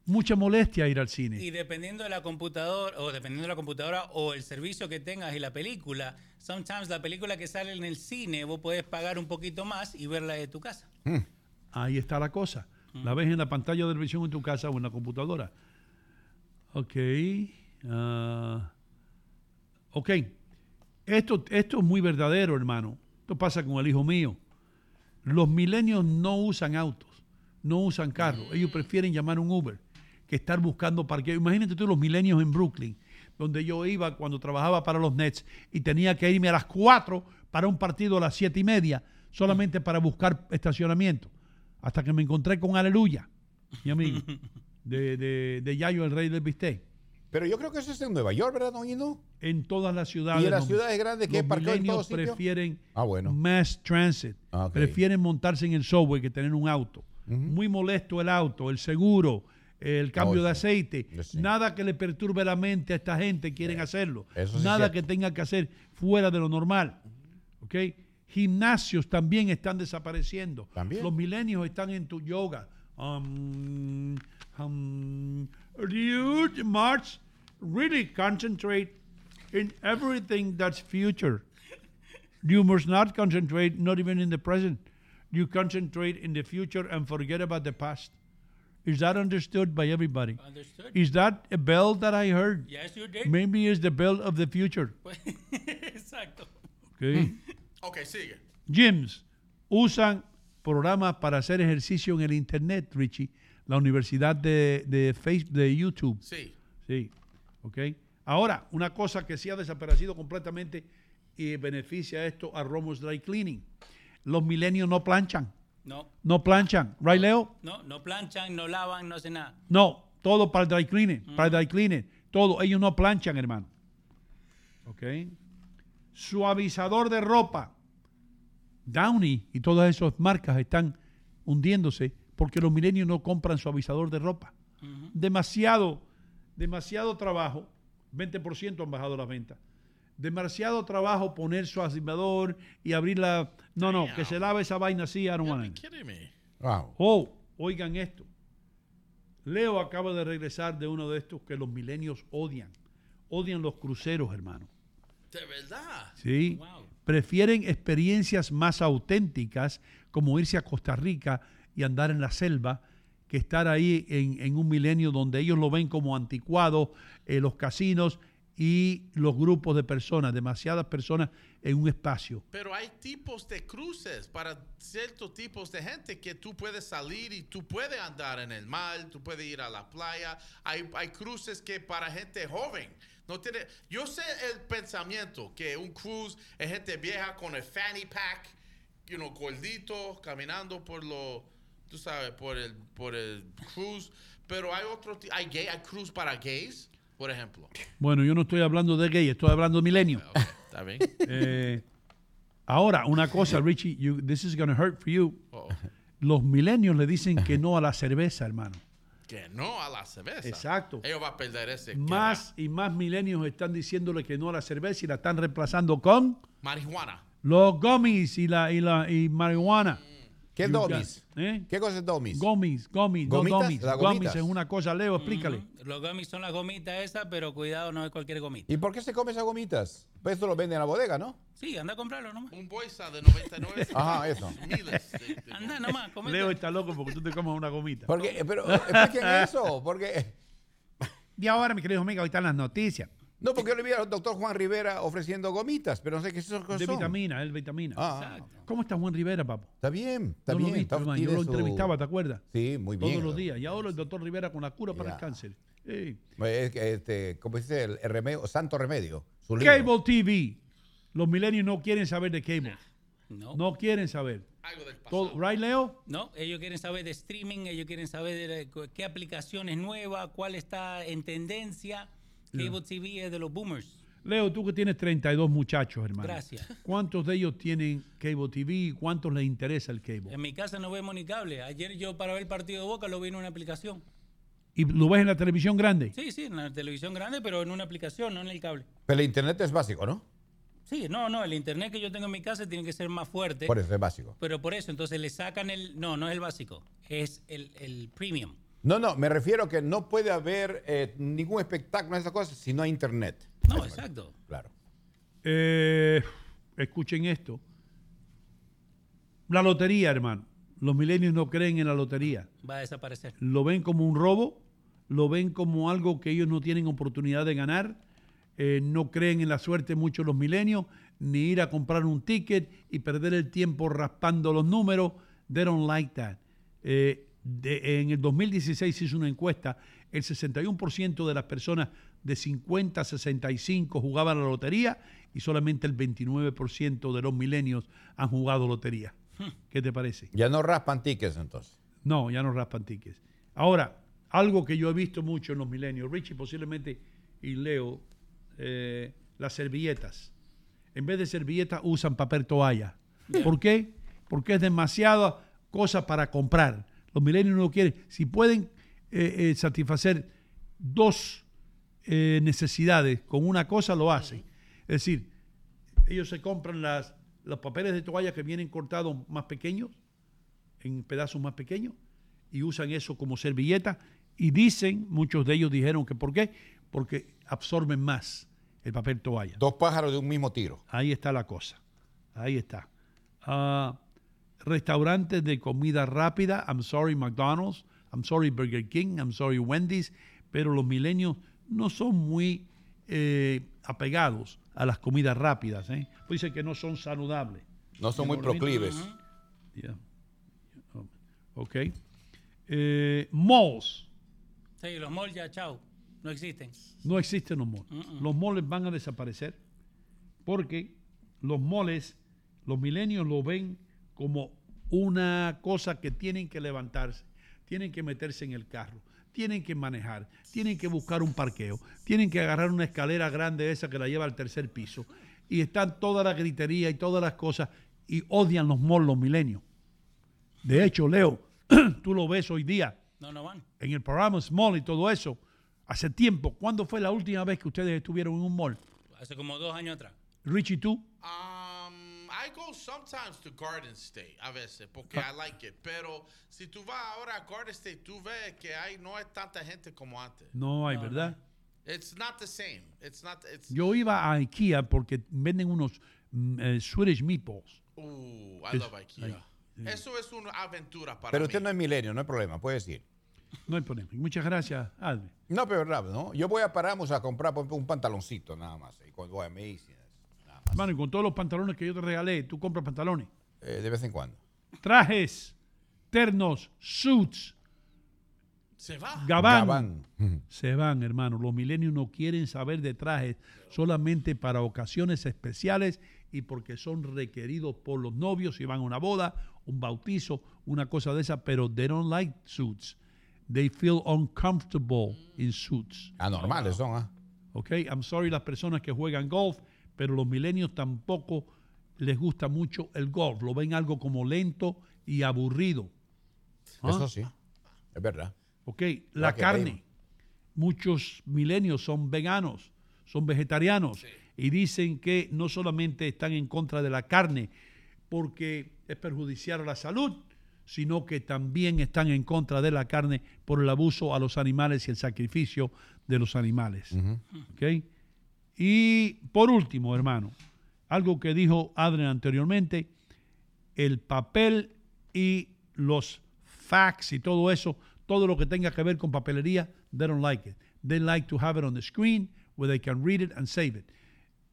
[SPEAKER 2] Mucha molestia ir al cine.
[SPEAKER 17] Y dependiendo de la computadora, o dependiendo de la computadora o el servicio que tengas y la película, sometimes la película que sale en el cine, vos podés pagar un poquito más y verla de tu casa.
[SPEAKER 2] Ahí está la cosa. La ves en la pantalla de televisión en tu casa o en la computadora. Ok. Ah, ok. Esto, esto es muy verdadero, hermano. Esto pasa con el hijo mío. Los milenios no usan autos, no usan carros. Ellos prefieren llamar un Uber que estar buscando parqueo. Imagínate tú los milenios en Brooklyn, donde yo iba cuando trabajaba para los Nets y tenía que irme a las 4 para un partido a las 7 y media, solamente para buscar estacionamiento. Hasta que me encontré con Aleluya, mi amigo, de, de, de Yayo, el rey del bistec.
[SPEAKER 7] Pero yo creo que eso es en Nueva York, ¿verdad, don Hino?
[SPEAKER 2] En todas las ciudades.
[SPEAKER 7] ¿Y en las ciudades grandes que parqueo en todos
[SPEAKER 2] prefieren
[SPEAKER 7] Ah, bueno.
[SPEAKER 2] mass transit.
[SPEAKER 7] Ah.
[SPEAKER 2] Prefieren montarse en el subway que tener un auto. Muy molesto el auto, el seguro, el cambio
[SPEAKER 7] Oh,
[SPEAKER 2] de aceite.
[SPEAKER 7] Sí.
[SPEAKER 2] Nada que le perturbe la mente a esta gente quieren hacerlo.
[SPEAKER 7] eso sí
[SPEAKER 2] Nada
[SPEAKER 7] es
[SPEAKER 2] que tenga que hacer fuera de lo normal. ¿Ok? Gimnasios también están desapareciendo.
[SPEAKER 7] También.
[SPEAKER 2] Los milenios están en tu yoga. Um, um, you, March, really concentrate in everything that's future. You must not concentrate, not even in the present. You concentrate in the future and forget about the past. Is that understood by everybody?
[SPEAKER 17] Understood.
[SPEAKER 2] Is that a bell that I heard?
[SPEAKER 17] Yes, you did.
[SPEAKER 2] Maybe it's the bell of the future. <laughs>
[SPEAKER 17] Exacto.
[SPEAKER 2] Okay. <laughs>
[SPEAKER 8] Ok, sigue.
[SPEAKER 2] Gyms usan programas para hacer ejercicio en el internet, Richie. La universidad de, de Facebook, de YouTube.
[SPEAKER 8] Sí.
[SPEAKER 2] Sí. Ok. Ahora, una cosa que sí ha desaparecido completamente y beneficia esto a Romos Dry Cleaning. Los milenios no planchan.
[SPEAKER 17] No,
[SPEAKER 2] No planchan. ¿Right, Leo?
[SPEAKER 17] no, no planchan, no lavan, no hacen nada.
[SPEAKER 2] No. Todo para el dry cleaning. Para el dry cleaning. Todo. Ellos no planchan, hermano. Ok. Suavizador de ropa. Downy y todas esas marcas están hundiéndose porque los milenios no compran suavizador de ropa. Demasiado, demasiado trabajo. 20% han bajado las ventas. Demasiado trabajo poner suavizador y abrir la... No, no, que se lave esa vaina así. I don't want.
[SPEAKER 7] Wow.
[SPEAKER 2] Oh, oigan esto. Leo acaba de regresar de uno de estos que los milenios odian. Odian los cruceros, hermano.
[SPEAKER 8] De verdad.
[SPEAKER 2] Sí. Prefieren experiencias más auténticas, como irse a Costa Rica y andar en la selva, que estar ahí en, un milenio donde ellos lo ven como anticuado, eh, los casinos y los grupos de personas, demasiadas personas en un espacio.
[SPEAKER 8] Pero hay tipos de cruces para ciertos tipos de gente que tú puedes salir y tú puedes andar en el mar, tú puedes ir a la playa. Hay, hay cruces que para gente joven. No tiene, yo sé el pensamiento que un cruise es gente vieja con el fanny pack, you know, gordito, caminando por lo, tú sabes, por el, por el cruise. Pero hay otro, hay gay, hay cruise para gays, por ejemplo.
[SPEAKER 2] Bueno, yo no estoy hablando de gay, estoy hablando de milenio.
[SPEAKER 8] ¿Está bien?
[SPEAKER 2] Eh, ahora, una cosa, Richie, you- this is going to hurt for you.
[SPEAKER 8] Oh,
[SPEAKER 2] Los milenios le dicen que no a la cerveza, hermano.
[SPEAKER 8] que no a la cerveza.
[SPEAKER 2] Exacto.
[SPEAKER 8] Ellos van a perder ese.
[SPEAKER 2] Más y más milenios están diciéndole que no a la cerveza y la están reemplazando con
[SPEAKER 8] Marihuana.
[SPEAKER 2] los gummies y la y la y marihuana.
[SPEAKER 7] ¿Qué es domis?
[SPEAKER 2] ¿Eh?
[SPEAKER 7] ¿Qué cosa es domis?
[SPEAKER 2] Gummies, gummies, no
[SPEAKER 7] ¿Gomitas?
[SPEAKER 2] gummies.
[SPEAKER 7] ¿Las
[SPEAKER 2] Gummies
[SPEAKER 7] gomitas?
[SPEAKER 2] es una cosa, Leo, explícale.
[SPEAKER 17] Los gummies son las gomitas esas, pero cuidado, no es cualquier gomita.
[SPEAKER 7] ¿Y por qué se come esas gomitas? Pues esto lo venden en la bodega, ¿no?
[SPEAKER 17] Sí, anda a comprarlo nomás.
[SPEAKER 8] Un bolsa de 99. <laughs>
[SPEAKER 7] Ajá, eso.
[SPEAKER 8] Miles de- de- <laughs>
[SPEAKER 17] Anda nomás, comete.
[SPEAKER 2] Leo está loco porque tú te comas una gomita.
[SPEAKER 7] Porque, pero expliquen eso, porque <laughs>
[SPEAKER 2] Y ahora, mi querido amigo, ahí están las noticias.
[SPEAKER 7] No, porque yo le vi al doctor Juan Rivera ofreciendo gomitas, pero no sé qué es eso.
[SPEAKER 2] De vitamina, él vitamina.
[SPEAKER 7] Ah,
[SPEAKER 2] ¿Cómo está Juan Rivera, papo?
[SPEAKER 7] está bien, está
[SPEAKER 2] lo
[SPEAKER 7] bien.
[SPEAKER 2] vi,
[SPEAKER 7] está-
[SPEAKER 2] yo lo
[SPEAKER 7] su-
[SPEAKER 2] entrevistaba, ¿te acuerdas?
[SPEAKER 7] Sí, muy bien.
[SPEAKER 2] Todos los días. Y ahora el doctor Rivera con la cura para
[SPEAKER 7] Ya.
[SPEAKER 2] el cáncer.
[SPEAKER 7] Que, este, ¿Cómo dice? El, el remedio, santo remedio. Su libro.
[SPEAKER 2] Cable TV. Los milenios no quieren saber de cable.
[SPEAKER 17] No.
[SPEAKER 2] No quieren saber. Todo, ¿Right, Leo?
[SPEAKER 17] No, ellos quieren saber de streaming, ellos quieren saber de qué aplicación es nueva, cuál está en tendencia. Cable TV es de los boomers.
[SPEAKER 2] Leo, tú que tienes 32 muchachos, hermano.
[SPEAKER 17] Gracias.
[SPEAKER 2] ¿Cuántos de ellos tienen cable TV y cuántos les interesa el cable?
[SPEAKER 17] En mi casa no vemos ni cable. Ayer yo para ver el partido de Boca lo vi en una aplicación.
[SPEAKER 2] ¿Y lo ves en la televisión grande?
[SPEAKER 17] Sí, sí, en la televisión grande, pero en una aplicación, no en el cable.
[SPEAKER 7] Pero el internet es básico, ¿no?
[SPEAKER 17] Sí, no, no, el internet que yo tengo en mi casa tiene que ser más fuerte.
[SPEAKER 7] Por eso es básico.
[SPEAKER 17] Pero por eso, entonces le sacan el... No, no es el básico, es el, el premium.
[SPEAKER 7] No, no, me refiero que no puede haber eh, ningún espectáculo de esas cosas si no hay internet.
[SPEAKER 17] No, exacto.
[SPEAKER 7] Claro.
[SPEAKER 2] Eh, escuchen esto. La lotería, hermano. Los milenios no creen en la lotería.
[SPEAKER 17] Va a desaparecer.
[SPEAKER 2] Lo ven como un robo, lo ven como algo que ellos no tienen oportunidad de ganar. eh, no creen en la suerte mucho los milenios, ni ir a comprar un ticket y perder el tiempo raspando los números. They don't like that. Eh, de- en el 2016 se hizo una encuesta, el 61% de las personas de 50 a 65 jugaban la lotería y solamente el 29% de los milenios han jugado lotería. ¿Qué te parece?
[SPEAKER 7] Ya no raspan tickets entonces.
[SPEAKER 2] No, ya no raspan tickets. Ahora, algo que yo he visto mucho en los milenios, Richie posiblemente y Leo, eh, las servilletas. En vez de servilletas usan papel toalla. ¿Por qué? Porque es demasiada cosa para comprar. Los milenios no quieren. Si pueden eh, eh, satisfacer dos eh, necesidades con una cosa, lo hacen. Es decir, ellos se compran las, los papeles de toalla que vienen cortados más pequeños, en pedazos más pequeños, y usan eso como servilleta. Y dicen, muchos de ellos dijeron que ¿por qué? Porque absorben más el papel toalla.
[SPEAKER 7] Dos pájaros de un mismo tiro.
[SPEAKER 2] Ahí está la cosa. Ahí está. Ah, restaurantes de comida rápida. I'm sorry McDonald's. I'm sorry Burger King. I'm sorry Wendy's. Pero los milenios no son muy eh, apegados a las comidas rápidas. ¿eh? Pues dicen que no son saludables.
[SPEAKER 7] No son muy proclives.
[SPEAKER 2] Yeah. Ok. Eh, malls.
[SPEAKER 17] Sí, los malls ya, chao, no existen.
[SPEAKER 2] No existen los malls. Los malls van a desaparecer porque los malls, los milenios lo ven como una cosa que tienen que levantarse, tienen que meterse en el carro, tienen que manejar, tienen que buscar un parqueo, tienen que agarrar una escalera grande esa que la lleva al tercer piso y están toda la gritería y todas las cosas y odian los malls los milenios. De hecho, Leo, <clears throat> tú lo ves hoy día
[SPEAKER 17] No, no van.
[SPEAKER 2] en el programa Small y todo eso, hace tiempo. ¿Cuándo fue la última vez que ustedes estuvieron en un mall?
[SPEAKER 17] Hace como dos años atrás.
[SPEAKER 2] Richie, tú.
[SPEAKER 8] Um, I go sometimes to Garden State, a veces, porque I like it. Pero si tú vas ahora a Garden State, tú ves que hay no es tanta gente como antes.
[SPEAKER 2] No hay, ¿verdad?
[SPEAKER 8] It's not the same. It's not. It's.
[SPEAKER 2] Yo iba a IKEA porque venden unos mm, eh, Swedish meatballs.
[SPEAKER 8] Ooh, I
[SPEAKER 2] Es-
[SPEAKER 8] love IKEA.
[SPEAKER 2] ay,
[SPEAKER 8] Eso es una aventura para
[SPEAKER 7] Pero
[SPEAKER 8] mí.
[SPEAKER 7] usted no es milenio, no hay problema, puede decir.
[SPEAKER 2] No hay problema. Muchas gracias, Alve.
[SPEAKER 7] No, pero rápido, ¿no? Yo voy a Paramos a comprar por ejemplo, un pantaloncito nada más. Y cuando voy a Macy's,
[SPEAKER 2] Hermano, y con todos los pantalones que yo te regalé, tú compras pantalones.
[SPEAKER 7] eh, de vez en cuando.
[SPEAKER 2] Trajes, ternos, suits,
[SPEAKER 8] Se va.
[SPEAKER 2] gabán. Se van, hermano. Los milenios no quieren saber de trajes solamente para ocasiones especiales y porque son requeridos por los novios si van a una boda, un bautizo, una cosa de esa, pero they don't like suits. They feel uncomfortable in suits.
[SPEAKER 7] Anormales son, ¿ah?
[SPEAKER 2] Ok, I'm sorry las personas que juegan golf, pero los milenios tampoco les gusta mucho el golf. Lo ven algo como lento y aburrido. ¿Ah?
[SPEAKER 7] Eso sí, es verdad.
[SPEAKER 2] Ok, la carne.
[SPEAKER 7] vemos.
[SPEAKER 2] Muchos milenios son veganos, son vegetarianos y dicen que no solamente están en contra de la carne porque es perjudicial a la salud, sino que también están en contra de la carne por el abuso a los animales y el sacrificio de los animales. ¿ok? Y por último, hermano, algo que dijo Adrian anteriormente, el papel y los fax y todo eso, todo lo que tenga que ver con papelería, they don't like it. They like to have it on the screen where they can read it and save it.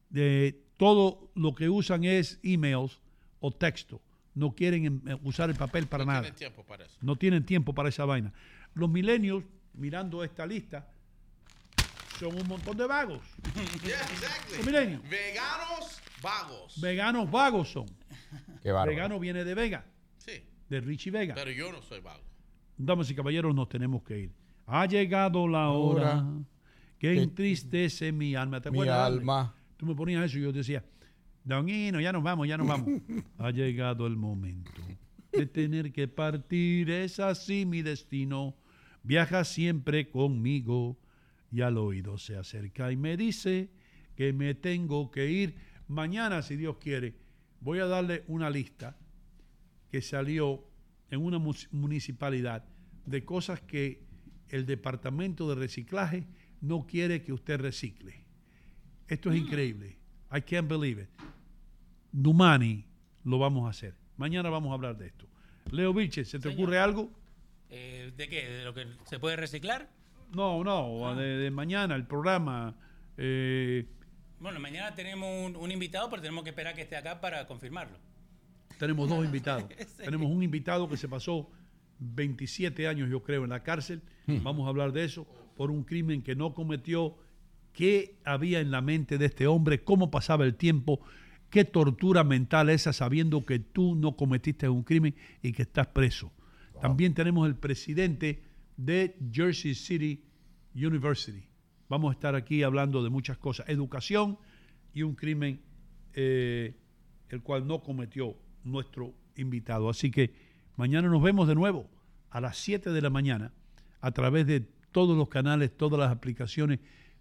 [SPEAKER 2] De, todo lo que usan es emails o texto. No quieren em, eh, usar el papel para
[SPEAKER 8] No
[SPEAKER 2] nada.
[SPEAKER 8] tienen tiempo para eso.
[SPEAKER 2] No tienen tiempo para esa vaina. Los milenios, mirando esta lista, son un montón de vagos. <laughs>
[SPEAKER 8] Yeah, exactly. Veganos vagos.
[SPEAKER 2] Veganos vagos son.
[SPEAKER 7] Qué bárbaro.
[SPEAKER 2] Vegano viene de Vega,
[SPEAKER 8] Sí.
[SPEAKER 2] de Richie Vega.
[SPEAKER 8] Pero yo no soy vago.
[SPEAKER 2] Damas y caballeros, nos tenemos que ir. Ha llegado la hora
[SPEAKER 7] Hora
[SPEAKER 2] que
[SPEAKER 7] que-
[SPEAKER 2] entristece mi alma. ¿Te
[SPEAKER 7] Mi alma.
[SPEAKER 2] Tú me ponías eso y yo decía, Don Hino, ya nos vamos, ya nos vamos. <laughs> ha llegado el momento de tener que partir. Es así mi destino. Viaja siempre conmigo. Y al oído se acerca y me dice que me tengo que ir. Mañana, si Dios quiere, voy a darle una lista que salió en una municipalidad de cosas que el departamento de reciclaje no quiere que usted recicle. Esto es increíble. I can't believe it. Numani lo vamos a hacer. Mañana vamos a hablar de esto. Leo Vilches, ¿se te ocurre algo?
[SPEAKER 17] Eh, ¿De qué? ¿De lo que se puede reciclar?
[SPEAKER 2] No, no, de, de mañana el programa. eh,
[SPEAKER 17] Bueno, mañana tenemos un, un invitado, pero tenemos que esperar que esté acá para confirmarlo.
[SPEAKER 2] tenemos dos invitados. <laughs> Tenemos un invitado que se pasó 27 años, yo creo, en la cárcel. Vamos a hablar de eso por un crimen que no cometió. ¿Qué había en la mente de este hombre? ¿Cómo pasaba el tiempo? ¿Qué tortura mental esa sabiendo que tú no cometiste un crimen y que estás preso? También tenemos el presidente de Jersey City University. Vamos a estar aquí hablando de muchas cosas. Educación y un crimen eh, el cual no cometió nuestro invitado. Así que mañana nos vemos de nuevo a las 7 de la mañana a través de todos los canales, todas las aplicaciones,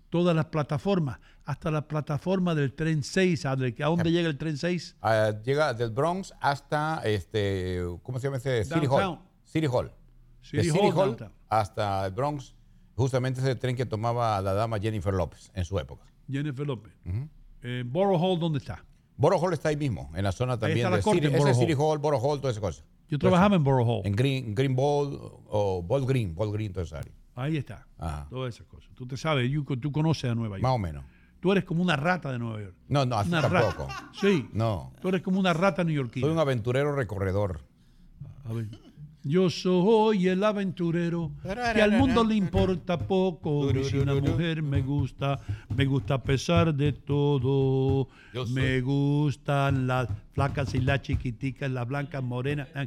[SPEAKER 2] todas las plataformas, hasta la plataforma del tren 6. Adler, ¿A dónde llega el tren 6?
[SPEAKER 7] Ah, llega del Bronx hasta este, ¿cómo se llama ese? City Hall. City Hall.
[SPEAKER 2] City
[SPEAKER 7] de City
[SPEAKER 2] Hall,
[SPEAKER 7] hasta el Bronx, justamente ese tren que tomaba la dama Jennifer López en su época.
[SPEAKER 2] Jennifer López. Eh, Borough Hall, ¿dónde está?
[SPEAKER 7] Borough Hall está ahí mismo, en la zona también
[SPEAKER 2] está la
[SPEAKER 7] de
[SPEAKER 2] corte
[SPEAKER 7] City, ese City
[SPEAKER 2] Hall.
[SPEAKER 7] Borough Hall, toda esa cosa.
[SPEAKER 2] Yo trabajaba en Borough Hall.
[SPEAKER 7] En Green, Green Ball o Ball Green, Ball Green, toda esa área.
[SPEAKER 2] Ahí está.
[SPEAKER 7] Ajá.
[SPEAKER 2] Todas esas cosas. Tú te sabes, you- tú conoces a Nueva York.
[SPEAKER 7] Más o menos.
[SPEAKER 2] Tú eres como una rata de Nueva York.
[SPEAKER 7] No, no, así
[SPEAKER 2] Una
[SPEAKER 7] tampoco.
[SPEAKER 2] rata. Sí.
[SPEAKER 7] No.
[SPEAKER 2] Tú eres como una rata neoyorquina.
[SPEAKER 7] Soy un aventurero recorredor.
[SPEAKER 2] A ver. Yo soy el aventurero que al mundo le importa poco. Y si una mujer me gusta, me gusta a pesar de todo. Me gustan las flacas y las chiquiticas, las blancas morenas. Ah,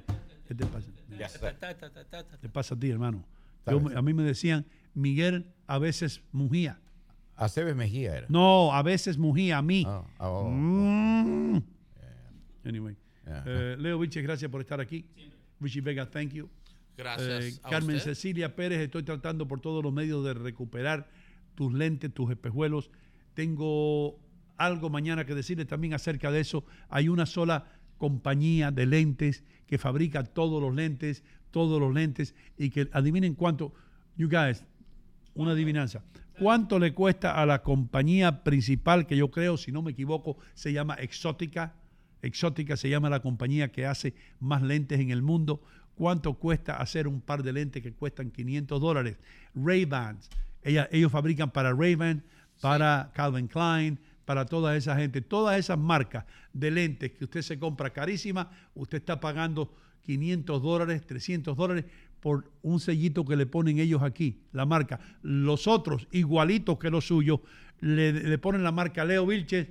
[SPEAKER 2] ¿Qué te pasa? ¿Qué te pasa a ti, hermano? Yo me- a mí me decían, Miguel a veces mugía.
[SPEAKER 7] Aceves Mejía era.
[SPEAKER 2] No, a veces mugía a mí.
[SPEAKER 7] Ah, ah, oh.
[SPEAKER 2] Mm. Anyway,
[SPEAKER 7] Yeah.
[SPEAKER 2] eh, Leo Viches, gracias por estar aquí. Richie Vega, thank you.
[SPEAKER 8] Gracias
[SPEAKER 2] Eh,
[SPEAKER 8] a
[SPEAKER 2] Carmen
[SPEAKER 8] usted.
[SPEAKER 2] Cecilia Pérez, estoy tratando por todos los medios de recuperar tus lentes, tus espejuelos. Tengo algo mañana que decirles también acerca de eso. Hay una sola compañía de lentes que fabrica todos los lentes, todos los lentes, y que adivinen cuánto, you guys, una adivinanza. ¿Cuánto le cuesta a la compañía principal, que yo creo, si no me equivoco, se llama Exótica? Exótica se llama la compañía que hace más lentes en el mundo. cuánto cuesta hacer un par de lentes que cuestan 500 dólares. Ray-Bans, ellos fabrican para Ray-Ban, para Calvin Klein, para toda esa gente. Todas esas marcas de lentes que usted se compra carísimas, usted está pagando 500 dólares, 300 dólares por un sellito que le ponen ellos aquí, la marca. Los otros, igualitos que los suyos, le, le ponen la marca Leo Vilches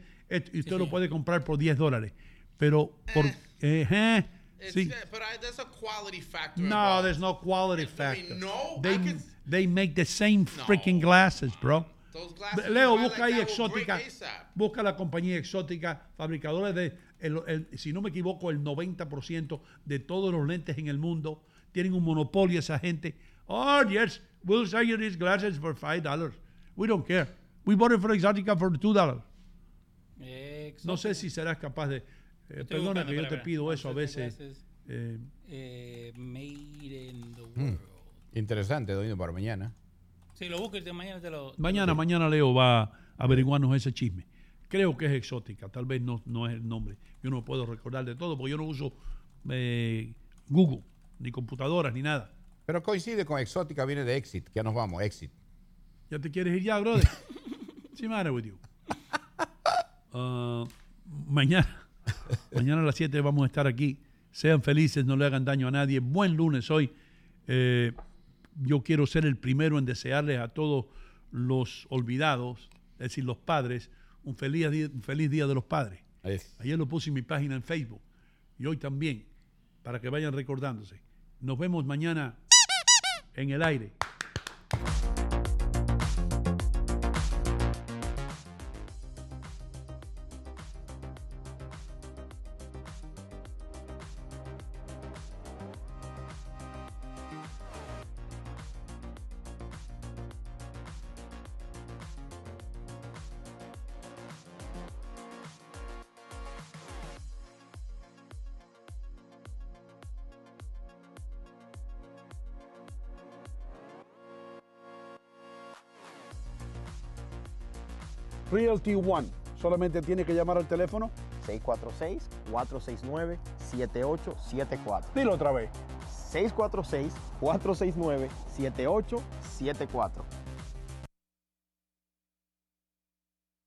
[SPEAKER 2] y usted lo puede comprar por 10 dólares. Pero por... eh, eh,
[SPEAKER 8] It's,
[SPEAKER 2] sí.
[SPEAKER 8] but I, there's a quality factor.
[SPEAKER 2] No,
[SPEAKER 8] involved.
[SPEAKER 2] there's no quality factor.
[SPEAKER 8] no,
[SPEAKER 2] they,
[SPEAKER 8] can-
[SPEAKER 2] they make the same freaking glasses, bro. Leo, busca
[SPEAKER 8] like
[SPEAKER 2] ahí exótica. Busca la compañía exótica, fabricadores de, el- el- si no me equivoco, el 90% de todos los lentes en el mundo. Tienen un monopolio esa gente. Oh, yes, we'll sell you these glasses for $5. We don't care. We bought it for Exotica for $2. No sé si serás capaz de... eh, perdona
[SPEAKER 17] buscando,
[SPEAKER 2] que yo te pido eso a veces. eh,
[SPEAKER 17] Eh, made in the
[SPEAKER 7] Mm,
[SPEAKER 17] world.
[SPEAKER 7] Interesante, doña, para mañana.
[SPEAKER 17] Si lo busques te- mañana te lo.
[SPEAKER 2] Mañana, mañana Leo va a averiguarnos ese chisme. Creo que es exótica, tal vez no, no es el nombre. Yo no puedo recordar de todo porque yo no uso eh, Google, ni computadoras, ni nada.
[SPEAKER 7] Pero coincide con exótica, viene de Exit. Ya nos vamos, Exit.
[SPEAKER 2] ¿Ya te quieres ir ya, brother? What's the matter with you? Ah, mañana, <laughs> mañana a las 7 vamos a estar aquí. Sean felices, no le hagan daño a nadie. Buen lunes hoy. Eh, yo quiero ser el primero en desearles a todos los olvidados, es decir, los padres, un feliz día, un feliz día de los padres. Ayer lo puse en mi página en Facebook y hoy también, para que vayan recordándose. Nos vemos mañana en el aire.
[SPEAKER 3] Realty One. Solamente tiene que llamar al teléfono.
[SPEAKER 9] 646-469-7874.
[SPEAKER 3] Dilo otra vez.
[SPEAKER 9] 646-469-7874.